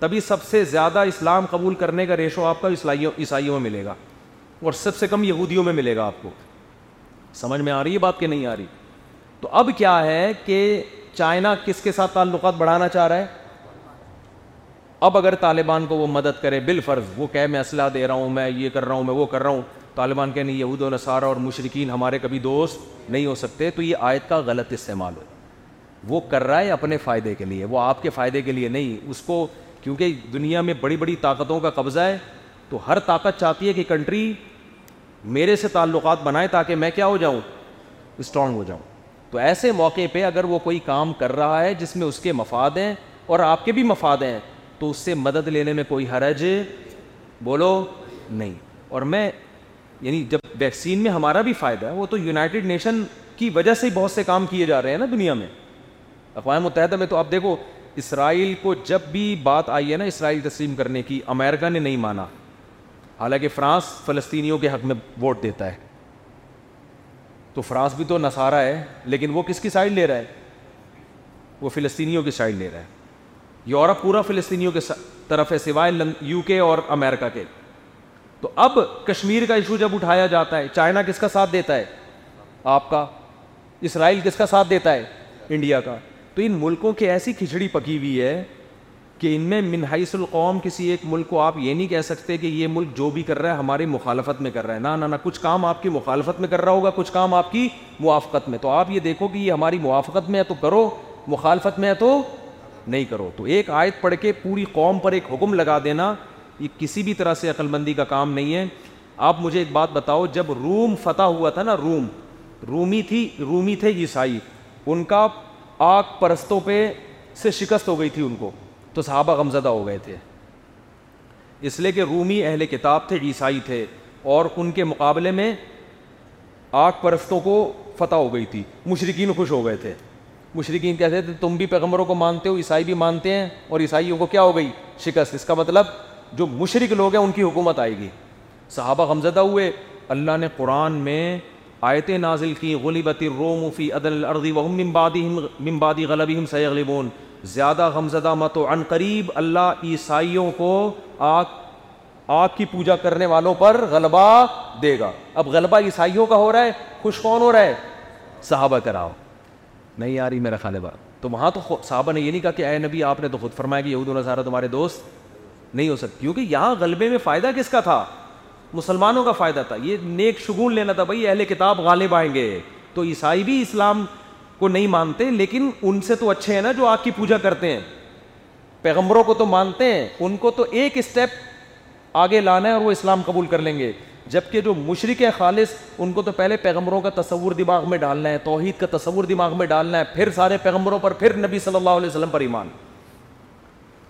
تبھی سب سے زیادہ اسلام قبول کرنے کا ریشو آپ کا عیسائیوں میں ملے گا اور سب سے کم یہودیوں میں ملے گا آپ کو سمجھ میں آ رہی ہے بات کہ نہیں آ رہی تو اب کیا ہے کہ چائنا کس کے ساتھ تعلقات بڑھانا چاہ رہا ہے اب اگر طالبان کو وہ مدد کرے بالفرض وہ کہے میں اسلحہ دے رہا ہوں میں یہ کر رہا ہوں میں وہ کر رہا ہوں طالبان کہنے و نصارہ اور مشرقین ہمارے کبھی دوست نہیں ہو سکتے تو یہ آیت کا غلط استعمال ہو وہ کر رہا ہے اپنے فائدے کے لیے وہ آپ کے فائدے کے لیے نہیں اس کو کیونکہ دنیا میں بڑی بڑی طاقتوں کا قبضہ ہے تو ہر طاقت چاہتی ہے کہ کنٹری میرے سے تعلقات بنائے تاکہ میں کیا ہو جاؤں اسٹرانگ ہو جاؤں تو ایسے موقع پہ اگر وہ کوئی کام کر رہا ہے جس میں اس کے مفاد ہیں اور آپ کے بھی مفاد ہیں تو اس سے مدد لینے میں کوئی حرج بولو نہیں اور میں یعنی جب ویکسین میں ہمارا بھی فائدہ ہے وہ تو یونائٹڈ نیشن کی وجہ سے بہت سے کام کیے جا رہے ہیں نا دنیا میں اقوام متحدہ میں تو آپ دیکھو اسرائیل کو جب بھی بات آئی ہے نا اسرائیل تسلیم کرنے کی امریکہ نے نہیں مانا حالانکہ فرانس فلسطینیوں کے حق میں ووٹ دیتا ہے تو فرانس بھی تو نصارہ ہے لیکن وہ کس کی سائڈ لے رہا ہے وہ فلسطینیوں کی سائڈ لے رہا ہے یورپ پورا فلسطینیوں کے طرف ہے سوائے یو کے اور امریکہ کے تو اب کشمیر کا ایشو جب اٹھایا جاتا ہے چائنا کس کا ساتھ دیتا ہے آپ کا اسرائیل کس کا ساتھ دیتا ہے انڈیا کا تو ان ملکوں کی ایسی کھچڑی پکی ہوئی ہے کہ ان میں القوم کسی ایک ملک کو آپ یہ نہیں کہہ سکتے کہ یہ ملک جو بھی کر رہا ہے ہماری مخالفت میں کر رہا ہے نہ نہ کچھ کام آپ کی مخالفت میں کر رہا ہوگا کچھ کام آپ کی موافقت میں تو آپ یہ دیکھو کہ یہ ہماری موافقت میں ہے تو کرو مخالفت میں ہے تو نہیں کرو تو ایک آیت پڑھ کے پوری قوم پر ایک حکم لگا دینا یہ کسی بھی طرح سے عقل مندی کا کام نہیں ہے آپ مجھے ایک بات بتاؤ جب روم فتح ہوا تھا نا روم رومی تھی رومی تھے عیسائی ان کا آگ پرستوں پہ سے شکست ہو گئی تھی ان کو تو صحابہ غمزدہ ہو گئے تھے اس لیے کہ رومی اہل کتاب تھے عیسائی تھے اور ان کے مقابلے میں آگ پرستوں کو فتح ہو گئی تھی مشرقین خوش ہو گئے تھے مشرقین کہتے تھے تم بھی پیغمبروں کو مانتے ہو عیسائی بھی مانتے ہیں اور عیسائیوں کو کیا ہو گئی شکست اس کا مطلب جو مشرق لوگ ہیں ان کی حکومت آئے گی صحابہ غمزدہ ہوئے اللہ نے قرآن میں آیتیں نازل کی فی عدل زیادہ غمزدہ مت و عن قریب اللہ عیسائیوں کو آگ آگ کی پوجا کرنے والوں پر غلبہ دے گا اب غلبہ عیسائیوں کا ہو رہا ہے خوش کون ہو رہا ہے صحابہ کراؤ نہیں آ رہی میرا خالبہ تو وہاں تو صحابہ نے یہ نہیں کہا کہ اے نبی آپ نے تو خود فرمایا کہ یہود و نظارہ تمہارے دوست نہیں ہو سکتی کیونکہ یہاں غلبے میں فائدہ کس کا تھا مسلمانوں کا فائدہ تھا یہ نیک شگون لینا تھا بھائی اہل کتاب غالب آئیں گے تو عیسائی بھی اسلام کو نہیں مانتے لیکن ان سے تو اچھے ہیں نا جو آگ کی پوجا کرتے ہیں پیغمبروں کو تو مانتے ہیں ان کو تو ایک اسٹیپ آگے لانا ہے اور وہ اسلام قبول کر لیں گے جبکہ جو مشرق خالص ان کو تو پہلے پیغمبروں کا تصور دماغ میں ڈالنا ہے توحید کا تصور دماغ میں ڈالنا ہے پھر سارے پیغمبروں پر پھر نبی صلی اللہ علیہ وسلم پر ایمان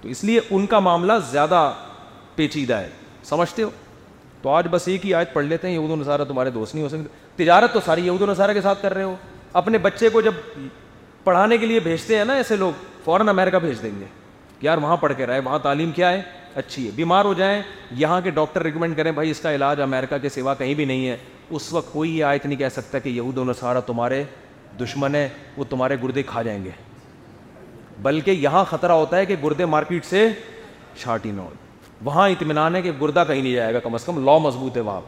تو اس لیے ان کا معاملہ زیادہ پیچیدہ ہے سمجھتے ہو تو آج بس ایک ہی آیت پڑھ لیتے ہیں یہود و نصارہ تمہارے دوست نہیں ہو سکتے تجارت تو ساری یہود و نظارہ کے ساتھ کر رہے ہو اپنے بچے کو جب پڑھانے کے لیے بھیجتے ہیں نا ایسے لوگ فوراً امیرکا بھیج دیں گے کہ یار وہاں پڑھ کے رہے وہاں تعلیم کیا ہے اچھی ہے بیمار ہو جائیں یہاں کے ڈاکٹر ریکمینڈ کریں بھائی اس کا علاج امیرکا کے سوا کہیں بھی نہیں ہے اس وقت کوئی آیت نہیں کہہ سکتا کہ یہود و نصارہ تمہارے دشمن ہے وہ تمہارے گردے کھا جائیں گے بلکہ یہاں خطرہ ہوتا ہے کہ گردے مارکیٹ سے نہ ہو وہاں اطمینان ہے کہ گردہ کہیں نہیں جائے گا کم از کم لا مضبوط ہے وہاں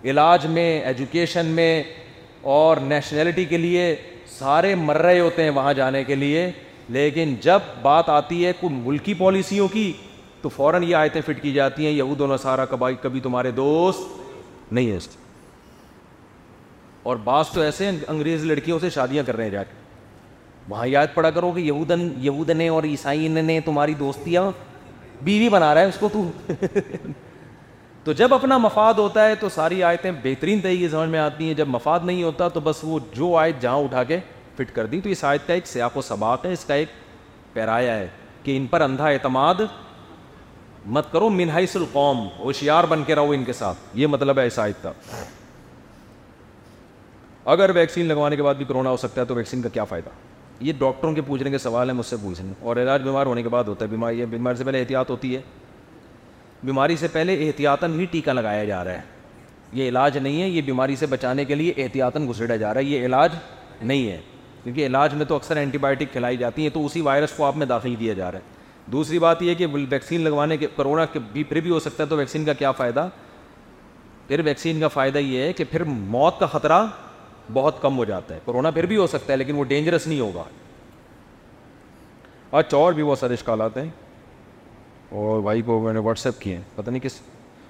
پہ علاج میں ایجوکیشن میں اور نیشنلٹی کے لیے سارے مر رہے ہوتے ہیں وہاں جانے کے لیے لیکن جب بات آتی ہے کوئی ملکی پالیسیوں کی تو فوراً یہ آیتیں فٹ کی جاتی ہیں یہود دونوں سارا کبھی کبھی تمہارے دوست نہیں ہیں اس اور بعض تو ایسے انگریز لڑکیوں سے شادیاں کر رہے ہیں جا کے وہاں یاد پڑا کرو کہ یہودن اور عیسائی نے تمہاری دوستیاں بیوی بنا رہا ہے اس کو تو تو جب اپنا مفاد ہوتا ہے تو ساری آیتیں بہترین طریقے سمجھ میں آتی ہیں جب مفاد نہیں ہوتا تو بس وہ جو آیت جہاں اٹھا کے فٹ کر دی تو اس آیت کا ایک سیاق و سباق ہے اس کا ایک پیرایا ہے کہ ان پر اندھا اعتماد مت کرو منہاس القوم ہوشیار بن کے رہو ان کے ساتھ یہ مطلب ہے اس آیت کا اگر ویکسین لگوانے کے بعد بھی کرونا ہو سکتا ہے تو ویکسین کا کیا فائدہ یہ ڈاکٹروں کے پوچھنے کے سوال ہیں مجھ سے پوچھنے اور علاج بیمار ہونے کے بعد ہوتا ہے بیماری یہ بیماری سے پہلے احتیاط ہوتی ہے بیماری سے پہلے احتیاطاً ہی ٹیکہ لگایا جا رہا ہے یہ علاج نہیں ہے یہ بیماری سے بچانے کے لیے احتیاطاً گھسڑا جا رہا ہے یہ علاج نہیں ہے کیونکہ علاج میں تو اکثر اینٹی بایوٹک کھلائی جاتی ہیں تو اسی وائرس کو آپ میں داخل کیا جا رہا ہے دوسری بات یہ کہ ویکسین لگوانے کے کرونا کے بھی پھر بھی ہو سکتا ہے تو ویکسین کا کیا فائدہ پھر ویکسین کا فائدہ یہ ہے کہ پھر موت کا خطرہ بہت کم ہو جاتا ہے کرونا پھر بھی ہو سکتا ہے لیکن وہ ڈینجرس نہیں ہوگا اچھا اور بھی وہ اشکال آتے ہیں اور بھائی کو میں نے واٹس ایپ کیے ہیں پتہ نہیں کس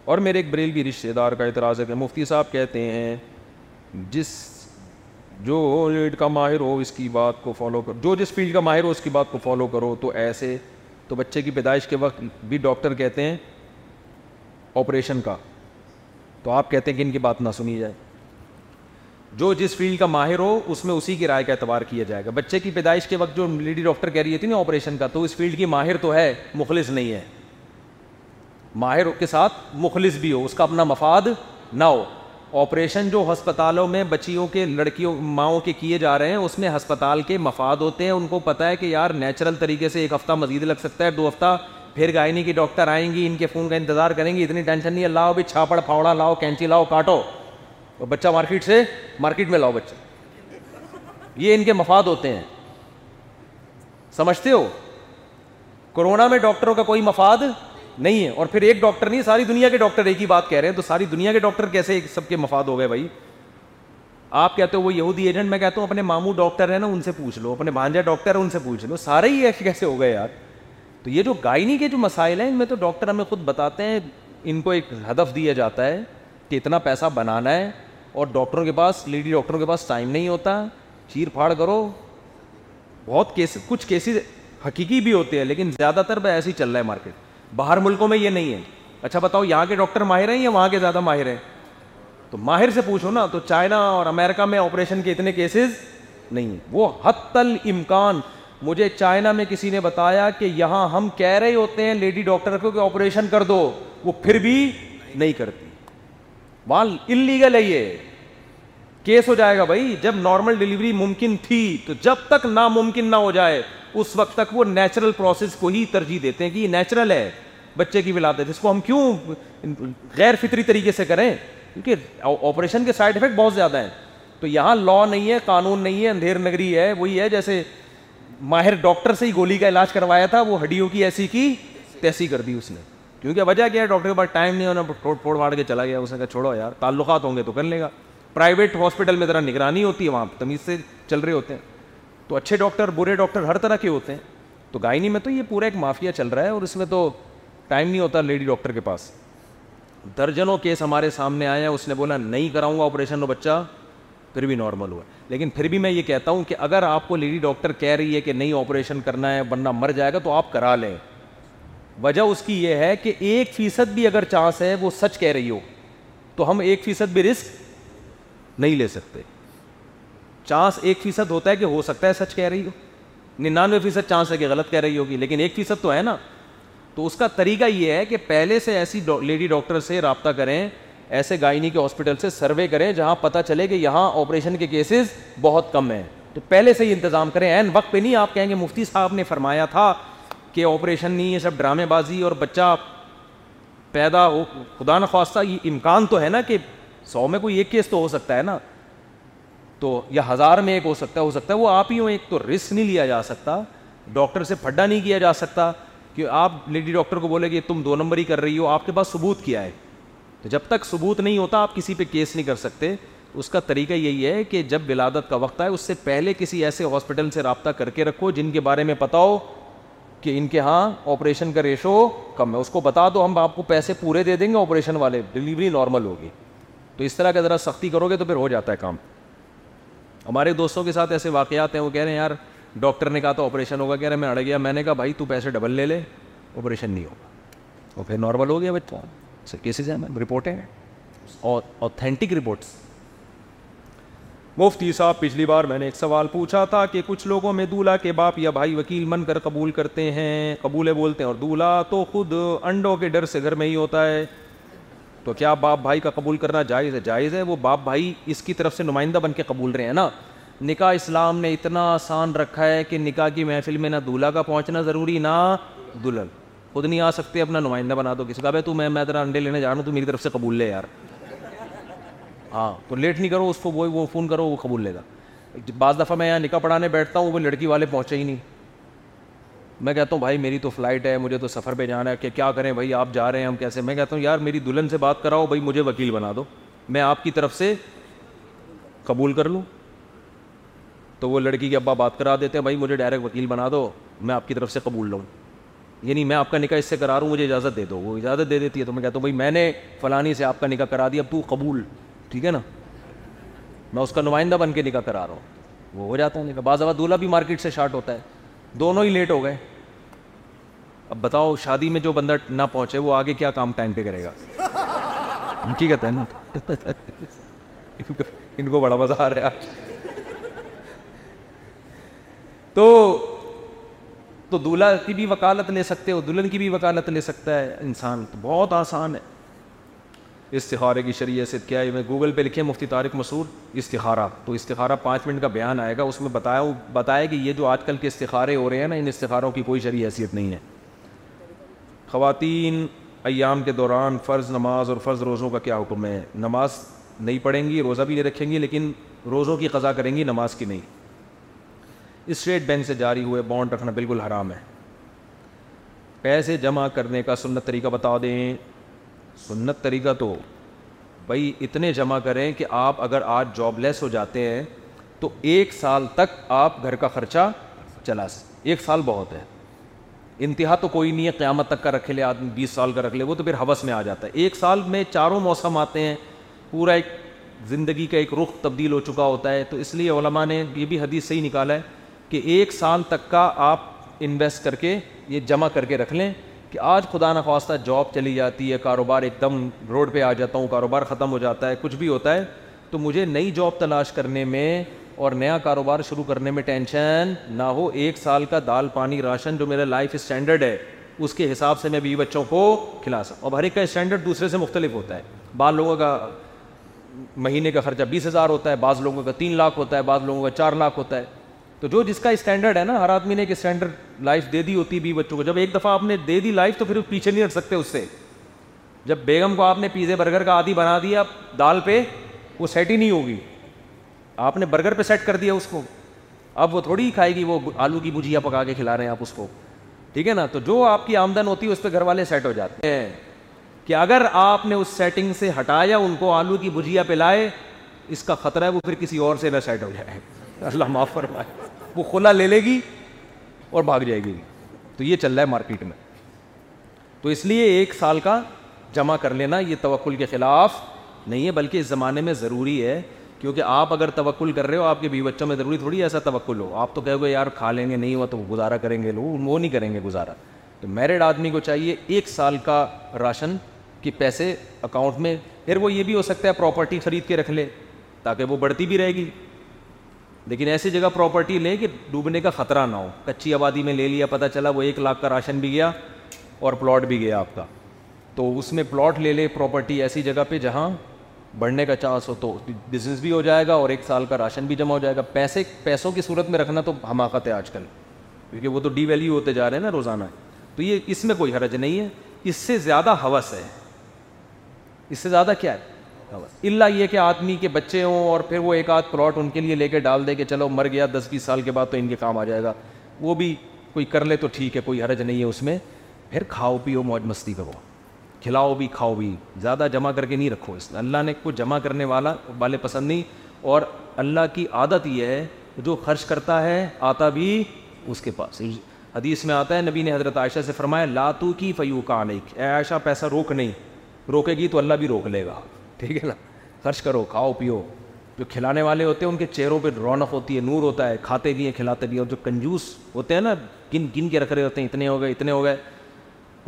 اور میرے ایک بریلوی رشتے دار کا اعتراض ہے کہ مفتی صاحب کہتے ہیں جس جو کا ماہر ہو اس کی بات کو فالو کرو جو جس فیلڈ کا ماہر ہو اس کی بات کو فالو کرو تو ایسے تو بچے کی پیدائش کے وقت بھی ڈاکٹر کہتے ہیں آپریشن کا تو آپ کہتے ہیں کہ ان کی بات نہ سنی جائے جو جس فیلڈ کا ماہر ہو اس میں اسی کی رائے کا اعتبار کیا جائے گا بچے کی پیدائش کے وقت جو لیڈی ڈاکٹر کہہ رہی تھی نا آپریشن کا تو اس فیلڈ کی ماہر تو ہے مخلص نہیں ہے ماہر کے ساتھ مخلص بھی ہو اس کا اپنا مفاد نہ ہو آپریشن جو ہسپتالوں میں بچیوں کے لڑکیوں ماؤں کے کیے جا رہے ہیں اس میں ہسپتال کے مفاد ہوتے ہیں ان کو پتا ہے کہ یار نیچرل طریقے سے ایک ہفتہ مزید لگ سکتا ہے دو ہفتہ پھر گائنی کی ڈاکٹر آئیں گی ان کے فون کا انتظار کریں گی اتنی ٹینشن نہیں ہے لاؤ بھی چھاپڑ پھاوڑا لاؤ کینچی لاؤ کاٹو بچہ مارکیٹ سے مارکیٹ میں لاؤ بچہ یہ ان کے مفاد ہوتے ہیں سمجھتے ہو کورونا میں ڈاکٹروں کا کوئی مفاد نہیں ہے اور پھر ایک ڈاکٹر نہیں ساری دنیا کے ڈاکٹر ایک ہی بات کہہ رہے ہیں تو ساری دنیا کے ڈاکٹر کیسے سب کے مفاد ہو گئے بھائی آپ کہتے ہو وہ یہودی ایجنٹ میں کہتا ہوں اپنے ماموں ڈاکٹر ہیں نا ان سے پوچھ لو اپنے بھانجا ڈاکٹر ہیں ان سے پوچھ لو سارے ہی ایسے کیسے ہو گئے یار تو یہ جو گائنی کے جو مسائل ہیں ان میں تو ڈاکٹر ہمیں خود بتاتے ہیں ان کو ایک ہدف دیا جاتا ہے کہ اتنا پیسہ بنانا ہے اور ڈاکٹروں کے پاس لیڈی ڈاکٹروں کے پاس ٹائم نہیں ہوتا چیر پھاڑ کرو بہت کیسز کچھ کیسز حقیقی بھی ہوتے ہیں لیکن زیادہ تر ایسے ہی چل رہا ہے مارکیٹ باہر ملکوں میں یہ نہیں ہے اچھا بتاؤ یہاں کے ڈاکٹر ماہر ہیں یا وہاں کے زیادہ ماہر ہیں تو ماہر سے پوچھو نا تو چائنا اور امریکہ میں آپریشن کے اتنے کیسز نہیں ہیں وہ حت تل امکان مجھے چائنا میں کسی نے بتایا کہ یہاں ہم کہہ رہے ہوتے ہیں لیڈی ڈاکٹر کو کہ آپریشن کر دو وہ پھر بھی نہیں کرتی وہاں انلیگل ہے یہ کیس ہو جائے گا بھائی جب نارمل ڈلیوری ممکن تھی تو جب تک ناممکن نہ ہو جائے اس وقت تک وہ نیچرل پروسیس کو ہی ترجیح دیتے ہیں کہ یہ نیچرل ہے بچے کی ولادت جس کو ہم کیوں غیر فطری طریقے سے کریں کیونکہ آپریشن کے سائڈ افیکٹ بہت زیادہ ہیں تو یہاں لا نہیں ہے قانون نہیں ہے اندھیر نگری ہے وہی ہے جیسے ماہر ڈاکٹر سے ہی گولی کا علاج کروایا تھا وہ ہڈیوں کی ایسی کی تیسی کر دی اس نے کیونکہ وجہ کیا ہے ڈاکٹر کے پاس ٹائم نہیں ہونا ٹوٹ پھوڑ پھاڑ کے چلا گیا اس نے کہا چھوڑو یار تعلقات ہوں گے تو کر لے گا پرائیویٹ ہاسپٹل میں ذرا نگرانی ہوتی ہے وہاں تمیز سے چل رہے ہوتے ہیں تو اچھے ڈاکٹر برے ڈاکٹر ہر طرح کے ہوتے ہیں تو گائنی میں تو یہ پورا ایک مافیا چل رہا ہے اور اس میں تو ٹائم نہیں ہوتا لیڈی ڈاکٹر کے پاس درجنوں کیس ہمارے سامنے آیا اس نے بولا نہیں کراؤں گا آپریشن وہ بچہ پھر بھی نارمل ہوا لیکن پھر بھی میں یہ کہتا ہوں کہ اگر آپ کو لیڈی ڈاکٹر کہہ رہی ہے کہ نہیں آپریشن کرنا ہے بننا مر جائے گا تو آپ کرا لیں وجہ اس کی یہ ہے کہ ایک فیصد بھی اگر چانس ہے وہ سچ کہہ رہی ہو تو ہم ایک فیصد بھی رسک نہیں لے سکتے چانس ایک فیصد ہوتا ہے کہ ہو سکتا ہے سچ کہہ رہی ہو ننانوے فیصد چانس ہے کہ غلط کہہ رہی ہوگی لیکن ایک فیصد تو ہے نا تو اس کا طریقہ یہ ہے کہ پہلے سے ایسی لیڈی ڈاکٹر سے رابطہ کریں ایسے گائنی کے ہاسپٹل سے سروے کریں جہاں پتہ چلے کہ یہاں آپریشن کے کیسز بہت کم ہیں تو پہلے سے ہی انتظام کریں این وقت پہ نہیں آپ کہیں گے مفتی صاحب نے فرمایا تھا کہ آپریشن نہیں ہے سب ڈرامے بازی اور بچہ پیدا ہو خدا نخواستہ یہ امکان تو ہے نا کہ سو میں کوئی ایک کیس تو ہو سکتا ہے نا تو یا ہزار میں ایک ہو سکتا ہے ہو سکتا ہے وہ آپ ہی ہوں ایک تو رسک نہیں لیا جا سکتا ڈاکٹر سے پھڈا نہیں کیا جا سکتا کہ آپ لیڈی ڈاکٹر کو بولے کہ تم دو نمبر ہی کر رہی ہو آپ کے پاس ثبوت کیا ہے تو جب تک ثبوت نہیں ہوتا آپ کسی پہ کیس نہیں کر سکتے اس کا طریقہ یہی ہے کہ جب ولادت کا وقت آئے اس سے پہلے کسی ایسے ہاسپٹل سے رابطہ کر کے رکھو جن کے بارے میں پتا ہو کہ ان کے ہاں آپریشن کا ریشو کم ہے اس کو بتا دو ہم آپ کو پیسے پورے دے دیں گے آپریشن والے ڈلیوری نارمل ہوگی تو اس طرح کا ذرا سختی کرو گے تو پھر ہو جاتا ہے کام ہمارے دوستوں کے ساتھ ایسے واقعات ہیں وہ کہہ رہے ہیں یار ڈاکٹر نے کہا تو آپریشن ہوگا کہہ رہے میں اڑ گیا میں نے کہا بھائی تو پیسے ڈبل لے لے آپریشن نہیں ہوگا وہ پھر نارمل ہو گیا بچہ کیسز ہیں رپورٹیں اور اوتھینٹک رپورٹس مفتی صاحب پچھلی بار میں نے ایک سوال پوچھا تھا کہ کچھ لوگوں میں دولہا کے باپ یا بھائی وکیل من کر قبول کرتے ہیں قبولے بولتے ہیں اور دولہا تو خود انڈوں کے ڈر سے گھر میں ہی ہوتا ہے تو کیا باپ بھائی کا قبول کرنا جائز ہے جائز ہے وہ باپ بھائی اس کی طرف سے نمائندہ بن کے قبول رہے ہیں نا نکاح اسلام نے اتنا آسان رکھا ہے کہ نکاح کی محفل میں نہ دولہا کا پہنچنا ضروری نہ دلہن خود نہیں آ سکتے اپنا نمائندہ بنا دو کسی کا بھائی تو میں میں تیرا انڈے لینے جا رہا ہوں تو میری طرف سے قبول لے یار ہاں تو لیٹ نہیں کرو اس کو وہ فون کرو وہ قبول لے گا بعض دفعہ میں یہاں نکاح پڑھانے بیٹھتا ہوں وہ لڑکی والے پہنچے ہی نہیں میں کہتا ہوں بھائی میری تو فلائٹ ہے مجھے تو سفر پہ جانا ہے کہ کیا کریں بھائی آپ جا رہے ہیں ہم کیسے میں کہتا ہوں یار میری دلہن سے بات کراؤ بھائی مجھے وکیل بنا دو میں آپ کی طرف سے قبول کر لوں تو وہ لڑکی کے ابا بات کرا دیتے ہیں بھائی مجھے ڈائریکٹ وکیل بنا دو میں آپ کی طرف سے قبول لوں یعنی میں آپ کا نکاح اس سے کرا رہا ہوں مجھے اجازت دے دو وہ اجازت دے دیتی ہے تو میں کہتا ہوں بھائی میں نے فلانی سے آپ کا نکاح کرا دیا اب تو قبول ٹھیک ہے نا میں اس کا نمائندہ بن کے نکاح کرا رہا ہوں وہ ہو جاتا ہے نکاح بعض دولہا بھی مارکیٹ سے شارٹ ہوتا ہے دونوں ہی لیٹ ہو گئے اب بتاؤ شادی میں جو بندہ نہ پہنچے وہ آگے کیا کام ٹائم پہ کرے گا ہے نا ان کو بڑا مزہ آ رہا ہے تو تو دولہا کی بھی وکالت لے سکتے ہو دلہن کی بھی وکالت لے سکتا ہے انسان تو بہت آسان ہے استخارے کی شریعت سے کیا ہے میں گوگل پہ لکھے مفتی طارق مسور استخارہ تو استخارہ پانچ منٹ کا بیان آئے گا اس میں بتایا وہ کہ یہ جو آج کل کے استخارے ہو رہے ہیں نا ان استخاروں کی کوئی شرعی حیثیت نہیں ہے خواتین ایام کے دوران فرض نماز اور فرض روزوں کا کیا حکم ہے نماز نہیں پڑھیں گی روزہ بھی نہیں رکھیں گی لیکن روزوں کی قضا کریں گی نماز کی نہیں اسٹیٹ بینک سے جاری ہوئے بانڈ رکھنا بالکل حرام ہے پیسے جمع کرنے کا سنت طریقہ بتا دیں سنت طریقہ تو بھائی اتنے جمع کریں کہ آپ اگر آج جاب لیس ہو جاتے ہیں تو ایک سال تک آپ گھر کا خرچہ چلا سکتے ایک سال بہت ہے انتہا تو کوئی نہیں ہے قیامت تک کا رکھے لے آدمی بیس سال کا رکھ لے وہ تو پھر حوث میں آ جاتا ہے ایک سال میں چاروں موسم آتے ہیں پورا ایک زندگی کا ایک رخ تبدیل ہو چکا ہوتا ہے تو اس لیے علماء نے یہ بھی حدیث صحیح نکالا ہے کہ ایک سال تک کا آپ انویسٹ کر کے یہ جمع کر کے رکھ لیں کہ آج خدا نخواستہ جاب چلی جاتی ہے کاروبار ایک دم روڈ پہ آ جاتا ہوں کاروبار ختم ہو جاتا ہے کچھ بھی ہوتا ہے تو مجھے نئی جاب تلاش کرنے میں اور نیا کاروبار شروع کرنے میں ٹینشن نہ ہو ایک سال کا دال پانی راشن جو میرا لائف اسٹینڈرڈ ہے اس کے حساب سے میں بیوی بچوں کو کھلا سکوں اور ہر ایک کا اسٹینڈرڈ دوسرے سے مختلف ہوتا ہے بعض لوگوں کا مہینے کا خرچہ بیس ہزار ہوتا ہے بعض لوگوں کا تین لاکھ ہوتا ہے بعض لوگوں کا چار لاکھ ہوتا ہے تو جو جس کا اسٹینڈرڈ ہے نا ہر آدمی نے ایک اسٹینڈرڈ لائف دے دی ہوتی بھی بچوں کو جب ایک دفعہ آپ نے دے دی لائف تو پھر پیچھے نہیں ہٹ سکتے اس سے جب بیگم کو آپ نے پیزے برگر کا آدھی بنا دیا دال پہ وہ سیٹ ہی نہیں ہوگی آپ نے برگر پہ سیٹ کر دیا اس کو اب وہ تھوڑی ہی کھائے گی وہ آلو کی بجیا پکا کے کھلا رہے ہیں آپ اس کو ٹھیک ہے نا تو جو آپ کی آمدن ہوتی ہے اس پہ گھر والے سیٹ ہو جاتے ہیں کہ اگر آپ نے اس سیٹنگ سے ہٹایا ان کو آلو کی بجیا پلائے اس کا خطرہ ہے وہ پھر کسی اور سے نہ سیٹ ہو جائے اللہ معاف فرمائے وہ کھلا لے لے گی اور بھاگ جائے گی تو یہ چل رہا ہے مارکیٹ میں تو اس لیے ایک سال کا جمع کر لینا یہ توکل کے خلاف نہیں ہے بلکہ اس زمانے میں ضروری ہے کیونکہ آپ اگر توکل کر رہے ہو آپ کے بیوی بچوں میں ضروری تھوڑی ایسا توکل ہو آپ تو کہو گے یار کھا لیں گے نہیں ہوا تو وہ گزارا کریں گے لوگ وہ نہیں کریں گے گزارا تو میرڈ آدمی کو چاہیے ایک سال کا راشن کے پیسے اکاؤنٹ میں پھر وہ یہ بھی ہو سکتا ہے پراپرٹی خرید کے رکھ لے تاکہ وہ بڑھتی بھی رہے گی لیکن ایسی جگہ پراپرٹی لیں کہ ڈوبنے کا خطرہ نہ ہو کچی آبادی میں لے لیا پتہ چلا وہ ایک لاکھ کا راشن بھی گیا اور پلاٹ بھی گیا آپ کا تو اس میں پلاٹ لے لے پراپرٹی ایسی جگہ پہ جہاں بڑھنے کا چانس ہو تو بزنس بھی ہو جائے گا اور ایک سال کا راشن بھی جمع ہو جائے گا پیسے پیسوں کی صورت میں رکھنا تو حماقت ہے آج کل کیونکہ وہ تو ڈی ویلیو ہوتے جا رہے ہیں نا روزانہ تو یہ اس میں کوئی حرج نہیں ہے اس سے زیادہ حوث ہے اس سے زیادہ کیا ہے اللہ یہ کہ آدمی کے بچے ہوں اور پھر وہ ایک آدھ پلاٹ ان کے لیے لے کے ڈال دے کہ چلو مر گیا دس بیس سال کے بعد تو ان کے کام آ جائے گا وہ بھی کوئی کر لے تو ٹھیک ہے کوئی حرج نہیں ہے اس میں پھر کھاؤ پیو موج مستی کرو کھلاؤ بھی کھاؤ بھی زیادہ جمع کر کے نہیں رکھو اس اللہ نے کو جمع کرنے والا والے پسند نہیں اور اللہ کی عادت یہ ہے جو خرچ کرتا ہے آتا بھی اس کے پاس حدیث میں آتا ہے نبی نے حضرت عائشہ سے فرمایا لاتو کی فیو کا اے عائشہ پیسہ روک نہیں روکے گی تو اللہ بھی روک لے گا ٹھیک ہے نا خرچ کرو کھاؤ پیو جو کھلانے والے ہوتے ہیں ان کے چہروں پہ رونق ہوتی ہے نور ہوتا ہے کھاتے بھی ہیں کھلاتے بھی ہیں اور جو کنجوس ہوتے ہیں نا گن گن کے رکھ رہے ہوتے ہیں اتنے ہو گئے اتنے ہو گئے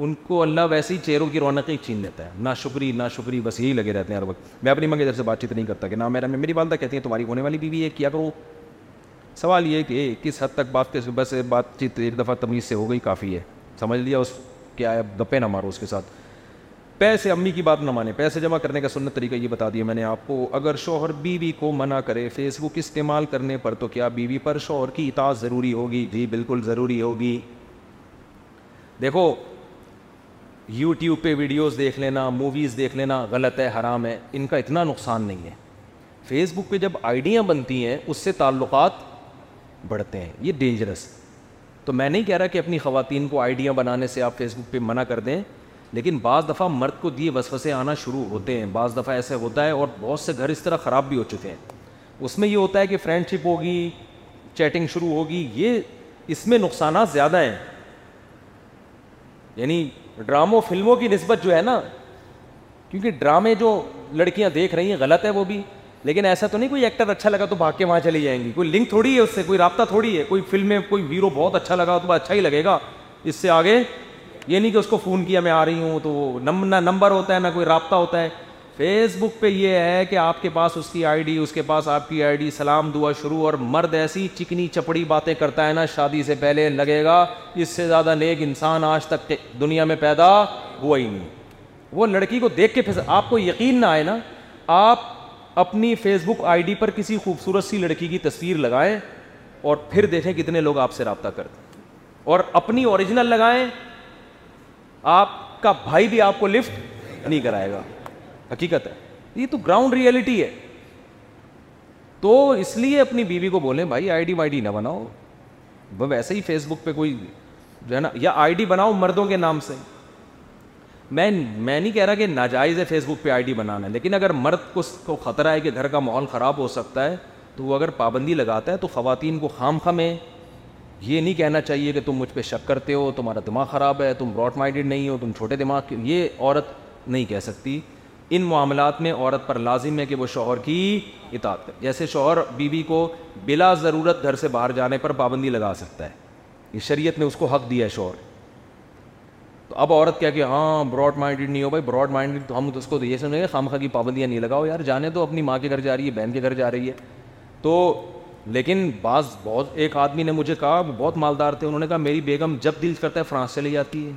ان کو اللہ ویسے ہی چہروں کی رونق ہی چھین لیتا ہے نہ شکری نہ شکری بس یہی لگے رہتے ہیں ہر وقت میں اپنی منگے جب سے بات چیت نہیں کرتا کہ نہ میرا میں میری والدہ کہتی ہیں تمہاری ہونے والی بیوی ہے کیا کرو سوال یہ کہ کس حد تک بات بس بات چیت ایک دفعہ تمیز سے ہو گئی کافی ہے سمجھ لیا اس کیا ہے گپے نہ مارو اس کے ساتھ پیسے امی کی بات نہ مانے پیسے جمع کرنے کا سنت طریقہ یہ بتا دیا میں نے آپ کو اگر شوہر بیوی بی کو منع کرے فیس بک استعمال کرنے پر تو کیا بیوی بی پر شوہر کی اطاعت ضروری ہوگی جی بالکل ضروری ہوگی دیکھو یوٹیوب پہ ویڈیوز دیکھ لینا موویز دیکھ لینا غلط ہے حرام ہے ان کا اتنا نقصان نہیں ہے فیس بک پہ جب آئیڈیاں بنتی ہیں اس سے تعلقات بڑھتے ہیں یہ ڈینجرس تو میں نہیں کہہ رہا کہ اپنی خواتین کو آئیڈیاں بنانے سے آپ فیس بک پہ منع کر دیں لیکن بعض دفعہ مرد کو دیے وسوسے آنا شروع ہوتے ہیں بعض دفعہ ایسے ہوتا ہے اور بہت سے گھر اس طرح خراب بھی ہو چکے ہیں اس میں یہ ہوتا ہے کہ فرینڈ شپ ہوگی چیٹنگ شروع ہوگی یہ اس میں نقصانات زیادہ ہیں یعنی ڈراموں فلموں کی نسبت جو ہے نا کیونکہ ڈرامے جو لڑکیاں دیکھ رہی ہیں غلط ہے وہ بھی لیکن ایسا تو نہیں کوئی ایکٹر اچھا لگا تو بھاگ کے وہاں چلی جائیں گی کوئی لنک تھوڑی ہے اس سے کوئی رابطہ تھوڑی ہے کوئی فلم میں کوئی ہیرو بہت اچھا لگا تو اچھا ہی لگے گا اس سے آگے یہ نہیں کہ اس کو فون کیا میں آ رہی ہوں تو نہ نمبر ہوتا ہے نہ کوئی رابطہ ہوتا ہے فیس بک پہ یہ ہے کہ آپ کے پاس اس کی آئی ڈی اس کے پاس آپ کی آئی ڈی سلام دعا شروع اور مرد ایسی چکنی چپڑی باتیں کرتا ہے نا شادی سے پہلے لگے گا اس سے زیادہ نیک انسان آج تک دنیا میں پیدا ہوا ہی نہیں وہ لڑکی کو دیکھ کے پھر آپ کو یقین نہ آئے نا آپ اپنی فیس بک آئی ڈی پر کسی خوبصورت سی لڑکی کی تصویر لگائیں اور پھر دیکھیں کتنے لوگ آپ سے رابطہ کرتے اور اپنی اوریجنل لگائیں آپ کا بھائی بھی آپ کو لفٹ نہیں کرائے گا حقیقت ہے یہ تو گراؤنڈ ریئلٹی ہے تو اس لیے اپنی بیوی کو بولیں بھائی آئی ڈی وائی ڈی نہ بناؤ ویسے ہی فیس بک پہ کوئی جو ہے نا یا آئی ڈی بناؤ مردوں کے نام سے میں میں نہیں کہہ رہا کہ ناجائز ہے فیس بک پہ آئی ڈی بنانا ہے لیکن اگر مرد اس کو خطرہ ہے کہ گھر کا ماحول خراب ہو سکتا ہے تو وہ اگر پابندی لگاتا ہے تو خواتین کو خام خمیں یہ نہیں کہنا چاہیے کہ تم مجھ پہ شک کرتے ہو تمہارا دماغ خراب ہے تم براڈ مائنڈیڈ نہیں ہو تم چھوٹے دماغ کے یہ عورت نہیں کہہ سکتی ان معاملات میں عورت پر لازم ہے کہ وہ شوہر کی اطاعت کرے جیسے شوہر بیوی کو بلا ضرورت گھر سے باہر جانے پر پابندی لگا سکتا ہے یہ شریعت نے اس کو حق دیا ہے شوہر تو اب عورت کیا کہ ہاں براڈ مائنڈیڈ نہیں ہو بھائی براڈ مائنڈیڈ تو ہم اس کو تو یہ سمجھیں خام خامخہ کی پابندیاں نہیں لگاؤ یار جانے تو اپنی ماں کے گھر جا رہی ہے بہن کے گھر جا رہی ہے تو لیکن بعض بہت ایک آدمی نے مجھے کہا بہت مالدار تھے انہوں نے کہا میری بیگم جب دل کرتا ہے فرانس چلی جاتی ہے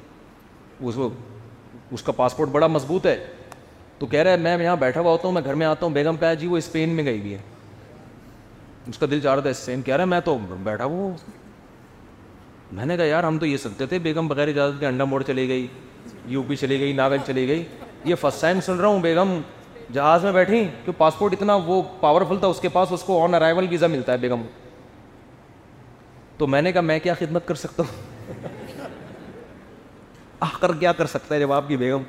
اس وہ اس کا پاسپورٹ بڑا مضبوط ہے تو کہہ رہا ہے میں یہاں بیٹھا ہوا ہوتا ہوں میں گھر میں آتا ہوں بیگم پہ جی وہ اسپین میں گئی بھی ہے اس کا دل چاہ رہا تھا اسپین کہہ رہا ہے میں تو بیٹھا ہوا ہوں میں نے کہا یار ہم تو یہ سنتے تھے بیگم بغیر اجازت کے انڈا موڑ چلی گئی یو پی چلی گئی ناگل چلی گئی یہ فرسٹ ٹائم سن رہا ہوں بیگم جہاز میں بیٹھیں کہ پاسپورٹ اتنا وہ پاورفل تھا اس کے پاس اس کو آن ارائیول ویزا ملتا ہے بیگم تو میں نے کہا میں کیا خدمت کر سکتا ہوں آخر کیا کر سکتا ہے جب آپ کی بیگم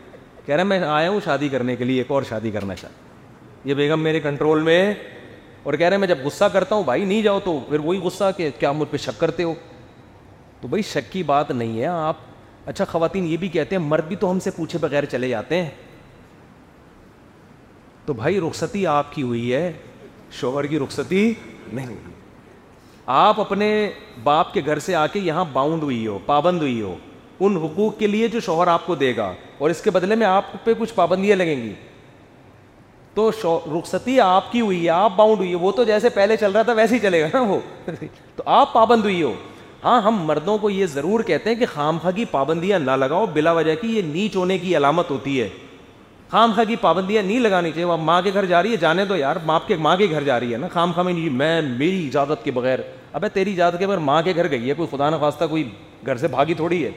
کہہ رہے میں آیا ہوں شادی کرنے کے لیے ایک اور شادی کرنا چاہ یہ بیگم میرے کنٹرول میں ہے اور کہہ رہے میں جب غصہ کرتا ہوں بھائی نہیں جاؤ تو پھر وہی غصہ کہ کیا مجھ پہ شک کرتے ہو تو بھائی شک کی بات نہیں ہے آپ اچھا خواتین یہ بھی کہتے ہیں مرد بھی تو ہم سے پوچھے بغیر چلے جاتے ہیں تو بھائی رخصتی آپ کی ہوئی ہے شوہر کی رخصتی نہیں ہوئی آپ اپنے باپ کے گھر سے آ کے یہاں باؤنڈ ہوئی ہو پابند ہوئی ہو ان حقوق کے لیے جو شوہر آپ کو دے گا اور اس کے بدلے میں آپ پہ کچھ پابندیاں لگیں گی تو رخصتی آپ کی ہوئی ہے آپ باؤنڈ ہوئی ہے وہ تو جیسے پہلے چل رہا تھا ویسے ہی چلے گا نا وہ تو آپ پابند ہوئی ہو ہاں ہم مردوں کو یہ ضرور کہتے ہیں کہ خام خاں کی پابندیاں نہ لگاؤ بلا وجہ کی یہ نیچ ہونے کی علامت ہوتی ہے خام خواہ کی پابندیاں نہیں لگانی چاہیے آپ ماں کے گھر جا رہی ہے جانے تو یار کے ماں کے گھر جا رہی ہے نا خام خواہ نہیں میں میری اجازت کے بغیر اب تیری اجازت کے بغیر ماں کے گھر گئی ہے کوئی خدا نخواستہ کوئی گھر سے بھاگی تھوڑی ہے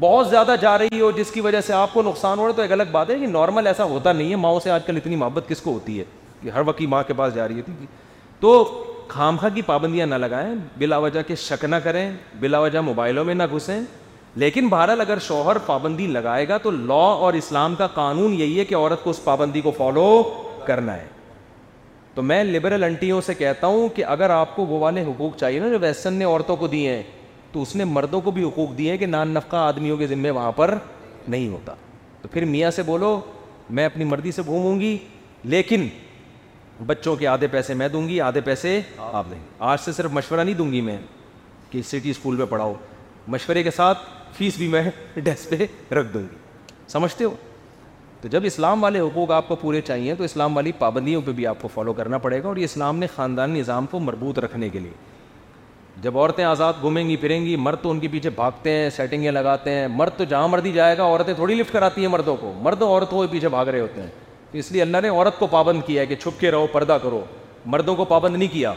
بہت زیادہ جا رہی ہو جس کی وجہ سے آپ کو نقصان ہو رہا ہے تو ایک الگ بات ہے کہ نارمل ایسا ہوتا نہیں ہے ماؤں سے آج کل اتنی محبت کس کو ہوتی ہے کہ ہر وقت ماں کے پاس جا رہی ہوتی ہے تو خام خواہ کی پابندیاں نہ لگائیں بلا وجہ کے شک نہ کریں بلا وجہ موبائلوں میں نہ گھسیں لیکن بہرحال اگر شوہر پابندی لگائے گا تو لا اور اسلام کا قانون یہی ہے کہ عورت کو اس پابندی کو فالو کرنا ہے تو میں لبرل انٹیوں سے کہتا ہوں کہ اگر آپ کو وہ والے حقوق چاہیے نا جو ویسن نے عورتوں کو دیے ہیں تو اس نے مردوں کو بھی حقوق دیے ہیں کہ نان نفقہ آدمیوں کے ذمے وہاں پر نہیں ہوتا تو پھر میاں سے بولو میں اپنی مردی سے گھوموں گی لیکن بچوں کے آدھے پیسے میں دوں گی آدھے پیسے آپ دیں آج سے صرف مشورہ نہیں دوں گی میں کہ سٹی اسکول میں پڑھاؤ مشورے کے ساتھ فیس بھی میں ڈیس پہ رکھ دوں گی سمجھتے ہو تو جب اسلام والے حقوق آپ کو پورے چاہیے تو اسلام والی پابندیوں پہ بھی آپ کو فالو کرنا پڑے گا اور یہ اسلام نے خاندانی نظام کو مربوط رکھنے کے لیے جب عورتیں آزاد گھومیں گی پھریں گی مرد تو ان کے پیچھے بھاگتے ہیں سیٹنگیں لگاتے ہیں مرد تو جہاں مردی جائے گا عورتیں تھوڑی لفٹ کراتی ہیں مردوں کو مرد عورتوں کے پیچھے بھاگ رہے ہوتے ہیں تو اس لیے اللہ نے عورت کو پابند کیا ہے کہ چھپ کے رہو پردہ کرو مردوں کو پابند نہیں کیا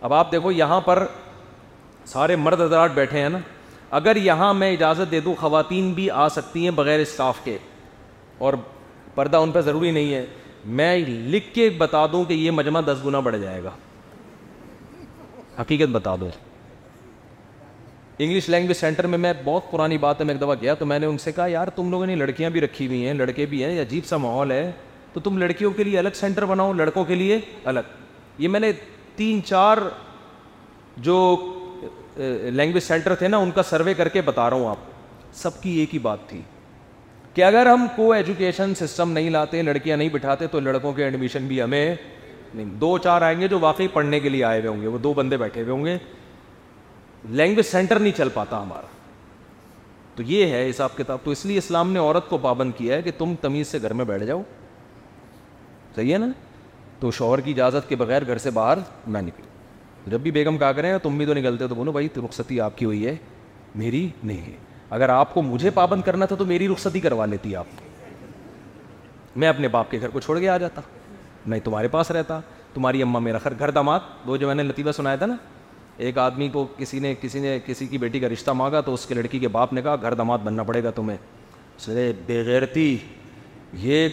اب آپ دیکھو یہاں پر سارے مرد حضرات بیٹھے ہیں نا اگر یہاں میں اجازت دے دوں خواتین بھی آ سکتی ہیں بغیر اسٹاف کے اور پردہ ان پہ ضروری نہیں ہے میں لکھ کے بتا دوں کہ یہ مجمع دس گنا بڑھ جائے گا حقیقت بتا دو انگلش لینگویج سینٹر میں میں بہت پرانی بات ہے میں ایک دفعہ گیا تو میں نے ان سے کہا یار تم لوگوں نے لڑکیاں بھی رکھی ہوئی ہیں لڑکے بھی ہیں عجیب سا ماحول ہے تو تم لڑکیوں کے لیے الگ سینٹر بناؤ لڑکوں کے لیے الگ یہ میں نے تین چار جو لینگویج سینٹر تھے نا ان کا سروے کر کے بتا رہا ہوں آپ سب کی ایک ہی بات تھی کہ اگر ہم کو ایجوکیشن سسٹم نہیں لاتے لڑکیاں نہیں بٹھاتے تو لڑکوں کے ایڈمیشن بھی ہمیں نہیں دو چار آئیں گے جو واقعی پڑھنے کے لیے آئے ہوئے ہوں گے وہ دو بندے بیٹھے ہوئے ہوں گے لینگویج سینٹر نہیں چل پاتا ہمارا تو یہ ہے حساب کتاب تو اس لیے اسلام نے عورت کو پابند کیا ہے کہ تم تمیز سے گھر میں بیٹھ جاؤ صحیح ہے نا تو شوہر کی اجازت کے بغیر گھر سے باہر نہ نکلو جب بھی بیگم کہا کریں تم بھی تو نکلتے ہو تو بولو بھائی رخصتی آپ کی ہوئی ہے میری نہیں ہے اگر آپ کو مجھے پابند کرنا تھا تو میری رخصتی کروا لیتی آپ میں اپنے باپ کے گھر کو چھوڑ کے آ جاتا میں تمہارے پاس رہتا تمہاری اماں میرا خر گھر داماد وہ جو میں نے لطیفہ سنایا تھا نا ایک آدمی کو کسی نے کسی نے کسی کی بیٹی کا رشتہ مانگا تو اس کے لڑکی کے باپ نے کہا گھر داماد بننا پڑے گا تمہیں بےغیرتی یہ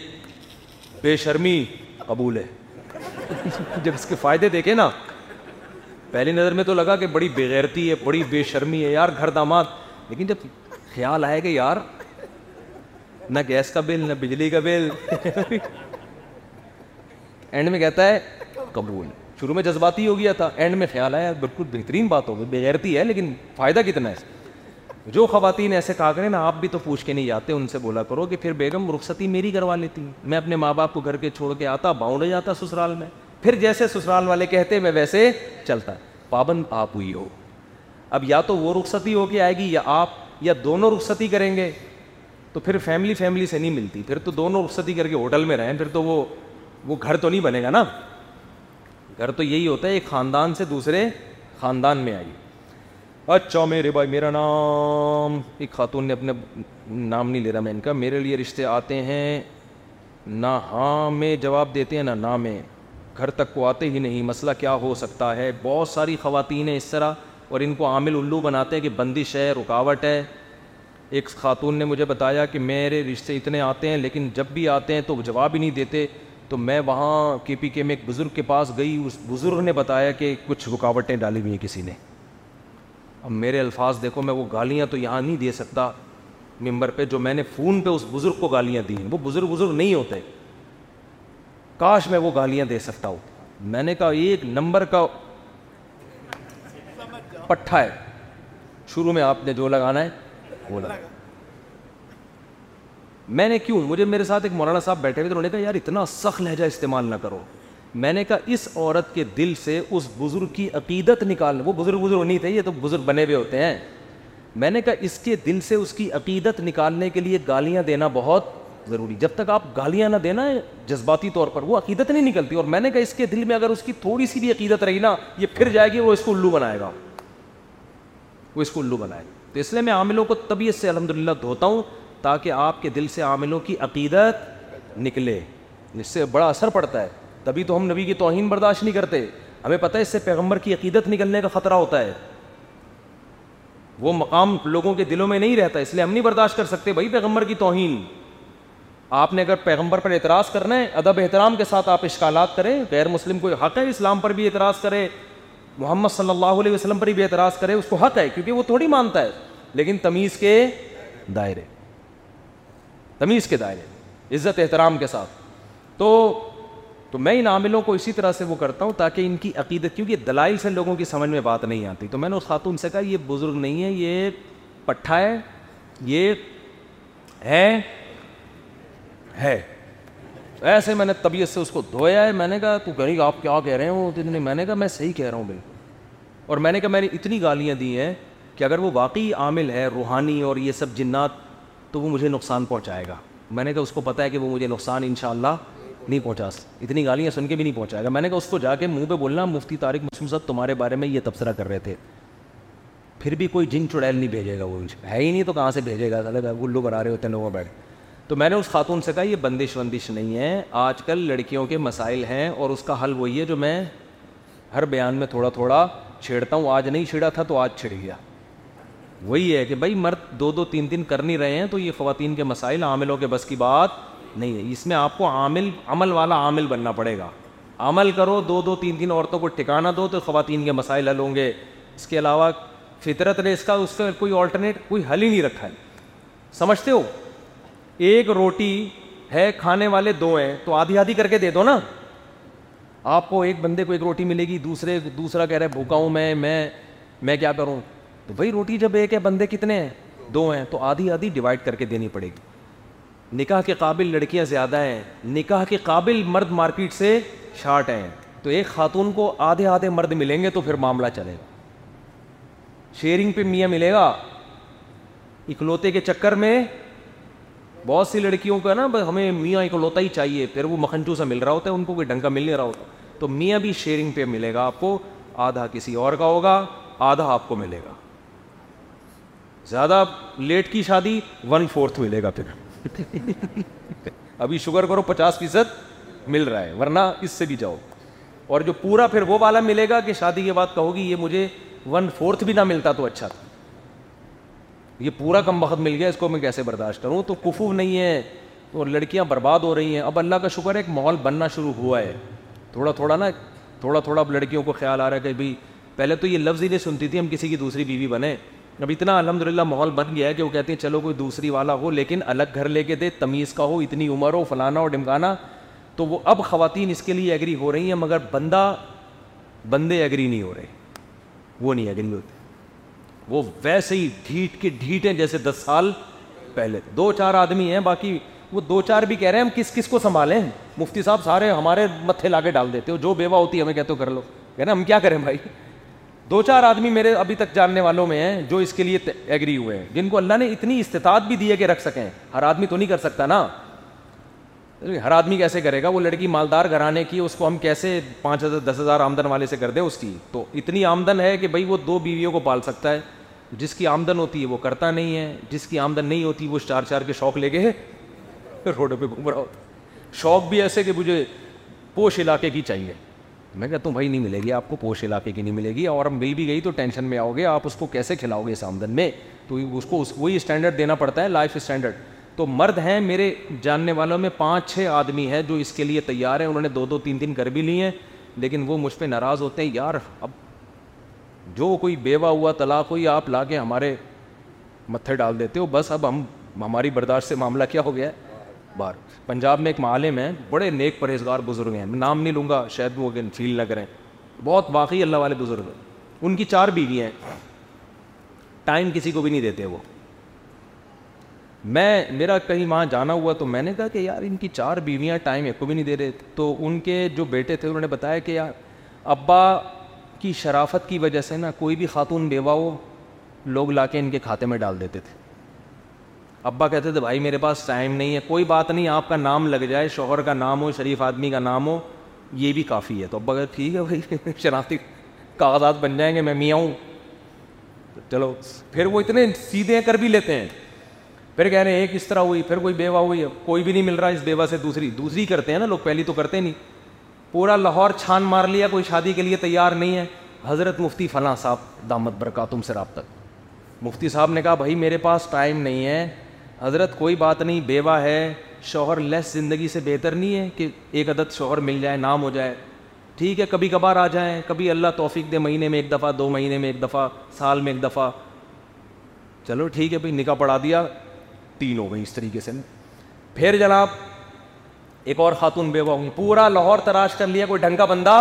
بے شرمی قبول ہے جب اس کے فائدے دیکھے نا پہلی نظر میں تو لگا کہ بڑی بےغیرتی ہے بڑی بے شرمی ہے یار گھر داماد لیکن جب خیال آئے کہ یار نہ گیس کا بل نہ بجلی کا بل اینڈ میں کہتا ہے قبول شروع میں جذباتی ہو گیا تھا اینڈ میں خیال آیا بالکل بہترین بات ہوگی بغیرتی ہے لیکن فائدہ کتنا ہے جو خواتین ایسے کہا کریں نا آپ بھی تو پوچھ کے نہیں جاتے ان سے بولا کرو کہ پھر بیگم رخصتی میری کروا لیتی میں اپنے ماں باپ کو گھر کے چھوڑ کے آتا باؤں لے جاتا سسرال میں پھر جیسے سسرال والے کہتے میں ویسے چلتا پابند آپ ہوئی ہو اب یا تو وہ رخصتی ہو کے آئے گی یا آپ یا دونوں رخصتی کریں گے تو پھر فیملی فیملی سے نہیں ملتی پھر تو دونوں رخصتی کر کے ہوٹل میں رہیں پھر تو وہ وہ گھر تو نہیں بنے گا نا گھر تو یہی ہوتا ہے ایک خاندان سے دوسرے خاندان میں آئی اچھا میرے بھائی میرا نام ایک خاتون نے اپنے نام نہیں لے رہا میں ان کا میرے لیے رشتے آتے ہیں نہ ہاں میں جواب دیتے ہیں نہ نہ میں گھر تک کو آتے ہی نہیں مسئلہ کیا ہو سکتا ہے بہت ساری خواتین ہیں اس طرح اور ان کو عامل الو بناتے ہیں کہ بندش ہے رکاوٹ ہے ایک خاتون نے مجھے بتایا کہ میرے رشتے اتنے آتے ہیں لیکن جب بھی آتے ہیں تو وہ جواب ہی نہیں دیتے تو میں وہاں کے پی کے میں ایک بزرگ کے پاس گئی اس بزرگ نے بتایا کہ کچھ رکاوٹیں ڈالی ہوئی ہیں کسی نے اب میرے الفاظ دیکھو میں وہ گالیاں تو یہاں نہیں دے سکتا ممبر پہ جو میں نے فون پہ اس بزرگ کو گالیاں دی ہیں وہ بزرگ بزرگ نہیں ہوتے کاش میں وہ گالیاں دے سکتا ہوں میں نے کہا ایک نمبر کا پٹھا ہے شروع میں آپ نے جو لگانا ہے میں نے کیوں مجھے میرے ساتھ ایک مولانا صاحب بیٹھے ہوئے تھے یار اتنا سخت لہجہ استعمال نہ کرو میں نے کہا اس عورت کے دل سے اس بزرگ کی عقیدت نکالنا وہ بزرگ بزرگ نہیں تھے یہ تو بزرگ بنے ہوئے ہوتے ہیں میں نے کہا اس کے دل سے اس کی عقیدت نکالنے کے لیے گالیاں دینا بہت ضروری جب تک آپ گالیاں نہ دینا جذباتی طور پر وہ عقیدت نہیں نکلتی اور میں نے کہا اس کے دل میں اگر اس کی تھوڑی سی بھی عقیدت رہی نا یہ پھر جائے گی وہ اس کو الو بنائے گا وہ اس کو الو بنائے گا تو اس لیے میں عاملوں کو طبیعت سے الحمد للہ دھوتا ہوں تاکہ آپ کے دل سے عاملوں کی عقیدت نکلے اس سے بڑا اثر پڑتا ہے تبھی تو ہم نبی کی توہین برداشت نہیں کرتے ہمیں پتہ ہے اس سے پیغمبر کی عقیدت نکلنے کا خطرہ ہوتا ہے وہ مقام لوگوں کے دلوں میں نہیں رہتا اس لیے ہم نہیں برداشت کر سکتے بھائی پیغمبر کی توہین آپ نے اگر پیغمبر پر اعتراض کرنا ہے ادب احترام کے ساتھ آپ اشکالات کریں غیر مسلم کوئی حق ہے اسلام پر بھی اعتراض کرے محمد صلی اللہ علیہ وسلم پر بھی اعتراض کرے اس کو حق ہے کیونکہ وہ تھوڑی مانتا ہے لیکن تمیز کے دائرے تمیز کے دائرے عزت احترام کے ساتھ تو تو میں ان عاملوں کو اسی طرح سے وہ کرتا ہوں تاکہ ان کی عقیدت کیونکہ دلائی سے لوگوں کی سمجھ میں بات نہیں آتی تو میں نے اس خاتون سے کہا یہ بزرگ نہیں ہے یہ پٹھا ہے یہ ہے ہے ایسے میں نے طبیعت سے اس کو دھویا ہے میں نے کہا تو غریب آپ کیا کہہ رہے ہیں اتنے میں نے کہا میں صحیح کہہ رہا ہوں بھائی اور میں نے کہا میں نے اتنی گالیاں دی ہیں کہ اگر وہ واقعی عامل ہے روحانی اور یہ سب جنات تو وہ مجھے نقصان پہنچائے گا میں نے کہا اس کو پتہ ہے کہ وہ مجھے نقصان ان نہیں پہنچا اتنی گالیاں سن کے بھی نہیں پہنچائے گا میں نے کہا اس کو جا کے منہ پہ بولنا مفتی طارق مسلم صاحب تمہارے بارے میں یہ تبصرہ کر رہے تھے پھر بھی کوئی جن چڑیل نہیں بھیجے گا وہ ہے ہی نہیں تو کہاں سے بھیجے گا لوگ ارا رہے ہوتے ہیں لوگوں بیٹھ تو میں نے اس خاتون سے کہا یہ بندش وندش نہیں ہے آج کل لڑکیوں کے مسائل ہیں اور اس کا حل وہی ہے جو میں ہر بیان میں تھوڑا تھوڑا چھیڑتا ہوں آج نہیں چھیڑا تھا تو آج چھڑ گیا وہی ہے کہ بھائی مرد دو دو تین دن کر نہیں رہے ہیں تو یہ خواتین کے مسائل عاملوں کے بس کی بات نہیں ہے اس میں آپ کو عامل عمل والا عامل بننا پڑے گا عمل کرو دو دو تین دن عورتوں کو ٹکانا دو تو خواتین کے مسائل حل ہوں گے اس کے علاوہ فطرت نے اس کا اس کا کوئی آلٹرنیٹ کوئی حل ہی نہیں رکھا ہے سمجھتے ہو ایک روٹی ہے کھانے والے دو ہیں تو آدھی آدھی کر کے دے دو نا آپ کو ایک بندے کو ایک روٹی ملے گی دوسرے دوسرا کہہ رہے ہوں میں میں میں کیا کروں تو روٹی جب ایک ہے بندے کتنے ہیں دو ہیں تو آدھی آدھی ڈیوائڈ کر کے دینی پڑے گی نکاح کے قابل لڑکیاں زیادہ ہیں نکاح کے قابل مرد مارکیٹ سے شارٹ ہیں تو ایک خاتون کو آدھے آدھے مرد ملیں گے تو پھر معاملہ چلے گا شیئرنگ پہ میاں ملے گا اکلوتے کے چکر میں بہت سی لڑکیوں کا نا بس ہمیں میاں ایک لوتا ہی چاہیے پھر وہ مکھن سا مل رہا ہوتا ہے ان کو کوئی ڈنگا مل نہیں رہا ہوتا تو میاں بھی شیئرنگ پہ ملے گا آپ کو آدھا کسی اور کا ہوگا آدھا آپ کو ملے گا زیادہ لیٹ کی شادی ون فورتھ ملے گا پھر ابھی شوگر کرو پچاس فیصد مل رہا ہے ورنہ اس سے بھی جاؤ اور جو پورا پھر وہ والا ملے گا کہ شادی کے بعد کہو گی یہ مجھے ون فورتھ بھی نہ ملتا تو اچھا تھا یہ پورا کم وقت مل گیا اس کو میں کیسے برداشت کروں تو کفو نہیں ہے تو لڑکیاں برباد ہو رہی ہیں اب اللہ کا شکر ہے ایک ماحول بننا شروع ہوا ہے تھوڑا تھوڑا نا تھوڑا تھوڑا اب لڑکیوں کو خیال آ رہا ہے کہ بھائی پہلے تو یہ لفظ ہی نہیں سنتی تھی ہم کسی کی دوسری بیوی بنے اب اتنا الحمد للہ ماحول بن گیا ہے کہ وہ کہتے ہیں چلو کوئی دوسری والا ہو لیکن الگ گھر لے کے دے تمیز کا ہو اتنی عمر ہو فلانا ہو ڈمکانا تو وہ اب خواتین اس کے لیے ایگری ہو رہی ہیں مگر بندہ بندے ایگری نہیں ہو رہے وہ نہیں ایگری ہوتے وہ ویسے ہی ڈھیٹ کے ڈھیٹ ہیں جیسے دس سال پہلے دو چار آدمی ہیں باقی وہ دو چار بھی کہہ رہے ہیں ہم کس کس کو سنبھالیں مفتی صاحب سارے ہمارے متھے لا کے ڈال دیتے ہو جو بیوہ ہوتی ہے ہمیں کہتے ہو کر لو کہنا ہم کیا کریں بھائی دو چار آدمی میرے ابھی تک جاننے والوں میں ہیں جو اس کے لیے ایگری ہوئے ہیں جن کو اللہ نے اتنی استطاعت بھی دی ہے کہ رکھ سکیں ہر آدمی تو نہیں کر سکتا نا ہر آدمی کیسے کرے گا وہ لڑکی مالدار گھرانے کی اس کو ہم کیسے پانچ ہزار دس ہزار آمدن والے سے کر دیں اس کی تو اتنی آمدن ہے کہ بھائی وہ دو بیویوں کو پال سکتا ہے جس کی آمدن ہوتی ہے وہ کرتا نہیں ہے جس کی آمدن نہیں ہوتی وہ چار چار کے شوق لے گئے روڈوں پہ گھوم رہا ہوتا شوق بھی ایسے کہ مجھے پوش علاقے کی چاہیے میں کہتا ہوں بھائی نہیں ملے گی آپ کو پوش علاقے کی نہیں ملے گی اور مل بھی گئی تو ٹینشن میں آؤ گے آپ اس کو کیسے کھلاؤ گے اس آمدن میں تو اس کو وہی اسٹینڈرڈ دینا پڑتا ہے لائف اسٹینڈرڈ تو مرد ہیں میرے جاننے والوں میں پانچ چھ آدمی ہیں جو اس کے لیے تیار ہیں انہوں نے دو دو تین تین کر بھی لی ہیں لیکن وہ مجھ پہ ناراض ہوتے ہیں یار اب جو کوئی بیوہ ہوا طلاق ہوئی آپ لا کے ہمارے متھے ڈال دیتے ہو بس اب ہم ہماری برداشت سے معاملہ کیا ہو گیا ہے بار پنجاب میں ایک معالم ہیں بڑے نیک پرہیزگار بزرگ ہیں میں نام نہیں لوں گا شاید وہ فیل نہ کریں بہت واقعی اللہ والے بزرگ ہیں ان کی چار بیوی ہیں ٹائم کسی کو بھی نہیں دیتے وہ میں میرا کہیں وہاں جانا ہوا تو میں نے کہا کہ یار ان کی چار بیویاں ٹائم ایک کو بھی نہیں دے رہے تو ان کے جو بیٹے تھے انہوں نے بتایا کہ یار ابا کی شرافت کی وجہ سے نا کوئی بھی خاتون بیوہ ہو لوگ لا کے ان کے کھاتے میں ڈال دیتے تھے ابا کہتے تھے بھائی میرے پاس ٹائم نہیں ہے کوئی بات نہیں آپ کا نام لگ جائے شوہر کا نام ہو شریف آدمی کا نام ہو یہ بھی کافی ہے تو ابا کہ ٹھیک ہے بھائی شناختی کاغذات بن جائیں گے میں میاں ہوں چلو پھر وہ اتنے سیدھے کر بھی لیتے ہیں پھر کہہ رہے ہیں ایک اس طرح ہوئی پھر کوئی بیوہ ہوئی اب کوئی بھی نہیں مل رہا اس بیوہ سے دوسری دوسری کرتے ہیں نا لوگ پہلی تو کرتے نہیں پورا لاہور چھان مار لیا کوئی شادی کے لیے تیار نہیں ہے حضرت مفتی فلاں صاحب دامت برکا تم سے رابطہ مفتی صاحب نے کہا بھائی میرے پاس ٹائم نہیں ہے حضرت کوئی بات نہیں بیوہ ہے شوہر لیس زندگی سے بہتر نہیں ہے کہ ایک عدد شوہر مل جائے نام ہو جائے ٹھیک ہے کبھی کبھار آ جائیں کبھی اللہ توفیق دے مہینے میں ایک دفعہ دو مہینے میں ایک دفعہ سال میں ایک دفعہ چلو ٹھیک ہے بھائی نکاح پڑھا دیا تین ہو گئی اس طریقے سے پھر جناب ایک اور خاتون بیوہ ہوں پورا لاہور تراش کر لیا کوئی ڈھنگ کا بندہ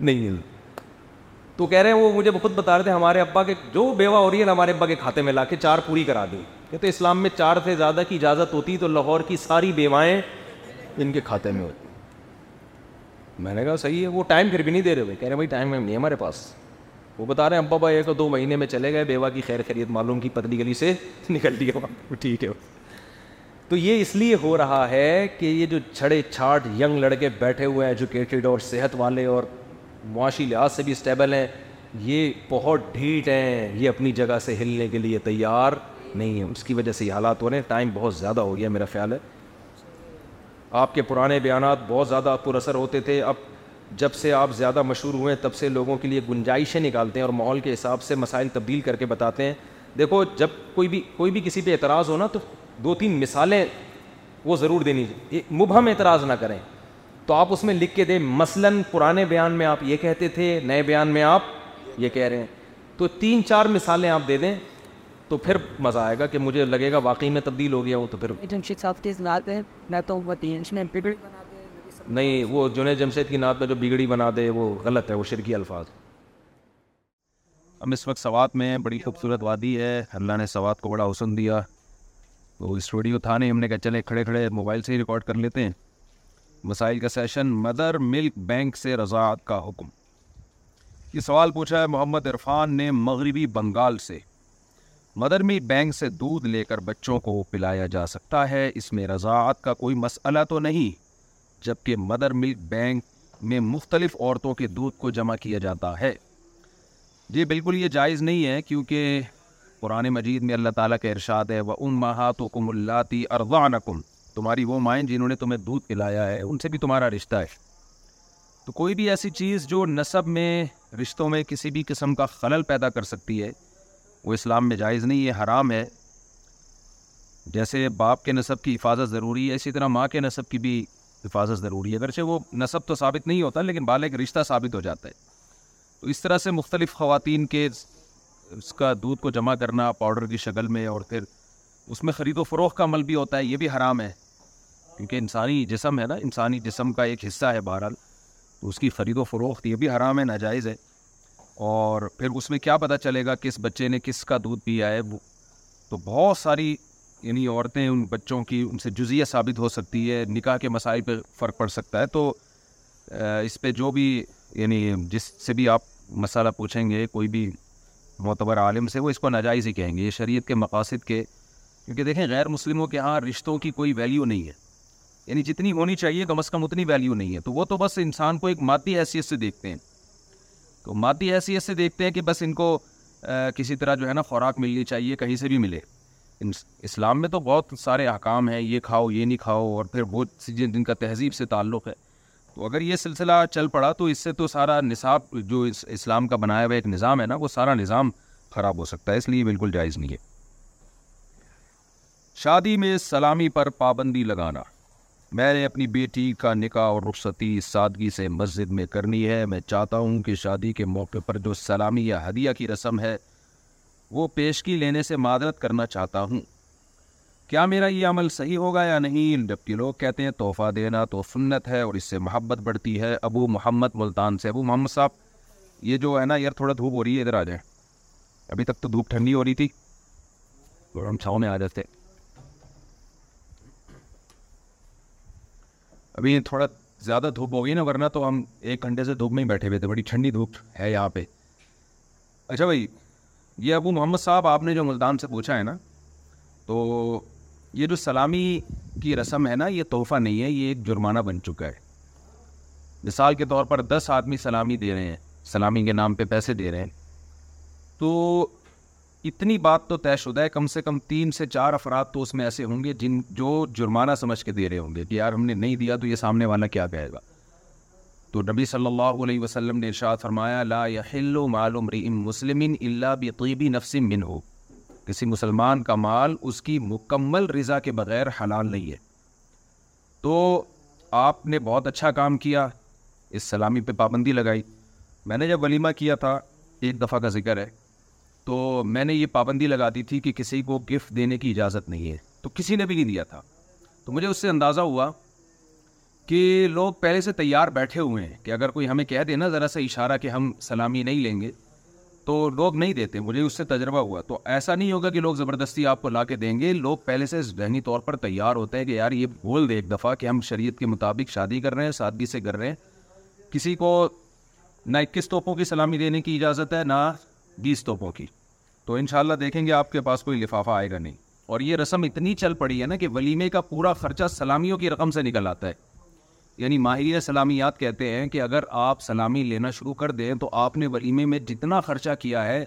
نہیں تو کہہ رہے ہیں وہ مجھے خود بتا رہے تھے ہمارے ابا کے جو بیوہ ہو رہی ہے نا ہمارے ابا کے کھاتے میں لا کے چار پوری کرا دی کہتے اسلام میں چار سے زیادہ کی اجازت ہوتی تو لاہور کی ساری بیوائیں ان کے کھاتے میں ہوتی میں نے کہا صحیح ہے وہ ٹائم پھر بھی نہیں دے رہے کہہ رہے بھائی ٹائم میں نہیں ہمارے پاس وہ بتا رہے ہیں ابا بھائی ایک دو مہینے میں چلے گئے بیوہ کی خیر خیریت معلوم کی پتلی گلی سے نکل دیا ٹھیک ہے تو یہ اس لیے ہو رہا ہے کہ یہ جو چھڑے چھاٹ ینگ لڑکے بیٹھے ہوئے ہیں ایجوکیٹڈ اور صحت والے اور معاشی لحاظ سے بھی اسٹیبل ہیں یہ بہت ڈھیٹ ہیں یہ اپنی جگہ سے ہلنے کے لیے تیار نہیں ہے اس کی وجہ سے یہ حالات ہو رہے ہیں ٹائم بہت زیادہ ہو گیا میرا خیال ہے آپ کے پرانے بیانات بہت زیادہ پر اثر ہوتے تھے اب جب سے آپ زیادہ مشہور ہوئے ہیں تب سے لوگوں کے لیے گنجائشیں نکالتے ہیں اور ماحول کے حساب سے مسائل تبدیل کر کے بتاتے ہیں دیکھو جب کوئی بھی کوئی بھی کسی پہ اعتراض ہو نا تو دو تین مثالیں وہ ضرور دینی مبہم اعتراض نہ کریں تو آپ اس میں لکھ کے دیں مثلاً پرانے بیان میں آپ یہ کہتے تھے نئے بیان میں آپ یہ کہہ رہے ہیں تو تین چار مثالیں آپ دے دیں تو پھر مزہ آئے گا کہ مجھے لگے گا واقعی میں تبدیل ہو گیا وہ تو پھر نہیں وہ جنید جمشید کی نعت میں جو بگڑی بنا دے وہ غلط ہے وہ شرکی الفاظ ہم اس وقت سوات میں بڑی خوبصورت وادی ہے اللہ نے سوات کو بڑا حسن دیا تو اسٹوڈیو تھا نہیں ہم نے کہا چلے کھڑے کھڑے موبائل سے ہی ریکارڈ کر لیتے ہیں مسائل کا سیشن مدر ملک بینک سے رضاعت کا حکم یہ سوال پوچھا ہے محمد عرفان نے مغربی بنگال سے مدر ملک بینک سے دودھ لے کر بچوں کو پلایا جا سکتا ہے اس میں رضاعت کا کوئی مسئلہ تو نہیں جب کہ مدر ملک بینک میں مختلف عورتوں کے دودھ کو جمع کیا جاتا ہے جی بالکل یہ جائز نہیں ہے کیونکہ قرآن مجید میں اللہ تعالیٰ کے ارشاد ہے ان اماحات و کم اللہ تی کم تمہاری وہ مائیں جنہوں نے تمہیں دودھ پلایا ہے ان سے بھی تمہارا رشتہ ہے تو کوئی بھی ایسی چیز جو نصب میں رشتوں میں کسی بھی قسم کا خلل پیدا کر سکتی ہے وہ اسلام میں جائز نہیں ہے حرام ہے جیسے باپ کے نصب کی حفاظت ضروری ہے اسی طرح ماں کے نصب کی بھی حفاظت ضروری ہے اگرچہ وہ نصب تو ثابت نہیں ہوتا لیکن بالغ رشتہ ثابت ہو جاتا ہے تو اس طرح سے مختلف خواتین کے اس کا دودھ کو جمع کرنا پاؤڈر کی شکل میں اور پھر اس میں خرید و فروغ کا عمل بھی ہوتا ہے یہ بھی حرام ہے کیونکہ انسانی جسم ہے نا انسانی جسم کا ایک حصہ ہے بہرحال تو اس کی خرید و فروخت یہ بھی حرام ہے ناجائز ہے اور پھر اس میں کیا پتہ چلے گا کس بچے نے کس کا دودھ پیا ہے وہ تو بہت ساری یعنی عورتیں ان بچوں کی ان سے جزیہ ثابت ہو سکتی ہے نکاح کے مسائل پہ فرق پڑ سکتا ہے تو اس پہ جو بھی یعنی جس سے بھی آپ مسئلہ پوچھیں گے کوئی بھی معتبر عالم سے وہ اس کو ناجائز ہی کہیں گے یہ شریعت کے مقاصد کے کیونکہ دیکھیں غیر مسلموں کے ہاں رشتوں کی کوئی ویلیو نہیں ہے یعنی جتنی ہونی چاہیے کم از کم اتنی ویلیو نہیں ہے تو وہ تو بس انسان کو ایک مادی حیثیت سے دیکھتے ہیں تو مادی حیثیت سے دیکھتے ہیں کہ بس ان کو کسی طرح جو ہے نا خوراک ملنی چاہیے کہیں سے بھی ملے اسلام میں تو بہت سارے احکام ہیں یہ کھاؤ یہ نہیں کھاؤ اور پھر سی جن کا تہذیب سے تعلق ہے اگر یہ سلسلہ چل پڑا تو اس سے تو سارا نصاب جو اسلام کا بنایا ہوا ایک نظام ہے نا وہ سارا نظام خراب ہو سکتا ہے اس لیے بالکل جائز نہیں ہے شادی میں سلامی پر پابندی لگانا میں نے اپنی بیٹی کا نکاح اور رخصتی سادگی سے مسجد میں کرنی ہے میں چاہتا ہوں کہ شادی کے موقع پر جو سلامی یا ہدیہ کی رسم ہے وہ پیشگی لینے سے معذرت کرنا چاہتا ہوں کیا میرا یہ عمل صحیح ہوگا یا نہیں جبکہ لوگ کہتے ہیں تحفہ دینا تو سنت ہے اور اس سے محبت بڑھتی ہے ابو محمد ملتان سے ابو محمد صاحب یہ جو ہے نا یار تھوڑا دھوپ ہو رہی ہے ادھر آ جائیں ابھی تک تو دھوپ ٹھنڈی ہو رہی تھی اور ہم چھاؤں میں آ جاتے ابھی تھوڑا زیادہ دھوپ ہو گئی نا ورنہ تو ہم ایک گھنٹے سے دھوپ میں ہی بیٹھے ہوئے تھے بڑی ٹھنڈی دھوپ ہے یہاں پہ اچھا بھائی یہ ابو محمد صاحب آپ نے جو ملتان سے پوچھا ہے نا تو یہ جو سلامی کی رسم ہے نا یہ تحفہ نہیں ہے یہ ایک جرمانہ بن چکا ہے مثال کے طور پر دس آدمی سلامی دے رہے ہیں سلامی کے نام پہ پیسے دے رہے ہیں تو اتنی بات تو طے شدہ ہے کم سے کم تین سے چار افراد تو اس میں ایسے ہوں گے جن جو جرمانہ سمجھ کے دے رہے ہوں گے کہ یار ہم نے نہیں دیا تو یہ سامنے والا کیا کہے گا تو نبی صلی اللہ علیہ وسلم نے ارشاد فرمایا لا مسلم اللہ بطیبی نفس نفسم بن ہو کسی مسلمان کا مال اس کی مکمل رضا کے بغیر حلال نہیں ہے تو آپ نے بہت اچھا کام کیا اس سلامی پہ پابندی لگائی میں نے جب ولیمہ کیا تھا ایک دفعہ کا ذکر ہے تو میں نے یہ پابندی لگا دی تھی کہ کسی کو گفٹ دینے کی اجازت نہیں ہے تو کسی نے بھی نہیں دیا تھا تو مجھے اس سے اندازہ ہوا کہ لوگ پہلے سے تیار بیٹھے ہوئے ہیں کہ اگر کوئی ہمیں کہہ دے نا ذرا سا اشارہ کہ ہم سلامی نہیں لیں گے تو لوگ نہیں دیتے مجھے اس سے تجربہ ہوا تو ایسا نہیں ہوگا کہ لوگ زبردستی آپ کو لا کے دیں گے لوگ پہلے سے ذہنی طور پر تیار ہوتے ہیں کہ یار یہ بول دے ایک دفعہ کہ ہم شریعت کے مطابق شادی کر رہے ہیں سادگی سے کر رہے ہیں کسی کو نہ اکیس توپوں کی سلامی دینے کی اجازت ہے نہ بیس توپوں کی تو ان دیکھیں گے آپ کے پاس کوئی لفافہ آئے گا نہیں اور یہ رسم اتنی چل پڑی ہے نا کہ ولیمے کا پورا خرچہ سلامیوں کی رقم سے نکل آتا ہے یعنی ماہرین سلامیات کہتے ہیں کہ اگر آپ سلامی لینا شروع کر دیں تو آپ نے ولیمے میں جتنا خرچہ کیا ہے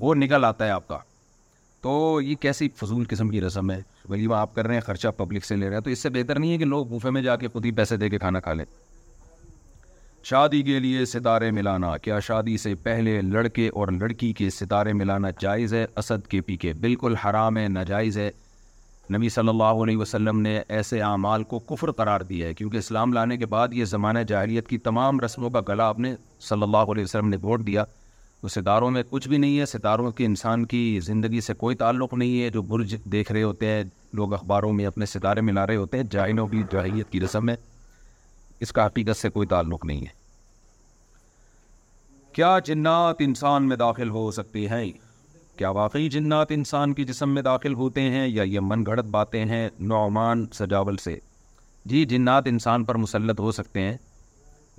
وہ نکل آتا ہے آپ کا تو یہ کیسی فضول قسم کی رسم ہے ولیمہ آپ کر رہے ہیں خرچہ پبلک سے لے رہے ہیں تو اس سے بہتر نہیں ہے کہ لوگ بوفے میں جا کے خود ہی پیسے دے کے کھانا کھا لیں شادی کے لیے ستارے ملانا کیا شادی سے پہلے لڑکے اور لڑکی کے ستارے ملانا جائز ہے اسد کے پی کے بالکل حرام ہے ناجائز ہے نبی صلی اللہ علیہ وسلم نے ایسے اعمال کو کفر قرار دیا ہے کیونکہ اسلام لانے کے بعد یہ زمانہ جاہلیت کی تمام رسموں کا گلا آپ نے صلی اللہ علیہ وسلم نے بھوٹ دیا وہ ستاروں میں کچھ بھی نہیں ہے ستاروں کے انسان کی زندگی سے کوئی تعلق نہیں ہے جو برج دیکھ رہے ہوتے ہیں لوگ اخباروں میں اپنے ستارے ملا رہے ہوتے ہیں جائنوں کی جاہلیت کی رسم ہے اس کا حقیقت سے کوئی تعلق نہیں ہے کیا جنات انسان میں داخل ہو سکتی ہیں کیا واقعی جنات انسان کی جسم میں داخل ہوتے ہیں یا یہ من گھڑت باتیں ہیں نعمان سجاول سے جی جنات انسان پر مسلط ہو سکتے ہیں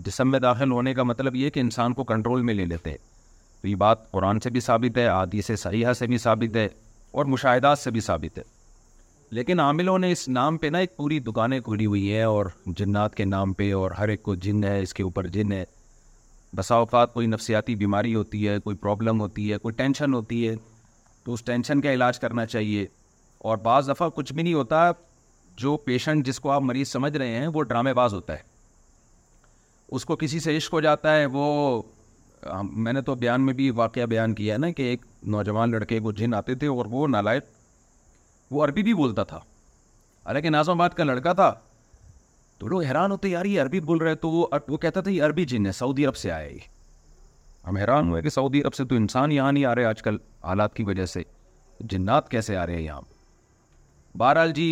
جسم میں داخل ہونے کا مطلب یہ کہ انسان کو کنٹرول میں لے لیتے تو یہ بات قرآن سے بھی ثابت ہے عادی سے صحیحہ سے بھی ثابت ہے اور مشاہدات سے بھی ثابت ہے لیکن عاملوں نے اس نام پہ نا ایک پوری دکانیں کھولی ہوئی ہیں اور جنات کے نام پہ اور ہر ایک کو جن ہے اس کے اوپر جن ہے بسا اوقات کوئی نفسیاتی بیماری ہوتی ہے کوئی پرابلم ہوتی ہے کوئی ٹینشن ہوتی ہے تو اس ٹینشن کا علاج کرنا چاہیے اور بعض دفعہ کچھ بھی نہیں ہوتا جو پیشنٹ جس کو آپ مریض سمجھ رہے ہیں وہ ڈرامے باز ہوتا ہے اس کو کسی سے عشق ہو جاتا ہے وہ میں نے تو بیان میں بھی واقعہ بیان کیا ہے نا کہ ایک نوجوان لڑکے کو جن آتے تھے اور وہ نالائق وہ عربی بھی بولتا تھا حالانکہ نازم آباد کا لڑکا تھا تو لوگ حیران ہوتے یار یہ عربی بول رہے تو وہ کہتا تھا یہ عربی جن ہے سعودی عرب سے آیا یہ ہم حیران ہوئے کہ سعودی عرب سے تو انسان یہاں نہیں آ رہے آج کل حالات کی وجہ سے جنات کیسے آ رہے ہیں یہاں بہرحال جی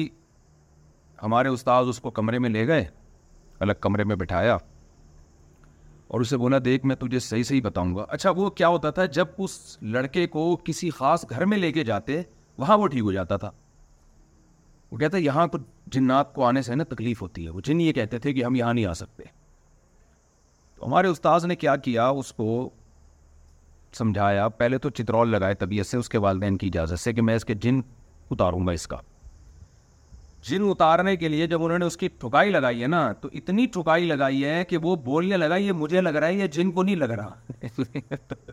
ہمارے استاد اس کو کمرے میں لے گئے الگ کمرے میں بٹھایا اور اسے بولا دیکھ میں تجھے صحیح صحیح بتاؤں گا اچھا وہ کیا ہوتا تھا جب اس لڑکے کو کسی خاص گھر میں لے کے جاتے وہاں وہ ٹھیک ہو جاتا تھا وہ کہتا ہے یہاں کو جنات کو آنے سے نا تکلیف ہوتی ہے وہ جن یہ کہتے تھے کہ ہم یہاں نہیں آ سکتے تو ہمارے استاذ نے کیا کیا اس کو سمجھایا پہلے تو چترول لگائے طبیعت سے اس کے والدین کی اجازت سے کہ میں اس کے جن اتاروں گا اس کا جن اتارنے کے لیے جب انہوں نے اس کی ٹھکائی لگائی ہے نا تو اتنی ٹھکائی لگائی ہے کہ وہ بولنے لگا یہ مجھے لگ رہا ہے یہ جن کو نہیں لگ رہا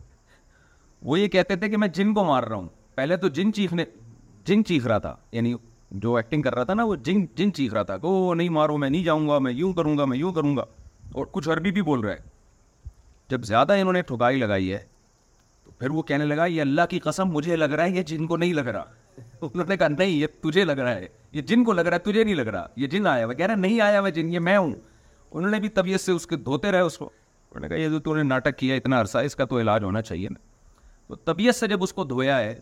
وہ یہ کہتے تھے کہ میں جن کو مار رہا ہوں پہلے تو جن چیخنے جن چیخ رہا تھا یعنی جو ایکٹنگ کر رہا تھا نا وہ جن جن چیخ رہا تھا کہ وہ نہیں مارو میں نہیں جاؤں گا میں یوں کروں گا میں یوں کروں گا اور کچھ عربی بھی بول رہا ہے جب زیادہ انہوں نے ٹھکائی لگائی ہے پھر وہ کہنے لگا یہ اللہ کی قسم مجھے لگ رہا ہے یہ جن کو نہیں لگ رہا انہوں نے کہا نہیں یہ تجھے لگ رہا ہے یہ جن کو لگ رہا ہے تجھے نہیں لگ رہا یہ جن آیا ہوا کہہ رہا نہیں آیا ہوا جن یہ میں ہوں انہوں نے بھی طبیعت سے اس کے دھوتے رہے اس کو انہوں نے کہا یہ جو تو نے ناٹک کیا اتنا عرصہ اس کا تو علاج ہونا چاہیے نا تو طبیعت سے جب اس کو دھویا ہے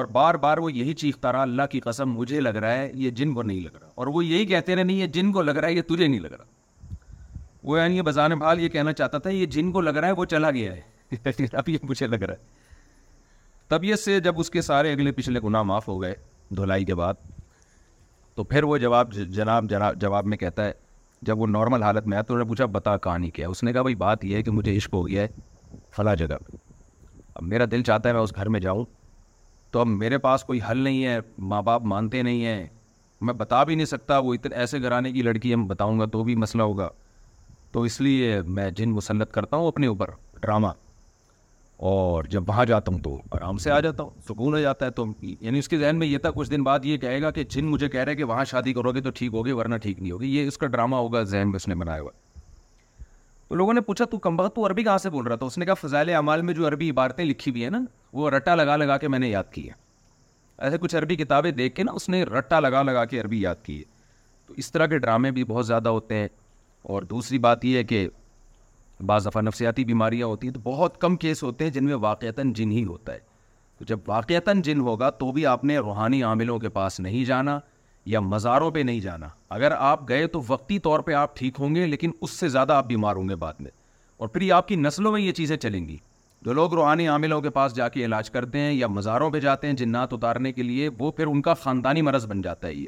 اور بار بار وہ یہی چیختا رہا اللہ کی قسم مجھے لگ رہا ہے یہ جن کو نہیں لگ رہا اور وہ یہی کہتے رہے نہیں یہ جن کو لگ رہا ہے یہ تجھے نہیں لگ رہا وہ یعنی بذان بحال یہ کہنا چاہتا تھا یہ جن کو لگ رہا ہے وہ چلا گیا ہے اب یہ مجھے لگ رہا ہے طبیعت سے جب اس کے سارے اگلے پچھلے گناہ معاف ہو گئے دھلائی کے بعد تو پھر وہ جواب جناب جناب جواب میں کہتا ہے جب وہ نارمل حالت میں آیا تو انہوں نے پوچھا بتا کہاں کیا اس نے کہا بھائی بات یہ ہے کہ مجھے عشق ہو گیا ہے فلاں جگہ اب میرا دل چاہتا ہے میں اس گھر میں جاؤں تو اب میرے پاس کوئی حل نہیں ہے ماں باپ مانتے نہیں ہیں میں بتا بھی نہیں سکتا وہ اتنے ایسے گھرانے کی لڑکی ہم بتاؤں گا تو بھی مسئلہ ہوگا تو اس لیے میں جن مسلط کرتا ہوں اپنے اوپر ڈرامہ اور جب وہاں جاتا ہوں تو آرام سے آ جاتا ہوں سکون ہو جاتا ہے تو یعنی اس کے ذہن میں یہ تھا کچھ دن بعد یہ کہے گا کہ جن مجھے کہہ رہے کہ وہاں شادی کرو گے تو ٹھیک ہوگی ورنہ ٹھیک نہیں ہوگی یہ اس کا ڈرامہ ہوگا ذہن میں اس نے بنایا ہوا تو لوگوں نے پوچھا تو کمبک تو عربی کہاں سے بول رہا تھا اس نے کہا فضائل اعمال میں جو عربی عبارتیں لکھی ہوئی ہیں نا وہ رٹا لگا لگا کے میں نے یاد کی ہے ایسے کچھ عربی کتابیں دیکھ کے نا اس نے رٹا لگا لگا کے عربی یاد کی ہے تو اس طرح کے ڈرامے بھی بہت زیادہ ہوتے ہیں اور دوسری بات یہ ہے کہ بعض دفعہ نفسیاتی بیماریاں ہوتی ہیں تو بہت کم کیس ہوتے ہیں جن میں واقعتاً جن ہی ہوتا ہے تو جب واقعتاً جن ہوگا تو بھی آپ نے روحانی عاملوں کے پاس نہیں جانا یا مزاروں پہ نہیں جانا اگر آپ گئے تو وقتی طور پہ آپ ٹھیک ہوں گے لیکن اس سے زیادہ آپ بیمار ہوں گے بعد میں اور پھر یہ آپ کی نسلوں میں یہ چیزیں چلیں گی جو لوگ روحانی عاملوں کے پاس جا کے علاج کرتے ہیں یا مزاروں پہ جاتے ہیں جنات اتارنے کے لیے وہ پھر ان کا خاندانی مرض بن جاتا ہے یہ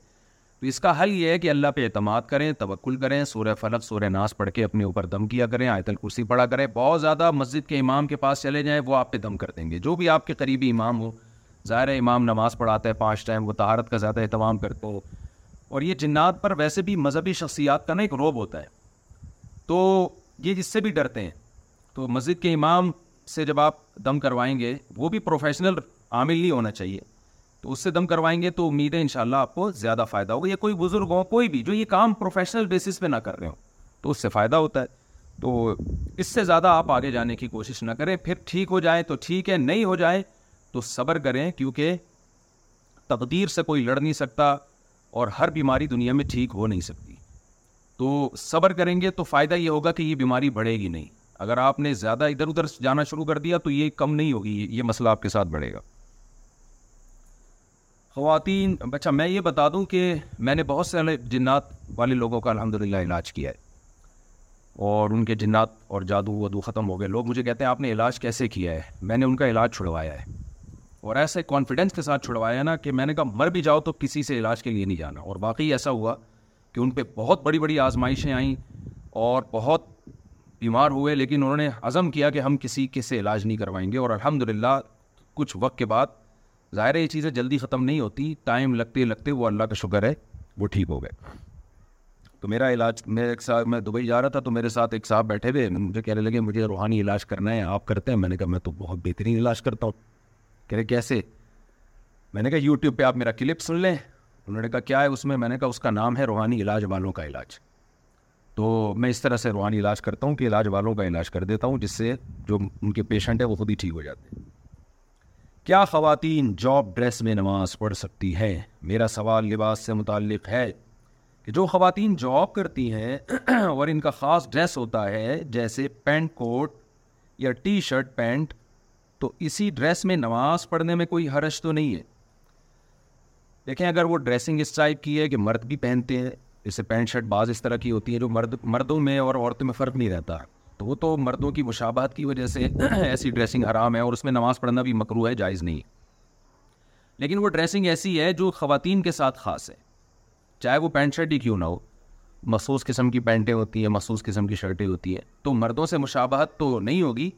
تو اس کا حل یہ ہے کہ اللہ پہ اعتماد کریں توکل کریں سورہ فلق سورہ ناس پڑھ کے اپنے اوپر دم کیا کریں آیت الکرسی پڑھا کریں بہت زیادہ مسجد کے امام کے پاس چلے جائیں وہ آپ پہ دم کر دیں گے جو بھی آپ کے قریبی امام ہو ظاہر امام نماز پڑھاتا ہے پانچ ٹائم وہ تہارت کا زیادہ اہتمام کرتے ہو اور یہ جنات پر ویسے بھی مذہبی شخصیات کا نا ایک روب ہوتا ہے تو یہ جس سے بھی ڈرتے ہیں تو مسجد کے امام سے جب آپ دم کروائیں گے وہ بھی پروفیشنل عامل نہیں ہونا چاہیے تو اس سے دم کروائیں گے تو امید ہے انشاءاللہ آپ کو زیادہ فائدہ ہوگا یا کوئی بزرگ ہو کوئی بھی جو یہ کام پروفیشنل بیسس پہ نہ کر رہے ہوں تو اس سے فائدہ ہوتا ہے تو اس سے زیادہ آپ آگے جانے کی کوشش نہ کریں پھر ٹھیک ہو جائیں تو ٹھیک ہے نہیں ہو جائے تو صبر کریں کیونکہ تقدیر سے کوئی لڑ نہیں سکتا اور ہر بیماری دنیا میں ٹھیک ہو نہیں سکتی تو صبر کریں گے تو فائدہ یہ ہوگا کہ یہ بیماری بڑھے گی نہیں اگر آپ نے زیادہ ادھر ادھر جانا شروع کر دیا تو یہ کم نہیں ہوگی یہ مسئلہ آپ کے ساتھ بڑھے گا خواتین اچھا میں یہ بتا دوں کہ میں نے بہت سے جنات والے لوگوں کا الحمد للہ علاج کیا ہے اور ان کے جنات اور جادو ودو ختم ہو گئے لوگ مجھے کہتے ہیں آپ نے علاج کیسے کیا ہے میں نے ان کا علاج چھڑوایا ہے اور ایسے کانفیڈنس کے ساتھ چھڑوایا ہے نا کہ میں نے کہا مر بھی جاؤ تو کسی سے علاج کے لیے نہیں جانا اور باقی ایسا ہوا کہ ان پہ بہت بڑی بڑی آزمائشیں آئیں اور بہت بیمار ہوئے لیکن انہوں نے عزم کیا کہ ہم کسی کے سے علاج نہیں کروائیں گے اور الحمد کچھ وقت کے بعد ظاہر ہے یہ چیزیں جلدی ختم نہیں ہوتی ٹائم لگتے لگتے وہ اللہ کا شکر ہے وہ ٹھیک ہو گئے تو میرا علاج میں ایک صاحب میں دبئی جا رہا تھا تو میرے ساتھ ایک صاحب بیٹھے ہوئے مجھے کہنے لگے مجھے روحانی علاج کرنا ہے آپ کرتے ہیں میں نے کہا میں تو بہت بہترین علاج کرتا ہوں کہہ رہے کیسے میں نے کہا یوٹیوب پہ آپ میرا کلپ سن لیں انہوں نے کہا کیا ہے اس میں میں نے کہا اس کا نام ہے روحانی علاج والوں کا علاج تو میں اس طرح سے روحانی علاج کرتا ہوں کہ علاج والوں کا علاج کر دیتا ہوں جس سے جو ان کے پیشنٹ ہیں وہ خود ہی ٹھیک ہو جاتے ہیں کیا خواتین جاب ڈریس میں نماز پڑھ سکتی ہیں میرا سوال لباس سے متعلق ہے کہ جو خواتین جاب کرتی ہیں اور ان کا خاص ڈریس ہوتا ہے جیسے پینٹ کوٹ یا ٹی شرٹ پینٹ تو اسی ڈریس میں نماز پڑھنے میں کوئی حرج تو نہیں ہے دیکھیں اگر وہ ڈریسنگ اس ٹائپ کی ہے کہ مرد بھی پہنتے ہیں جیسے پینٹ شرٹ بعض اس طرح کی ہوتی ہے جو مرد مردوں میں اور عورتوں میں فرق نہیں رہتا تو وہ تو مردوں کی مشابات کی وجہ سے ایسی ڈریسنگ حرام ہے اور اس میں نماز پڑھنا بھی مکرو ہے جائز نہیں لیکن وہ ڈریسنگ ایسی ہے جو خواتین کے ساتھ خاص ہے چاہے وہ پینٹ شرٹ ہی کیوں نہ ہو مخصوص قسم کی پینٹیں ہوتی ہیں مخصوص قسم کی شرٹیں ہوتی ہیں تو مردوں سے مشابہت تو نہیں ہوگی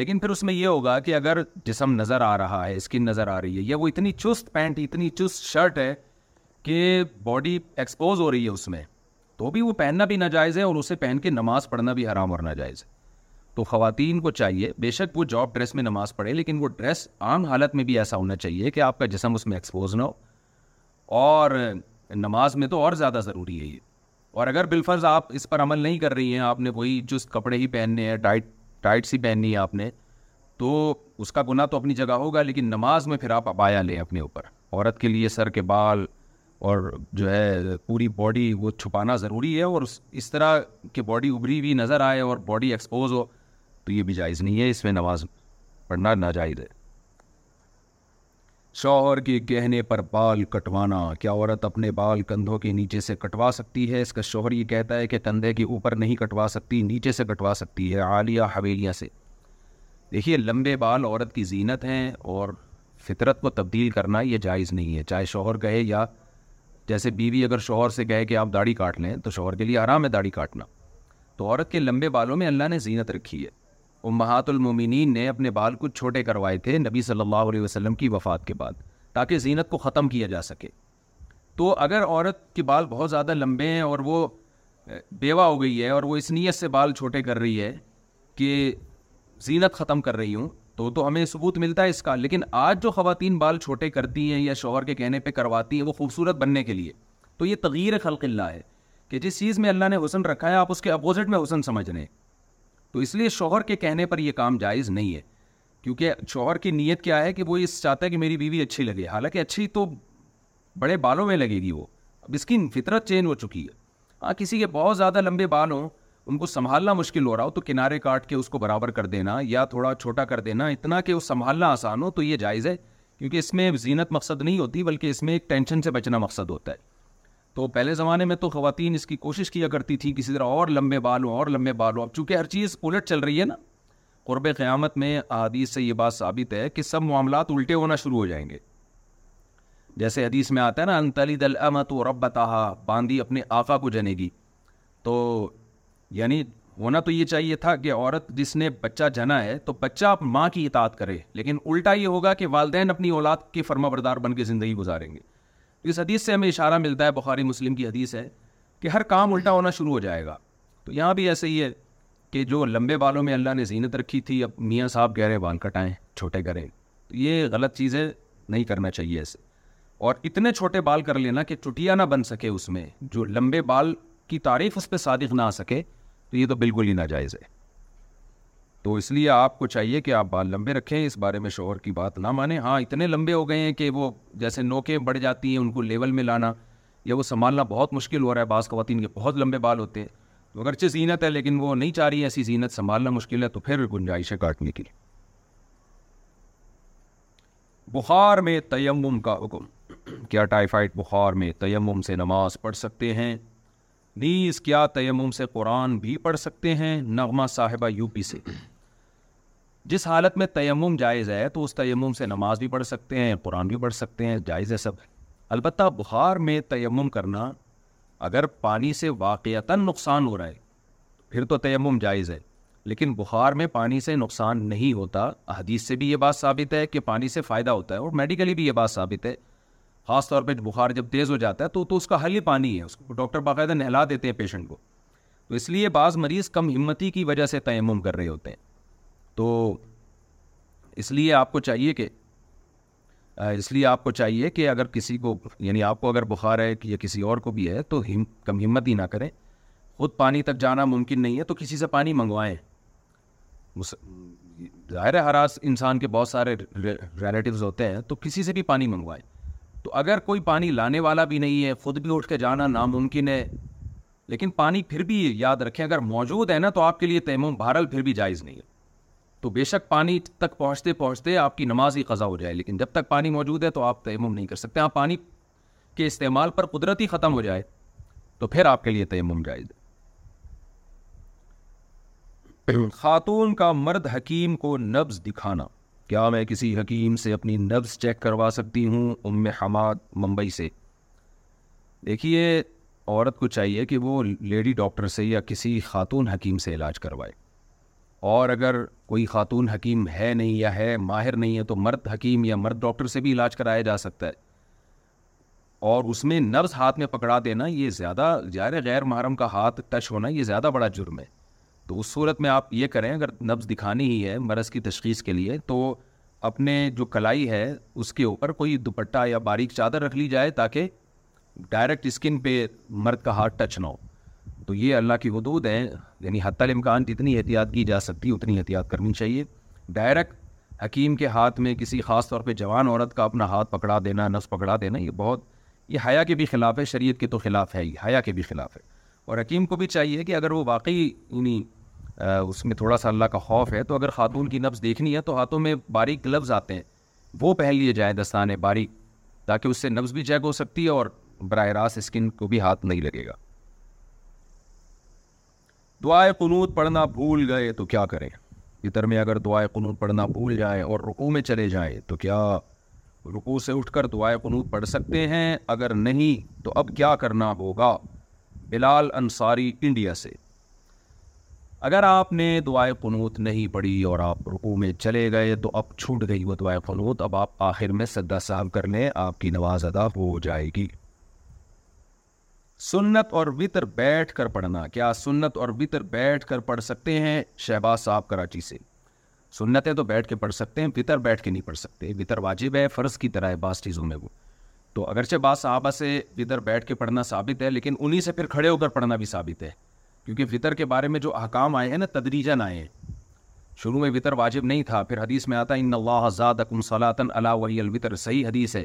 لیکن پھر اس میں یہ ہوگا کہ اگر جسم نظر آ رہا ہے اسکن نظر آ رہی ہے یا وہ اتنی چست پینٹ اتنی چست شرٹ ہے کہ باڈی ایکسپوز ہو رہی ہے اس میں تو بھی وہ پہننا بھی ناجائز ہے اور اسے پہن کے نماز پڑھنا بھی حرام اور ناجائز ہے تو خواتین کو چاہیے بے شک وہ جاب ڈریس میں نماز پڑھے لیکن وہ ڈریس عام حالت میں بھی ایسا ہونا چاہیے کہ آپ کا جسم اس میں ایکسپوز نہ ہو اور نماز میں تو اور زیادہ ضروری ہے یہ اور اگر بالفرض آپ اس پر عمل نہیں کر رہی ہیں آپ نے وہی جس کپڑے ہی پہننے ہیں ٹائٹ ٹائٹس ہی پہننی ہے آپ نے تو اس کا گناہ تو اپنی جگہ ہوگا لیکن نماز میں پھر آپ ابایا لیں اپنے اوپر عورت کے لیے سر کے بال اور جو ہے پوری باڈی وہ چھپانا ضروری ہے اور اس طرح کہ باڈی ابری ہوئی نظر آئے اور باڈی ایکسپوز ہو تو یہ بھی جائز نہیں ہے اس میں نماز پڑھنا ناجائز ہے شوہر کے کہنے پر بال کٹوانا کیا عورت اپنے بال کندھوں کے نیچے سے کٹوا سکتی ہے اس کا شوہر یہ کہتا ہے کہ کندھے کے اوپر نہیں کٹوا سکتی نیچے سے کٹوا سکتی ہے عالیہ حویلیاں سے دیکھیے لمبے بال عورت کی زینت ہیں اور فطرت کو تبدیل کرنا یہ جائز نہیں ہے چاہے شوہر کہے یا جیسے بیوی اگر شوہر سے کہے کہ آپ داڑھی کاٹ لیں تو شوہر کے لیے آرام ہے داڑھی کاٹنا تو عورت کے لمبے بالوں میں اللہ نے زینت رکھی ہے امہات المومنین نے اپنے بال کچھ چھوٹے کروائے تھے نبی صلی اللہ علیہ وسلم کی وفات کے بعد تاکہ زینت کو ختم کیا جا سکے تو اگر عورت کے بال بہت زیادہ لمبے ہیں اور وہ بیوہ ہو گئی ہے اور وہ اس نیت سے بال چھوٹے کر رہی ہے کہ زینت ختم کر رہی ہوں تو تو ہمیں ثبوت ملتا ہے اس کا لیکن آج جو خواتین بال چھوٹے کرتی ہیں یا شوہر کے کہنے پہ کرواتی ہیں وہ خوبصورت بننے کے لیے تو یہ تغیر خلق اللہ ہے کہ جس چیز میں اللہ نے حسن رکھا ہے آپ اس کے اپوزٹ میں حسن سمجھ رہے ہیں تو اس لیے شوہر کے کہنے پر یہ کام جائز نہیں ہے کیونکہ شوہر کی نیت کیا ہے کہ وہ اس چاہتا ہے کہ میری بیوی اچھی لگے حالانکہ اچھی تو بڑے بالوں میں لگے گی وہ اب اس کی فطرت چینج ہو چکی ہے ہاں کسی کے بہت زیادہ لمبے بال ہوں ان کو سنبھالنا مشکل ہو رہا ہو تو کنارے کاٹ کے اس کو برابر کر دینا یا تھوڑا چھوٹا کر دینا اتنا کہ وہ سنبھالنا آسان ہو تو یہ جائز ہے کیونکہ اس میں زینت مقصد نہیں ہوتی بلکہ اس میں ایک ٹینشن سے بچنا مقصد ہوتا ہے تو پہلے زمانے میں تو خواتین اس کی کوشش کیا کرتی تھیں کسی طرح اور لمبے ہوں اور لمبے بال ہوں اب چونکہ ہر چیز الٹ چل رہی ہے نا قرب قیامت میں حدیث سے یہ بات ثابت ہے کہ سب معاملات الٹے ہونا شروع ہو جائیں گے جیسے حدیث میں آتا ہے نا انتلی دل امت و رب باندھی اپنے آقا کو جنے گی تو یعنی ہونا تو یہ چاہیے تھا کہ عورت جس نے بچہ جنا ہے تو بچہ ماں کی اطاعت کرے لیکن الٹا یہ ہوگا کہ والدین اپنی اولاد کے فرما بردار بن کے زندگی گزاریں گے اس حدیث سے ہمیں اشارہ ملتا ہے بخاری مسلم کی حدیث ہے کہ ہر کام الٹا ہونا شروع ہو جائے گا تو یہاں بھی ایسے ہی ہے کہ جو لمبے بالوں میں اللہ نے زینت رکھی تھی اب میاں صاحب گہرے بال کٹائیں چھوٹے کریں تو یہ غلط چیزیں نہیں کرنا چاہیے ایسے اور اتنے چھوٹے بال کر لینا کہ چٹیا نہ بن سکے اس میں جو لمبے بال کی تعریف اس پہ صادق نہ آ سکے تو یہ تو بالکل ہی ناجائز ہے تو اس لیے آپ کو چاہیے کہ آپ بال لمبے رکھیں اس بارے میں شوہر کی بات نہ مانیں ہاں اتنے لمبے ہو گئے ہیں کہ وہ جیسے نوکیں بڑھ جاتی ہیں ان کو لیول میں لانا یا وہ سنبھالنا بہت مشکل ہو رہا ہے بعض خواتین کے بہت لمبے بال ہوتے ہیں تو اگرچہ زینت ہے لیکن وہ نہیں چاہ رہی ہے ایسی زینت سنبھالنا مشکل ہے تو پھر گنجائش ہے کاٹنے کی بخار میں تیمم کا حکم کیا ٹائیفائڈ بخار میں تیمم سے نماز پڑھ سکتے ہیں نیز کیا تیمم سے قرآن بھی پڑھ سکتے ہیں نغمہ صاحبہ یو پی سے جس حالت میں تیمم جائز ہے تو اس تیمم سے نماز بھی پڑھ سکتے ہیں قرآن بھی پڑھ سکتے ہیں جائز ہے سب البتہ بخار میں تیمم کرنا اگر پانی سے واقعتاً نقصان ہو رہا ہے پھر تو تیمم جائز ہے لیکن بخار میں پانی سے نقصان نہیں ہوتا حدیث سے بھی یہ بات ثابت ہے کہ پانی سے فائدہ ہوتا ہے اور میڈیکلی بھی یہ بات ثابت ہے خاص طور پہ بخار جب تیز ہو جاتا ہے تو تو اس کا حل ہی پانی ہے اس کو ڈاکٹر باقاعدہ نہلا دیتے ہیں پیشنٹ کو تو اس لیے بعض مریض کم ہمتی کی وجہ سے تیمم کر رہے ہوتے ہیں تو اس لیے آپ کو چاہیے کہ اس لیے آپ کو چاہیے کہ اگر کسی کو یعنی آپ کو اگر بخار ہے یا کسی اور کو بھی ہے تو ہم کم ہمت ہی نہ کریں خود پانی تک جانا ممکن نہیں ہے تو کسی سے پانی منگوائیں ظاہر ہراس انسان کے بہت سارے ریلیٹیوز ہوتے ہیں تو کسی سے بھی پانی منگوائیں تو اگر کوئی پانی لانے والا بھی نہیں ہے خود بھی اٹھ کے جانا ناممکن ہے لیکن پانی پھر بھی یاد رکھیں اگر موجود ہے نا تو آپ کے لیے تیمم بھارل پھر بھی جائز نہیں ہے تو بے شک پانی تک پہنچتے پہنچتے آپ کی نماز ہی قضا ہو جائے لیکن جب تک پانی موجود ہے تو آپ تیمم نہیں کر سکتے آپ ہاں، پانی کے استعمال پر قدرتی ختم ہو جائے تو پھر آپ کے لیے تیمم جائز ہے خاتون کا مرد حکیم کو نبز دکھانا کیا میں کسی حکیم سے اپنی نفس چیک کروا سکتی ہوں ام حماد ممبئی سے دیکھیے عورت کو چاہیے کہ وہ لیڈی ڈاکٹر سے یا کسی خاتون حکیم سے علاج کروائے اور اگر کوئی خاتون حکیم ہے نہیں یا ہے ماہر نہیں ہے تو مرد حکیم یا مرد ڈاکٹر سے بھی علاج کرایا جا سکتا ہے اور اس میں نروس ہاتھ میں پکڑا دینا یہ زیادہ ظاہر غیر محرم کا ہاتھ ٹچ ہونا یہ زیادہ بڑا جرم ہے تو اس صورت میں آپ یہ کریں اگر نبز دکھانی ہی ہے مرض کی تشخیص کے لیے تو اپنے جو کلائی ہے اس کے اوپر کوئی دوپٹہ یا باریک چادر رکھ لی جائے تاکہ ڈائریکٹ اسکن پہ مرد کا ہاتھ ٹچ نہ ہو تو یہ اللہ کی حدود ہیں یعنی حتی الامکان جتنی احتیاط کی جا سکتی اتنی احتیاط کرنی چاہیے ڈائریکٹ حکیم کے ہاتھ میں کسی خاص طور پہ جوان عورت کا اپنا ہاتھ پکڑا دینا نفس پکڑا دینا یہ بہت یہ حیا کے بھی خلاف ہے شریعت کے تو خلاف ہے ہی حیا کے بھی خلاف ہے اور حکیم کو بھی چاہیے کہ اگر وہ واقعی یعنی اس میں تھوڑا سا اللہ کا خوف ہے تو اگر خاتون کی نفس دیکھنی ہے تو ہاتھوں میں باریک گلوز آتے ہیں وہ پہن لیے جائیں دستانے باریک تاکہ اس سے نفس بھی چیک ہو سکتی ہے اور براہ راست اسکن کو بھی ہاتھ نہیں لگے گا دعائے قنوط پڑھنا بھول گئے تو کیا کریں اتر میں اگر دعائے قنوت پڑھنا بھول جائیں اور رقوع میں چلے جائیں تو کیا رقو سے اٹھ کر دعائے قنوط پڑھ سکتے ہیں اگر نہیں تو اب کیا کرنا ہوگا بلال انصاری انڈیا سے اگر آپ نے دعائے قنوت نہیں پڑھی اور آپ رکو میں چلے گئے تو اب چھوٹ گئی وہ دعائے قنوت اب آپ آخر میں سدا صاحب کر لیں آپ کی نواز ادا ہو جائے گی سنت اور وطر بیٹھ کر پڑھنا کیا سنت اور وطر بیٹھ کر پڑھ سکتے ہیں شہباز صاحب کراچی سے سنتیں تو بیٹھ کے پڑھ سکتے ہیں وطر بیٹھ کے نہیں پڑھ سکتے وطر واجب ہے فرض کی طرح ہے بعض چیزوں میں وہ تو اگرچہ بعض صحابہ سے وطر بیٹھ کے پڑھنا ثابت ہے لیکن انہی سے پھر کھڑے ہو کر پڑھنا بھی ثابت ہے کیونکہ فطر کے بارے میں جو احکام آئے ہیں نا تدریجن آئے ہیں شروع میں وطر واجب نہیں تھا پھر حدیث میں آتا ہے ان اکم صلاطن علا وی الفطر صحیح حدیث ہے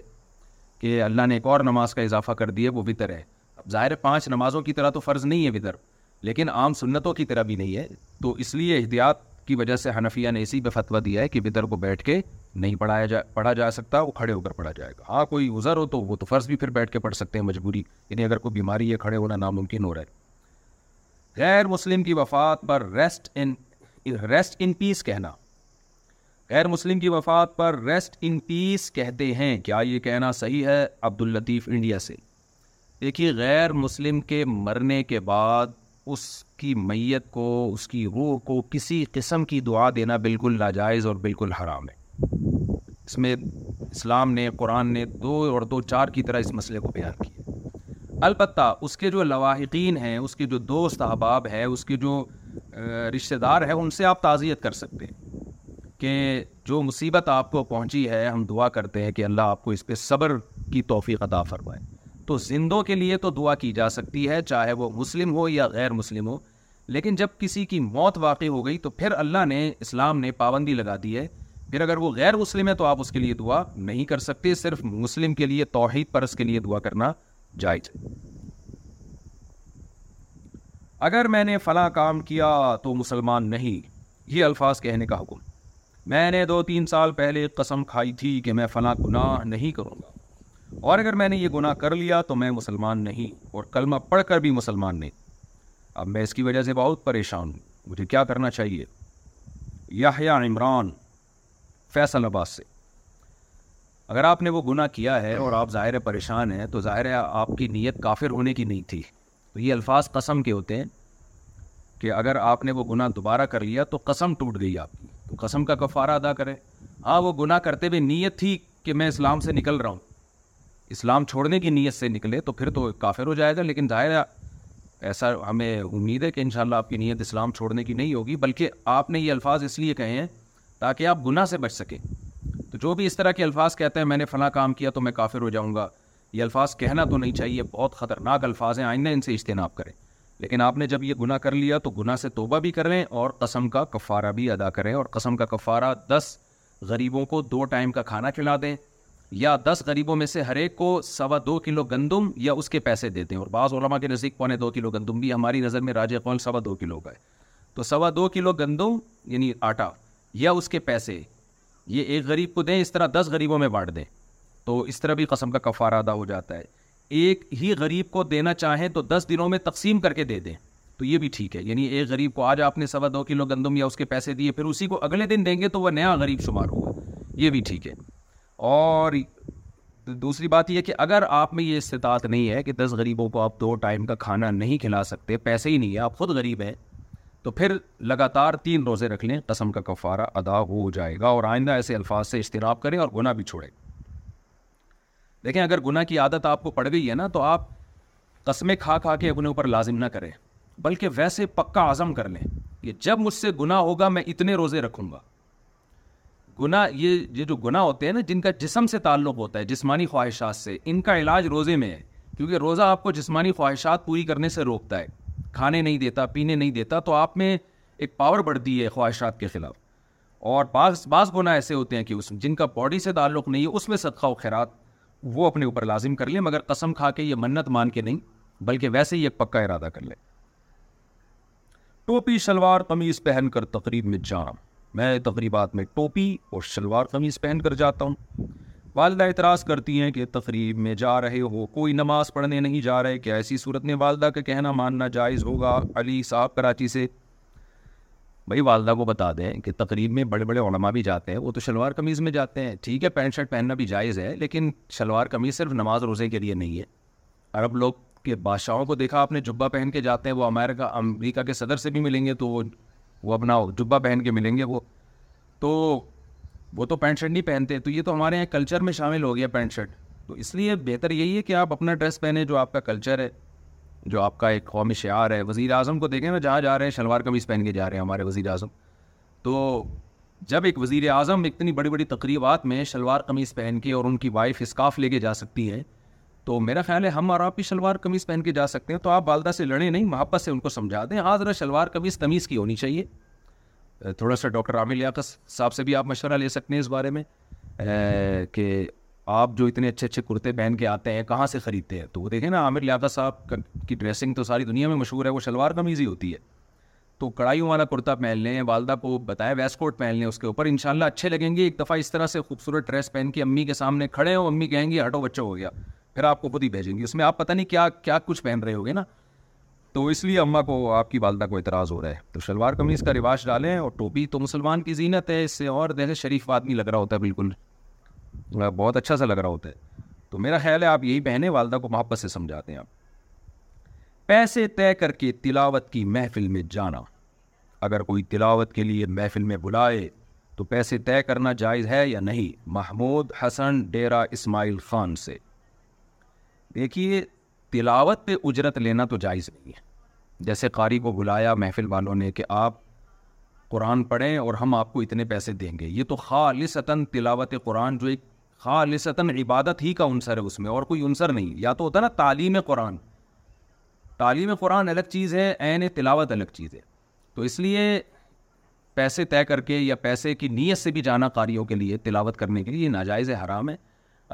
کہ اللہ نے ایک اور نماز کا اضافہ کر دیا وہ وطر ہے اب ظاہر پانچ نمازوں کی طرح تو فرض نہیں ہے فطر لیکن عام سنتوں کی طرح بھی نہیں ہے تو اس لیے احتیاط کی وجہ سے حنفیہ نے اسی بے فتویٰ دیا ہے کہ بطر کو بیٹھ کے نہیں پڑھایا جا پڑھا جا سکتا وہ کھڑے ہو کر پڑھا جائے گا ہاں کوئی ازر ہو تو وہ تو فرض بھی پھر بیٹھ کے پڑھ سکتے ہیں مجبوری یعنی اگر کوئی بیماری ہے کھڑے ہونا ناممکن ہو رہا ہے غیر مسلم کی وفات پر ریسٹ ان ریسٹ ان پیس کہنا غیر مسلم کی وفات پر ریسٹ ان پیس کہتے ہیں کیا یہ کہنا صحیح ہے عبداللطیف انڈیا سے دیکھیے غیر مسلم کے مرنے کے بعد اس کی میت کو اس کی روح کو کسی قسم کی دعا دینا بالکل ناجائز اور بالکل حرام ہے اس میں اسلام نے قرآن نے دو اور دو چار کی طرح اس مسئلے کو بیان کیا البتہ اس کے جو لواحقین ہیں اس کے جو دوست احباب ہے اس کے جو رشتہ دار ہے ان سے آپ تعزیت کر سکتے ہیں کہ جو مصیبت آپ کو پہنچی ہے ہم دعا کرتے ہیں کہ اللہ آپ کو اس پہ صبر کی توفیق عطا فرمائے تو زندوں کے لیے تو دعا کی جا سکتی ہے چاہے وہ مسلم ہو یا غیر مسلم ہو لیکن جب کسی کی موت واقع ہو گئی تو پھر اللہ نے اسلام نے پابندی لگا دی ہے پھر اگر وہ غیر مسلم ہے تو آپ اس کے لیے دعا نہیں کر سکتے صرف مسلم کے لیے توحید اس کے لیے دعا کرنا جائز اگر میں نے فلاں کام کیا تو مسلمان نہیں یہ الفاظ کہنے کا حکم میں نے دو تین سال پہلے قسم کھائی تھی کہ میں فلاں گناہ نہیں کروں گا اور اگر میں نے یہ گناہ کر لیا تو میں مسلمان نہیں اور کلمہ پڑھ کر بھی مسلمان نہیں اب میں اس کی وجہ سے بہت پریشان ہوں مجھے کیا کرنا چاہیے یحییٰ عمران فیصل عباس سے اگر آپ نے وہ گناہ کیا ہے ہاں۔ اور آپ ظاہر پریشان ہیں تو ظاہر آپ کی نیت کافر ہونے کی نہیں تھی تو یہ الفاظ قسم کے ہوتے ہیں کہ اگر آپ نے وہ گناہ دوبارہ کر لیا تو قسم ٹوٹ گئی آپ کی تو قسم کا کفارہ ادا کرے ہاں وہ گناہ کرتے ہوئے نیت تھی کہ میں اسلام سے نکل رہا ہوں اسلام چھوڑنے کی نیت سے نکلے تو پھر تو کافر ہو جائے گا لیکن ظاہر ایسا ہمیں امید ہے کہ انشاءاللہ آپ کی نیت اسلام چھوڑنے کی نہیں ہوگی بلکہ آپ نے یہ الفاظ اس لیے کہے ہیں تاکہ آپ گناہ سے بچ سکیں جو بھی اس طرح کے الفاظ کہتے ہیں میں نے فلاں کام کیا تو میں کافر ہو جاؤں گا یہ الفاظ کہنا تو نہیں چاہیے بہت خطرناک الفاظ ہیں آئندہ ان سے اجتناب کریں لیکن آپ نے جب یہ گناہ کر لیا تو گناہ سے توبہ بھی کر لیں اور قسم کا کفارہ بھی ادا کریں اور قسم کا کفارہ دس غریبوں کو دو ٹائم کا کھانا کھلا دیں یا دس غریبوں میں سے ہر ایک کو سوا دو کلو گندم یا اس کے پیسے دیتے ہیں اور بعض علماء کے نزدیک پونے دو کلو گندم بھی ہماری نظر میں راج قول سوا دو کلو کا ہے تو سوا دو کلو گندم یعنی آٹا یا اس کے پیسے یہ ایک غریب کو دیں اس طرح دس غریبوں میں بانٹ دیں تو اس طرح بھی قسم کا کفارہ ادا ہو جاتا ہے ایک ہی غریب کو دینا چاہیں تو دس دنوں میں تقسیم کر کے دے دیں تو یہ بھی ٹھیک ہے یعنی ایک غریب کو آج آپ نے سوا دو کلو گندم یا اس کے پیسے دیے پھر اسی کو اگلے دن دیں گے تو وہ نیا غریب شمار ہوگا یہ بھی ٹھیک ہے اور دوسری بات یہ کہ اگر آپ میں یہ استطاعت نہیں ہے کہ دس غریبوں کو آپ دو ٹائم کا کھانا نہیں کھلا سکتے پیسے ہی نہیں ہے آپ خود غریب ہیں تو پھر لگاتار تین روزے رکھ لیں قسم کا کفارہ ادا ہو جائے گا اور آئندہ ایسے الفاظ سے اجتناب کریں اور گناہ بھی چھوڑے دیکھیں اگر گناہ کی عادت آپ کو پڑ گئی ہے نا تو آپ قسمیں کھا کھا کے اپنے اوپر لازم نہ کریں بلکہ ویسے پکا عزم کر لیں کہ جب مجھ سے گناہ ہوگا میں اتنے روزے رکھوں گا گناہ یہ یہ جو گناہ ہوتے ہیں نا جن کا جسم سے تعلق ہوتا ہے جسمانی خواہشات سے ان کا علاج روزے میں ہے کیونکہ روزہ آپ کو جسمانی خواہشات پوری کرنے سے روکتا ہے کھانے نہیں دیتا پینے نہیں دیتا تو آپ میں ایک پاور بڑھتی ہے خواہشات کے خلاف اور بعض بعض گناہ ایسے ہوتے ہیں کہ اس جن کا باڈی سے تعلق نہیں ہے اس میں صدقہ و خیرات وہ اپنے اوپر لازم کر لیں مگر قسم کھا کے یہ منت مان کے نہیں بلکہ ویسے ہی ایک پکا ارادہ کر لیں ٹوپی شلوار قمیض پہن کر تقریب میں جام میں تقریبات میں ٹوپی اور شلوار قمیض پہن کر جاتا ہوں والدہ اعتراض کرتی ہیں کہ تقریب میں جا رہے ہو کوئی نماز پڑھنے نہیں جا رہے کیا ایسی صورت میں والدہ کا کہنا ماننا جائز ہوگا علی صاحب کراچی سے بھائی والدہ کو بتا دیں کہ تقریب میں بڑے بڑے علماء بھی جاتے ہیں وہ تو شلوار قمیض میں جاتے ہیں ٹھیک ہے پینٹ شرٹ پہننا بھی جائز ہے لیکن شلوار قمیض صرف نماز روزے کے لیے نہیں ہے عرب لوگ کے بادشاہوں کو دیکھا اپنے جبہ پہن کے جاتے ہیں وہ امریکہ امریکہ کے صدر سے بھی ملیں گے تو وہ اپنا جبہ پہن کے ملیں گے وہ تو وہ تو پینٹ شرٹ نہیں پہنتے تو یہ تو ہمارے یہاں کلچر میں شامل ہو گیا پینٹ شرٹ تو اس لیے بہتر یہی ہے کہ آپ اپنا ڈریس پہنیں جو آپ کا کلچر ہے جو آپ کا ایک قومی شعار ہے وزیر اعظم کو دیکھیں نا جہاں جا رہے ہیں شلوار قمیض پہن کے جا رہے ہیں ہمارے وزیر اعظم تو جب ایک وزیر اعظم اتنی بڑی بڑی تقریبات میں شلوار قمیض پہن کے اور ان کی وائف اسکاف لے کے جا سکتی ہے تو میرا خیال ہے ہم اور آپ بھی شلوار قمیض پہن کے جا سکتے ہیں تو آپ والدہ سے لڑیں نہیں محبت سے ان کو سمجھا دیں آجرا ہاں، شلوار قمیض تمیز کی ہونی چاہیے تھوڑا سا ڈاکٹر عامر لیاقت صاحب سے بھی آپ مشورہ لے سکتے ہیں اس بارے میں کہ آپ جو اتنے اچھے اچھے کرتے پہن کے آتے ہیں کہاں سے خریدتے ہیں تو وہ دیکھیں نا عامر لیاقت صاحب کی ڈریسنگ تو ساری دنیا میں مشہور ہے وہ شلوار ہی ہوتی ہے تو کڑھائیوں والا کرتا پہن لیں والدہ کو بتایا ویس کوٹ پہن لیں اس کے اوپر ان اچھے لگیں گے ایک دفعہ اس طرح سے خوبصورت ڈریس پہن کے امی کے سامنے کھڑے ہوں امی کہیں گی ہٹو بچہ ہو گیا پھر آپ کو خود ہی بھیجیں گی اس میں آپ پتہ نہیں کیا کیا کچھ پہن رہے ہوگے نا تو اس لیے اماں کو آپ کی والدہ کو اعتراض ہو رہا ہے تو شلوار قمیض کا رواج ڈالیں اور ٹوپی تو مسلمان کی زینت ہے اس سے اور دہشت شریف آدمی لگ رہا ہوتا ہے بالکل بہت اچھا سا لگ رہا ہوتا ہے تو میرا خیال ہے آپ یہی پہنے والدہ کو محبت سے سمجھاتے ہیں آپ پیسے طے کر کے تلاوت کی محفل میں جانا اگر کوئی تلاوت کے لیے محفل میں بلائے تو پیسے طے کرنا جائز ہے یا نہیں محمود حسن ڈیرا اسماعیل خان سے دیکھیے تلاوت پہ اجرت لینا تو جائز نہیں ہے جیسے قاری کو بلایا محفل والوں نے کہ آپ قرآن پڑھیں اور ہم آپ کو اتنے پیسے دیں گے یہ تو خالصتاً تلاوت قرآن جو ایک خالصتاً عبادت ہی کا عنصر ہے اس میں اور کوئی عنصر نہیں یا تو ہوتا نا تعلیم قرآن تعلیم قرآن الگ چیز ہے عین تلاوت الگ چیز ہے تو اس لیے پیسے طے کر کے یا پیسے کی نیت سے بھی جانا قاریوں کے لیے تلاوت کے لیے یہ ناجائز حرام ہے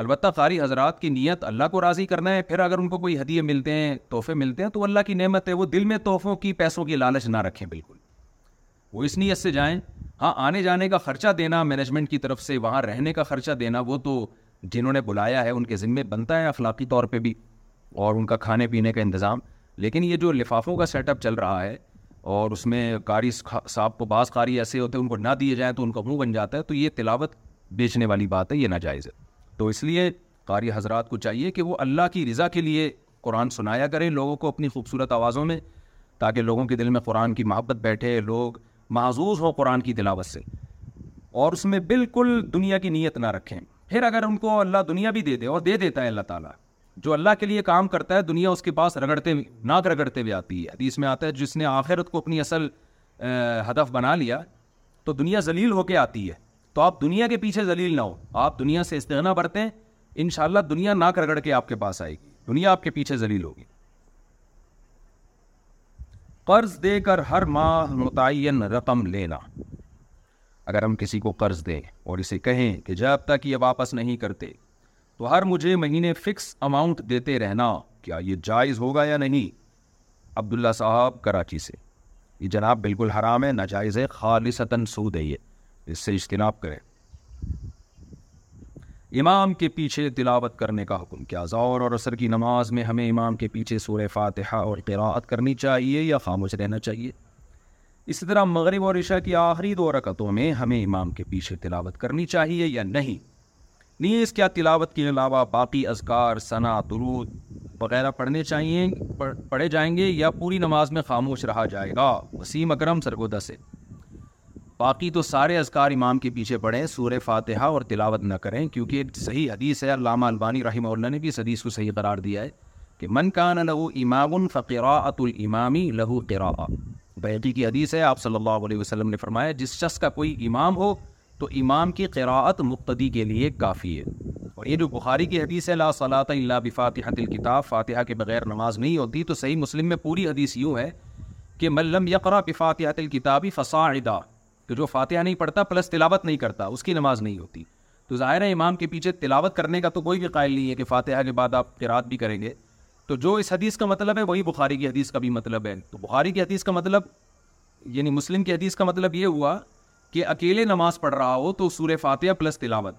البتہ قاری حضرات کی نیت اللہ کو راضی کرنا ہے پھر اگر ان کو کوئی ہدیے ملتے ہیں تحفے ملتے ہیں تو اللہ کی نعمت ہے وہ دل میں تحفوں کی پیسوں کی لالچ نہ رکھیں بالکل وہ اس نیت سے جائیں ہاں آنے جانے کا خرچہ دینا مینجمنٹ کی طرف سے وہاں رہنے کا خرچہ دینا وہ تو جنہوں نے بلایا ہے ان کے ذمے بنتا ہے اخلاقی طور پہ بھی اور ان کا کھانے پینے کا انتظام لیکن یہ جو لفافوں کا سیٹ اپ چل رہا ہے اور اس میں قاری صاحب کو بعض قاری ایسے ہوتے ہیں ان کو نہ دیے جائیں تو ان کا منہ بن جاتا ہے تو یہ تلاوت بیچنے والی بات ہے یہ ناجائز ہے تو اس لیے قاری حضرات کو چاہیے کہ وہ اللہ کی رضا کے لیے قرآن سنایا کریں لوگوں کو اپنی خوبصورت آوازوں میں تاکہ لوگوں کے دل میں قرآن کی محبت بیٹھے لوگ معزوز ہوں قرآن کی سے اور اس میں بالکل دنیا کی نیت نہ رکھیں پھر اگر ان کو اللہ دنیا بھی دے دے اور دے دیتا ہے اللہ تعالیٰ جو اللہ کے لیے کام کرتا ہے دنیا اس کے پاس رگڑتے ناک رگڑتے ہوئے آتی ہے حدیث میں آتا ہے جس نے آخرت کو اپنی اصل ہدف بنا لیا تو دنیا ذلیل ہو کے آتی ہے تو آپ دنیا کے پیچھے ذلیل نہ ہو آپ دنیا سے استغنا برتے ہیں انشاءاللہ دنیا نہ کرگڑ کے آپ کے پاس آئے گی دنیا آپ کے پیچھے ذلیل ہوگی قرض دے کر ہر ماہ متعین رقم لینا اگر ہم کسی کو قرض دیں اور اسے کہیں کہ جب تک یہ واپس نہیں کرتے تو ہر مجھے مہینے فکس اماؤنٹ دیتے رہنا کیا یہ جائز ہوگا یا نہیں عبداللہ صاحب کراچی سے یہ جناب بالکل حرام ہے ناجائز ہے خالصتاً سود ہے یہ اس سے اجتناب کریں امام کے پیچھے تلاوت کرنے کا حکم کیا زور اور عصر کی نماز میں ہمیں امام کے پیچھے سور فاتحہ اور قراءت کرنی چاہیے یا خاموش رہنا چاہیے اسی طرح مغرب اور عشاء کی آخری دو رکعتوں میں ہمیں امام کے پیچھے تلاوت کرنی چاہیے یا نہیں نیز کیا تلاوت کے علاوہ باقی اذکار ثنا درود وغیرہ پڑھنے چاہیے پڑھے جائیں گے یا پوری نماز میں خاموش رہا جائے گا وسیم اکرم سرگودا سے باقی تو سارے اذکار امام کے پیچھے پڑھیں سورہ فاتحہ اور تلاوت نہ کریں کیونکہ صحیح حدیث ہے علامہ البانی رحمہ اللہ نے بھی اس حدیث کو صحیح قرار دیا ہے کہ من کان لہو امام الفقرا ات الامامی لہو قرا بیٹی کی حدیث ہے آپ صلی اللہ علیہ وسلم نے فرمایا جس شخص کا کوئی امام ہو تو امام کی قراءت مقتدی کے لیے کافی ہے اور یہ جو بخاری کی حدیث ہے لا صلاۃ اللہ بفاتحۃ الکتاب فاتحہ کے بغیر نماز نہیں ہوتی تو صحیح مسلم میں پوری حدیث یوں ہے کہ ملم یقرا بفاتحۃ الکتابی فصاعدہ جو فاتحہ نہیں پڑھتا پلس تلاوت نہیں کرتا اس کی نماز نہیں ہوتی تو ظاہر ہے امام کے پیچھے تلاوت کرنے کا تو کوئی بھی قائل نہیں ہے کہ فاتحہ کے بعد آپ قرآد بھی کریں گے تو جو اس حدیث کا مطلب ہے وہی بخاری کی حدیث کا بھی مطلب ہے تو بخاری کی حدیث کا مطلب یعنی مسلم کی حدیث کا مطلب یہ ہوا کہ اکیلے نماز پڑھ رہا ہو تو سورہ فاتحہ پلس تلاوت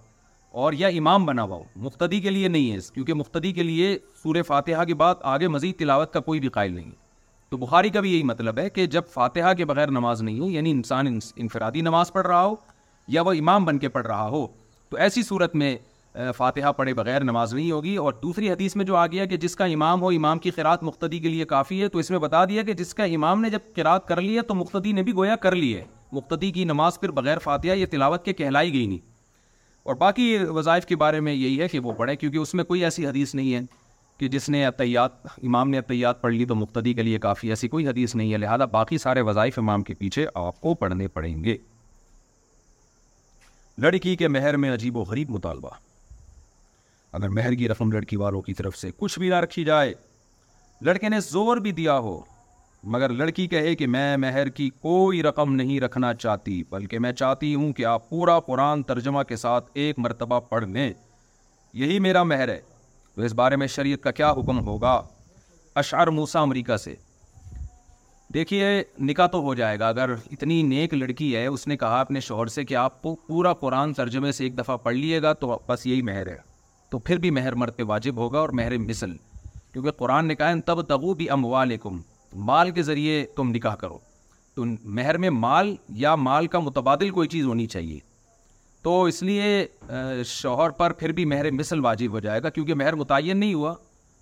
اور یا امام بنا ہوا ہو مقتدی کے لیے نہیں ہے کیونکہ مقتدی کے لیے سورہ فاتحہ کے بعد آگے مزید تلاوت کا کوئی بھی قائل نہیں ہے تو بخاری کا بھی یہی مطلب ہے کہ جب فاتحہ کے بغیر نماز نہیں ہو یعنی انسان انفرادی نماز پڑھ رہا ہو یا وہ امام بن کے پڑھ رہا ہو تو ایسی صورت میں فاتحہ پڑھے بغیر نماز نہیں ہوگی اور دوسری حدیث میں جو آ گیا کہ جس کا امام ہو امام کی قراع مختدی کے لیے کافی ہے تو اس میں بتا دیا کہ جس کا امام نے جب قراعت کر لی ہے تو مختدی نے بھی گویا کر لی ہے مقتدی کی نماز پھر بغیر فاتحہ یہ تلاوت کے کہلائی گئی نہیں اور باقی وظائف کے بارے میں یہی ہے کہ وہ پڑھے کیونکہ اس میں کوئی ایسی حدیث نہیں ہے کہ جس نے اطیات امام نے اطیات پڑھ لی تو مقتدی کے لیے کافی ایسی کوئی حدیث نہیں ہے لہذا باقی سارے وظائف امام کے پیچھے آپ کو پڑھنے پڑیں گے لڑکی کے مہر میں عجیب و غریب مطالبہ اگر مہر کی رقم لڑکی والوں کی طرف سے کچھ بھی نہ رکھی جائے لڑکے نے زور بھی دیا ہو مگر لڑکی کہے کہ میں مہر کی کوئی رقم نہیں رکھنا چاہتی بلکہ میں چاہتی ہوں کہ آپ پورا قرآن ترجمہ کے ساتھ ایک مرتبہ پڑھ لیں یہی میرا مہر ہے تو اس بارے میں شریعت کا کیا حکم ہوگا اشعر موسا امریکہ سے دیکھیے نکاح تو ہو جائے گا اگر اتنی نیک لڑکی ہے اس نے کہا اپنے شوہر سے کہ آپ پورا قرآن سرجمے سے ایک دفعہ پڑھ لیے گا تو بس یہی مہر ہے تو پھر بھی مہر مرد پہ واجب ہوگا اور مہر مثل کیونکہ قرآن نے نکائن تب تبو بھی اموالکم مال کے ذریعے تم نکاح کرو تو مہر میں مال یا مال کا متبادل کوئی چیز ہونی چاہیے تو اس لیے شوہر پر پھر بھی مہر مثل واجب ہو جائے گا کیونکہ مہر متعین نہیں ہوا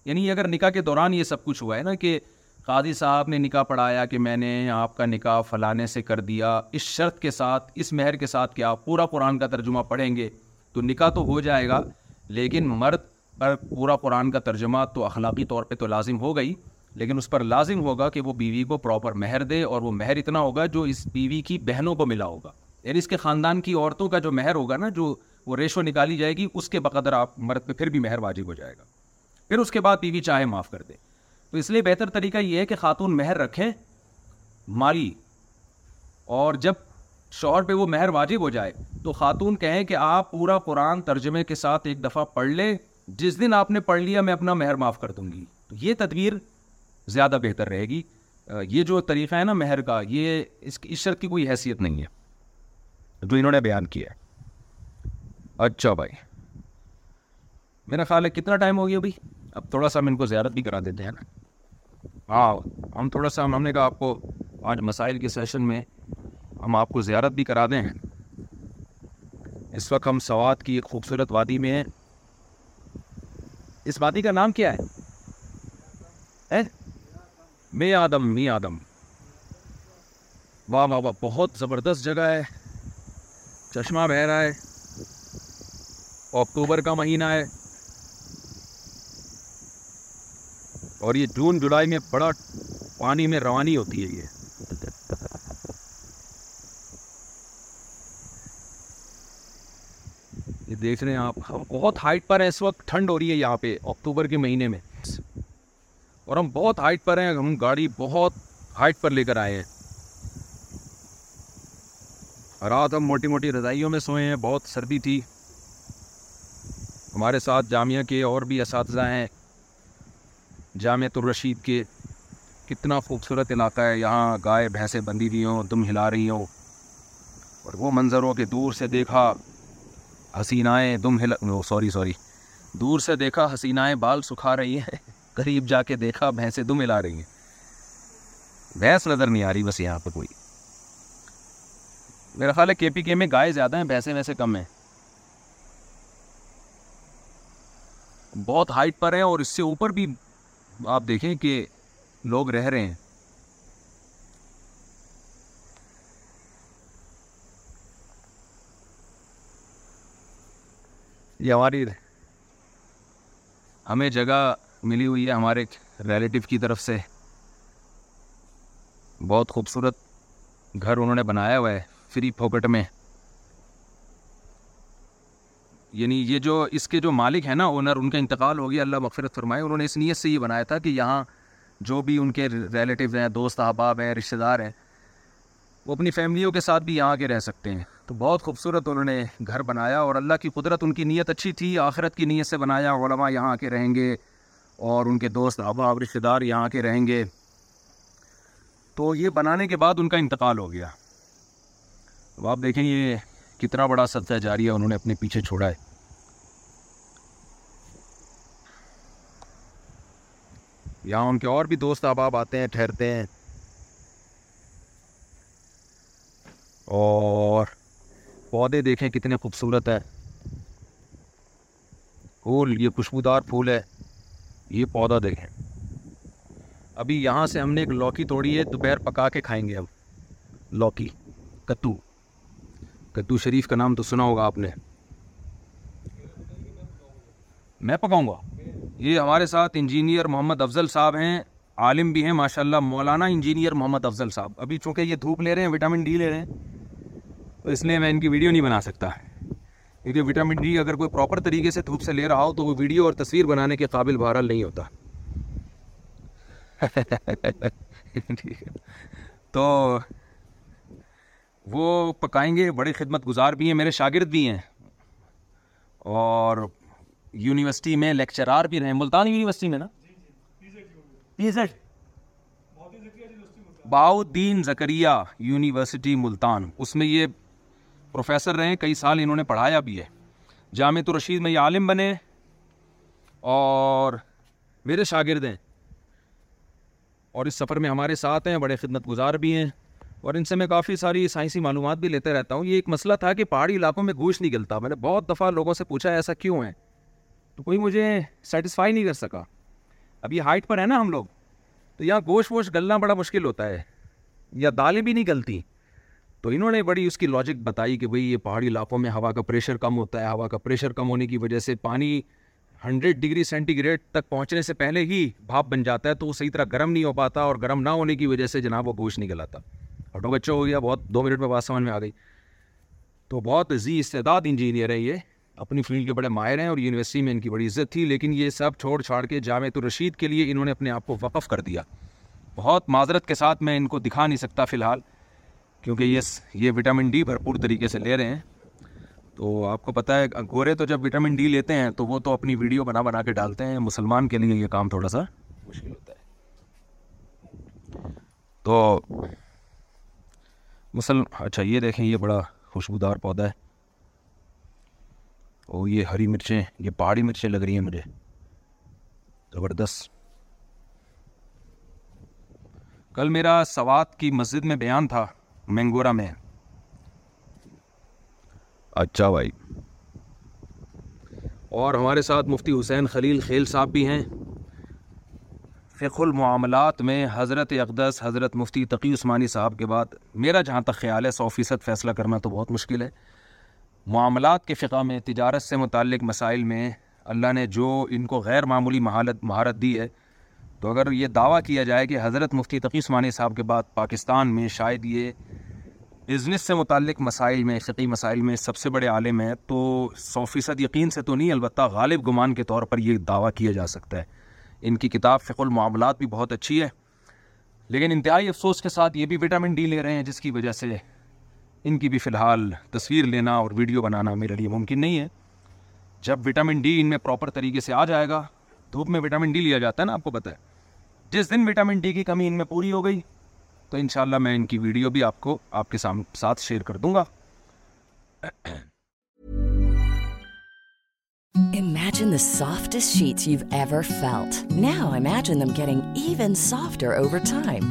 یعنی اگر نکاح کے دوران یہ سب کچھ ہوا ہے نا کہ قاضی صاحب نے نکاح پڑھایا کہ میں نے آپ کا نکاح فلانے سے کر دیا اس شرط کے ساتھ اس مہر کے ساتھ کہ آپ پورا قرآن کا ترجمہ پڑھیں گے تو نکاح تو ہو جائے گا لیکن مرد پر پورا قرآن کا ترجمہ تو اخلاقی طور پہ تو لازم ہو گئی لیکن اس پر لازم ہوگا کہ وہ بیوی کو پراپر مہر دے اور وہ مہر اتنا ہوگا جو اس بیوی کی بہنوں کو ملا ہوگا یعنی اس کے خاندان کی عورتوں کا جو مہر ہوگا نا جو وہ ریشو نکالی جائے گی اس کے بقدر آپ مرد پہ پھر بھی مہر واجب ہو جائے گا پھر اس کے بعد بیوی چاہے معاف کر دے تو اس لیے بہتر طریقہ یہ ہے کہ خاتون مہر رکھے مالی اور جب شوہر پہ وہ مہر واجب ہو جائے تو خاتون کہیں کہ آپ پورا قرآن ترجمے کے ساتھ ایک دفعہ پڑھ لیں جس دن آپ نے پڑھ لیا میں اپنا مہر معاف کر دوں گی تو یہ تدبیر زیادہ بہتر رہے گی یہ جو طریقہ ہے نا مہر کا یہ اس شرط کی کوئی حیثیت نہیں ہے جو انہوں نے بیان کیا ہے اچھا بھائی میرا خیال ہے کتنا ٹائم ہو گیا بھائی اب تھوڑا سا ہم ان کو زیارت بھی کرا دیتے ہیں نا ہاں ہم تھوڑا سا ہم نے کہا آپ کو آج مسائل کے سیشن میں ہم آپ کو زیارت بھی کرا دیں اس وقت ہم سوات کی ایک خوبصورت وادی میں ہیں اس وادی کا نام کیا ہے می آدم می آدم واہ واہ واہ بہت زبردست جگہ ہے چشمہ بہہ رہا ہے اکتوبر کا مہینہ ہے اور یہ جون جولائی میں بڑا پانی میں روانی ہوتی ہے یہ دیکھ رہے ہیں آپ بہت ہائٹ پر ہیں اس وقت ٹھنڈ ہو رہی ہے یہاں پہ اکتوبر کے مہینے میں اور ہم بہت ہائٹ پر ہیں ہم گاڑی بہت ہائٹ پر لے کر آئے ہیں رات ہم موٹی موٹی رضائیوں میں سوئے ہیں بہت سردی تھی ہمارے ساتھ جامعہ کے اور بھی اساتذہ ہیں جامعہ الرشید کے کتنا خوبصورت علاقہ ہے یہاں گائے بھینسیں بندھی ہوئی ہوں دم ہلا رہی ہوں اور وہ منظروں کے دور سے دیکھا حسینائیں دم ہلا سوری سوری دور سے دیکھا حسینائیں بال سکھا رہی ہیں قریب جا کے دیکھا بھینسیں دم ہلا رہی ہیں بھینس نظر نہیں آ رہی بس یہاں پہ کوئی میرا خیال ہے کے پی کے میں گائے زیادہ ہیں بھینسیں ویسے کم ہیں بہت ہائٹ پر ہیں اور اس سے اوپر بھی آپ دیکھیں کہ لوگ رہ رہے ہیں یہ ہماری ہمیں جگہ ملی ہوئی ہے ہمارے ریلیٹیو کی طرف سے بہت خوبصورت گھر انہوں نے بنایا ہوا ہے فری پھوکٹ میں یعنی یہ جو اس کے جو مالک ہیں نا اونر ان کا انتقال ہو گیا اللہ مغفرت فرمائے انہوں نے اس نیت سے یہ بنایا تھا کہ یہاں جو بھی ان کے ریلیٹیوز ہیں دوست احباب ہیں رشتہ دار ہیں وہ اپنی فیملیوں کے ساتھ بھی یہاں کے رہ سکتے ہیں تو بہت خوبصورت انہوں نے گھر بنایا اور اللہ کی قدرت ان کی نیت اچھی تھی آخرت کی نیت سے بنایا علماء یہاں آ کے رہیں گے اور ان کے دوست احباب رشتہ دار یہاں کے رہیں گے تو یہ بنانے کے بعد ان کا انتقال ہو گیا اب آپ دیکھیں یہ کتنا بڑا سبزہ جاری ہے انہوں نے اپنے پیچھے چھوڑا ہے یہاں ان کے اور بھی دوست احباب آتے ہیں ٹھہرتے ہیں اور پودے دیکھیں کتنے خوبصورت ہے پھول یہ خوشبودار پھول ہے یہ پودا دیکھیں ابھی یہاں سے ہم نے ایک لوکی توڑی ہے دوپہر پکا کے کھائیں گے اب لوکی کتو کدو شریف کا نام تو سنا ہوگا آپ نے میں پکاؤں گا یہ ہمارے ساتھ انجینئر محمد افضل صاحب ہیں عالم بھی ہیں ماشاءاللہ مولانا انجینئر محمد افضل صاحب ابھی چونکہ یہ دھوپ لے رہے ہیں وٹامن ڈی لے رہے ہیں تو اس لیے میں ان کی ویڈیو نہیں بنا سکتا کیونکہ وٹامن ڈی اگر کوئی پراپر طریقے سے دھوپ سے لے رہا ہو تو وہ ویڈیو اور تصویر بنانے کے قابل بہرحال نہیں ہوتا تو وہ پکائیں گے بڑے خدمت گزار بھی ہیں میرے شاگرد بھی ہیں اور یونیورسٹی میں لیکچرار بھی رہے ہیں ملتان یونیورسٹی میں نا باؤ باؤدین زکریہ یونیورسٹی ملتان اس میں یہ پروفیسر رہے ہیں کئی سال انہوں نے پڑھایا بھی ہے رشید میں یہ عالم بنے اور میرے شاگرد ہیں اور اس سفر میں ہمارے ساتھ ہیں بڑے خدمت گزار بھی ہیں اور ان سے میں کافی ساری سائنسی معلومات بھی لیتے رہتا ہوں یہ ایک مسئلہ تھا کہ پہاڑی علاقوں میں گوشت نہیں گلتا میں نے بہت دفعہ لوگوں سے پوچھا ایسا کیوں ہے تو کوئی مجھے سیٹسفائی نہیں کر سکا اب یہ ہائٹ پر ہے نا ہم لوگ تو یہاں گوشت ووشت گلنا بڑا مشکل ہوتا ہے یا دالیں بھی نہیں گلتی تو انہوں نے بڑی اس کی لاجک بتائی کہ بھئی یہ پہاڑی علاقوں میں ہوا کا پریشر کم ہوتا ہے ہوا کا پریشر کم ہونے کی وجہ سے پانی ہنڈریڈ ڈگری سینٹی گریڈ تک پہنچنے سے پہلے ہی بھاپ بن جاتا ہے تو وہ صحیح طرح گرم نہیں ہو پاتا اور گرم نہ ہونے کی وجہ سے جناب وہ گوشت نہیں گلاتا آٹو بچہ ہو گیا بہت دو منٹ میں بات سمجھ میں آ گئی تو بہت زی استعداد انجینئر ہیں یہ اپنی فیلڈ کے بڑے ماہر ہیں اور یونیورسٹی میں ان کی بڑی عزت تھی لیکن یہ سب چھوڑ چھاڑ کے جامع الرشید کے لیے انہوں نے اپنے آپ کو وقف کر دیا بہت معذرت کے ساتھ میں ان کو دکھا نہیں سکتا فی الحال کیونکہ یہ یہ وٹامن ڈی بھرپور طریقے سے لے رہے ہیں تو آپ کو پتہ ہے گورے تو جب وٹامن ڈی لیتے ہیں تو وہ تو اپنی ویڈیو بنا بنا کے ڈالتے ہیں مسلمان کے لیے یہ کام تھوڑا سا مشکل ہوتا ہے تو مثلا اچھا یہ دیکھیں یہ بڑا خوشبودار پودا ہے اور یہ ہری مرچیں یہ پہاڑی مرچیں لگ رہی ہیں مجھے زبردست کل میرا سوات کی مسجد میں بیان تھا مینگورا میں اچھا بھائی اور ہمارے ساتھ مفتی حسین خلیل خیل صاحب بھی ہیں فقہ المعاملات میں حضرت اقدس حضرت مفتی تقی عثمانی صاحب کے بعد میرا جہاں تک خیال ہے سو فیصد فیصلہ کرنا تو بہت مشکل ہے معاملات کے فقہ میں تجارت سے متعلق مسائل میں اللہ نے جو ان کو غیر معمولی مہارت مہارت دی ہے تو اگر یہ دعویٰ کیا جائے کہ حضرت مفتی تقی عثمانی صاحب کے بعد پاکستان میں شاید یہ بزنس سے متعلق مسائل میں فقی مسائل میں سب سے بڑے عالم ہیں تو سو فیصد یقین سے تو نہیں البتہ غالب گمان کے طور پر یہ دعویٰ کیا جا سکتا ہے ان کی کتاب فق المعاملات بھی بہت اچھی ہے لیکن انتہائی افسوس کے ساتھ یہ بھی وٹامن ڈی لے رہے ہیں جس کی وجہ سے ان کی بھی فی الحال تصویر لینا اور ویڈیو بنانا میرے لیے ممکن نہیں ہے جب وٹامن ڈی ان میں پراپر طریقے سے آ جائے گا دھوپ میں وٹامن ڈی لیا جاتا ہے نا آپ کو پتہ ہے جس دن وٹامن ڈی کی کمی ان میں پوری ہو گئی تو انشاءاللہ میں ان کی ویڈیو بھی آپ کو آپ کے ساتھ شیئر کر دوں گا Imagine the softest sheets you've ever felt. Now imagine them getting even softer over time.